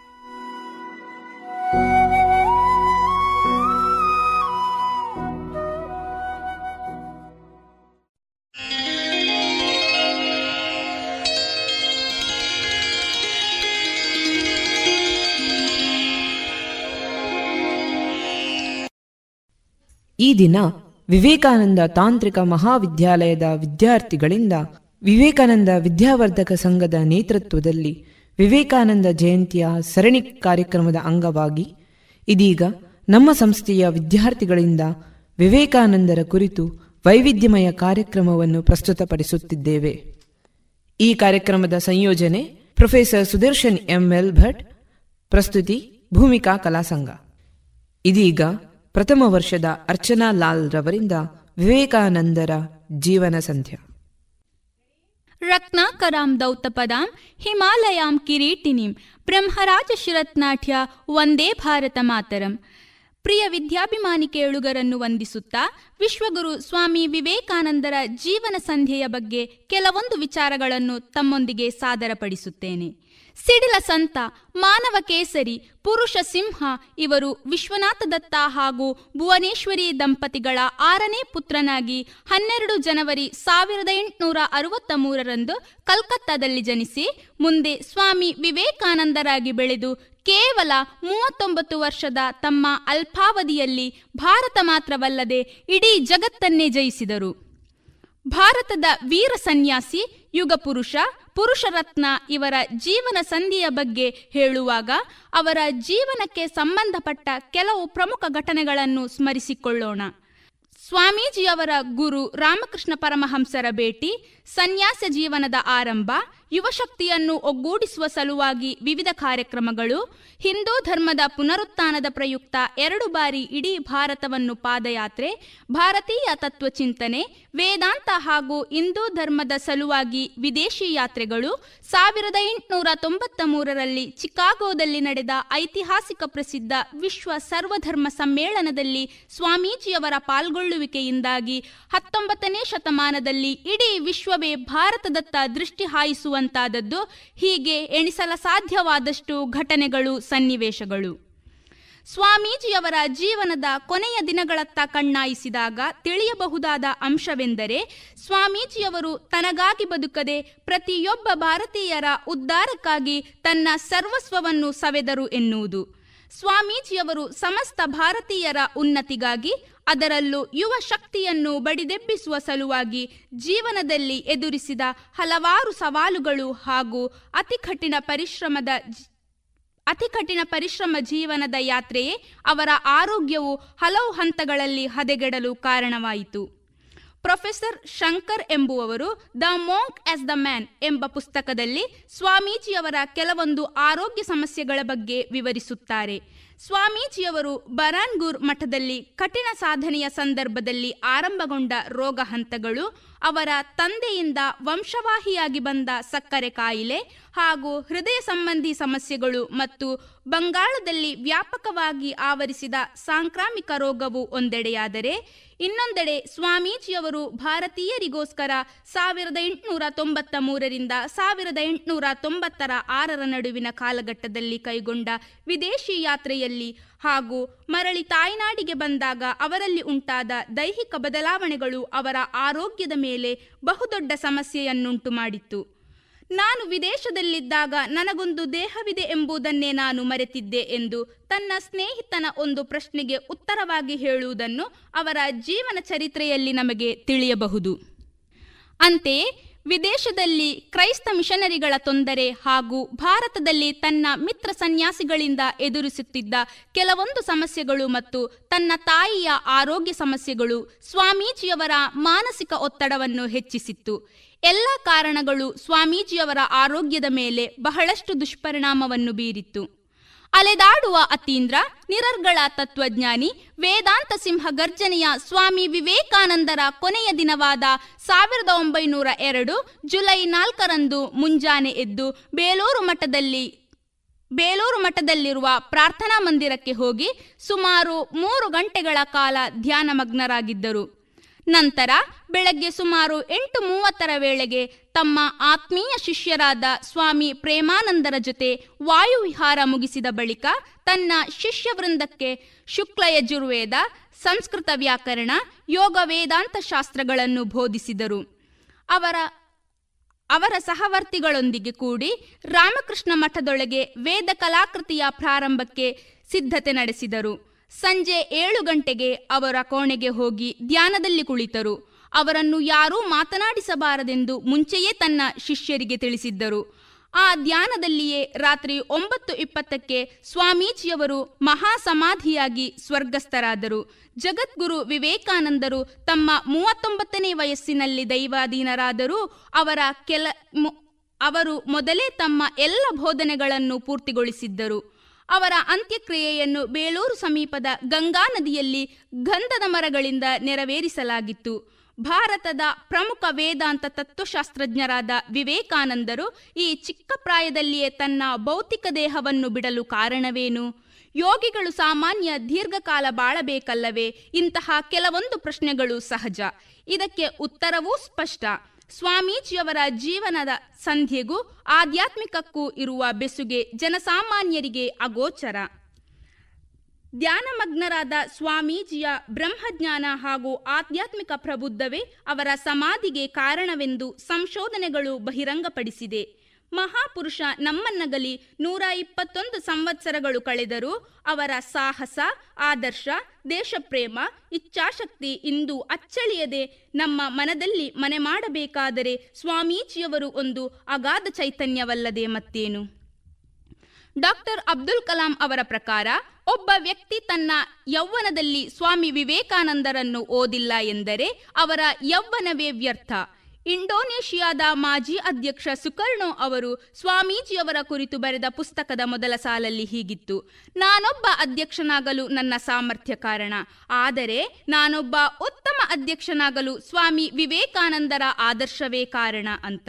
ಈ ದಿನ ವಿವೇಕಾನಂದ ತಾಂತ್ರಿಕ ಮಹಾವಿದ್ಯಾಲಯದ ವಿದ್ಯಾರ್ಥಿಗಳಿಂದ ವಿವೇಕಾನಂದ ವಿದ್ಯಾವರ್ಧಕ ಸಂಘದ ನೇತೃತ್ವದಲ್ಲಿ ವಿವೇಕಾನಂದ ಜಯಂತಿಯ ಸರಣಿ ಕಾರ್ಯಕ್ರಮದ ಅಂಗವಾಗಿ ಇದೀಗ ನಮ್ಮ ಸಂಸ್ಥೆಯ ವಿದ್ಯಾರ್ಥಿಗಳಿಂದ ವಿವೇಕಾನಂದರ ಕುರಿತು ವೈವಿಧ್ಯಮಯ ಕಾರ್ಯಕ್ರಮವನ್ನು ಪ್ರಸ್ತುತಪಡಿಸುತ್ತಿದ್ದೇವೆ. ಈ ಕಾರ್ಯಕ್ರಮದ ಸಂಯೋಜನೆ ಪ್ರೊಫೆಸರ್ ಸುದರ್ಶನ್ ಎಂಎಲ್ ಭಟ್ ಪ್ರಸ್ತುತಿ ಭೂಮಿಕಾ ಕಲಾಸಂಘ ಇದೀಗ ಪ್ರಥಮ ವರ್ಷದ ಅರ್ಚನಾ ಲಾಲ್ ರವರಿಂದ ವಿವೇಕಾನಂದರ ಜೀವನ ಸಂಧ್ಯ. ರತ್ನಾಕರಾಂ ದೌತಪದಾಂ ಹಿಮಾಲಯಾಂ ಕಿರೀಟಿನಿಂ, ಬ್ರಹ್ಮರಾಜ ಶಿರತ್ನಾಠ್ಯ ವಂದೇ ಭಾರತ ಮಾತರಂ. ಪ್ರಿಯ ವಿದ್ಯಾಭಿಮಾನಿ ಕೇಳುಗರನ್ನು ವಂದಿಸುತ್ತಾ ವಿಶ್ವಗುರು ಸ್ವಾಮಿ ವಿವೇಕಾನಂದರ ಜೀವನ ಸಂಧ್ಯೆಯ ಬಗ್ಗೆ ಕೆಲವೊಂದು ವಿಚಾರಗಳನ್ನು ತಮ್ಮೊಂದಿಗೆ ಸಾದರಪಡಿಸುತ್ತೇನೆ. ಸಿಡಿಲ ಸಂತ, ಮಾನವ ಕೇಸರಿ, ಪುರುಷ ಸಿಂಹ, ಇವರು ವಿಶ್ವನಾಥ ದತ್ತ ಹಾಗೂ ಭುವನೇಶ್ವರಿ ದಂಪತಿಗಳ ಆರನೇ ಪುತ್ರನಾಗಿ ಹನ್ನೆರಡು ಜನವರಿ ಸಾವಿರದ ಎಂಟುನೂರ ಅರವತ್ತ ಮೂರರಂದು ಕಲ್ಕತ್ತಾದಲ್ಲಿ ಜನಿಸಿ, ಮುಂದೆ ಸ್ವಾಮಿ ವಿವೇಕಾನಂದರಾಗಿ ಬೆಳೆದು ಕೇವಲ ಮೂವತ್ತೊಂಬತ್ತು ವರ್ಷದ ತಮ್ಮ ಅಲ್ಪಾವಧಿಯಲ್ಲಿ ಭಾರತ ಮಾತ್ರವಲ್ಲದೆ ಇಡೀ ಜಗತ್ತನ್ನೇ ಜಯಿಸಿದರು. ಭಾರತದ ವೀರ ಸನ್ಯಾಸಿ, ಯುಗ ಪುರುಷ ಪುರುಷರತ್ನ ಇವರ ಜೀವನ ಸಂಧಿಯ ಬಗ್ಗೆ ಹೇಳುವಾಗ ಅವರ ಜೀವನಕ್ಕೆ ಸಂಬಂಧಪಟ್ಟ ಕೆಲವು ಪ್ರಮುಖ ಘಟನೆಗಳನ್ನು ಸ್ಮರಿಸಿಕೊಳ್ಳೋಣ. ಸ್ವಾಮೀಜಿಯವರ ಗುರು ರಾಮಕೃಷ್ಣ ಪರಮಹಂಸರ ಭೇಟಿ, ಸನ್ಯಾಸ ಜೀವನದ ಆರಂಭ ಯುವಶಕ್ತಿಯನ್ನು ಒಗ್ಗೂಡಿಸುವ ಸಲುವಾಗಿ ವಿವಿಧ ಕಾರ್ಯಕ್ರಮಗಳು, ಹಿಂದೂ ಧರ್ಮದ ಪುನರುತ್ಥಾನದ ಪ್ರಯುಕ್ತ ಎರಡು ಬಾರಿ ಇಡೀ ಭಾರತವನ್ನು ಪಾದಯಾತ್ರೆ, ಭಾರತೀಯ ತತ್ವ ಚಿಂತನೆ, ವೇದಾಂತ ಹಾಗೂ ಹಿಂದೂ ಧರ್ಮದ ಸಲುವಾಗಿ ವಿದೇಶಿ ಯಾತ್ರೆಗಳು ಸಾವಿರದ ಎಂಟುನೂರ ತೊಂಬತ್ತ ಮೂರರಲ್ಲಿ ಚಿಕಾಗೋದಲ್ಲಿ ನಡೆದ ಐತಿಹಾಸಿಕ ಪ್ರಸಿದ್ಧ ವಿಶ್ವ ಸರ್ವಧರ್ಮ ಸಮ್ಮೇಳನದಲ್ಲಿ ಸ್ವಾಮೀಜಿಯವರ ಪಾಲ್ಗೊಳ್ಳುವಿಕೆಯಿಂದಾಗಿ ಹತ್ತೊಂಬತ್ತನೇ ಶತಮಾನದಲ್ಲಿ ಇಡೀ ವಿಶ್ವವೇ ಭಾರತದತ್ತ ದೃಷ್ಟಿ ಹಾಯಿಸುವಂತಾದದ್ದು ಹೀಗೆ ಎಣಿಸಲ ಸಾಧ್ಯವಾದಷ್ಟು ಘಟನೆಗಳು ಸನ್ನಿವೇಶಗಳು. ಸ್ವಾಮೀಜಿಯವರ ಜೀವನದ ಕೊನೆಯ ದಿನಗಳತ್ತ ಕಣ್ಣಾಯಿಸಿದಾಗ ತಿಳಿಯಬಹುದಾದ ಅಂಶವೆಂದರೆ ಸ್ವಾಮೀಜಿಯವರು ತನಗಾಗಿ ಬದುಕದೆ ಪ್ರತಿಯೊಬ್ಬ ಭಾರತೀಯರ ಉದ್ಧಾರಕ್ಕಾಗಿ ತನ್ನ ಸರ್ವಸ್ವವನ್ನು ಸವೆದರು ಎನ್ನುವುದು. ಸ್ವಾಮೀಜಿಯವರು ಸಮಸ್ತ ಭಾರತೀಯರ ಉನ್ನತಿಗಾಗಿ ಅದರಲ್ಲೂ ಯುವ ಶಕ್ತಿಯನ್ನು ಬಡಿದೆಬ್ಬಿಸುವ ಸಲುವಾಗಿ ಜೀವನದಲ್ಲಿ ಎದುರಿಸಿದ ಹಲವಾರು ಸವಾಲುಗಳು ಹಾಗೂ ಅತಿ ಕಠಿಣ ಪರಿಶ್ರಮದ ಅತಿ ಕಠಿಣ ಪರಿಶ್ರಮ ಜೀವನದ ಯಾತ್ರೆಯೇ ಅವರ ಆರೋಗ್ಯವು ಹಲವು ಹಂತಗಳಲ್ಲಿ ಹದೆಗೆಡಲು ಕಾರಣವಾಯಿತು. ಪ್ರೊಫೆಸರ್ ಶಂಕರ್ ಎಂಬುವವರು the monk as the man ಎಂಬ ಪುಸ್ತಕದಲ್ಲಿ ಸ್ವಾಮೀಜಿಯವರ ಕೆಲವೊಂದು ಆರೋಗ್ಯ ಸಮಸ್ಯೆಗಳ ಬಗ್ಗೆ ವಿವರಿಸುತ್ತಾರೆ. ಸ್ವಾಮೀಜಿಯವರು ಬರಾನ್ಗೂರ್ ಮಠದಲ್ಲಿ ಕಠಿಣ ಸಾಧನೆಯ ಸಂದರ್ಭದಲ್ಲಿ ಆರಂಭಗೊಂಡ ರೋಗ ಹಂತಗಳು ಅವರ ತಂದೆಯಿಂದ ವಂಶವಾಹಿಯಾಗಿ ಬಂದ ಸಕ್ಕರೆ ಕಾಯಿಲೆ ಹಾಗೂ ಹೃದಯ ಸಂಬಂಧಿ ಸಮಸ್ಯೆಗಳು ಮತ್ತು ಬಂಗಾಳದಲ್ಲಿ ವ್ಯಾಪಕವಾಗಿ ಆವರಿಸಿದ ಸಾಂಕ್ರಾಮಿಕ ರೋಗವು ಒಂದೆಡೆಯಾದರೆ, ಇನ್ನೊಂದೆಡೆ ಸ್ವಾಮೀಜಿಯವರು ಭಾರತೀಯರಿಗೋಸ್ಕರ ಸಾವಿರದ ಎಂಟುನೂರ ತೊಂಬತ್ತ ಮೂರರಿಂದ ಸಾವಿರದ ಎಂಟುನೂರ ತೊಂಬತ್ತರ ಆರರ ನಡುವಿನ ಕಾಲಘಟ್ಟದಲ್ಲಿ ಕೈಗೊಂಡ ವಿದೇಶಿ ಯಾತ್ರೆಯಲ್ಲಿ ಹಾಗೂ ಮರಳಿ ತಾಯ್ನಾಡಿಗೆ ಬಂದಾಗ ಅವರಲ್ಲಿ ಉಂಟಾದ ದೈಹಿಕ ಬದಲಾವಣೆಗಳು ಅವರ ಆರೋಗ್ಯದ ಮೇಲೆ ಬಹುದೊಡ್ಡ ಸಮಸ್ಯೆಯನ್ನುಂಟು ಮಾಡಿತ್ತು ನಾನು ವಿದೇಶದಲ್ಲಿದ್ದಾಗ ನನಗೊಂದು ದೇಹವಿದೆ ಎಂಬುದನ್ನೇ ನಾನು ಮರೆತಿದ್ದೆ ಎಂದು ತನ್ನ ಸ್ನೇಹಿತನ ಒಂದು ಪ್ರಶ್ನೆಗೆ ಉತ್ತರವಾಗಿ ಹೇಳುವುದನ್ನು ಅವರ ಜೀವನ ಚರಿತ್ರೆಯಲ್ಲಿ ನಮಗೆ ತಿಳಿಯಬಹುದು. ಅಂತೆಯೇ, ವಿದೇಶದಲ್ಲಿ ಕ್ರೈಸ್ತ ಮಿಷನರಿಗಳ ತೊಂದರೆ ಹಾಗೂ ಭಾರತದಲ್ಲಿ ತನ್ನ ಮಿತ್ರ ಸನ್ಯಾಸಿಗಳಿಂದ ಎದುರಿಸುತ್ತಿದ್ದ ಕೆಲವೊಂದು ಸಮಸ್ಯೆಗಳು ಮತ್ತು ತನ್ನ ತಾಯಿಯ ಆರೋಗ್ಯ ಸಮಸ್ಯೆಗಳು ಸ್ವಾಮೀಜಿಯವರ ಮಾನಸಿಕ ಒತ್ತಡವನ್ನು ಹೆಚ್ಚಿಸಿತ್ತು. ಎಲ್ಲ ಕಾರಣಗಳು ಸ್ವಾಮೀಜಿಯವರ ಆರೋಗ್ಯದ ಮೇಲೆ ಬಹಳಷ್ಟು ದುಷ್ಪರಿಣಾಮವನ್ನು ಬೀರಿತ್ತು. ಅಲೆದಾಡುವ ಅತೀಂದ್ರ, ನಿರರ್ಗಳ ತತ್ವಜ್ಞಾನಿ, ವೇದಾಂತ ಸಿಂಹ ಗರ್ಜನೆಯ ಸ್ವಾಮಿ ವಿವೇಕಾನಂದರ ಕೊನೆಯ ದಿನವಾದ ಸಾವಿರದ ಒಂಬೈನೂರ ಎರಡು ಜುಲೈ ನಾಲ್ಕರಂದು ಮುಂಜಾನೆ ಎದ್ದು ಬೇಲೂರು ಮಠದಲ್ಲಿ, ಬೇಲೂರು ಮಠದಲ್ಲಿರುವ ಪ್ರಾರ್ಥನಾ ಮಂದಿರಕ್ಕೆ ಹೋಗಿ ಸುಮಾರು ಮೂರು ಗಂಟೆಗಳ ಕಾಲ ಧ್ಯಾನಮಗ್ನರಾಗಿದ್ದರು. ನಂತರ ಬೆಳಗ್ಗೆ ಸುಮಾರು ಎಂಟು ಮೂವತ್ತರ ವೇಳೆಗೆ ತಮ್ಮ ಆತ್ಮೀಯ ಶಿಷ್ಯರಾದ ಸ್ವಾಮಿ ಪ್ರೇಮಾನಂದರ ಜೊತೆ ವಾಯುವಿಹಾರ ಮುಗಿಸಿದ ಬಳಿಕ ತನ್ನ ಶಿಷ್ಯವೃಂದಕ್ಕೆ ಶುಕ್ಲ ಯಜುರ್ವೇದ, ಸಂಸ್ಕೃತ ವ್ಯಾಕರಣ, ಯೋಗ ವೇದಾಂತ ಶಾಸ್ತ್ರಗಳನ್ನು ಬೋಧಿಸಿದರು. ಅವರ ಅವರ ಸಹವರ್ತಿಗಳೊಂದಿಗೆ ಕೂಡಿ ರಾಮಕೃಷ್ಣ ಮಠದೊಳಗೆ ವೇದ ಕಲಾಕೃತಿಯ ಪ್ರಾರಂಭಕ್ಕೆ ಸಿದ್ಧತೆ ನಡೆಸಿದರು. ಸಂಜೆ ಏಳು ಗಂಟೆಗೆ ಅವರ ಕೋಣೆಗೆ ಹೋಗಿ ಧ್ಯಾನದಲ್ಲಿ ಕುಳಿತರು. ಅವರನ್ನು ಯಾರೂ ಮಾತನಾಡಿಸಬಾರದೆಂದು ಮುಂಚೆಯೇ ತನ್ನ ಶಿಷ್ಯರಿಗೆ ತಿಳಿಸಿದ್ದರು. ಆ ಧ್ಯಾನದಲ್ಲಿಯೇ ರಾತ್ರಿ ಒಂಬತ್ತು ಇಪ್ಪತ್ತಕ್ಕೆ ಸ್ವಾಮೀಜಿಯವರು ಮಹಾಸಮಾಧಿಯಾಗಿ ಸ್ವರ್ಗಸ್ಥರಾದರು. ಜಗದ್ಗುರು ವಿವೇಕಾನಂದರು ತಮ್ಮ ಮೂವತ್ತೊಂಬತ್ತನೇ ವಯಸ್ಸಿನಲ್ಲಿ ದೈವಾಧೀನರಾದರೂ ಅವರ ಕೆಲ ಅವರು ಮೊದಲೇ ತಮ್ಮ ಎಲ್ಲ ಬೋಧನೆಗಳನ್ನು ಪೂರ್ತಿಗೊಳಿಸಿದ್ದರು. ಅವರ ಅಂತ್ಯಕ್ರಿಯೆಯನ್ನು ಬೇಲೂರು ಸಮೀಪದ ಗಂಗಾ ನದಿಯಲ್ಲಿ ಗಂಧದ ಮರಗಳಿಂದ ನೆರವೇರಿಸಲಾಗಿತ್ತು. ಭಾರತದ ಪ್ರಮುಖ ವೇದಾಂತ ತತ್ವಶಾಸ್ತ್ರಜ್ಞರಾದ ವಿವೇಕಾನಂದರು ಈ ಚಿಕ್ಕ ಪ್ರಾಯದಲ್ಲಿಯೇ ತನ್ನ ಭೌತಿಕ ದೇಹವನ್ನು ಬಿಡಲು ಕಾರಣವೇನು? ಯೋಗಿಗಳು ಸಾಮಾನ್ಯ ದೀರ್ಘಕಾಲ ಬಾಳಬೇಕಲ್ಲವೇ? ಇಂತಹ ಕೆಲವೊಂದು ಪ್ರಶ್ನೆಗಳು ಸಹಜ. ಇದಕ್ಕೆ ಉತ್ತರವೂ ಸ್ಪಷ್ಟ. ಸ್ವಾಮೀಜಿಯವರ ಜೀವನದ ಸಂಧ್ಯೆಗೂ ಆಧ್ಯಾತ್ಮಿಕಕ್ಕೂ ಇರುವ ಬೆಸುಗೆ ಜನಸಾಮಾನ್ಯರಿಗೆ ಅಗೋಚರ. ಧ್ಯಾನಮಗ್ನರಾದ ಸ್ವಾಮೀಜಿಯ ಬ್ರಹ್ಮಜ್ಞಾನ ಹಾಗೂ ಆಧ್ಯಾತ್ಮಿಕ ಪ್ರಬುದ್ಧವೇ ಅವರ ಸಮಾಧಿಗೆ ಕಾರಣವೆಂದು ಸಂಶೋಧನೆಗಳು ಬಹಿರಂಗಪಡಿಸಿದೆ. ಮಹಾಪುರುಷ ನಮ್ಮನ್ನಗಲಿ ನೂರ ಇಪ್ಪತ್ತೊಂದು ಸಂವತ್ಸರಗಳು ಕಳೆದರೂ ಅವರ ಸಾಹಸ, ಆದರ್ಶ, ದೇಶಪ್ರೇಮ, ಇಚ್ಛಾಶಕ್ತಿ ಇಂದು ಅಚ್ಚಳಿಯದೆ ನಮ್ಮ ಮನದಲ್ಲಿ ಮನೆ ಮಾಡಬೇಕಾದರೆ ಸ್ವಾಮೀಜಿಯವರು ಒಂದು ಅಗಾಧ ಚೈತನ್ಯವಲ್ಲದೆ ಮತ್ತೇನು? ಡಾಕ್ಟರ್ ಅಬ್ದುಲ್ ಕಲಾಂ ಅವರ ಪ್ರಕಾರ ಒಬ್ಬ ವ್ಯಕ್ತಿ ತನ್ನ ಯೌವನದಲ್ಲಿ ಸ್ವಾಮಿ ವಿವೇಕಾನಂದರನ್ನು ಓದಿಲ್ಲ ಎಂದರೆ ಅವರ ಯೌವನವೇ ವ್ಯರ್ಥ. ಇಂಡೋನೇಷಿಯಾದ ಮಾಜಿ ಅಧ್ಯಕ್ಷ ಸುಕರ್ಣೋ ಅವರು ಸ್ವಾಮೀಜಿಯವರ ಕುರಿತು ಬರೆದ ಪುಸ್ತಕದ ಮೊದಲ ಸಾಲಲ್ಲಿ ಹೀಗಿತ್ತು. ನಾನೊಬ್ಬ ಅಧ್ಯಕ್ಷನಾಗಲು ನನ್ನ ಸಾಮರ್ಥ್ಯ ಕಾರಣ. ಆದರೆ ನಾನೊಬ್ಬ ಉತ್ತಮ ಅಧ್ಯಕ್ಷನಾಗಲು ಸ್ವಾಮಿ ವಿವೇಕಾನಂದರ ಆದರ್ಶವೇ ಕಾರಣ ಅಂತ.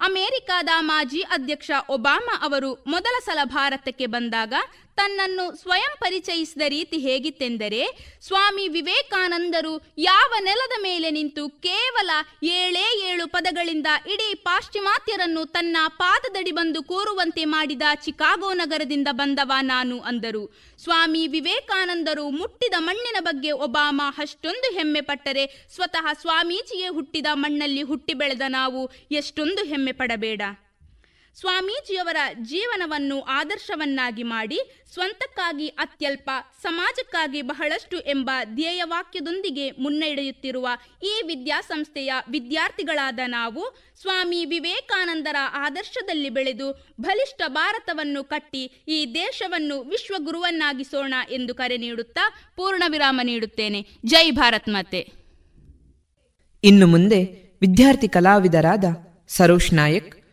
ಅಮೆರಿಕಾದ ಮಾಜಿ ಅಧ್ಯಕ್ಷ ಒಬಾಮಾ ಅವರು ಮೊದಲ ಸಲ ಭಾರತಕ್ಕೆ ಬಂದಾಗ ತನ್ನನ್ನು ಸ್ವಯಂ ಪರಿಚಯಿಸಿದ ರೀತಿ ಹೇಗಿತ್ತೆಂದರೆ, ಸ್ವಾಮಿ ವಿವೇಕಾನಂದರು ಯಾವ ನೆಲದ ಮೇಲೆ ನಿಂತು ಕೇವಲ ಏಳೇ ಏಳು ಪದಗಳಿಂದ ಇಡೀ ಪಾಶ್ಚಿಮಾತ್ಯರನ್ನು ತನ್ನ ಪಾದದಡಿ ಬಂದು ಕೋರುವಂತೆ ಮಾಡಿದ ಚಿಕಾಗೋ ನಗರದಿಂದ ಬಂದವ ನಾನು ಅಂದರು. ಸ್ವಾಮಿ ವಿವೇಕಾನಂದರು ಮುಟ್ಟಿದ ಮಣ್ಣಿನ ಬಗ್ಗೆ ಒಬಾಮಾ ಅಷ್ಟೊಂದು ಹೆಮ್ಮೆ ಪಟ್ಟರೆ ಸ್ವತಃ ಸ್ವಾಮೀಜಿಯೇ ಹುಟ್ಟಿದ ಮಣ್ಣಲ್ಲಿ ಹುಟ್ಟಿ ಬೆಳೆದ ನಾವು ಎಷ್ಟೊಂದು ಹೆಮ್ಮೆ ಪಡಬೇಡ. ಸ್ವಾಮೀಜಿಯವರ ಜೀವನವನ್ನು ಆದರ್ಶವನ್ನಾಗಿ ಮಾಡಿ ಸ್ವಂತಕ್ಕಾಗಿ ಅತ್ಯಲ್ಪ ಸಮಾಜಕ್ಕಾಗಿ ಬಹಳಷ್ಟು ಎಂಬ ಧ್ಯೇಯವಾಕ್ಯದೊಂದಿಗೆ ಮುನ್ನಡೆಯುತ್ತಿರುವ ಈ ವಿದ್ಯಾಸಂಸ್ಥೆಯ ವಿದ್ಯಾರ್ಥಿಗಳಾದ ನಾವು, ಸ್ವಾಮಿ ವಿವೇಕಾನಂದರ ಆದರ್ಶದಲ್ಲಿ ಬೆಳೆದು ಬಲಿಷ್ಠ ಭಾರತವನ್ನು ಕಟ್ಟಿ ಈ ದೇಶವನ್ನು ವಿಶ್ವಗುರುವನ್ನಾಗಿಸೋಣ ಎಂದು ಕರೆ ನೀಡುತ್ತಾ ಪೂರ್ಣ ವಿರಾಮ ನೀಡುತ್ತೇನೆ. ಜೈ ಭಾರತ್ ಮಾತೆ. ಇನ್ನು ಮುಂದೆ ವಿದ್ಯಾರ್ಥಿ ಕಲಾವಿದರಾದ ಸರೋಶ್ ನಾಯಕ್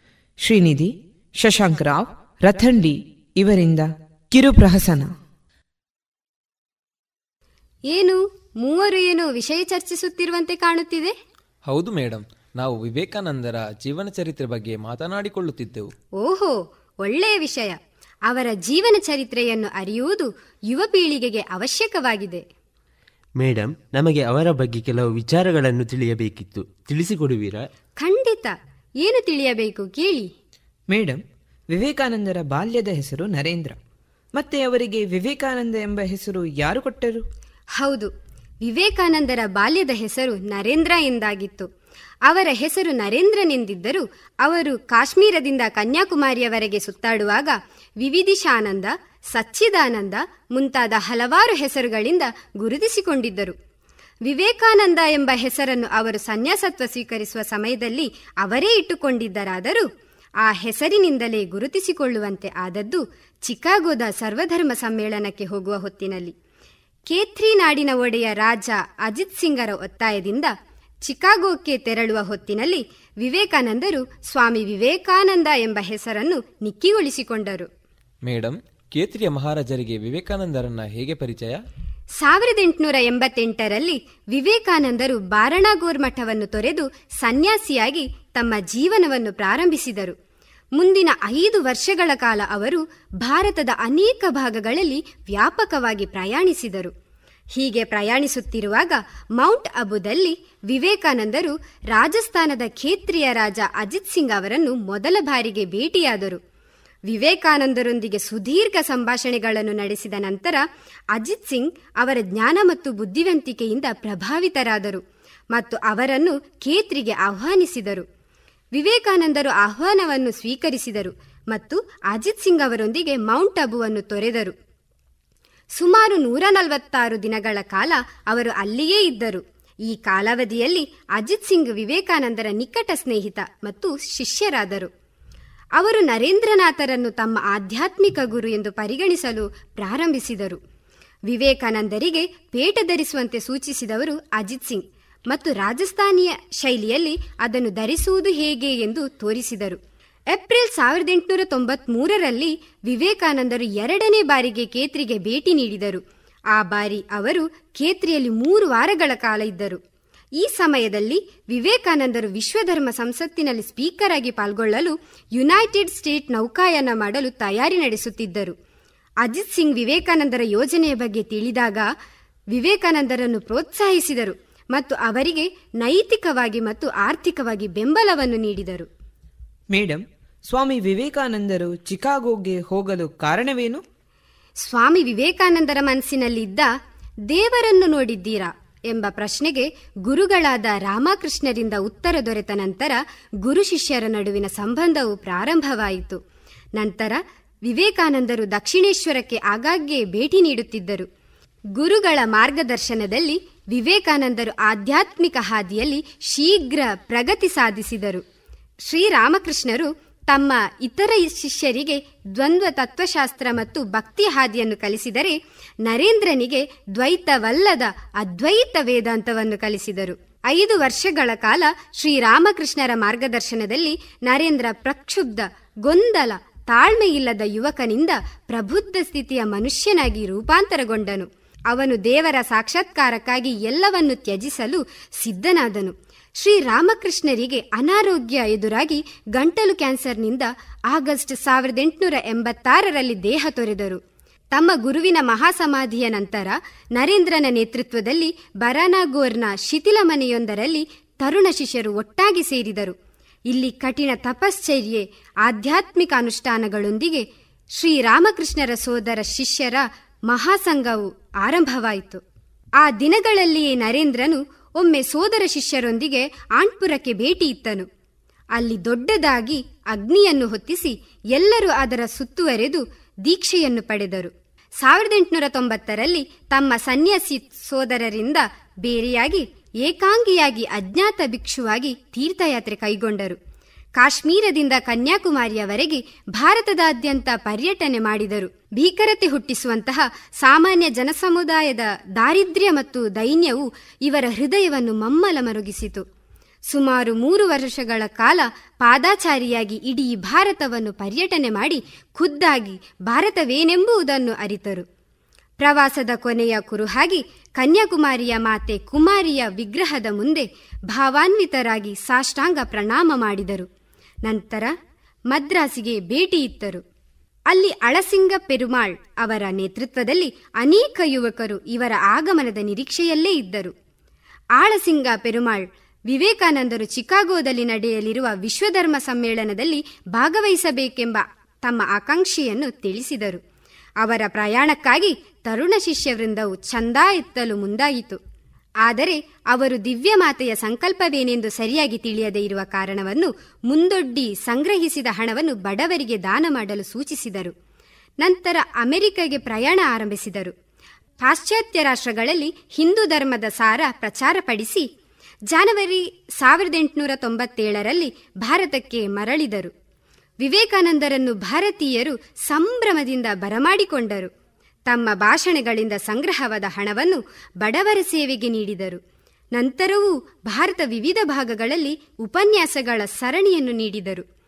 ಶ್ರೀನಿಧಿ ಶಶಾಂಕ್ ರಾವ್ ರಥಂಡಿ ಇವರಿಂದ ಕಿರುಪ್ರಹಸನ. ಏನು ಮೂವರು ಏನೋ ವಿಷಯ ಚರ್ಚಿಸುತ್ತಿರುವಂತೆ ಕಾಣುತ್ತಿದೆ? ಹೌದು ಮೇಡಮ್ ನಾವು ವಿವೇಕಾನಂದರ ಜೀವನ ಚರಿತ್ರೆ ಬಗ್ಗೆ ಮಾತನಾಡಿಕೊಳ್ಳುತ್ತಿದ್ದೆವು. ಓಹೋ ಒಳ್ಳೆಯ ವಿಷಯ. ಅವರ ಜೀವನ ಚರಿತ್ರೆಯನ್ನು ಅರಿಯುವುದು ಯುವ ಪೀಳಿಗೆಗೆ ಅವಶ್ಯಕವಾಗಿದೆ. ಮೇಡಮ್ ನಮಗೆ ಅವರ ಬಗ್ಗೆ ಕೆಲವು ವಿಚಾರಗಳನ್ನು ತಿಳಿಯಬೇಕಿತ್ತು. ತಿಳಿಸಿಕೊಡುವಿರಾ? ಖಂಡಿತ. ಏನು ತಿಳಿಯಬೇಕು ಕೇಳಿ. ಮೇಡಮ್ ವಿವೇಕಾನಂದರ ಬಾಲ್ಯದ ಹೆಸರು ನರೇಂದ್ರ. ಮತ್ತೆ ಅವರಿಗೆ ವಿವೇಕಾನಂದ ಎಂಬ ಹೆಸರು ಯಾರು ಕೊಟ್ಟರು? ಹೌದು ವಿವೇಕಾನಂದರ ಬಾಲ್ಯದ ಹೆಸರು ನರೇಂದ್ರ ಎಂದಾಗಿತ್ತು. ಅವರ ಹೆಸರು ನರೇಂದ್ರನೆಂದಿದ್ದರೂ ಅವರು ಕಾಶ್ಮೀರದಿಂದ ಕನ್ಯಾಕುಮಾರಿಯವರೆಗೆ ಸುತ್ತಾಡುವಾಗ ವಿವಿಧಿಶಾನಂದ ಸಚ್ಚಿದಾನಂದ ಮುಂತಾದ ಹಲವಾರು ಹೆಸರುಗಳಿಂದ ಗುರುತಿಸಿಕೊಂಡಿದ್ದರು. ವಿವೇಕಾನಂದ ಎಂಬ ಹೆಸರನ್ನು ಅವರು ಸನ್ಯಾಸತ್ವ ಸ್ವೀಕರಿಸುವ ಸಮಯದಲ್ಲಿ ಅವರೇ ಇಟ್ಟುಕೊಂಡಿದ್ದರಾದರೂ ಆ ಹೆಸರಿನಿಂದಲೇ ಗುರುತಿಸಿಕೊಳ್ಳುವಂತೆ ಆದದ್ದು ಚಿಕಾಗೋದ ಸರ್ವಧರ್ಮ ಸಮ್ಮೇಳನಕ್ಕೆ ಹೋಗುವ ಹೊತ್ತಿನಲ್ಲಿ. ಕೇಥ್ರಿ ನಾಡಿನ ಒಡೆಯ ರಾಜ ಅಜಿತ್ ಸಿಂಗರ ಒತ್ತಾಯದಿಂದ ಚಿಕಾಗೋಕ್ಕೆ ತೆರಳುವ ಹೊತ್ತಿನಲ್ಲಿ ವಿವೇಕಾನಂದರು ಸ್ವಾಮಿ ವಿವೇಕಾನಂದ ಎಂಬ ಹೆಸರನ್ನು ನಿಕ್ಕಿಗೊಳಿಸಿಕೊಂಡರು. ಮೇಡಮ್ ಕೇತ್ರಿಯ ಮಹಾರಾಜರಿಗೆ ವಿವೇಕಾನಂದರನ್ನ ಹೇಗೆ ಪರಿಚಯ? ಸಾವಿರದ ಎಂಟುನೂರ ಎಂಬತ್ತೆಂಟರಲ್ಲಿ ವಿವೇಕಾನಂದರು ಬಾರಣಾಗೋರ್ ಮಠವನ್ನು ತೊರೆದು ಸನ್ಯಾಸಿಯಾಗಿ ತಮ್ಮ ಜೀವನವನ್ನು ಪ್ರಾರಂಭಿಸಿದರು. ಮುಂದಿನ ಐದು ವರ್ಷಗಳ ಕಾಲ ಅವರು ಭಾರತದ ಅನೇಕ ಭಾಗಗಳಲ್ಲಿ ವ್ಯಾಪಕವಾಗಿ ಪ್ರಯಾಣಿಸಿದರು. ಹೀಗೆ ಪ್ರಯಾಣಿಸುತ್ತಿರುವಾಗ ಮೌಂಟ್ ಅಬುದಲ್ಲಿ ವಿವೇಕಾನಂದರು ರಾಜಸ್ಥಾನದ ಖೇತ್ರಿಯ ರಾಜ ಅಜಿತ್ ಸಿಂಗ್ ಅವರನ್ನು ಮೊದಲ ಬಾರಿಗೆ ಭೇಟಿಯಾದರು. ವಿವೇಕಾನಂದರೊಂದಿಗೆ ಸುದೀರ್ಘ ಸಂಭಾಷಣೆಗಳನ್ನು ನಡೆಸಿದ ನಂತರ ಅಜಿತ್ ಸಿಂಗ್ ಅವರ ಜ್ಞಾನ ಮತ್ತು ಬುದ್ಧಿವಂತಿಕೆಯಿಂದ ಪ್ರಭಾವಿತರಾದರು ಮತ್ತು ಅವರನ್ನು ಖೇತ್ರಿಗೆ ಆಹ್ವಾನಿಸಿದರು. ವಿವೇಕಾನಂದರು ಆಹ್ವಾನವನ್ನು ಸ್ವೀಕರಿಸಿದರು ಮತ್ತು ಅಜಿತ್ ಸಿಂಗ್ ಅವರೊಂದಿಗೆ ಮೌಂಟ್ ಅಬುವನ್ನು ತೊರೆದರು. ಸುಮಾರು ನೂರ ನಲವತ್ತಾರು ದಿನಗಳ ಕಾಲ ಅವರು ಅಲ್ಲಿಯೇ ಇದ್ದರು. ಈ ಕಾಲಾವಧಿಯಲ್ಲಿ ಅಜಿತ್ ಸಿಂಗ್ ವಿವೇಕಾನಂದರ ನಿಕಟ ಸ್ನೇಹಿತ ಮತ್ತು ಶಿಷ್ಯರಾದರು. ಅವರು ನರೇಂದ್ರನಾಥರನ್ನು ತಮ್ಮ ಆಧ್ಯಾತ್ಮಿಕ ಗುರು ಎಂದು ಪರಿಗಣಿಸಲು ಪ್ರಾರಂಭಿಸಿದರು. ವಿವೇಕಾನಂದರಿಗೆ ಪೇಟ ಧರಿಸುವಂತೆ ಸೂಚಿಸಿದವರು ಅಜಿತ್ ಸಿಂಗ್ ಮತ್ತು ರಾಜಸ್ಥಾನಿಯ ಶೈಲಿಯಲ್ಲಿ ಅದನ್ನು ಧರಿಸುವುದು ಹೇಗೆ ಎಂದು ತೋರಿಸಿದರು. ಏಪ್ರಿಲ್ ಸಾವಿರದ ಎಂಟುನೂರ ತೊಂಬತ್ಮೂರರಲ್ಲಿ ವಿವೇಕಾನಂದರು ಎರಡನೇ ಬಾರಿಗೆ ಕೇತ್ರಿಗೆ ಭೇಟಿ ನೀಡಿದರು. ಆ ಬಾರಿ ಅವರು ಖೇತ್ರಿಯಲ್ಲಿ ಮೂರು ವಾರಗಳ ಕಾಲ ಇದ್ದರು. ಈ ಸಮಯದಲ್ಲಿ ವಿವೇಕಾನಂದರು ವಿಶ್ವಧರ್ಮ ಸಂಸತ್ತಿನಲ್ಲಿ ಸ್ಪೀಕರ್ ಆಗಿ ಪಾಲ್ಗೊಳ್ಳಲು ಯುನೈಟೆಡ್ ಸ್ಟೇಟ್ ನೌಕಾಯಾನ ಮಾಡಲು ತಯಾರಿ ನಡೆಸುತ್ತಿದ್ದರು. ಅಜಿತ್ ಸಿಂಗ್ ವಿವೇಕಾನಂದರ ಯೋಜನೆಯ ಬಗ್ಗೆ ತಿಳಿದಾಗ ವಿವೇಕಾನಂದರನ್ನು ಪ್ರೋತ್ಸಾಹಿಸಿದರು ಮತ್ತು ಅವರಿಗೆ ನೈತಿಕವಾಗಿ ಮತ್ತು ಆರ್ಥಿಕವಾಗಿ ಬೆಂಬಲವನ್ನು ನೀಡಿದರು. ಮೇಡಮ್ ಸ್ವಾಮಿ ವಿವೇಕಾನಂದರು ಚಿಕಾಗೋಗೆ ಹೋಗಲು ಕಾರಣವೇನು? ಸ್ವಾಮಿ ವಿವೇಕಾನಂದರ ಮನಸ್ಸಿನಲ್ಲಿದ್ದ ದೇವರನ್ನು ನೋಡಿದ್ದೀರಾ? ಎಂಬ ಪ್ರಶ್ನೆಗೆ ಗುರುಗಳಾದ ರಾಮಕೃಷ್ಣರಿಂದ ಉತ್ತರ ದೊರೆತ ನಂತರ ಗುರು ಶಿಷ್ಯರ ನಡುವಿನ ಸಂಬಂಧವು ಪ್ರಾರಂಭವಾಯಿತು. ನಂತರ ವಿವೇಕಾನಂದರು ದಕ್ಷಿಣೇಶ್ವರಕ್ಕೆ ಆಗಾಗ್ಗೆ ಭೇಟಿ ನೀಡುತ್ತಿದ್ದರು. ಗುರುಗಳ ಮಾರ್ಗದರ್ಶನದಲ್ಲಿ ವಿವೇಕಾನಂದರು ಆಧ್ಯಾತ್ಮಿಕ ಹಾದಿಯಲ್ಲಿ ಶೀಘ್ರ ಪ್ರಗತಿ ಸಾಧಿಸಿದರು. ಶ್ರೀರಾಮಕೃಷ್ಣರು ತಮ್ಮ ಇತರ ಶಿಷ್ಯರಿಗೆ ದ್ವಂದ್ವ ತತ್ವಶಾಸ್ತ್ರ ಮತ್ತು ಭಕ್ತಿ ಹಾದಿಯನ್ನು ಕಲಿಸಿದರೆ ನರೇಂದ್ರನಿಗೆ ದ್ವೈತವಲ್ಲದ ಅದ್ವೈತ ವೇದಾಂತವನ್ನು ಕಲಿಸಿದರು. ಐದು ವರ್ಷಗಳ ಕಾಲ ಶ್ರೀರಾಮಕೃಷ್ಣರ ಮಾರ್ಗದರ್ಶನದಲ್ಲಿ ನರೇಂದ್ರ ಪ್ರಕ್ಷುಬ್ಧ, ಗೊಂದಲ, ತಾಳ್ಮೆಯಿಲ್ಲದ ಯುವಕನಿಂದ ಪ್ರಬುದ್ಧ ಸ್ಥಿತಿಯ ಮನುಷ್ಯನಾಗಿ ರೂಪಾಂತರಗೊಂಡನು. ಅವನು ದೇವರ ಸಾಕ್ಷಾತ್ಕಾರಕ್ಕಾಗಿ ಎಲ್ಲವನ್ನು ತ್ಯಜಿಸಲು ಸಿದ್ಧನಾದನು. ಶ್ರೀರಾಮಕೃಷ್ಣರಿಗೆ ಅನಾರೋಗ್ಯ ಎದುರಾಗಿ ಗಂಟಲು ಕ್ಯಾನ್ಸರ್ನಿಂದ ಆಗಸ್ಟ್ ಸಾವಿರದ ಎಂಟುನೂರ ಎಂಬತ್ತಾರರಲ್ಲಿ ದೇಹ ತೊರೆದರು. ತಮ್ಮ ಗುರುವಿನ ಮಹಾಸಮಾಧಿಯ ನಂತರ ನರೇಂದ್ರನ ನೇತೃತ್ವದಲ್ಲಿ ಬರಾನಾಗೋರ್ನ ಶಿಥಿಲ ಮನೆಯೊಂದರಲ್ಲಿ ತರುಣ ಶಿಷ್ಯರು ಒಟ್ಟಾಗಿ ಸೇರಿದರು. ಇಲ್ಲಿ ಕಠಿಣ ತಪಶ್ಚರ್ಯೆ, ಆಧ್ಯಾತ್ಮಿಕ ಅನುಷ್ಠಾನಗಳೊಂದಿಗೆ ಶ್ರೀರಾಮಕೃಷ್ಣರ ಸೋದರ ಶಿಷ್ಯರ ಮಹಾಸಂಘವು ಆರಂಭವಾಯಿತು. ಆ ದಿನಗಳಲ್ಲಿಯೇ ನರೇಂದ್ರನು ಒಮ್ಮೆ ಸೋದರ ಶಿಷ್ಯರೊಂದಿಗೆ ಆಣ್ಪುರಕ್ಕೆ ಭೇಟಿ ಇತ್ತನು. ಅಲ್ಲಿ ದೊಡ್ಡದಾಗಿ ಅಗ್ನಿಯನ್ನು ಹೊತ್ತಿಸಿ ಎಲ್ಲರೂ ಅದರ ಸುತ್ತುವರೆದು ದೀಕ್ಷೆಯನ್ನು ಪಡೆದರು. ಸಾವಿರದ ಎಂಟುನೂರ ತೊಂಬತ್ತರಲ್ಲಿ ತಮ್ಮ ಸನ್ಯಾಸಿ ಸೋದರರಿಂದ ಬೇರೆಯಾಗಿ ಏಕಾಂಗಿಯಾಗಿ ಅಜ್ಞಾತ ಭಿಕ್ಷುವಾಗಿ ತೀರ್ಥಯಾತ್ರೆ ಕೈಗೊಂಡರು. ಕಾಶ್ಮೀರದಿಂದ ಕನ್ಯಾಕುಮಾರಿಯವರೆಗೆ ಭಾರತದಾದ್ಯಂತ ಪರ್ಯಟನೆ ಮಾಡಿದರು. ಭೀಕರತೆ ಹುಟ್ಟಿಸುವಂತಹ ಸಾಮಾನ್ಯ ಜನಸಮುದಾಯದ ದಾರಿದ್ರ್ಯ ಮತ್ತು ದೈನ್ಯವು ಇವರ ಹೃದಯವನ್ನು ಮಮ್ಮಲ ಮರುಗಿಸಿತು ಸುಮಾರು ಮೂರು ವರ್ಷಗಳ ಕಾಲ ಪಾದಾಚಾರಿಯಾಗಿ ಇಡೀ ಭಾರತವನ್ನು ಪರ್ಯಟನೆ ಮಾಡಿ ಖುದ್ದಾಗಿ ಭಾರತವೇನೆಂಬುದನ್ನು ಅರಿತರು. ಪ್ರವಾಸದ ಕೊನೆಯ ಕುರುಹಾಗಿ ಕನ್ಯಾಕುಮಾರಿಯ ಮಾತೆ ಕುಮಾರಿಯ ವಿಗ್ರಹದ ಮುಂದೆ ಭಾವಾನ್ವಿತರಾಗಿ ಸಾಷ್ಟಾಂಗ ಪ್ರಣಾಮ ಮಾಡಿದರು. ನಂತರ ಮದ್ರಾಸಿಗೆ ಭೇಟಿ ಇತ್ತರು. ಅಲ್ಲಿ ಅಳಸಿಂಗ ಪೆರುಮಾಳ್ ಅವರ ನೇತೃತ್ವದಲ್ಲಿ ಅನೇಕ ಯುವಕರು ಇವರ ಆಗಮನದ ನಿರೀಕ್ಷೆಯಲ್ಲೇ ಇದ್ದರು. ಆಳಸಿಂಗ ಪೆರುಮಾಳ್ ವಿವೇಕಾನಂದರು ಚಿಕಾಗೋದಲ್ಲಿ ನಡೆಯಲಿರುವ ವಿಶ್ವಧರ್ಮ ಸಮ್ಮೇಳನದಲ್ಲಿ ಭಾಗವಹಿಸಬೇಕೆಂಬ ತಮ್ಮ ಆಕಾಂಕ್ಷೆಯನ್ನು ತಿಳಿಸಿದರು. ಅವರ ಪ್ರಯಾಣಕ್ಕಾಗಿ ತರುಣ ಶಿಷ್ಯವೃಂದವು ಚಂದಾ ಎತ್ತಲು ಮುಂದಾಯಿತು. ಆದರೆ ಅವರು ದಿವ್ಯಮಾತೆಯ ಸಂಕಲ್ಪವೇನೆಂದು ಸರಿಯಾಗಿ ತಿಳಿಯದೇ ಇರುವ ಕಾರಣವನ್ನು ಮುಂದೊಡ್ಡಿ ಸಂಗ್ರಹಿಸಿದ ಹಣವನ್ನು ಬಡವರಿಗೆ ದಾನ ಮಾಡಲು ಸೂಚಿಸಿದರು. ನಂತರ ಅಮೆರಿಕಗೆ ಪ್ರಯಾಣ ಆರಂಭಿಸಿದರು. ಪಾಶ್ಚಾತ್ಯ ರಾಷ್ಟ್ರಗಳಲ್ಲಿ ಹಿಂದೂ ಧರ್ಮದ ಸಾರ ಪ್ರಚಾರಪಡಿಸಿ ಜನವರಿ ಸಾವಿರದ ಎಂಟುನೂರ ತೊಂಬತ್ತೇಳರಲ್ಲಿ ಭಾರತಕ್ಕೆ ಮರಳಿದರು. ವಿವೇಕಾನಂದರನ್ನು ಭಾರತೀಯರು ಸಂಭ್ರಮದಿಂದ ಬರಮಾಡಿಕೊಂಡರು. ತಮ್ಮ ಭಾಷಣಗಳಿಂದ ಸಂಗ್ರಹವಾದ ಹಣವನ್ನು ಬಡವರ ಸೇವೆಗೆ ನೀಡಿದರು. ನಂತರವೂ ಭಾರತ ವಿವಿಧ ಭಾಗಗಳಲ್ಲಿ ಉಪನ್ಯಾಸಗಳ ಸರಣಿಯನ್ನು ನೀಡಿದರು.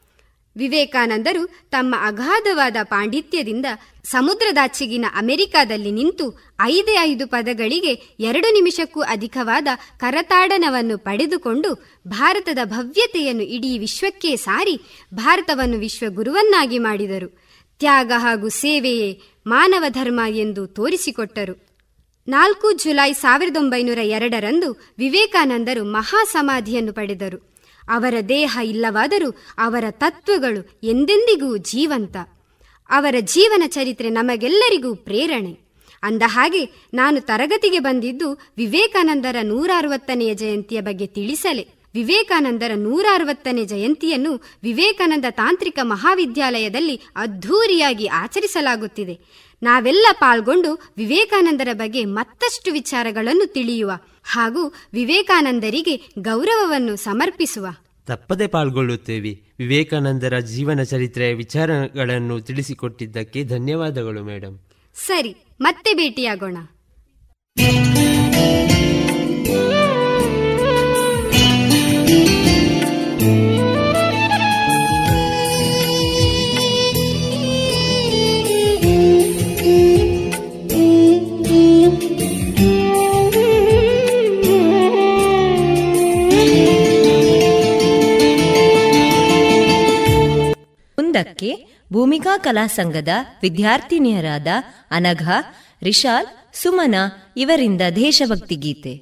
ವಿವೇಕಾನಂದರು ತಮ್ಮ ಅಗಾಧವಾದ ಪಾಂಡಿತ್ಯದಿಂದ ಸಮುದ್ರದಾಚೆಗಿನ ಅಮೆರಿಕಾದಲ್ಲಿ ನಿಂತು ಐದೇ ಐದು ಪದಗಳಿಗೆ ಎರಡು ನಿಮಿಷಕ್ಕೂ ಅಧಿಕವಾದ ಕರತಾಡನವನ್ನು ಪಡೆದುಕೊಂಡು ಭಾರತದ ಭವ್ಯತೆಯನ್ನು ಇಡೀ ವಿಶ್ವಕ್ಕೆ ಸಾರಿ ಭಾರತವನ್ನು ವಿಶ್ವಗುರುವನ್ನಾಗಿ ಮಾಡಿದರು. ತ್ಯಾಗ ಹಾಗೂ ಸೇವೆಯೇ ಮಾನವ ಧರ್ಮ ಎಂದು ತೋರಿಸಿಕೊಟ್ಟರು. ನಾಲ್ಕು ಜುಲೈ ಸಾವಿರದ ಒಂಬೈನೂರ ಎರಡರಂದು ವಿವೇಕಾನಂದರು ಮಹಾಸಮಾಧಿಯನ್ನು ಪಡೆದರು. ಅವರ ದೇಹ ಇಲ್ಲವಾದರೂ ಅವರ ತತ್ವಗಳು ಎಂದೆಂದಿಗೂ ಜೀವಂತ. ಅವರ ಜೀವನ ಚರಿತ್ರೆ ನಮಗೆಲ್ಲರಿಗೂ ಪ್ರೇರಣೆ. ಅಂದ ಹಾಗೆ ನಾನು ತರಗತಿಗೆ ಬಂದಿದ್ದು ವಿವೇಕಾನಂದರ ನೂರ ಅರವತ್ತನೆಯ ಜಯಂತಿಯ ಬಗ್ಗೆ ತಿಳಿಸಲೆ. ವಿವೇಕಾನಂದರ ನೂರ ಅರವತ್ತನೇ ಜಯಂತಿಯನ್ನು ವಿವೇಕಾನಂದ ತಾಂತ್ರಿಕ ಮಹಾವಿದ್ಯಾಲಯದಲ್ಲಿ ಅದ್ಧೂರಿಯಾಗಿ ಆಚರಿಸಲಾಗುತ್ತಿದೆ. ನಾವೆಲ್ಲ ಪಾಲ್ಗೊಂಡು ವಿವೇಕಾನಂದರ ಬಗ್ಗೆ ಮತ್ತಷ್ಟು ವಿಚಾರಗಳನ್ನು ತಿಳಿಯುವ ಹಾಗೂ ವಿವೇಕಾನಂದರಿಗೆ ಗೌರವವನ್ನು ಸಮರ್ಪಿಸುವ. ತಪ್ಪದೆ ಪಾಲ್ಗೊಳ್ಳುತ್ತೇವೆ. ವಿವೇಕಾನಂದರ ಜೀವನ ಚರಿತ್ರೆಯ ವಿಚಾರಗಳನ್ನು ತಿಳಿಸಿಕೊಟ್ಟಿದ್ದಕ್ಕೆ ಧನ್ಯವಾದಗಳು ಮೇಡಮ್ ಸರಿ ಮತ್ತೆ ಭೇಟಿಯಾಗೋಣ. ಮುಂದಕ್ಕೆ ಭೂಮಿಕಾ ಕಲಾ ಸಂಘದ ವಿದ್ಯಾರ್ಥಿನಿಯರಾದ ಅನಘ ರಿಶಾಲ್ ಸುಮನ ಇವರಿಂದ ದೇಶಭಕ್ತಿ ಗೀತೆ.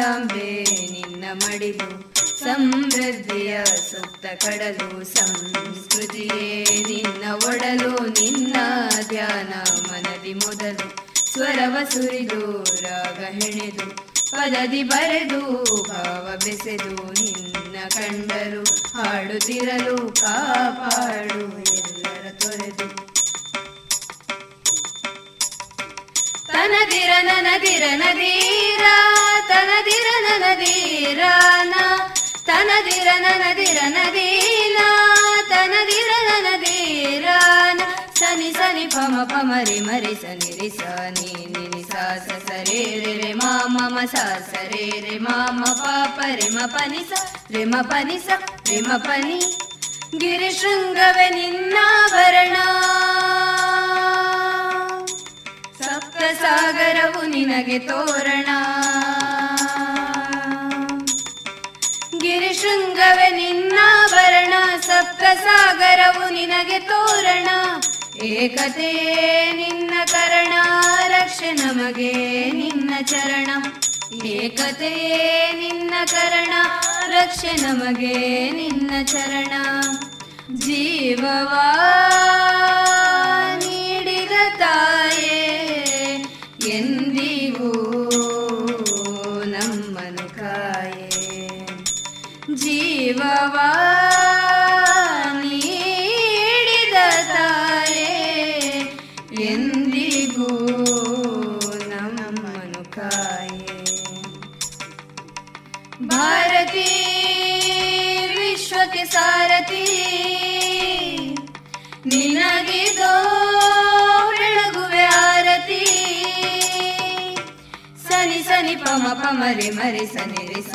ಭಾರತಾಂಬೆ ನಿನ್ನ ಮಡಿಲು ಸಮೃದ್ಧಿಯ ಸುತ್ತ ಕಡಲು ಸಂಸ್ಕೃತಿಯೇ ನಿನ್ನ ಒಡಲು ನಿನ್ನ ಧ್ಯಾನ ಮನದಿ ಮೊದಲು ಸ್ವರವ ಸುರಿದು ರಾಗ ಹೆಣೆದು ಪದದಿ ಬರೆದು ಭಾವ ಬೆಸೆದು ನಿನ್ನ ಕಂಡರು ಹಾಡುತ್ತಿರಲು ಕಾಪಾಡು ಎಲ್ಲರ ತೊರೆದು. ತನದಿರ ನನದಿರ ನದೀರ, ತನದಿರ ನನದೀರ ತನದಿರ ನನದಿರ ನದೀನ ತನದಿರ ನನದೀರ ಸನಿ ಸನಿ ಪಮ ಪಮರಿ ಮರಿ ಸನಿ ರಿ ಸನಿ ನಿ ಸಾಸ ಸರೇ ರೇ ರೇ ಮಾ ಮ ಮ ಸ ರೇ ಮಾ ಮ ಪ ರೇ ಮ ಪನಿ ಸ, ರೆ ಮ ಪನಿ ಸ, ರೆ ಮ ಪನಿ ನಿ. ಗಿರಿ ಶೃಂಗವೇ ನಿನ್ನಾಭರಣ. ಸಪ್ತ ಸಾಗರವು ನಿನಗೆ ತೋರಣ. ಗಿರಿಶೃಂಗವೆ ನಿನ್ನಾಭರಣ ಸಪ್ತ ಸಾಗರವು ನಿನಗೆ ತೋರಣ. ಏಕತೆ ನಿನ್ನ ಕರಣ, ರಕ್ಷೆ ನಮಗೆ ನಿನ್ನ ಚರಣ. ಏಕತೆ ನಿನ್ನ ಕರಣ, ರಕ್ಷೆ ನಮಗೆ ನಿನ್ನ ಚರಣ. ಜೀವವಾ ಜೀವವಾ ನೀಡಿದ ತಾಯೇ ಎಂದಿಗೂ ನಮ್ಮನು ಕಾಯೇ. ಭಾರತಿ, ವಿಶ್ವಕ್ಕೆ ಸಾರಥಿ ನಿನಗಿದೋ ಬೆಳಗುವೆ ಆರತಿ. ಸನಿ ಸನಿ ಪಮ ಪಮ ರೆ ಮರಿ ಸನಿ ರಿ ಸ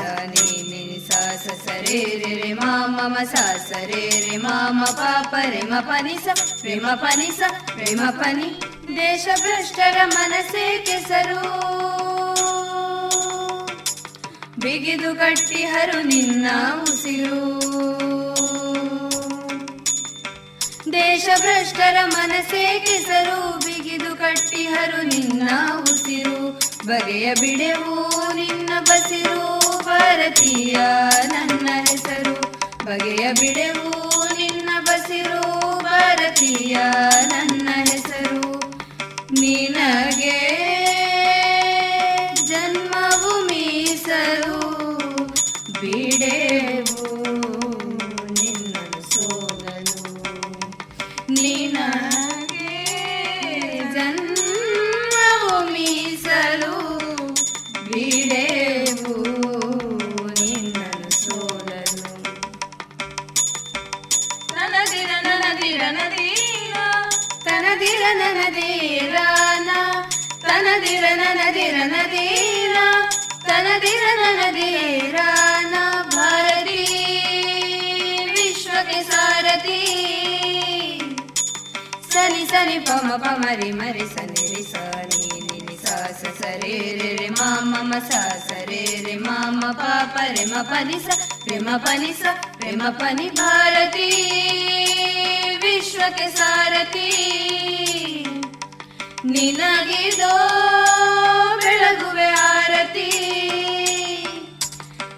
ರೇ ರೆ ರೇ ಮಾ ಮ ರೆ ಸ ಸ ರೇ ರೇ ಮಾ ಮ ಪ ಪ ರೇ ಮ ಪ ನಿ ಸ ರೇ ಮ ಪ ನಿ ಸ ರೇ ಮ ದೇಶ ಭ್ರಷ್ಟರ ಮನಸ್ಸೇ ಕೆಸರು ಬಿಗಿದು ಕಟ್ಟಿಹರು ನಿನ್ನ ಉಸಿರು। ದೇಶಭ್ರಷ್ಟರ ಮನಸ್ಸೇ ಕೆಸರು, ಬಿಗಿದು ಕಟ್ಟಿಹರು ನಿನ್ನ ಉಸಿರು। ಬಗೆಯ ಬಿಡೆವು ನಿನ್ನ ಬಸಿರು। ಭಾರತೀಯ ನನ್ನ ಹೆಸರು. ಬಗೆಯ ಬಿಡೆವು ನಿನ್ನ ಬಸಿರು. ಭಾರತೀಯ ನನ್ನ ಹೆಸರು. ನಿನಗೆ ತನದಿರ ನನದಿರ ನದೀರ ತನದಿರ ನನದೀರಾನ ಭಾರತಿ ವಿಶ್ವಕ್ಕೆ ಸಾರಥಿ ಸನಿ ಸನಿ ಪಮ ಪಮರಿ ಮರಿ ಸನಿ ರಿ ಸನಿ ನಿನಿ ಸ ಸ ಸ ರೇ ರೇ ರೇ ಮ ಮ ಮ ಸ ಸ ರೇ ರೇ ಮ ಮ ಪ ಪ ರೇ ಮ ಪ ನಿ ಸ ರೇ ಮ ಪ ನಿ ಸ ರೇ ಮ ಪ ನಿ ಭಾರತಿ ವಿಶ್ವಕ್ಕೆ ಸಾರಥಿ ನಿನಗಿದೋ ಬೆಳಗುವೆ ಆರತಿ.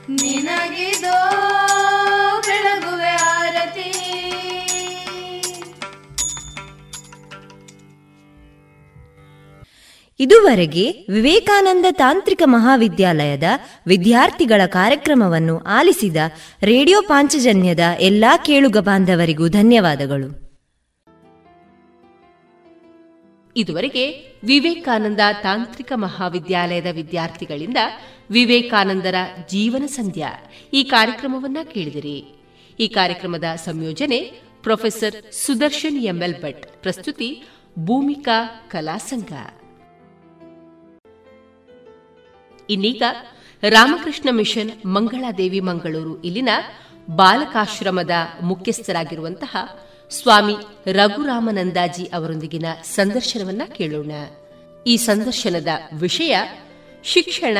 ನಿನಗಿದೋ ಬೆಳಗುವೆ ಆರತಿ. ಇದುವರೆಗೆ ವಿವೇಕಾನಂದ ತಾಂತ್ರಿಕ ಮಹಾವಿದ್ಯಾಲಯದ ವಿದ್ಯಾರ್ಥಿಗಳ ಕಾರ್ಯಕ್ರಮವನ್ನು ಆಲಿಸಿದ ರೇಡಿಯೋ ಪಾಂಚಜನ್ಯದ ಎಲ್ಲಾ ಕೇಳುಗ ಬಾಂಧವರಿಗೂ ಧನ್ಯವಾದಗಳು. ಇದುವರೆಗೆ ವಿವೇಕಾನಂದ ತಾಂತ್ರಿಕ ಮಹಾವಿದ್ಯಾಲಯದ ವಿದ್ಯಾರ್ಥಿಗಳಿಂದ ವಿವೇಕಾನಂದರ ಜೀವನ ಸಂಧ್ಯಾ ಈ ಕಾರ್ಯಕ್ರಮವನ್ನ ಕೇಳಿದಿರಿ. ಈ ಕಾರ್ಯಕ್ರಮದ ಸಂಯೋಜನೆ ಪ್ರೊಫೆಸರ್ ಸುದರ್ಶನ್ ಎಂಎಲ್ ಭಟ್, ಪ್ರಸ್ತುತಿ ಭೂಮಿಕಾ ಕಲಾಸಂಘ ಇನ್ನೀಗ ರಾಮಕೃಷ್ಣ ಮಿಷನ್ ಮಂಗಳಾದೇವಿ ಮಂಗಳೂರು ಇಲ್ಲಿನ ಬಾಲಕಾಶ್ರಮದ ಮುಖ್ಯಸ್ಥರಾಗಿರುವಂತಹ ಸ್ವಾಮಿ ರಘುರಾಮನಂದಾಜಿ ಅವರೊಂದಿಗಿನ ಸಂದರ್ಶನವನ್ನ ಕೇಳೋಣ. ಈ ಸಂದರ್ಶನದ ವಿಷಯ ಶಿಕ್ಷಣ,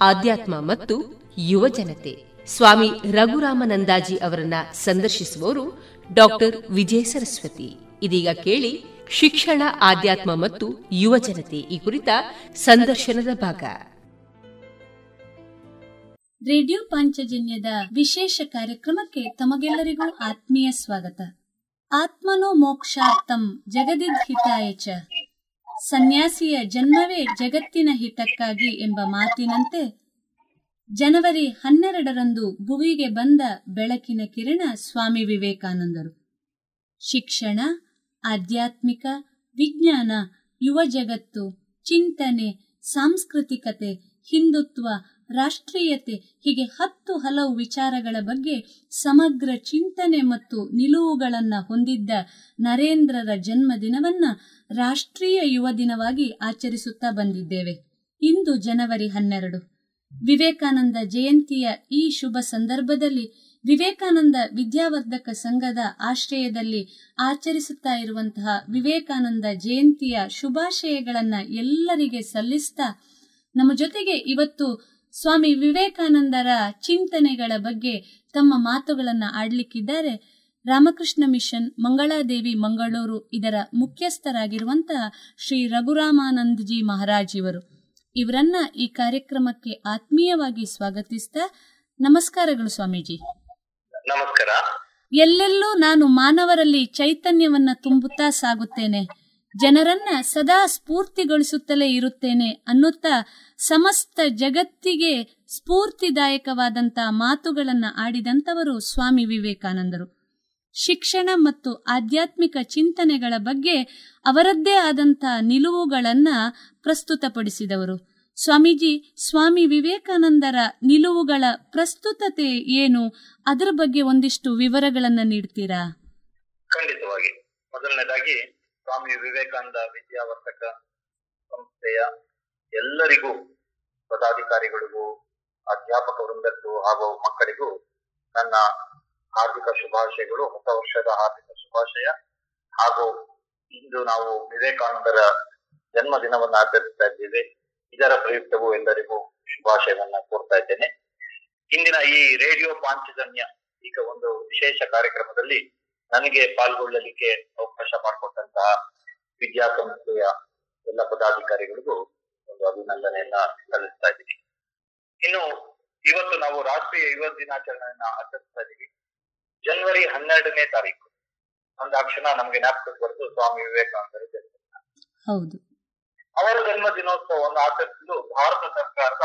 ಆಧ್ಯಾತ್ಮ ಮತ್ತು ಯುವಜನತೆ ಸ್ವಾಮಿ ರಘುರಾಮನಂದಾಜಿ ಅವರನ್ನ ಸಂದರ್ಶಿಸುವವರು ಡಾಕ್ಟರ್ ವಿಜಯ ಸರಸ್ವತಿ. ಇದೀಗ ಕೇಳಿ ಶಿಕ್ಷಣ, ಆಧ್ಯಾತ್ಮ ಮತ್ತು ಯುವಜನತೆ ಈ ಕುರಿತ ಸಂದರ್ಶನದ ಭಾಗ. ರೇಡಿಯೋ ಪಾಂಚಜನ್ಯದ ವಿಶೇಷ ಕಾರ್ಯಕ್ರಮಕ್ಕೆ ತಮಗೆಲ್ಲರಿಗೂ ಆತ್ಮೀಯ ಸ್ವಾಗತ. ಆತ್ಮನೋ ಮೋಕ್ಷಾರ್ಥಂ ಜಗದಿದ್ಹಿತಾಯ ಚ. ಸನ್ಯಾಸಿಯ ಜನ್ಮವೇ ಜಗತ್ತಿನ ಹಿತಕ್ಕಾಗಿ ಎಂಬ ಮಾತಿನಂತೆ ಜನವರಿ ಹನ್ನೆರಡರಂದು ಭುವಿಗೆ ಬಂದ ಬೆಳಕಿನ ಕಿರಣ ಸ್ವಾಮಿ ವಿವೇಕಾನಂದರು. ಶಿಕ್ಷಣ, ಆಧ್ಯಾತ್ಮಿಕ, ವಿಜ್ಞಾನ, ಯುವ ಜಗತ್ತು, ಚಿಂತನೆ, ಸಾಂಸ್ಕೃತಿಕತೆ, ಹಿಂದುತ್ವ ರಾಷ್ಟ್ರೀಯತೆ, ಹೀಗೆ ಹತ್ತು ಹಲವು ವಿಚಾರಗಳ ಬಗ್ಗೆ ಸಮಗ್ರ ಚಿಂತನೆ ಮತ್ತು ನಿಲುವುಗಳನ್ನು ಹೊಂದಿದ್ದ ನರೇಂದ್ರರ ಜನ್ಮದಿನವನ್ನ ರಾಷ್ಟ್ರೀಯ ಯುವ ದಿನವಾಗಿ ಆಚರಿಸುತ್ತಾ ಬಂದಿದ್ದೇವೆ. ಇಂದು ಜನವರಿ ಹನ್ನೆರಡು. ವಿವೇಕಾನಂದ ಜಯಂತಿಯ ಈ ಶುಭ ಸಂದರ್ಭದಲ್ಲಿ ವಿವೇಕಾನಂದ ವಿದ್ಯಾವರ್ಧಕ ಸಂಘದ ಆಶ್ರಯದಲ್ಲಿ ಆಚರಿಸುತ್ತಾ ಇರುವಂತಹ ವಿವೇಕಾನಂದ ಜಯಂತಿಯ ಶುಭಾಶಯಗಳನ್ನು ಎಲ್ಲರಿಗೆ ಸಲ್ಲಿಸ್ತಾ ನಮ್ಮ ಜೊತೆಗೆ ಇವತ್ತು ಸ್ವಾಮಿ ವಿವೇಕಾನಂದರ ಚಿಂತನೆಗಳ ಬಗ್ಗೆ ತಮ್ಮ ಮಾತುಗಳನ್ನು ಆಡ್ಲಿಕ್ಕಿದ್ದಾರೆ. ರಾಮಕೃಷ್ಣ ಮಿಷನ್ ಮಂಗಳಾದೇವಿ ಮಂಗಳೂರು ಇದರ ಮುಖ್ಯಸ್ಥರಾಗಿರುವಂತ ಶ್ರೀ ರಘುರಾಮಾನಂದಜಿ ಮಹಾರಾಜ್ ಇವರು. ಇವರನ್ನ ಈ ಕಾರ್ಯಕ್ರಮಕ್ಕೆ ಆತ್ಮೀಯವಾಗಿ ಸ್ವಾಗತಿಸ್ತಾ ನಮಸ್ಕಾರಗಳು ಸ್ವಾಮೀಜಿ. ನಮಸ್ಕಾರ. ಎಲ್ಲೆಲ್ಲೂ ನಾನು ಮಾನವರಲ್ಲಿ ಚೈತನ್ಯವನ್ನ ತುಂಬುತ್ತಾ ಸಾಗುತ್ತೇನೆ. ಜನರನ್ನ ಸದಾ ಸ್ಫೂರ್ತಿಗೊಳಿಸುತ್ತಲೇ ಇರುತ್ತೇನೆ ಅನ್ನುತ್ತಾ ಸಮಸ್ತ ಜಗತ್ತಿಗೆ ಸ್ಫೂರ್ತಿದಾಯಕವಾದಂತ ಮಾತುಗಳನ್ನ ಆಡಿದಂತವರು ಸ್ವಾಮಿ ವಿವೇಕಾನಂದರು. ಶಿಕ್ಷಣ ಮತ್ತು ಆಧ್ಯಾತ್ಮಿಕ ಚಿಂತನೆಗಳ ಬಗ್ಗೆ ಅವರದ್ದೇ ಆದಂತ ನಿಲುವುಗಳನ್ನ ಪ್ರಸ್ತುತಪಡಿಸಿದವರು. ಸ್ವಾಮೀಜಿ, ಸ್ವಾಮಿ ವಿವೇಕಾನಂದರ ನಿಲುವುಗಳ ಪ್ರಸ್ತುತತೆ ಏನು? ಅದರ ಬಗ್ಗೆ ಒಂದಿಷ್ಟು ವಿವರಗಳನ್ನು ನೀಡ್ತೀರಾ? ಖಂಡಿತವಾಗಿ. ಮೊದಲನೇದಾಗಿ ಸ್ವಾಮಿ ವಿವೇಕಾನಂದ ವಿದ್ಯಾವರ್ಧಕ ಸಂಸ್ಥೆಯ ಎಲ್ಲರಿಗೂ, ಪದಾಧಿಕಾರಿಗಳಿಗೂ, ಅಧ್ಯಾಪಕ ವೃಂದಕ್ಕೂ ಹಾಗೂ ಮಕ್ಕಳಿಗೂ ನನ್ನ ಹಾರ್ದಿಕ ಶುಭಾಶಯಗಳು. ಹೊಸ ವರ್ಷದ ಹಾರ್ದಿಕ ಶುಭಾಶಯ. ಹಾಗೂ ಇಂದು ನಾವು ವಿವೇಕಾನಂದರ ಜನ್ಮ ದಿನವನ್ನು ಆಚರಿಸ್ತಾ ಇದ್ದೇವೆ. ಇದರ ಪ್ರಯುಕ್ತವೂ ಎಲ್ಲರಿಗೂ ಶುಭಾಶಯವನ್ನ ಕೋರ್ತಾ ಇದ್ದೇನೆ. ಇಂದಿನ ಈ ರೇಡಿಯೋ ಪಾಂಚಜನ್ಯ, ಈಗ ಒಂದು ವಿಶೇಷ ಕಾರ್ಯಕ್ರಮದಲ್ಲಿ ನನಗೆ ಪಾಲ್ಗೊಳ್ಳಲಿಕ್ಕೆ ಅವಕಾಶ ಮಾಡಿಕೊಟ್ಟಂತಹ ವಿದ್ಯಾಸಂಸ್ಥೆಯ ಎಲ್ಲ ಪದಾಧಿಕಾರಿಗಳಿಗೂ ಒಂದು ಅಭಿನಂದನೆಯನ್ನ ಸಲ್ಲಿಸ್ತಾ ಇದ್ದೀನಿ. ಇನ್ನು ಇವತ್ತು ನಾವು ರಾಷ್ಟ್ರೀಯ ಯುವ ದಿನಾಚರಣೆಯನ್ನ ಆಚರಿಸ್ತಾ ಇದ್ದೀವಿ. ಜನವರಿ ಹನ್ನೆರಡನೇ ತಾರೀಕು. ಅಂದಾಕ್ಷಣ ನಮ್ಗೆ ಜ್ಞಾಪಕಕ್ಕೆ ಬರೆದು ಸ್ವಾಮಿ ವಿವೇಕಾನಂದರ ಜನ್ಮದಿನ. ಹೌದು. ಅವರ ಜನ್ಮ ದಿನೋತ್ಸವವನ್ನು ಆಚರಿಸಲು ಭಾರತ ಸರ್ಕಾರದ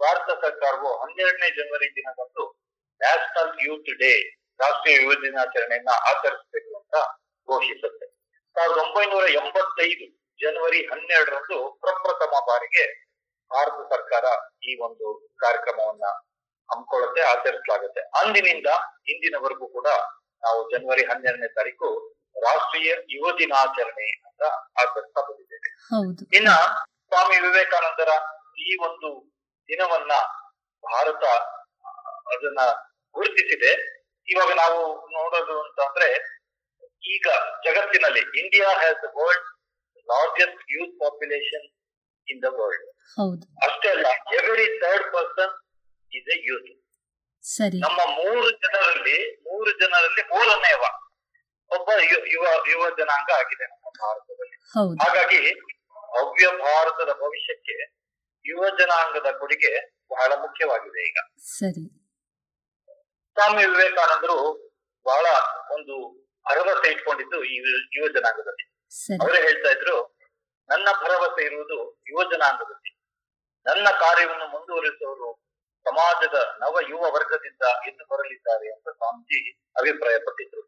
ಭಾರತ ಸರ್ಕಾರವು ಹನ್ನೆರಡನೇ ಜನವರಿ ದಿನದಂದು ನ್ಯಾಷನಲ್ ಯೂತ್ ಡೇ ರಾಷ್ಟ್ರೀಯ ಯುವ ದಿನಾಚರಣೆಯನ್ನ ಆಚರಿಸಬೇಕು ಅಂತ ಘೋಷಿಸುತ್ತೆ. ಸಾವಿರದ ಒಂಬೈನೂರ ಎಂಬತ್ತೈದು ಜನವರಿ ಹನ್ನೆರಡರಂದು ಪ್ರಪ್ರಥಮ ಬಾರಿಗೆ ಭಾರತ ಸರ್ಕಾರ ಈ ಒಂದು ಕಾರ್ಯಕ್ರಮವನ್ನ ಹಮ್ಮಿಕೊಳ್ಳುತ್ತೆ ಆಚರಿಸಲಾಗುತ್ತೆ. ಅಂದಿನಿಂದ ಇಂದಿನವರೆಗೂ ಕೂಡ ನಾವು ಜನವರಿ ಹನ್ನೆರಡನೇ ತಾರೀಕು ರಾಷ್ಟ್ರೀಯ ಯುವ ದಿನಾಚರಣೆ ಅಂತ ಆಚರಿಸ್ತಾ ಬಂದಿದ್ದೇವೆ. ಇನ್ನ ಸ್ವಾಮಿ ವಿವೇಕಾನಂದರ ಈ ಒಂದು ದಿನವನ್ನ ಭಾರತ ಅದನ್ನ ಗುರುತಿಸಿದೆ. ಇವಾಗ ನಾವು ನೋಡೋದು ಅಂತಂದ್ರೆ ಈಗ ಜಗತ್ತಿನಲ್ಲಿ India has world largest youth population in the world ಅಷ್ಟೇ ಅಲ್ಲ every third person is a youth ಸರಿ. ನಮ್ಮ ಮೂರು ಜನರಲ್ಲಿ ಮೂರು ಜನರಲ್ಲಿ ಮೂರನೇವ ಒಬ್ಬ ಯುವ ಯುವ ಜನಾಂಗ ಆಗಿದೆ ನಮ್ಮ ಭಾರತದಲ್ಲಿ. ಹಾಗಾಗಿ ಭವ್ಯ ಭಾರತದ ಭವಿಷ್ಯಕ್ಕೆ ಯುವ ಜನಾಂಗದ ಕೊಡುಗೆ ಬಹಳ ಮುಖ್ಯವಾಗಿದೆ ಈಗ. ಸರಿ. ಸ್ವಾಮಿ ವಿವೇಕಾನಂದರು ಬಹಳ ಒಂದು ಭರವಸೆ ಇಟ್ಕೊಂಡಿದ್ದು ಈ ಯುವ ಜನಾಂಗದಲ್ಲಿ ಅವರೇ ಹೇಳ್ತಾ ಇದ್ರು ನನ್ನ ಭರವಸೆ ಇರುವುದು ಯುವ ಜನಾಂಗದಲ್ಲಿ ನನ್ನ ಕಾರ್ಯವನ್ನು ಮುಂದುವರಿಸುವವರು ಸಮಾಜದ ನವ ಯುವ ವರ್ಗದಿಂದ ಎದ್ದು ಬರಲಿದ್ದಾರೆ ಅಂತ ಸ್ವಾಮೀಜಿ ಅಭಿಪ್ರಾಯ ಪಟ್ಟಿದ್ರು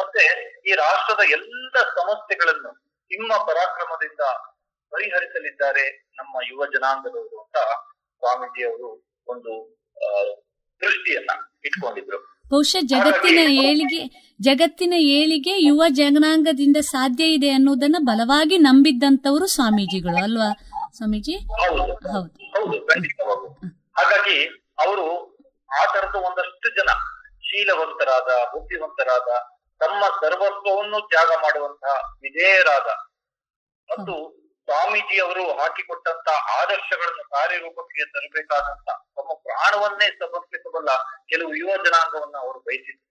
ಮತ್ತೆ ಈ ರಾಷ್ಟ್ರದ ಎಲ್ಲ ಸಮಸ್ಯೆಗಳನ್ನು ನಿಮ್ಮ ಪರಾಕ್ರಮದಿಂದ ಪರಿಹರಿಸಲಿದ್ದಾರೆ ನಮ್ಮ ಯುವ ಜನಾಂಗದವರು ಅಂತ ಸ್ವಾಮೀಜಿ ಅವರು ಒಂದು ದೃಷ್ಟಿಯನ್ನ ಇಟ್ಕೊಂಡಿದ್ರು. ಬಹುಶಃ ಜಗತ್ತಿನ ಏಳಿಗೆ ಜಗತ್ತಿನ ಏಳಿಗೆ ಯುವ ಜನಾಂಗದಿಂದ ಸಾಧ್ಯ ಇದೆ ಅನ್ನೋದನ್ನ ಬಲವಾಗಿ ನಂಬಿದ್ದಂತವರು ಸ್ವಾಮೀಜಿಗಳು ಅಲ್ವಾ ಸ್ವಾಮೀಜಿ? ಹೌದು. ಹಾಗಾಗಿ ಅವರು ಆ ತರದ ಒಂದಷ್ಟು ಜನ ಶೀಲವಂತರಾದ ಬುದ್ಧಿವಂತರಾದ ತಮ್ಮ ಸರ್ವಸ್ವವನ್ನು ತ್ಯಾಗ ಮಾಡುವಂತಹ ವಿಧೇಯರಾದ. ಮತ್ತು ಸ್ವಾಮೀಜಿ ಅವರು ಹಾಕಿಕೊಟ್ಟಂತ ಆದರ್ಶಗಳನ್ನು ಕಾರ್ಯರೂಪಕ್ಕೆ ತರಬೇಕಾದಂತ ತಮ್ಮ ಪ್ರಾಣವನ್ನೇ ಸಮರ್ಪಿಸಬಲ್ಲ ಕೆಲವು ಯುವ ಜನಾಂಗವನ್ನ ಅವರು ಬಯಸಿದ್ರು.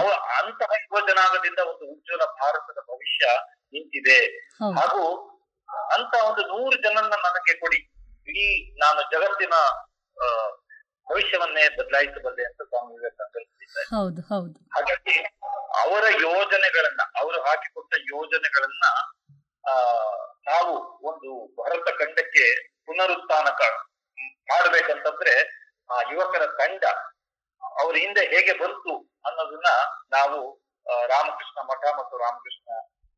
ಅವ ಅಂತಹ ಯುವ ಜನಾಂಗದಿಂದ ಒಂದು ಉಜ್ವಲ ಭಾರತದ ಭವಿಷ್ಯ ನಿಂತಿದೆ. ಹಾಗೂ ಅಂತ ಒಂದು ನೂರು ಜನನ್ನ ನನಗೆ ಕೊಡಿ. ಇಡೀ ನಾನು ಜಗತ್ತಿನ ಭವಿಷ್ಯವನ್ನೇ ಬದಲಾಯಿಸಬಲ್ಲೆ ಅಂತ ಸ್ವಾಮಿ ಹೌದು. ಹಾಗಾಗಿ ಅವರ ಯೋಜನೆಗಳನ್ನ ಅವರು ಹಾಕಿಕೊಟ್ಟ ಯೋಜನೆಗಳನ್ನ ನಾವು ಒಂದು ಭಾರತ ಖಂಡಕ್ಕೆ ಪುನರುತ್ಥಾನ ಮಾಡಬೇಕಂತಂದ್ರೆ ಆ ಯುವಕರ ತಂಡ ಅವ್ರ ಹಿಂದೆ ಹೇಗೆ ಬಂತು ಅನ್ನೋದನ್ನ ನಾವು ರಾಮಕೃಷ್ಣ ಮಠ ಮತ್ತು ರಾಮಕೃಷ್ಣ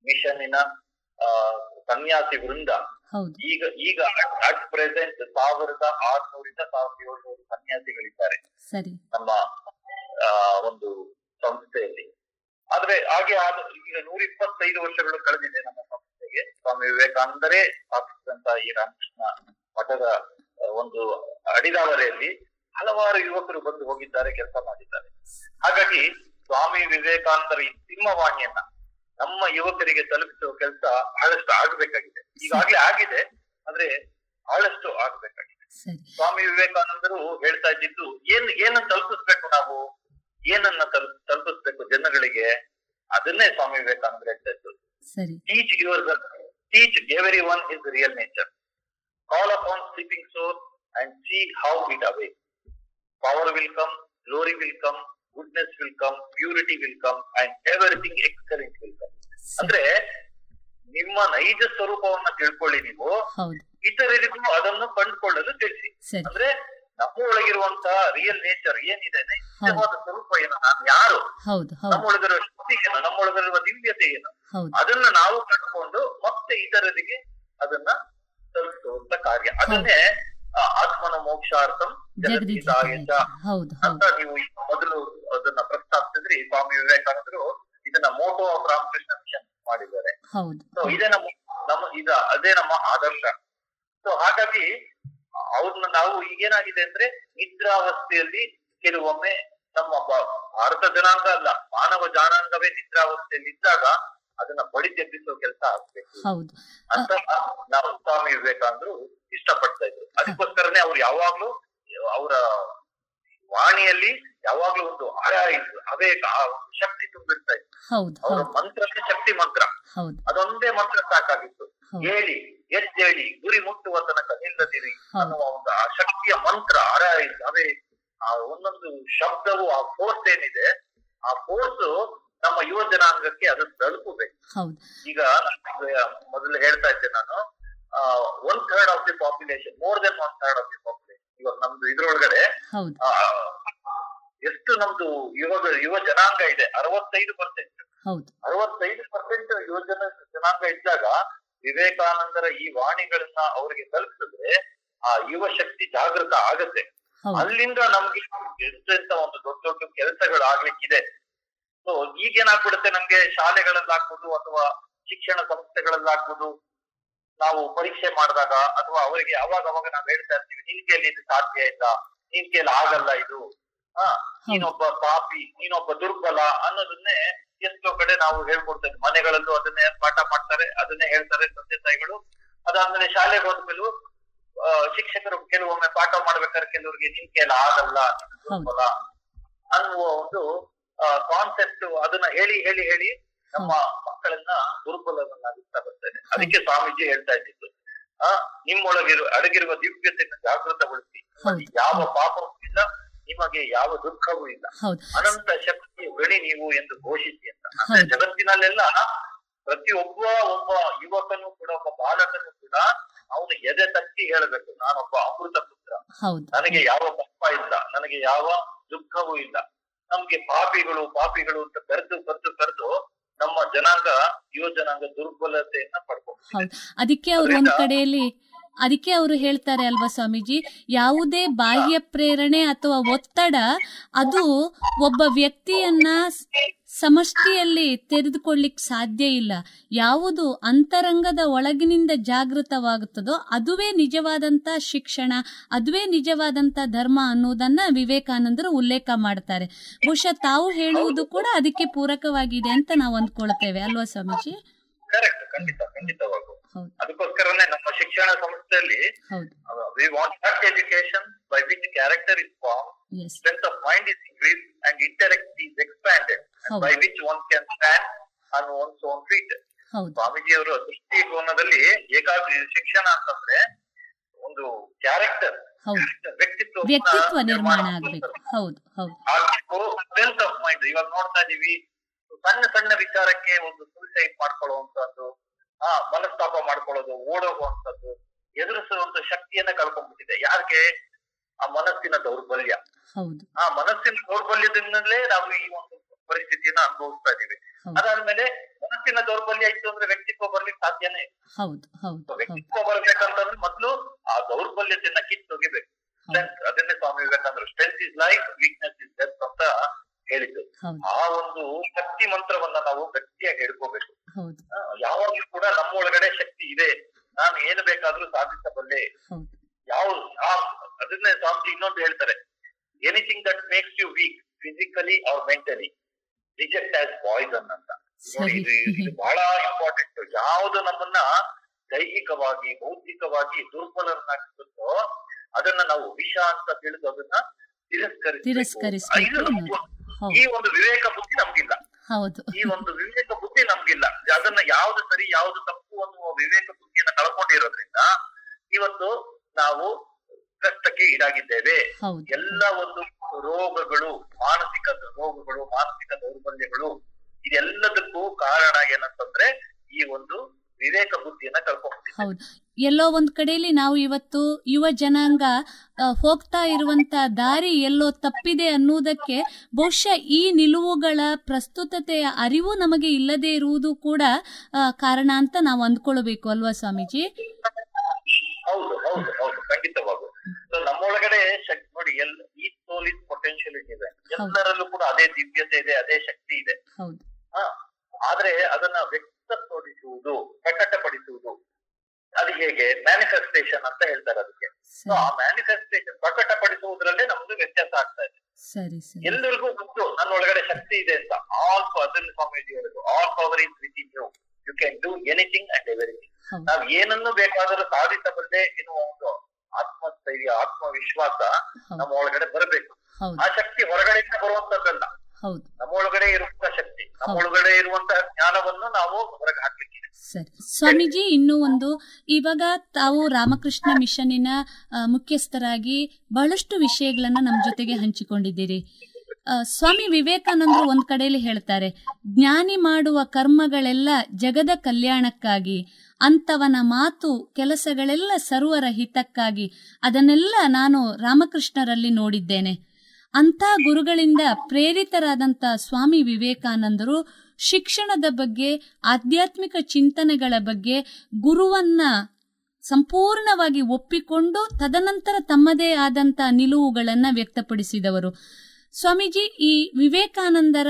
ಮಿಷನ್ನಿನ ಸನ್ಯಾಸಿ ವೃಂದ ಈಗ ಈಗ ಅಟ್ ಪ್ರೆಸೆಂಟ್ ಸಾವಿರದ ಆರ್ನೂರಿಂದ ಸಾವಿರದ ಏಳ್ನೂರು ಸನ್ಯಾಸಿಗಳಿದ್ದಾರೆ. ನಮ್ಮ ಒಂದು ಸಂಸ್ಥೆಯಲ್ಲಿ. ಆದ್ರೆ ಹಾಗೆ ಆದ ಈಗ ನೂರ ಇಪ್ಪತ್ತೈದು ವರ್ಷಗಳು ಕಳೆದಿದೆ ನಮ್ಮ ಸಂಸ್ಥೆಗೆ. ಸ್ವಾಮಿ ವಿವೇಕಾನಂದರೇ ಸ್ಥಾಪಿಸಿದಂತಹ ಈ ರಾಮಕೃಷ್ಣ ಮಠದ ಒಂದು ಅಡಿದಾವರೆಯಲ್ಲಿ ಹಲವಾರು ಯುವಕರು ಬಂದು ಹೋಗಿದ್ದಾರೆ ಕೆಲಸ ಮಾಡಿದ್ದಾರೆ. ಹಾಗಾಗಿ ಸ್ವಾಮಿ ವಿವೇಕಾನಂದರ ಈ ಸಿಂಹವಾಣಿಯನ್ನ ನಮ್ಮ ಯುವಕರಿಗೆ ತಲುಪಿಸುವ ಕೆಲಸ ಬಹಳಷ್ಟು ಆಗಬೇಕಾಗಿದೆ. ಈಗಾಗ್ಲೇ ಆಗಿದೆ ಆದ್ರೆ ಬಹಳಷ್ಟು ಆಗ್ಬೇಕಾಗಿದೆ. ಸ್ವಾಮಿ ವಿವೇಕಾನಂದರು ಹೇಳ್ತಾ ಇದ್ದಿದ್ದು ಏನ್ ಏನನ್ನ ತಲುಪಿಸ್ಬೇಕು ನಾವು? ಏನನ್ನ ತಲು ತಲುಪಿಸ್ಬೇಕು ಜನಗಳಿಗೆ ಅದನ್ನೇ ಸ್ವಾಮಿ ವಿವೇಕಾನಂದ ಹೇಳ್ತಾ teach your teach everyone his real nature call upon sleeping soul and see how it away power will come glory will come goodness will come purity will come and everything excellent will come ಅಂದ್ರೆ ನಿಮ್ಮ ನೈಜ ಸ್ವರೂಪವನ್ನ ತಿಳ್ಕೊಳ್ಳಿ ನೀವು. ಇತರರಿಗೂ ಅದನ್ನು ಕಂಡುಕೊಳ್ಳಲು ತಿಳಿಸಿ. ಅಂದ್ರೆ ನಮ್ಮ ಒಳಗಿರುವಂತಹ ರಿಯಲ್ ನೇಚರ್ ಏನಿದೆ ನಿಜವಾದ ಸ್ವರೂಪ ಏನು? ನಾನು ಯಾರು? ನಮ್ಮ ಒಳಗಿರುವ ನಮ್ಮೊಳಗಿರುವ ಶಕ್ತಿ ಏನು? ನಮ್ಮೊಳಗಿರುವ ದಿವ್ಯತೆ ಏನು? ಅದನ್ನ ನಾವು ಕಂಡುಕೊಂಡು ಮತ್ತೆ ಇತರರಿಗೆ ಅದನ್ನ ತಲುಪಿಸುವಂತ ಕಾರ್ಯ. ಅದನ್ನೇ ಆತ್ಮನ ಮೋಕ್ಷಾರ್ಥಂ ಅಂತ ನೀವು ಮೊದಲು ಅದನ್ನ ಪ್ರಸ್ತಾಪಿಸಿದ್ರಿ ಸ್ವಾಮಿ ವಿವೇಕಾನಂದರು ಇದನ್ನ ಮೋಟೋ ಆಫ್ ರಾಮಕೃಷ್ಣ ಮಿಷನ್ ಮಾಡಿದ್ದಾರೆ. ಸೊ ಇದೇ ನಮ್ಮ ನಮ್ಮ ಇದ ಅದೇ ನಮ್ಮ ಆದರ್ಶ. ಸೊ ಹಾಗಾಗಿ ಅವ್ರನ್ನ ನಾವು ಈಗೇನಾಗಿದೆ ಅಂದ್ರೆ ನಿದ್ರಾವಸ್ಥೆಯಲ್ಲಿ ಕೆಲವೊಮ್ಮೆ ನಮ್ಮ ಬ- ಭಾರತ ಜನಾಂಗ ಅಲ್ಲ ಮಾನವ ಜನಾಂಗವೇ ನಿದ್ರಾವಸ್ಥೆಯಲ್ಲಿ ಇದ್ದಾಗ ಅದನ್ನ ತೆಗ್ಗಿಸೋ ಕೆಲಸ ಆಗ್ಬೇಕು. ಅಂತ ನಾವು ಸ್ವಾಮಿ ವಿವೇಕಾನಂದರು ಇಷ್ಟಪಡ್ತಾ ಇದ್ರು. ಅದಕ್ಕೋಸ್ಕರನೇ ಅವ್ರು ಯಾವಾಗ್ಲೂ ಅವರ ವಾಣಿಯಲ್ಲಿ ಯಾವಾಗ್ಲೂ ಒಂದು ಆಳ ಇತ್ತು ಅವೇಗ ಆ ಒಂದು ಶಕ್ತಿ ತುಂಬಿರ್ತಾ ಇತ್ತು. ಅವರ ಮಂತ್ರಕ್ಕೆ ಶಕ್ತಿ ಮಂತ್ರ. ಅದೊಂದೇ ಮಂತ್ರ ಸಾಕಾಗಿತ್ತು. ಹೇಳಿ ಎದ್ದೇಳಿ ಗುರಿ ಮುಟ್ಟುವ ತನಕ ನಿಲ್ಲದಿರಿ ಅನ್ನುವ ಒಂದು ಆ ಶಕ್ತಿಯ ಮಂತ್ರ ಅರ ಇತ್ತು ಅವೇ ಆ ಒಂದೊಂದು ಶಬ್ದವು ಆ ಫೋರ್ಸ್ ಏನಿದೆ ಆ ಫೋರ್ಸ್ ನಮ್ಮ ಯುವ ಜನಾಂಗಕ್ಕೆ ಅದು ತಲುಪಬೇಕು. ಈಗ ಮೊದಲು ಹೇಳ್ತಾ ಇದ್ದೆ ನಾನು one third of the population more than one third of the population ಇವಾಗ ನಮ್ದು ಇದ್ರೊಳಗಡೆ ಎಷ್ಟು ನಮ್ದು ಯುವ ಯುವ ಜನಾಂಗ ಇದೆ ಅರವತ್ತೈದು ಪರ್ಸೆಂಟ್ ಅರವತ್ತೈದು ಪರ್ಸೆಂಟ್ ಯುವ ಜನ ಜನಾಂಗ ಇದ್ದಾಗ ವಿವೇಕಾನಂದರ ಈ ವಾಣಿಗಳನ್ನ ಅವರಿಗೆ ತಲುಪಿಸಿದ್ರೆ ಆ ಯುವ ಶಕ್ತಿ ಜಾಗೃತ ಆಗತ್ತೆ. ಅಲ್ಲಿಂದ ನಮ್ಗೆ ಎಂತೆಂತ ಒಂದು ದೊಡ್ಡ ದೊಡ್ಡ ಕೆಲಸಗಳು ಆಗ್ಲಿಕ್ಕಿದೆ. ಸೊ ಈಗೇನಾಗ್ಬಿಡುತ್ತೆ ನಮ್ಗೆ ಶಾಲೆಗಳಲ್ಲಾಗ್ಬೋದು ಅಥವಾ ಶಿಕ್ಷಣ ಸಂಸ್ಥೆಗಳಲ್ಲಾಗ್ಬೋದು ನಾವು ಪರೀಕ್ಷೆ ಮಾಡಿದಾಗ ಅಥವಾ ಅವರಿಗೆ ಅವಾಗ ಅವಾಗ ನಾವು ಹೇಳ್ತಾ ಇರ್ತೀವಿ, ನಿನ್ ಕೈಲಿ ಇದು ಸಾಧ್ಯ ಇಲ್ಲ, ನಿನ್ ಕೈಲಿ ಆಗಲ್ಲ ಇದು. ನೀನೊಬ್ಬ ಪಾಪಿ, ನೀನೊಬ್ಬ ದುರ್ಬಲ ಅನ್ನೋದನ್ನೇ ಎಷ್ಟೋ ಕಡೆ ನಾವು ಹೇಳ್ಕೊಡ್ತೇವೆ. ಮನೆಗಳಲ್ಲೂ ಅದನ್ನೇ ಪಾಠ ಮಾಡ್ತಾರೆ, ಅದನ್ನೇ ಹೇಳ್ತಾರೆ ತಂದೆ ತಾಯಿಗಳು. ಅದಾದ್ಮೇಲೆ ಶಾಲೆಗೆ ಹೋದ್ಮೇಲೂ ಶಿಕ್ಷಕರು ಕೆಲವೊಮ್ಮೆ ಪಾಠ ಮಾಡ್ಬೇಕಾದ್ರೆ ಕೆಲವರಿಗೆ ನಿನ್ ಕೈಲಿ ಆಗಲ್ಲ ದುರ್ಬಲ ಅನ್ನುವ ಒಂದು ಕಾನ್ಸೆಪ್ಟ್ ಅದನ್ನ ಹೇಳಿ ಹೇಳಿ ಹೇಳಿ ನಮ್ಮ ಮಕ್ಕಳನ್ನ ದುರ್ಬಲರನ್ನಾಗಿಸ್ತಾ ಬರ್ತೇನೆ. ಅದಕ್ಕೆ ಸ್ವಾಮೀಜಿ ಹೇಳ್ತಾ ಇದ್ದಿದ್ದು ಆ ನಿಮ್ಮೊಳಗಿರುವ ಅಡಗಿರುವ ದಿವ್ಯತೆಯನ್ನು ಜಾಗೃತಗೊಳಿಸಿ ಯಾವ ಪಾಪವೂ ಇಲ್ಲ ನಿಮಗೆ ಯಾವ ದುಃಖವೂ ಇಲ್ಲ. ಅನಂತ ಶಕ್ತಿ ಗಣಿ ನೀವು ಎಂದು ಘೋಷಿಸಿ ಅಂತ. ಅಂದ್ರೆ ಜಗತ್ತಿನಲ್ಲೆಲ್ಲ ಪ್ರತಿಯೊಬ್ಬ ಒಬ್ಬ ಯುವಕನು ಕೂಡ ಒಬ್ಬ ಬಾಲಕನು ಕೂಡ ಅವನು ಎದೆ ತಟ್ಟಿ ಹೇಳಬೇಕು ನಾನೊಬ್ಬ ಅಮೃತ ಪುತ್ರ. ನನಗೆ ಯಾವ ಪಾಪ ಇಲ್ಲ ನನಗೆ ಯಾವ ದುಃಖವೂ ಇಲ್ಲ. ನಮ್ಗೆ ಪಾಪಿಗಳು ಪಾಪಿಗಳು ಅಂತ ಕರೆದು ಕರೆದು ಕರೆದು ನಮ್ಮ ಜನಾಂಗ ಯುವ ಜನಾಂಗ ದುರ್ಬಲತೆಯನ್ನ ಪಡ್ಕೊಂಡು ಹೌದು. ಅದಕ್ಕೆ ಅವ್ರು ಒಂದ್ ಕಡೆಯಲ್ಲಿ ಅದಕ್ಕೆ ಅವರು ಹೇಳ್ತಾರೆ ಅಲ್ವಾ ಸ್ವಾಮೀಜಿ ಯಾವುದೇ ಬಾಹ್ಯ ಪ್ರೇರಣೆ ಅಥವಾ ಒತ್ತಡ ಅದು ಒಬ್ಬ ವ್ಯಕ್ತಿಯನ್ನ ಸಮಷ್ಟಿಯಲ್ಲಿ ತೆರೆದುಕೊಳ್ಳಿಕ್ ಸಾಧ್ಯ ಇಲ್ಲ. ಯಾವುದು ಅಂತರಂಗದ ಒಳಗಿನಿಂದ ಜಾಗೃತವಾಗುತ್ತದೋ ಅದುವೇ ನಿಜವಾದಂತ ಶಿಕ್ಷಣ ಅದುವೇ ನಿಜವಾದಂತ ಧರ್ಮ ಅನ್ನೋದನ್ನ ವಿವೇಕಾನಂದರು ಉಲ್ಲೇಖ ಮಾಡ್ತಾರೆ. ಬಹುಶಃ ತಾವು ಹೇಳುವುದು ಕೂಡ ಅದಕ್ಕೆ ಪೂರಕವಾಗಿದೆ ಅಂತ ನಾವು ಅಂದ್ಕೊಳ್ತೇವೆ ಅಲ್ವಾ ಸ್ವಾಮೀಜಿ? ಕರೆಕ್ಟ್ ಖಂಡಿತ ಖಂಡಿತವಾಗೂ. ಅದಕ್ಕೋಸ್ಕರನೇ ನಮ್ಮ ಶಿಕ್ಷಣ ಸಂಸ್ಥೆಯಲ್ಲಿ we want that education by which character is form strength of mind is is and intellect is is expanded which one can stand one can stand feet one's own feet. ಹೌದು. ಸ್ವಾಮೀಜಿಯವರು ದೃಷ್ಟಿಕೋನದಲ್ಲಿ ಏಕಾಗ್ರ ಶಿಕ್ಷಣ ಅಂತಂದ್ರೆ ಒಂದು ಕ್ಯಾರೆಕ್ಟರ್ ವ್ಯಕ್ತಿತ್ವ ನಿರ್ಮಾಣ ಆಗಬೇಕು. ಹೌದು ಹೌದು. ಸ್ಟ್ರೆಂತ್ ಆಫ್ ಮೈಂಡ್ ಇವಾಗ ನೋಡ್ತಾ ಇದೀವಿ ಸಣ್ಣ ಸಣ್ಣ ವಿಚಾರಕ್ಕೆ ಒಂದು ಸೂಸೈಡ್ ಮಾಡ್ಕೊಳ್ಳುವಂತದ್ದು ಆ ಮನಸ್ತಾಪ ಮಾಡ್ಕೊಳ್ಳೋದು ಓಡೋಗುವಂತದ್ದು ಎದುರಿಸುವಂತ ಶಕ್ತಿಯನ್ನ ಕಳ್ಕೊಂಡ್ಬಿಟ್ಟಿದೆ. ಯಾರಿಗೆ? ಆ ಮನಸ್ಸಿನ ದೌರ್ಬಲ್ಯ. ಆ ಮನಸ್ಸಿನ ದೌರ್ಬಲ್ಯದಿಂದಲೇ ನಾವು ಈ ಒಂದು ಪರಿಸ್ಥಿತಿಯನ್ನ ಅನುಭವಿಸ್ತಾ ಇದ್ದೀವಿ. ಅದಾದ್ಮೇಲೆ ಮನಸ್ಸಿನ ದೌರ್ಬಲ್ಯ ಇತ್ತು ಅಂದ್ರೆ ವ್ಯಕ್ತಿತ್ವ ಬರ್ಲಿಕ್ಕೆ ಸಾಧ್ಯನೇ ವ್ಯಕ್ತಿತ್ವ ಬರ್ಬೇಕಂತಂದ್ರೆ ಮೊದಲು ಆ ದೌರ್ಬಲ್ಯತೆಯನ್ನ ಕಿತ್ತೊಗಿಬೇಕು ಸ್ಟ್ರೆಂತ್ ಅದನ್ನೇ ಸ್ವಾಮಿ ವಿವೇಕಾನಂದರು strength is life weakness is death ಅಂತ ಹೇಳಿದ್ದು. ಆ ಒಂದು ಶಕ್ತಿ ಮಂತ್ರವನ್ನ ನಾವು ಗಟ್ಟಿಯಾಗಿ ಆ, ಯಾವಾಗ್ಲೂ ಕೂಡ ನಮ್ಮ ಒಳಗಡೆ ಶಕ್ತಿ ಇದೆ. ನಾನು ಏನು ಬೇಕಾದ್ರೂ ಸಾಧಿಸಬಲ್ಲೆ. ಯಾವ ಅದನ್ನೇ ಸ್ವಾಮಿ ಇನ್ನೊಂದು ಹೇಳ್ತಾರೆ anything that makes you weak physically or mentally reject as poison ಅಂತ. ಇದು ಬಹಳ ಇಂಪಾರ್ಟೆಂಟ್ ಯಾವುದು ನಮ್ಮನ್ನ ದೈಹಿಕವಾಗಿ ಬೌದ್ಧಿಕವಾಗಿ ದುರ್ಬಲರನ್ನಾಗಿಸುತ್ತೋ ಅದನ್ನ ನಾವು ವಿಷ ಅಂತ ತಿಳಿದು ಅದನ್ನ ತಿರಸ್ಕರಿಸ್ಬೇಕು. ಈ ಒಂದು ವಿವೇಕ ಬುದ್ಧಿ ನಮ್ಗಿಲ್ಲ. ಹೌದು. ಈ ಒಂದು ವಿವೇಕ ಬುದ್ಧಿ ನಮ್ಗಿಲ್ಲ. ಅದನ್ನ ಯಾವ್ದು ಸರಿ ಯಾವ್ದು ತಪ್ಪು ಅನ್ನುವ ವಿವೇಕ ಬುದ್ಧಿಯನ್ನ ಕಳ್ಕೊಂಡಿರೋದ್ರಿಂದ ಇವತ್ತು ನಾವು ಕಷ್ಟಕ್ಕೆ ಈಡಾಗಿದ್ದೇವೆ. ಎಲ್ಲ ಒಂದು ರೋಗಗಳು ಮಾನಸಿಕ ರೋಗಗಳು ಮಾನಸಿಕ ದೌರ್ಬಲ್ಯಗಳು ಇದೆಲ್ಲದಕ್ಕೂ ಕಾರಣ ಏನಂತಂದ್ರೆ ಈ ಒಂದು ವಿವೇಕ ಬುದ್ಧಿಯನ್ನ ಕಳ್ಕೊಂಡು ಹೌದು. ಎಲ್ಲೋ ಒಂದ್ ಕಡೆಯಲ್ಲಿ ನಾವು ಇವತ್ತು ಯುವ ಜನಾಂಗ ಹೋಗ್ತಾ ಇರುವಂತ ದಾರಿ ಎಲ್ಲೋ ತಪ್ಪಿದೆ ಅನ್ನುವುದಕ್ಕೆ ಬಹುಶಃ ಈ ನಿಲುವುಗಳ ಪ್ರಸ್ತುತತೆಯ ಅರಿವು ನಮಗೆ ಇಲ್ಲದೆ ಇರುವುದು ಕೂಡ ಕಾರಣ ಅಂತ ನಾವು ಅಂದ್ಕೊಳ್ಬೇಕು ಅಲ್ವಾ ಸ್ವಾಮೀಜಿ? ಹೌದು ಹೌದು ಹೌದು. ಖಂಡಿತವಾಗೂ So, ನಮ್ಮೊಳಗಡೆ ಶಕ್ತಿ ನೋಡಿ ಎಲ್ ಈ ಸೋಲ್ ಇನ್ ಪೊಟೆನ್ಶಿಯಲಿಟಿ ಇದೆ ಎಲ್ಲರಲ್ಲೂ ಕೂಡ ಅದೇ ದಿವ್ಯತೆ ಇದೆ ಅದೇ ಶಕ್ತಿ ಇದೆ. ಆದ್ರೆ ಅದನ್ನ ವ್ಯಕ್ತಪಡಿಸುವುದು ಪ್ರಕಟಪಡಿಸುವುದು ಅದು ಹೇಗೆ? ಮ್ಯಾನಿಫೆಸ್ಟೇಷನ್ ಅಂತ ಹೇಳ್ತಾರೆ ಅದಕ್ಕೆ. ಸೊ ಆ ಮ್ಯಾನಿಫೆಸ್ಟೇಷನ್ ಪ್ರಕಟಪಡಿಸುವುದರಲ್ಲೇ ನಮ್ದು ವ್ಯತ್ಯಾಸ ಆಗ್ತಾ ಇದೆ. ಸರಿ ಸರಿ. ಎಲ್ಲರಿಗೂ ಗೊತ್ತು ನನ್ನ ಒಳಗಡೆ ಶಕ್ತಿ ಇದೆ ಅಂತ. ಆಲ್ ಅದನ್ನ ಸ್ವಾಮೀಜಿ ಹೇಳಿದ್ರು all power in within you you can do anything and everything ನಾವ್ ಏನನ್ನು ಬೇಕಾದರೂ ಸಾಧಿಸಬಲ್ಲೆ ಎನ್ನುವ ಒಂದು ಆತ್ಮಸ್ಥೈರ್ಯ ಆತ್ಮವಿಶ್ವಾಸ ನಮ್ಮ ಒಳಗಡೆ ಬರಬೇಕು. ಆ ಶಕ್ತಿ ಹೊರಗಡೆಯಿಂದ ಬರುವಂತದ್ದಲ್ಲ. ನಮ್ಮ ಒಳಗಡೆ ಇರುವಂತ ಶಕ್ತಿ ನಮ್ಮ ಒಳಗಡೆ ಇರುವಂತಹ ಜ್ಞಾನವನ್ನು ನಾವು ಹೊರಗೆ ಹಾಕಲಿಕ್ಕೆ ಸರಿ. ಸ್ವಾಮೀಜಿ ಇನ್ನೂ ಒಂದು ಇವಾಗ ತಾವು ರಾಮಕೃಷ್ಣ ಮಿಷನ್ನಿನ ಮುಖ್ಯಸ್ಥರಾಗಿ ಬಹಳಷ್ಟು ವಿಷಯಗಳನ್ನ ನಮ್ಮ ಜೊತೆಗೆ ಹಂಚಿಕೊಂಡಿದ್ದೀರಿ. ಸ್ವಾಮಿ ವಿವೇಕಾನಂದರು ಒಂದ್ ಕಡೆಯಲ್ಲಿ ಹೇಳ್ತಾರೆ ಜ್ಞಾನಿ ಮಾಡುವ ಕರ್ಮಗಳೆಲ್ಲ ಜಗದ ಕಲ್ಯಾಣಕ್ಕಾಗಿ ಅಂತವನ ಮಾತು ಕೆಲಸಗಳೆಲ್ಲ ಸರ್ವರ ಹಿತಕ್ಕಾಗಿ. ಅದನ್ನೆಲ್ಲ ನಾನು ರಾಮಕೃಷ್ಣರಲ್ಲಿ ನೋಡಿದ್ದೇನೆ. ಅಂಥ ಗುರುಗಳಿಂದ ಪ್ರೇರಿತರಾದಂಥ ಸ್ವಾಮಿ ವಿವೇಕಾನಂದರು ಶಿಕ್ಷಣದ ಬಗ್ಗೆ, ಆಧ್ಯಾತ್ಮಿಕ ಚಿಂತನೆಗಳ ಬಗ್ಗೆ ಗುರುವನ್ನ ಸಂಪೂರ್ಣವಾಗಿ ಒಪ್ಪಿಕೊಂಡು ತದನಂತರ ತಮ್ಮದೇ ಆದಂಥ ನಿಲುವುಗಳನ್ನು ವ್ಯಕ್ತಪಡಿಸಿದವರು. ಸ್ವಾಮೀಜಿ, ಈ ವಿವೇಕಾನಂದರ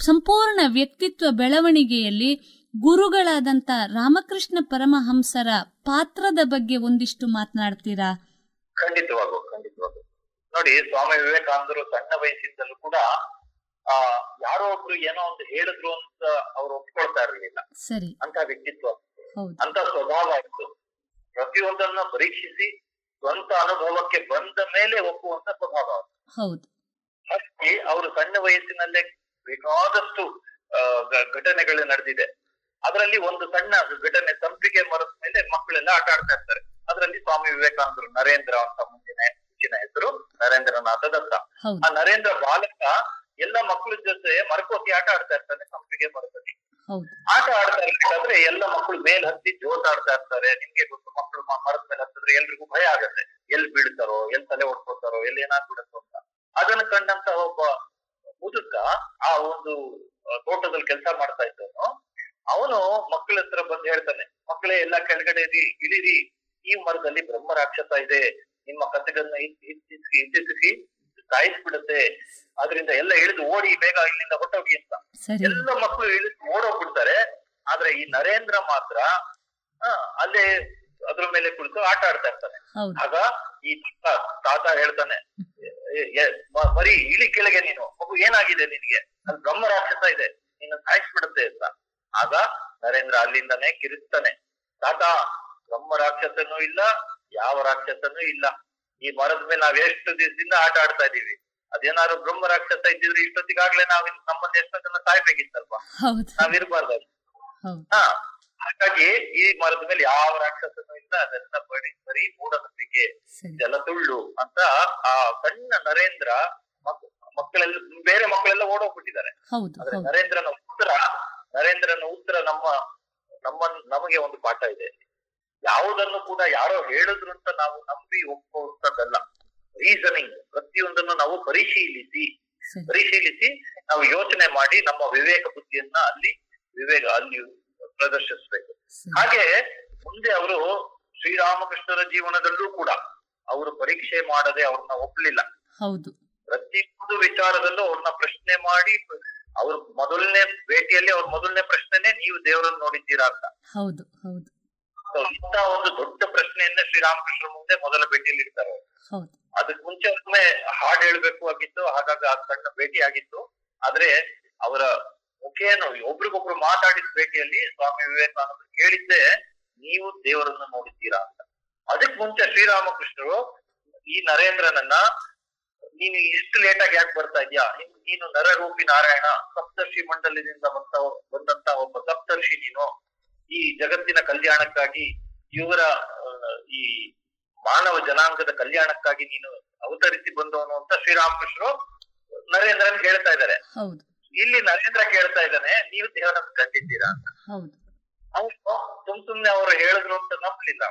ಸಂಪೂರ್ಣ ವ್ಯಕ್ತಿತ್ವ ಬೆಳವಣಿಗೆಯಲ್ಲಿ ಗುರುಗಳಾದಂಥ ರಾಮಕೃಷ್ಣ ಪರಮಹಂಸರ ಪಾತ್ರದ ಬಗ್ಗೆ ಒಂದಿಷ್ಟು ಮಾತನಾಡ್ತೀರಾ? ಖಂಡಿತವಾಗೂ ಖಂಡಿತವಾಗೂ ನೋಡಿ ಸ್ವಾಮಿ ವಿವೇಕಾನಂದರು ಸಣ್ಣ ವಯಸ್ಸಿದ್ದಲ್ಲೂ ಕೂಡ ಆ ಯಾರೋ ಒಬ್ರು ಏನೋ ಒಂದು ಹೇಳಿದ್ರು ಅಂತ ಅವ್ರು ಒಪ್ಕೊಳ್ತಾ ಇರಲಿಲ್ಲ. ಸರಿ. ಅಂತ ವ್ಯಕ್ತಿತ್ವ. ಅಂತ ಸ್ವಭಾವ ಇತ್ತು. ಪ್ರತಿಯೊಂದನ್ನ ಪರೀಕ್ಷಿಸಿ ಸ್ವಂತ ಅನುಭವಕ್ಕೆ ಬಂದ ಮೇಲೆ ಒಪ್ಪುವಂತ ಸ್ವಭಾವ. ಹೌದು. ಅಷ್ಟೇ ಅವರು ಸಣ್ಣ ವಯಸ್ಸಿನಲ್ಲೇ ಬೇಕಾದಷ್ಟು ಘಟನೆಗಳು ನಡೆದಿದೆ. ಅದರಲ್ಲಿ ಒಂದು ಸಣ್ಣ ಘಟನೆ ಸಂಪಿಗೆ ಮರದ ಮೇಲೆ ಮಕ್ಕಳೆಲ್ಲ ಆಟ ಆಡ್ತಾ ಇರ್ತಾರೆ. ಅದರಲ್ಲಿ ಸ್ವಾಮಿ ವಿವೇಕಾನಂದರು ನರೇಂದ್ರ ಅಂತ ಮುಂದಿನ ಮುಂಚಿನ ಹೆಸರು ನರೇಂದ್ರನಾಥ ದತ್ತ. ಆ ನರೇಂದ್ರ ಬಾಲಕ ಎಲ್ಲ ಮಕ್ಕಳ ಜೊತೆ ಮರಕೋತಿ ಆಟ ಆಡ್ತಾ ಇರ್ತಾನೆ ಸಂಪಿಗೆ ಮರದಲ್ಲಿ. ಆಟ ಆಡ್ತಾ ಇರ್ಬೇಕಾದ್ರೆ ಎಲ್ಲ ಮಕ್ಕಳು ಮೇಲ್ ಹತ್ತಿ ಜೋತಾಡ್ತಾ ಇರ್ತಾರೆ. ನಿಮ್ಗೆ ಗೊತ್ತು ಮಕ್ಕಳು ಮರದ ಮೇಲೆ ಹತ್ತಿದ್ರೆ ಎಲ್ರಿಗೂ ಭಯ ಆಗತ್ತೆ. ಎಲ್ ಬೀಳ್ತಾರೋ ಎಲ್ ತಲೆ ಹೊಡ್ಕೊತಾರೋ ಎಲ್ಲಿ ಏನಾಗ್ಬಿಡುತ್ತೋ ಅಂತ. ಅದನ್ನ ಕಂಡಂತ ಒಬ್ಬ ಮುದುಕ ಆ ಒಂದು ತೋಟದಲ್ಲಿ ಕೆಲಸ ಮಾಡ್ತಾ ಇದ್ದವನು ಅವನು ಮಕ್ಕಳ ಹತ್ರ ಬಂದು ಹೇಳ್ತಾನೆ ಮಕ್ಕಳೇ ಎಲ್ಲ ಕೆಳಗಡೆ ಇರಿ ಇಳಿರಿ. ಈ ಮರದಲ್ಲಿ ಬ್ರಹ್ಮ ರಾಕ್ಷಸ ಇದೆ. ನಿಮ್ಮ ಕತೆಗಳನ್ನ ಇಚ್ಛಿಸಿ ಇಚ್ಛಿಸಿ ಸಾಯಿಸ್ಬಿಡುತ್ತೆ. ಅದರಿಂದ ಎಲ್ಲ ಇಳಿದು ಓಡಿ ಬೇಗ ಇಲ್ಲಿಂದ ಹೊಟ್ಟೋಗಿ ಅಂತ. ಎಲ್ಲ ಮಕ್ಕಳು ಇಳಿದು ಓಡೋಗ್ಬಿಡ್ತಾರೆ. ಆದ್ರೆ ಈ ನರೇಂದ್ರ ಮಾತ್ರ ಅಲ್ಲೇ ಅದ್ರ ಮೇಲೆ ಕುಳಿತು ಆಟ ಆಡ್ತಾ ಇರ್ತಾನೆ. ಆಗ ಈ ತಾತ ತಾತ ಹೇಳ್ತಾನೆ "ಎ- ಎ- ಮರಿ ಇಳಿ ಕೆಳಗೆ ನೀನು. ಮಗು ಏನಾಗಿದೆ ನಿನಗೆ? ಅಲ್ಲಿ ಬ್ರಹ್ಮ ರಾಕ್ಷಸ ಇದೆ. ನಿನ್ನ ಸಾಯಿಸ್ಬಿಡುತ್ತೆ ಅಂತ. ಆಗ ನರೇಂದ್ರ ಅಲ್ಲಿಂದನೇ ಕಿರಿಸ್ತಾನೆ ತಾತ ಬ್ರಹ್ಮ ರಾಕ್ಷಸನೂ ಇಲ್ಲ ಯಾವ ರಾಕ್ಷಸನೂ ಇಲ್ಲ. ಈ ಮರದ ಮೇಲೆ ನಾವ್ ಎಷ್ಟು ದಿವಸದಿಂದ ಆಟ ಆಡ್ತಾ ಇದೀವಿ ಅದೇನಾದ್ರು ಬ್ರಹ್ಮ ರಾಕ್ಷಸ ಇದ್ದಿದ್ರೆ ಇಷ್ಟೊತ್ತಿಗಾಗ್ಲೇ ನಾವ್ ನಮ್ಮ ನಮ್ಮನ್ನ ಎಷ್ಟೋ ಜನ ಸಾಯ್ಬೇಕಿತ್ತಲ್ವಾ ನಾವ್ ಇರ್ಬಾರ್ದು ಹಾ ಹಾಗಾಗಿ ಈ ಮರದ ಮೇಲೆ ಯಾವ ರಾಕ್ಷಸನೂ ಇಲ್ಲ ಅದೆಲ್ಲ ಬರೀ ಬರೀ ಮೂಢನಂಬಿಕೆ ಇದೆಲ್ಲ ಸುಳ್ಳು ಅಂತ ಆ ಸಣ್ಣ ನರೇಂದ್ರ ಮಕ್ಕಳೆಲ್ಲ ಬೇರೆ ಮಕ್ಕಳೆಲ್ಲ ಓಡೋಗ್ಬಿಟ್ಟಿದ್ದಾರೆ. ನರೇಂದ್ರನ ಉತ್ತರ ನರೇಂದ್ರನ ಉತ್ತರ ನಮ್ಮ ನಮ್ಮ ನಮಗೆ ಒಂದು ಪಾಠ ಇದೆ. ಯಾವುದನ್ನು ಕೂಡ ಯಾರೋ ಹೇಳಿದ್ರು ಅಂತ ನಾವು ನಂಬಿ ಒಪ್ಪುವಂತದ್ದಲ್ಲ ರೀಸನಿಂಗ್ ಪ್ರತಿಯೊಂದನ್ನು ನಾವು ಪರಿಶೀಲಿಸಿ ಪರಿಶೀಲಿಸಿ ನಾವು ಯೋಚನೆ ಮಾಡಿ ನಮ್ಮ ವಿವೇಕ ಬುದ್ಧಿಯನ್ನ ಅಲ್ಲಿ ವಿವೇಕ ಅಲ್ಲಿ ಪ್ರದರ್ಶಿಸಬೇಕು. ಹಾಗೆ ಮುಂದೆ ಅವರು ಶ್ರೀರಾಮಕೃಷ್ಣರ ಜೀವನದಲ್ಲೂ ಕೂಡ ಅವರು ಪರೀಕ್ಷೆ ಮಾಡದೆ ಅವ್ರನ್ನ ಒಪ್ಲಿಲ್ಲ. ಹೌದು. ಪ್ರತಿಯೊಂದು ವಿಚಾರದಲ್ಲೂ ಅವ್ರನ್ನ ಪ್ರಶ್ನೆ ಮಾಡಿ ಅವ್ರ ಮೊದಲನೇ ಭೇಟಿಯಲ್ಲಿ ಅವ್ರ ಮೊದಲನೇ ಪ್ರಶ್ನೆನೆ ನೀವು ದೇವರನ್ನು ನೋಡಿದ್ದೀರಾ ಅಂತ. ಹೌದು ಹೌದು. ಇಂತ ಇಂಥ ಒಂದು ದೊಡ್ಡ ಪ್ರಶ್ನೆಯನ್ನ ಶ್ರೀರಾಮಕೃಷ್ಣ ಮುಂದೆ ಮೊದಲ ಭೇಟಿಯಲ್ಲಿ. ಹೌದು. ಅದಕ್ ಮುಂಚೆ ಒಮ್ಮೆ ಹಾಡ್ ಹೇಳ್ಬೇಕು ಆಗಿತ್ತು ಹಾಗಾಗಿ ಆ ಸಣ್ಣ ಭೇಟಿ ಆಗಿತ್ತು. ಆದ್ರೆ ಅವರ ಮುಖೇನು ಒಬ್ರಿಗೊಬ್ರು ಮಾತಾಡಿದ ಭೇಟಿಯಲ್ಲಿ ಸ್ವಾಮಿ ವಿವೇಕಾನಂದ ಕೇಳಿದ್ದೆ ನೀವು ದೇವರನ್ನು ನೋಡಿದ್ದೀರಾ ಅಂತ. ಅದಕ್ ಮುಂಚೆ ಶ್ರೀರಾಮಕೃಷ್ಣರು ಈ ನರೇಂದ್ರನನ್ನ ನೀನು ಇಷ್ಟು ಲೇಟ್ ಆಗಿ ಯಾಕೆ ಬರ್ತಾ ಇದ್ಯಾ? ನೀನು- ನರರೂಪಿ ನಾರಾಯಣ ಸಪ್ತರ್ಷಿ ಮಂಡಲದಿಂದ ಬಂತ ಬಂದಂತ ಒಬ್ಬ ಸಪ್ತರ್ಷಿ ನೀನು. ಈ ಜಗತ್ತಿನ ಕಲ್ಯಾಣಕ್ಕಾಗಿ ಇವರ ಈ ಮಾನವ ಜನಾಂಗದ ಕಲ್ಯಾಣಕ್ಕಾಗಿ ನೀನು ಅವತರಿಸಿ ಬಂದವನು ಅಂತ ಶ್ರೀರಾಮಕೃಷ್ಣರು ನರೇಂದ್ರನ್ ಹೇಳ್ತಾ ಇದ್ದಾರೆ. ಇಲ್ಲಿ ನರೇಂದ್ರ ಕೇಳ್ತಾ ಇದ್ದಾನೆ ನೀವು ದೇವರನ್ನು ಕಂಡಿದ್ದೀರಾ ಅಂತ. ಅವ್ನು ಸುಮ್ ಸುಮ್ನೆ ಅವರು ಹೇಳಿದ್ರು ಅಂತ ನಂಬಲಿಲ್ಲ.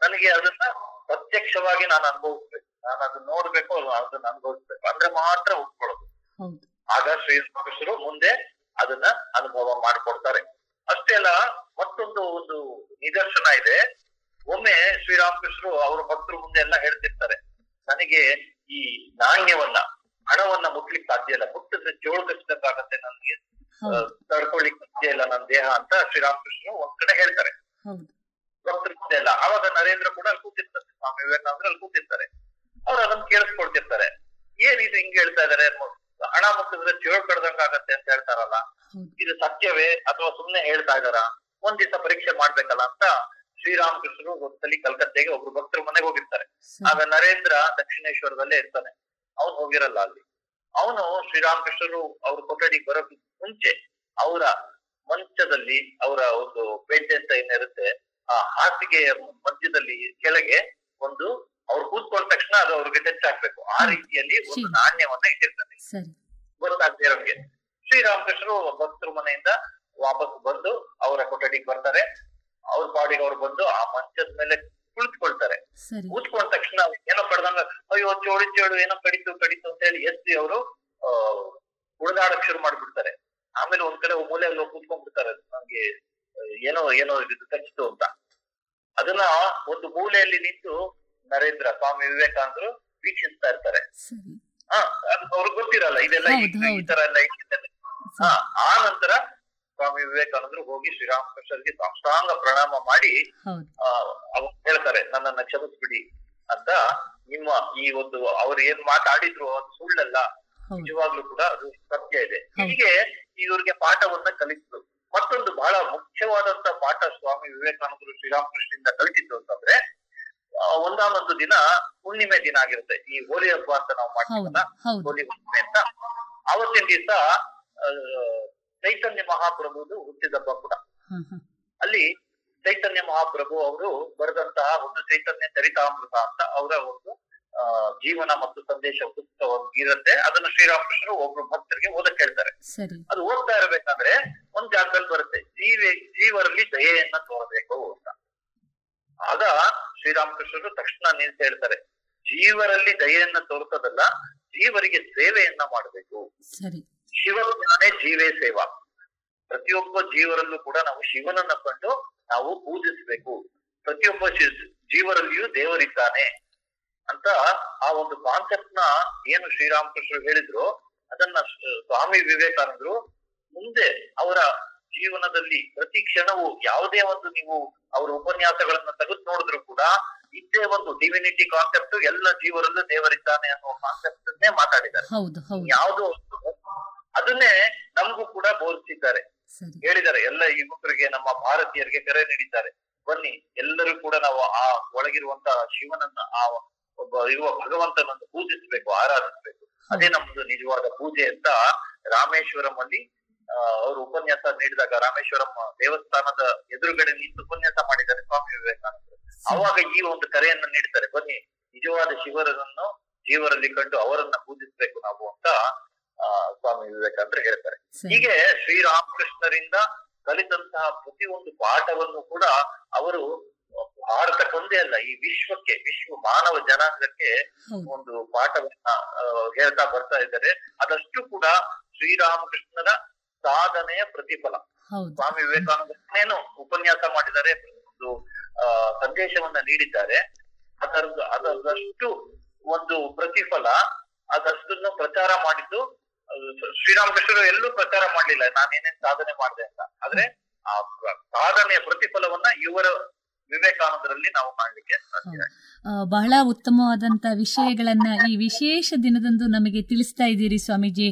ನನಗೆ ಅದನ್ನ ಪ್ರತ್ಯಕ್ಷವಾಗಿ ನಾನು ಅನುಭವಿಸ್ಬೇಕು. ನಾನು ಅದನ್ನ ನೋಡ್ಬೇಕು ಅದನ್ನ ಅನುಭವಿಸ್ಬೇಕು ಅಂದ್ರೆ ಮಾತ್ರ ಒಪ್ಕೊಳ್ಳೋದು ಆಗ ಶ್ರೀ ಮನುಷ್ಯರು ಮುಂದೆ ಅದನ್ನ ಅನುಭವ ಮಾಡ್ಕೊಡ್ತಾರೆ. ಅಷ್ಟೇ ಅಲ್ಲ ಮತ್ತೊಂದು ಒಂದು ನಿದರ್ಶನ ಇದೆ. ಒಮ್ಮೆ ಶ್ರೀರಾಮಕೃಷ್ಣರು ಅವರ ಭಕ್ತರು ಮುಂದೆ ಎಲ್ಲ ಹೇಳ್ತಿರ್ತಾರೆ. ನನಗೆ ಈ ನಾಣ್ಯವನ್ನ ಹಣವನ್ನ ಮುಟ್ಲಿಕ್ಕೆ ಸಾಧ್ಯ ಇಲ್ಲ. ಮುಟ್ಟಿದ್ರೆ ಚೋಳ್ಗಷ್ಟಕ್ಕಾಗತ್ತೆ ನನಗೆ. ಆ, ತಡ್ಕೊಳ್ಲಿಕ್ಕೆ ಸಾಧ್ಯ ಇಲ್ಲ ನನ್ನ ದೇಹ ಅಂತ ಶ್ರೀರಾಮಕೃಷ್ಣರು ಒಂದ್ ಕಡೆ ಹೇಳ್ತಾರೆ. ಭಕ್ತರು ಭಕ್ತರ ಮುಂದೆ ಅಲ್ಲ. ಅವಾಗ ನರೇಂದ್ರ ಕೂಡ ಅಲ್ಲಿ ಕೂತಿರ್ತಾರೆ. ಸ್ವಾಮಿ ವಿವೇಕಾನಂದ್ರ ಅಲ್ಲಿ ಕೂತಿರ್ತಾರೆ. ಅವ್ರು ಅದನ್ನ ಕೇಳಿಸ್ಕೊಡ್ತಿರ್ತಾರೆ. ಏನ್ ಇದು ಹಿಂಗ್ ಹೇಳ್ತಾ ಇದಾರೆ ಹಣ ಮುಟ್ಟಿದ್ರೆ ಚೇಳು ಕಡ್ದಂಗ ಆಗತ್ತೆ ಅಂತ ಹೇಳ್ತಾರಲ್ಲ. ಇದು ಸತ್ಯವೇ ಅಥವಾ ಸುಮ್ನೆ ಹೇಳ್ತಾ ಇದಾರ? ಒಂದ್ ದಿವಸ ಪರೀಕ್ಷೆ ಮಾಡ್ಬೇಕಲ್ಲ ಅಂತ ಶ್ರೀರಾಮಕೃಷ್ಣರು ಒಂದ್ಸಲಿ ಕಲ್ಕತ್ತೆಗೆ ಒಬ್ರು ಭಕ್ತರ ಮನೆಗೆ ಹೋಗಿರ್ತಾರೆ. ಆಗ ನರೇಂದ್ರ ದಕ್ಷಿಣೇಶ್ವರದಲ್ಲೇ ಇರ್ತಾನೆ. ಅವ್ನು ಹೋಗಿರಲ್ಲ ಅಲ್ಲಿ. ಅವನು ಶ್ರೀರಾಮಕೃಷ್ಣರು ಅವ್ರ ಕೊಠಡಿಗೆ ಬರೋಕ್ ಮುಂಚೆ ಅವರ ಮಂಚದಲ್ಲಿ ಅವರ ಒಂದು ಬೆಡ್ ಅಂತ ಏನಿರುತ್ತೆ ಆ ಹಾಸಿಗೆಯ ಮಧ್ಯದಲ್ಲಿ ಕೆಳಗೆ ಒಂದು ಅವ್ರು ಕೂತ್ಕೊಂಡ ತಕ್ಷಣ ಅದು ಅವ್ರಿಗೆ ಟಚ್ ಆಗ್ಬೇಕು. ಆ ರೀತಿಯಲ್ಲಿ ಒಂದು ನಾಣ್ಯವನ್ನ ಇಟ್ಟಿರ್ತಾನೆ ಗೊತ್ತಾಗದೆ ಇರೋರಿಗೆ ಶ್ರೀರಾಮಕೃಷ್ಣರು ಭಕ್ತರ ಮನೆಯಿಂದ ವಾಪಸ್ ಬಂದು ಅವರ ಕೊಠಡಿಗೆ ಬರ್ತಾರೆ. ಅವ್ರ ಪಾಡಿಗೆ ಅವ್ರು ಬಂದು ಆ ಮಂಚದ ಮೇಲೆ ಕುಳಿತುಕೊಳ್ತಾರೆ. ಕೂತ್ಕೊಂಡ ತಕ್ಷಣ ಏನೋ ಕಡ್ದಂಗ ಅಯ್ಯೋ ಚೋಳಿ ಚೋಳು ಏನೋ ಕಡಿತು ಕಡಿತು ಅಂತ ಹೇಳಿ ಎತ್ತಿ ಅವರು ಉಳಿದಾಡಕ್ ಶುರು ಮಾಡ್ಬಿಡ್ತಾರೆ. ಆಮೇಲೆ ಒಂದ್ ಕಡೆ ಮೂಲೆಯಲ್ಲಿ ಹೋಗಿ ಕೂತ್ಕೊಂಡ್ಬಿಡ್ತಾರೆ. ನಮ್ಗೆ ಏನೋ ಏನೋ ಇದು ಕಚ್ಚಿತು ಅಂತ. ಅದನ್ನ ಒಂದು ಮೂಲೆಯಲ್ಲಿ ನಿಂತು ನರೇಂದ್ರ ಸ್ವಾಮಿ ವಿವೇಕಾನಂದರು ವೀಕ್ಷಿಸ್ತಾ ಇರ್ತಾರೆ. ಹ ಅವ್ರಿಗೆ ಗೊತ್ತಿರಲ್ಲ ಇದೆಲ್ಲ ಈ- ತರ ಎಲ್ಲ ಇಟ್ಟಿದ್ದಾರೆ ಹಾ ಆ ನಂತರ ಸ್ವಾಮಿ ವಿವೇಕಾನಂದರು ಹೋಗಿ ಶ್ರೀರಾಮಕೃಷ್ಣರಿಗೆ ಸಾಷ್ಟಾಂಗ ಪ್ರಣಾಮ ಮಾಡಿ ಅವ್ರು ಹೇಳ್ತಾರೆ ನನ್ನನ್ನ ಕ್ಷಮಿಸ್ಬಿಡಿ ಅಂತ. ನಿಮ್ಮ ಈ ಒಂದು ಅವ್ರು ಏನ್ ಮಾತಾಡಿದ್ರು ಅದು ಸುಳ್ಳಲ್ಲ. ನಿಜವಾಗ್ಲೂ ಕೂಡ ಅದು ಸತ್ಯ ಇದೆ. ಹೀಗೆ ಇವ್ರಿಗೆ ಪಾಠವನ್ನ ಕಲಿಸಿದ್ರು. ಮತ್ತೊಂದು ಬಹಳ ಮುಖ್ಯವಾದಂತ ಪಾಠ ಸ್ವಾಮಿ ವಿವೇಕಾನಂದರು ಶ್ರೀರಾಮಕೃಷ್ಣರಿಂದ ಕಲಿತಿದ್ದು ಅಂತಂದ್ರೆ ಒಂದಾನೊಂದು ದಿನ ಹುಣ್ಣಿಮೆ ದಿನ ಆಗಿರುತ್ತೆ. ಈ ಹೋಲಿ ಹಬ್ಬ ಅಂತ ನಾವು ಮಾಡ್ತೀವಲ್ಲ ಹೋಲಿ ಹುಣ್ಣಿಮೆ ಅಂತ. ಅವತ್ತಿನ ದಿವಸ ಚೈತನ್ಯ ಮಹಾಪ್ರಭುದು ಹುಟ್ಟಿದಬ್ಬ ಕೂಡ. ಹ್ಮ್ ಹ್ಮ್. ಅಲ್ಲಿ ಚೈತನ್ಯ ಮಹಾಪ್ರಭು ಅವರು ಬರೆದಂತಹ ಒಂದು ಚೈತನ್ಯ ಚರಿತಾಮೃತ ಅಂತ ಅವರ ಒಂದು ಜೀವನ ಮತ್ತು ಸಂದೇಶ ಇರುತ್ತೆ. ಅದನ್ನು ಶ್ರೀರಾಮಕೃಷ್ಣರು ಒಬ್ರು ಭಕ್ತರಿಗೆ ಓದಕ್ ಹೇಳ್ತಾರೆ. ಅದು ಓದ್ತಾ ಇರಬೇಕಾದ್ರೆ ಒಂದ್ ಜಾಗದಲ್ಲಿ ಬರುತ್ತೆ. ಜೀವ ಜೀವರಲ್ಲಿ ದಯೆಯನ್ನ ತೋರಬೇಕು ಅಂತ. ಆಗ ಶ್ರೀರಾಮಕೃಷ್ಣರು ತಕ್ಷಣ ನಿಲ್ಸಿ ಹೇಳ್ತಾರೆ ಜೀವರಲ್ಲಿ ದಯೆಯನ್ನ ತೋರ್ತದಲ್ಲ ಜೀವರಿಗೆ ಸೇವೆಯನ್ನ ಮಾಡಬೇಕು. ತಾನೇ ಜೀವೇ ಸೇವಾ. ಪ್ರತಿಯೊಬ್ಬ ಜೀವರಲ್ಲೂ ಕೂಡ ನಾವು ಶಿವನನ್ನ ಕಂಡು ನಾವು ಪೂಜಿಸಬೇಕು. ಪ್ರತಿಯೊಬ್ಬ ಜೀವರಲ್ಲಿಯೂ ದೇವರಿದ್ದಾನೆ ಅಂತ ಆ ಒಂದು ಕಾನ್ಸೆಪ್ಟ್ನ ಏನು ಶ್ರೀರಾಮಕೃಷ್ಣರು ಹೇಳಿದ್ರು ಅದನ್ನ ಸ್ವಾಮಿ ವಿವೇಕಾನಂದರು ಮುಂದೆ ಅವರ ಜೀವನದಲ್ಲಿ ಪ್ರತಿ ಕ್ಷಣವು ಯಾವುದೇ ಒಂದು ನೀವು ಅವರ ಉಪನ್ಯಾಸಗಳನ್ನ ತೆಗೆದು ನೋಡಿದ್ರು ಕೂಡ ಇದೇ ಒಂದು ಡಿವಿನಿಟಿ ಕಾನ್ಸೆಪ್ಟ್ ಎಲ್ಲ ಜೀವರಲ್ಲೂ ದೇವರಿದ್ದಾನೆ ಅನ್ನೋ ಕಾನ್ಸೆಪ್ಟ್ ಅನ್ನೇ ಮಾತಾಡಿದ್ದಾರೆ. ಯಾವುದೋ ಅದನ್ನೇ ನಮಗೂ ಕೂಡ ಬೋಧಿಸಿದ್ದಾರೆ. ಹೇಳಿದ್ದಾರೆ ಎಲ್ಲ ಯುವಕರಿಗೆ ನಮ್ಮ ಭಾರತೀಯರಿಗೆ ಕರೆ ನೀಡಿದ್ದಾರೆ. ಬನ್ನಿ ಎಲ್ಲರೂ ಕೂಡ ನಾವು ಆ ಒಳಗಿರುವಂತ ಶಿವನನ್ನ ಆ ಒಬ್ಬ ಇರುವ ಭಗವಂತನನ್ನು ಪೂಜಿಸಬೇಕು ಆರಾಧಿಸಬೇಕು. ಅದೇ ನಮ್ದು ನಿಜವಾದ ಪೂಜೆ ಅಂತ ರಾಮೇಶ್ವರಂ ಅಲ್ಲಿ ಅವರು ಉಪನ್ಯಾಸ ನೀಡಿದಾಗ ರಾಮೇಶ್ವರಂ ದೇವಸ್ಥಾನದ ಎದುರುಗಡೆ ನಿಂತು ಉಪನ್ಯಾಸ ಮಾಡಿದ್ದಾರೆ ಸ್ವಾಮಿ ವಿವೇಕಾನಂದರು. ಅವಾಗ ಈ ಒಂದು ಕರೆಯನ್ನ ನೀಡ್ತಾರೆ ಬನ್ನಿ ನಿಜವಾದ ಶಿವರನ್ನು ಜೀವರಲ್ಲಿ ಕಂಡು ಅವರನ್ನ ಪೂಜಿಸಬೇಕು ನಾವು ಅಂತ ಸ್ವಾಮಿ ವಿವೇಕಾನಂದರು ಹೇಳ್ತಾರೆ. ಹೀಗೆ ಶ್ರೀರಾಮಕೃಷ್ಣರಿಂದ ಕಲಿತಂತಹ ಪ್ರತಿಯೊಂದು ಪಾಠವನ್ನು ಕೂಡ ಅವರು ಭಾರತಕ್ಕೊಂದೇ ಅಲ್ಲ ಈ ವಿಶ್ವಕ್ಕೆ ವಿಶ್ವ ಮಾನವ ಜನಾಂಗಕ್ಕೆ ಒಂದು ಪಾಠವನ್ನ ಹೇಳ್ತಾ ಬರ್ತಾ ಇದ್ದಾರೆ. ಅದಷ್ಟು ಕೂಡ ಶ್ರೀರಾಮಕೃಷ್ಣನ ಸಾಧನೆಯ ಪ್ರತಿಫಲ. ಸ್ವಾಮಿ ವಿವೇಕಾನಂದನೇನು ಉಪನ್ಯಾಸ ಮಾಡಿದ್ದಾರೆ ಒಂದು ಸಂದೇಶವನ್ನ ನೀಡಿದ್ದಾರೆ. ಅದರದ್ದು ಅದರದಷ್ಟು ಒಂದು ಪ್ರತಿಫಲ ಅದಷ್ಟನ್ನು ಪ್ರಚಾರ ಮಾಡಿದ್ದು ಶ್ರೀರಾಮಕೃಷ್ಣರು ಎಲ್ಲೂ ಪ್ರಚಾರ ಮಾಡಲಿಲ್ಲ. ನಾನೇನೇನ್ ಸಾಧನೆ ಮಾಡಿದೆ ಅಂತ. ಆದ್ರೆ ಆ ಸಾಧನೆಯ ಪ್ರತಿಫಲವನ್ನ ಇವರ ವಿವೇಕಾನಂದರಲ್ಲಿ ನಾವು ಮಾಡಲಿಕ್ಕೆ ಸಾಧ್ಯ ಬಹಳ ಉತ್ತಮವಾದಂತ ವಿಷಯಗಳನ್ನ ಈ ವಿಶೇಷ ದಿನದಂದು ನಮಗೆ ತಿಳಿಸ್ತಾ ಇದ್ದೀರಿ ಸ್ವಾಮೀಜಿ.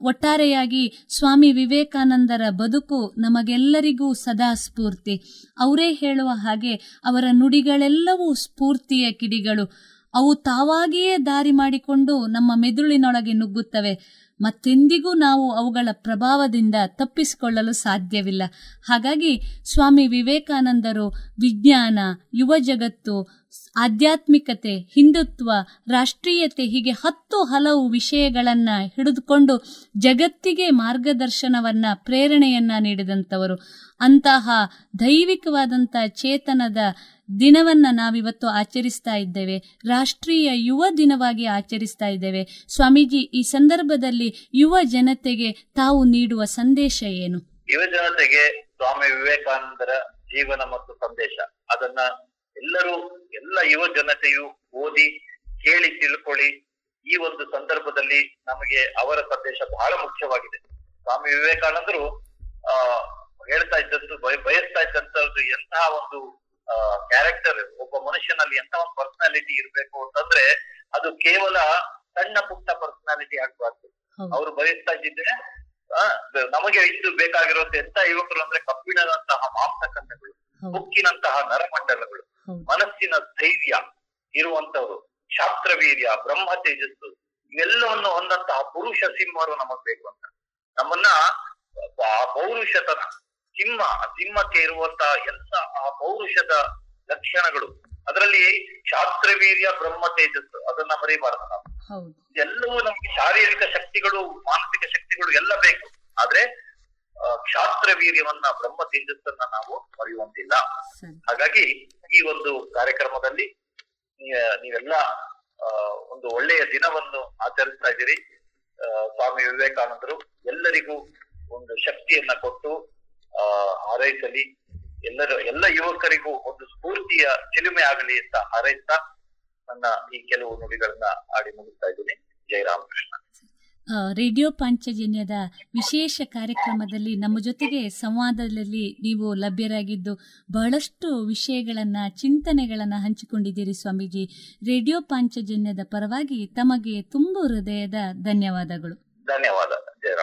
ಒಟ್ಟಾರೆಯಾಗಿ ಸ್ವಾಮಿ ವಿವೇಕಾನಂದರ ಬದುಕು ನಮಗೆಲ್ಲರಿಗೂ ಸದಾ ಸ್ಫೂರ್ತಿ. ಅವರೇ ಹೇಳುವ ಹಾಗೆ ಅವರ ನುಡಿಗಳೆಲ್ಲವೂ ಸ್ಫೂರ್ತಿಯ ಕಿಡಿಗಳು. ಅವು ತಾವಾಗಿಯೇ ದಾರಿ ಮಾಡಿಕೊಂಡು ನಮ್ಮ ಮೆದುಳಿನೊಳಗೆ ನುಗ್ಗುತ್ತವೆ. ಮತ್ತೆಂದಿಗೂ ನಾವು ಅವುಗಳ ಪ್ರಭಾವದಿಂದ ತಪ್ಪಿಸಿಕೊಳ್ಳಲು ಸಾಧ್ಯವಿಲ್ಲ. ಹಾಗಾಗಿ ಸ್ವಾಮಿ ವಿವೇಕಾನಂದರು ವಿಜ್ಞಾನ ಯುವ ಜಗತ್ತು ಆಧ್ಯಾತ್ಮಿಕತೆ, ಹಿಂದುತ್ವ, ರಾಷ್ಟ್ರೀಯತೆ ಹೀಗೆ ಹತ್ತು ಹಲವು ವಿಷಯಗಳನ್ನು ಹಿಡಿದುಕೊಂಡು ಜಗತ್ತಿಗೆ ಮಾರ್ಗದರ್ಶನವನ್ನ, ಪ್ರೇರಣೆಯನ್ನ ನೀಡಿದಂಥವರು. ಅಂತಹ ದೈವಿಕವಾದಂಥ ಚೇತನದ ದಿನವನ್ನ ನಾವಿವತ್ತು ಆಚರಿಸ್ತಾ ಇದ್ದೇವೆ. ರಾಷ್ಟ್ರೀಯ ಯುವ ದಿನವಾಗಿ ಆಚರಿಸ್ತಾ ಇದ್ದೇವೆ. ಸ್ವಾಮೀಜಿ, ಈ ಸಂದರ್ಭದಲ್ಲಿ ಯುವ ಜನತೆಗೆ ತಾವು ನೀಡುವ ಸಂದೇಶ ಏನು? ಯುವ ಜನತೆಗೆ ಸ್ವಾಮಿ ವಿವೇಕಾನಂದರ ಜೀವನ ಮತ್ತು ಸಂದೇಶ. ಅದನ್ನ ಎಲ್ಲರೂ, ಎಲ್ಲ ಯುವ ಜನತೆಯು ಓದಿ, ಕೇಳಿ, ತಿಳ್ಕೊಳ್ಳಿ. ಈ ಒಂದು ಸಂದರ್ಭದಲ್ಲಿ ನಮಗೆ ಅವರ ಸಂದೇಶ ಬಹಳ ಮುಖ್ಯವಾಗಿದೆ. ಸ್ವಾಮಿ ವಿವೇಕಾನಂದರು, ಆ, ಹೇಳ್ತಾ ಇದ್ದಂತ ಬಯ- ಬಯಸ್ತಾ ಇದ್ದಂತದ್ದು ಎಂತಹ ಒಂದು ಕ್ಯಾರೆಕ್ಟರ್ ಒಬ್ಬ ಮನುಷ್ಯನಲ್ಲಿ ಎಂತ ಒಂದು ಪರ್ಸನಾಲಿಟಿ ಇರಬೇಕು ಅಂತಂದ್ರೆ ಅದು ಕೇವಲ ಸಣ್ಣ ಪುಟ್ಟ ಪರ್ಸನಾಲಿಟಿ ಆಗ್ಬಾರ್ದು. ಅವ್ರು ಬಯಸ್ತಾ ಇದ್ದಿದ್ರೆ ನಮಗೆ ಇದ್ದು ಬೇಕಾಗಿರೋದು ಎಂತ ಯುವಕರು ಅಂದ್ರೆ ಕಬ್ಬಿಣದಂತಹ ಮಾಂಸಖಂಡಗಳು ಉಕ್ಕಿನಂತಹ ನರಮಂಡಲಗಳು ಮನಸ್ಸಿನ ಧೈರ್ಯ ಇರುವಂತವರು ಶಾಸ್ತ್ರವೀರ್ಯ ಬ್ರಹ್ಮ ತೇಜಸ್ಸು ಇವೆಲ್ಲವನ್ನು ಹೊಂದಂತಹ ಪುರುಷ ಸಿಂಹರು ನಮಗ್ ಬೇಕು ಅಂತ. ನಮ್ಮನ್ನ ಆ ಪೌರುಷತನ ಸಿಂಹ ಸಿಂಹಕ್ಕೆ ಇರುವಂತಹ ಎಲ್ಲ ಆ ಪೌರುಷದ ಲಕ್ಷಣಗಳು. ಅದರಲ್ಲಿ ಶಾಸ್ತ್ರವೀರ್ಯ ಬ್ರಹ್ಮ ತೇಜಸ್ಸು ಅದನ್ನ ಮರಿಬಾರದು ನಾವು. ಎಲ್ಲವೂ ನಮ್ಗೆ ಶಾರೀರಿಕ ಶಕ್ತಿಗಳು ಮಾನಸಿಕ ಶಕ್ತಿಗಳು ಎಲ್ಲ ಬೇಕು. ಆದ್ರೆ ಕ್ಷಾತ್ರ ವೀರ್ಯವನ್ನ ಬ್ರಹ್ಮ ತೇಜಸ್ಸನ್ನ ನಾವು ಮರೆಯುವಂತಿಲ್ಲ. ಹಾಗಾಗಿ ಈ ಒಂದು ಕಾರ್ಯಕ್ರಮದಲ್ಲಿ ನೀವೆಲ್ಲ ಒಂದು ಒಳ್ಳೆಯ ದಿನವನ್ನು ಆಚರಿಸ್ತಾ ಇದ್ದೀರಿ. ಸ್ವಾಮಿ ವಿವೇಕಾನಂದರು ಎಲ್ಲರಿಗೂ ಒಂದು ಶಕ್ತಿಯನ್ನ ಕೊಟ್ಟು ಹಾರೈಸಲಿ. ಎಲ್ಲರ ಎಲ್ಲ ಯುವಕರಿಗೂ ಒಂದು ಸ್ಫೂರ್ತಿಯ ಚಿಲುಮೆ ಆಗಲಿ ಅಂತ ಹಾರೈಸ್ತಾ ನನ್ನ ಈ ಕೆಲವು ನುಡಿಗಳನ್ನ ಆಡಿ ಮುಗಿಸ್ತಾ ಇದ್ದೀನಿ. ಜೈ ರಾಮಕೃಷ್ಣ. ಆ, ರೇಡಿಯೋ ಪಾಂಚಜನ್ಯದ ವಿಶೇಷ ಕಾರ್ಯಕ್ರಮದಲ್ಲಿ ನಮ್ಮ ಜೊತೆಗೆ ಸಂವಾದದಲ್ಲಿ ನೀವು ಲಭ್ಯರಾಗಿದ್ದು ಬಹಳಷ್ಟು ವಿಷಯಗಳನ್ನ ಚಿಂತನೆಗಳನ್ನ ಹಂಚಿಕೊಂಡಿದ್ದೀರಿ ಸ್ವಾಮೀಜಿ. ರೇಡಿಯೋ ಪಾಂಚಜನ್ಯದ ಪರವಾಗಿ ತಮಗೆ ತುಂಬ ಹೃದಯದ ಧನ್ಯವಾದಗಳು. ಧನ್ಯವಾದ. ಜೈ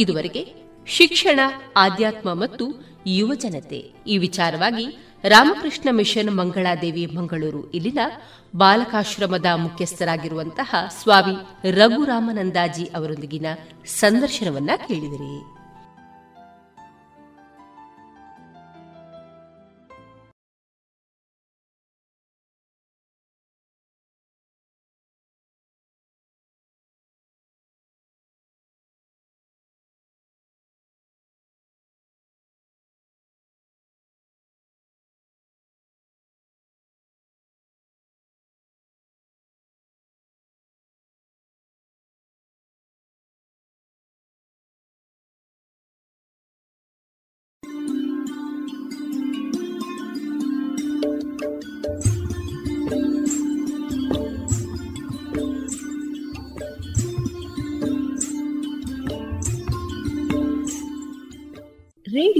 ಇದುವರೆಗೆ ಶಿಕ್ಷಣ, ಆಧ್ಯಾತ್ಮ ಮತ್ತು ಯುವಜನತೆ ಈ ವಿಚಾರವಾಗಿ ರಾಮಕೃಷ್ಣ ಮಿಷನ್ ಮಂಗಳಾದೇವಿ ಮಂಗಳೂರು ಇಲ್ಲಿನ ಬಾಲಕಾಶ್ರಮದ ಮುಖ್ಯಸ್ಥರಾಗಿರುವಂತಹ ಸ್ವಾಮಿ ರಘುರಾಮನಂದಾಜಿ ಅವರೊಂದಿಗಿನ ಸಂದರ್ಶನವನ್ನ ಕೇಳಿದಿರಿ.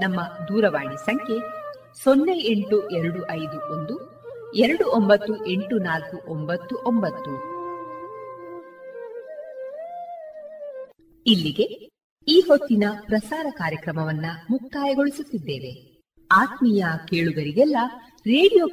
ನಮ್ಮ ದೂರವಾಣಿ ಸಂಖ್ಯೆ ಸೊನ್ನೆ ಎಂಟು ಎರಡು ಐದು ಒಂದು, ಎರಡು ಒಂಬತ್ತು ಎಂಟು ನಾಲ್ಕು ಒಂಬತ್ತು ಒಂಬತ್ತು. ಇಲ್ಲಿಗೆ ಈ ಹೊತ್ತಿನ ಪ್ರಸಾರ ಕಾರ್ಯಕ್ರಮವನ್ನ ಮುಕ್ತಾಯಗೊಳಿಸುತ್ತಿದ್ದೇವೆ. ಆತ್ಮೀಯ ಕೇಳುಗರಿಗೆಲ್ಲ ರೇಡಿಯೋ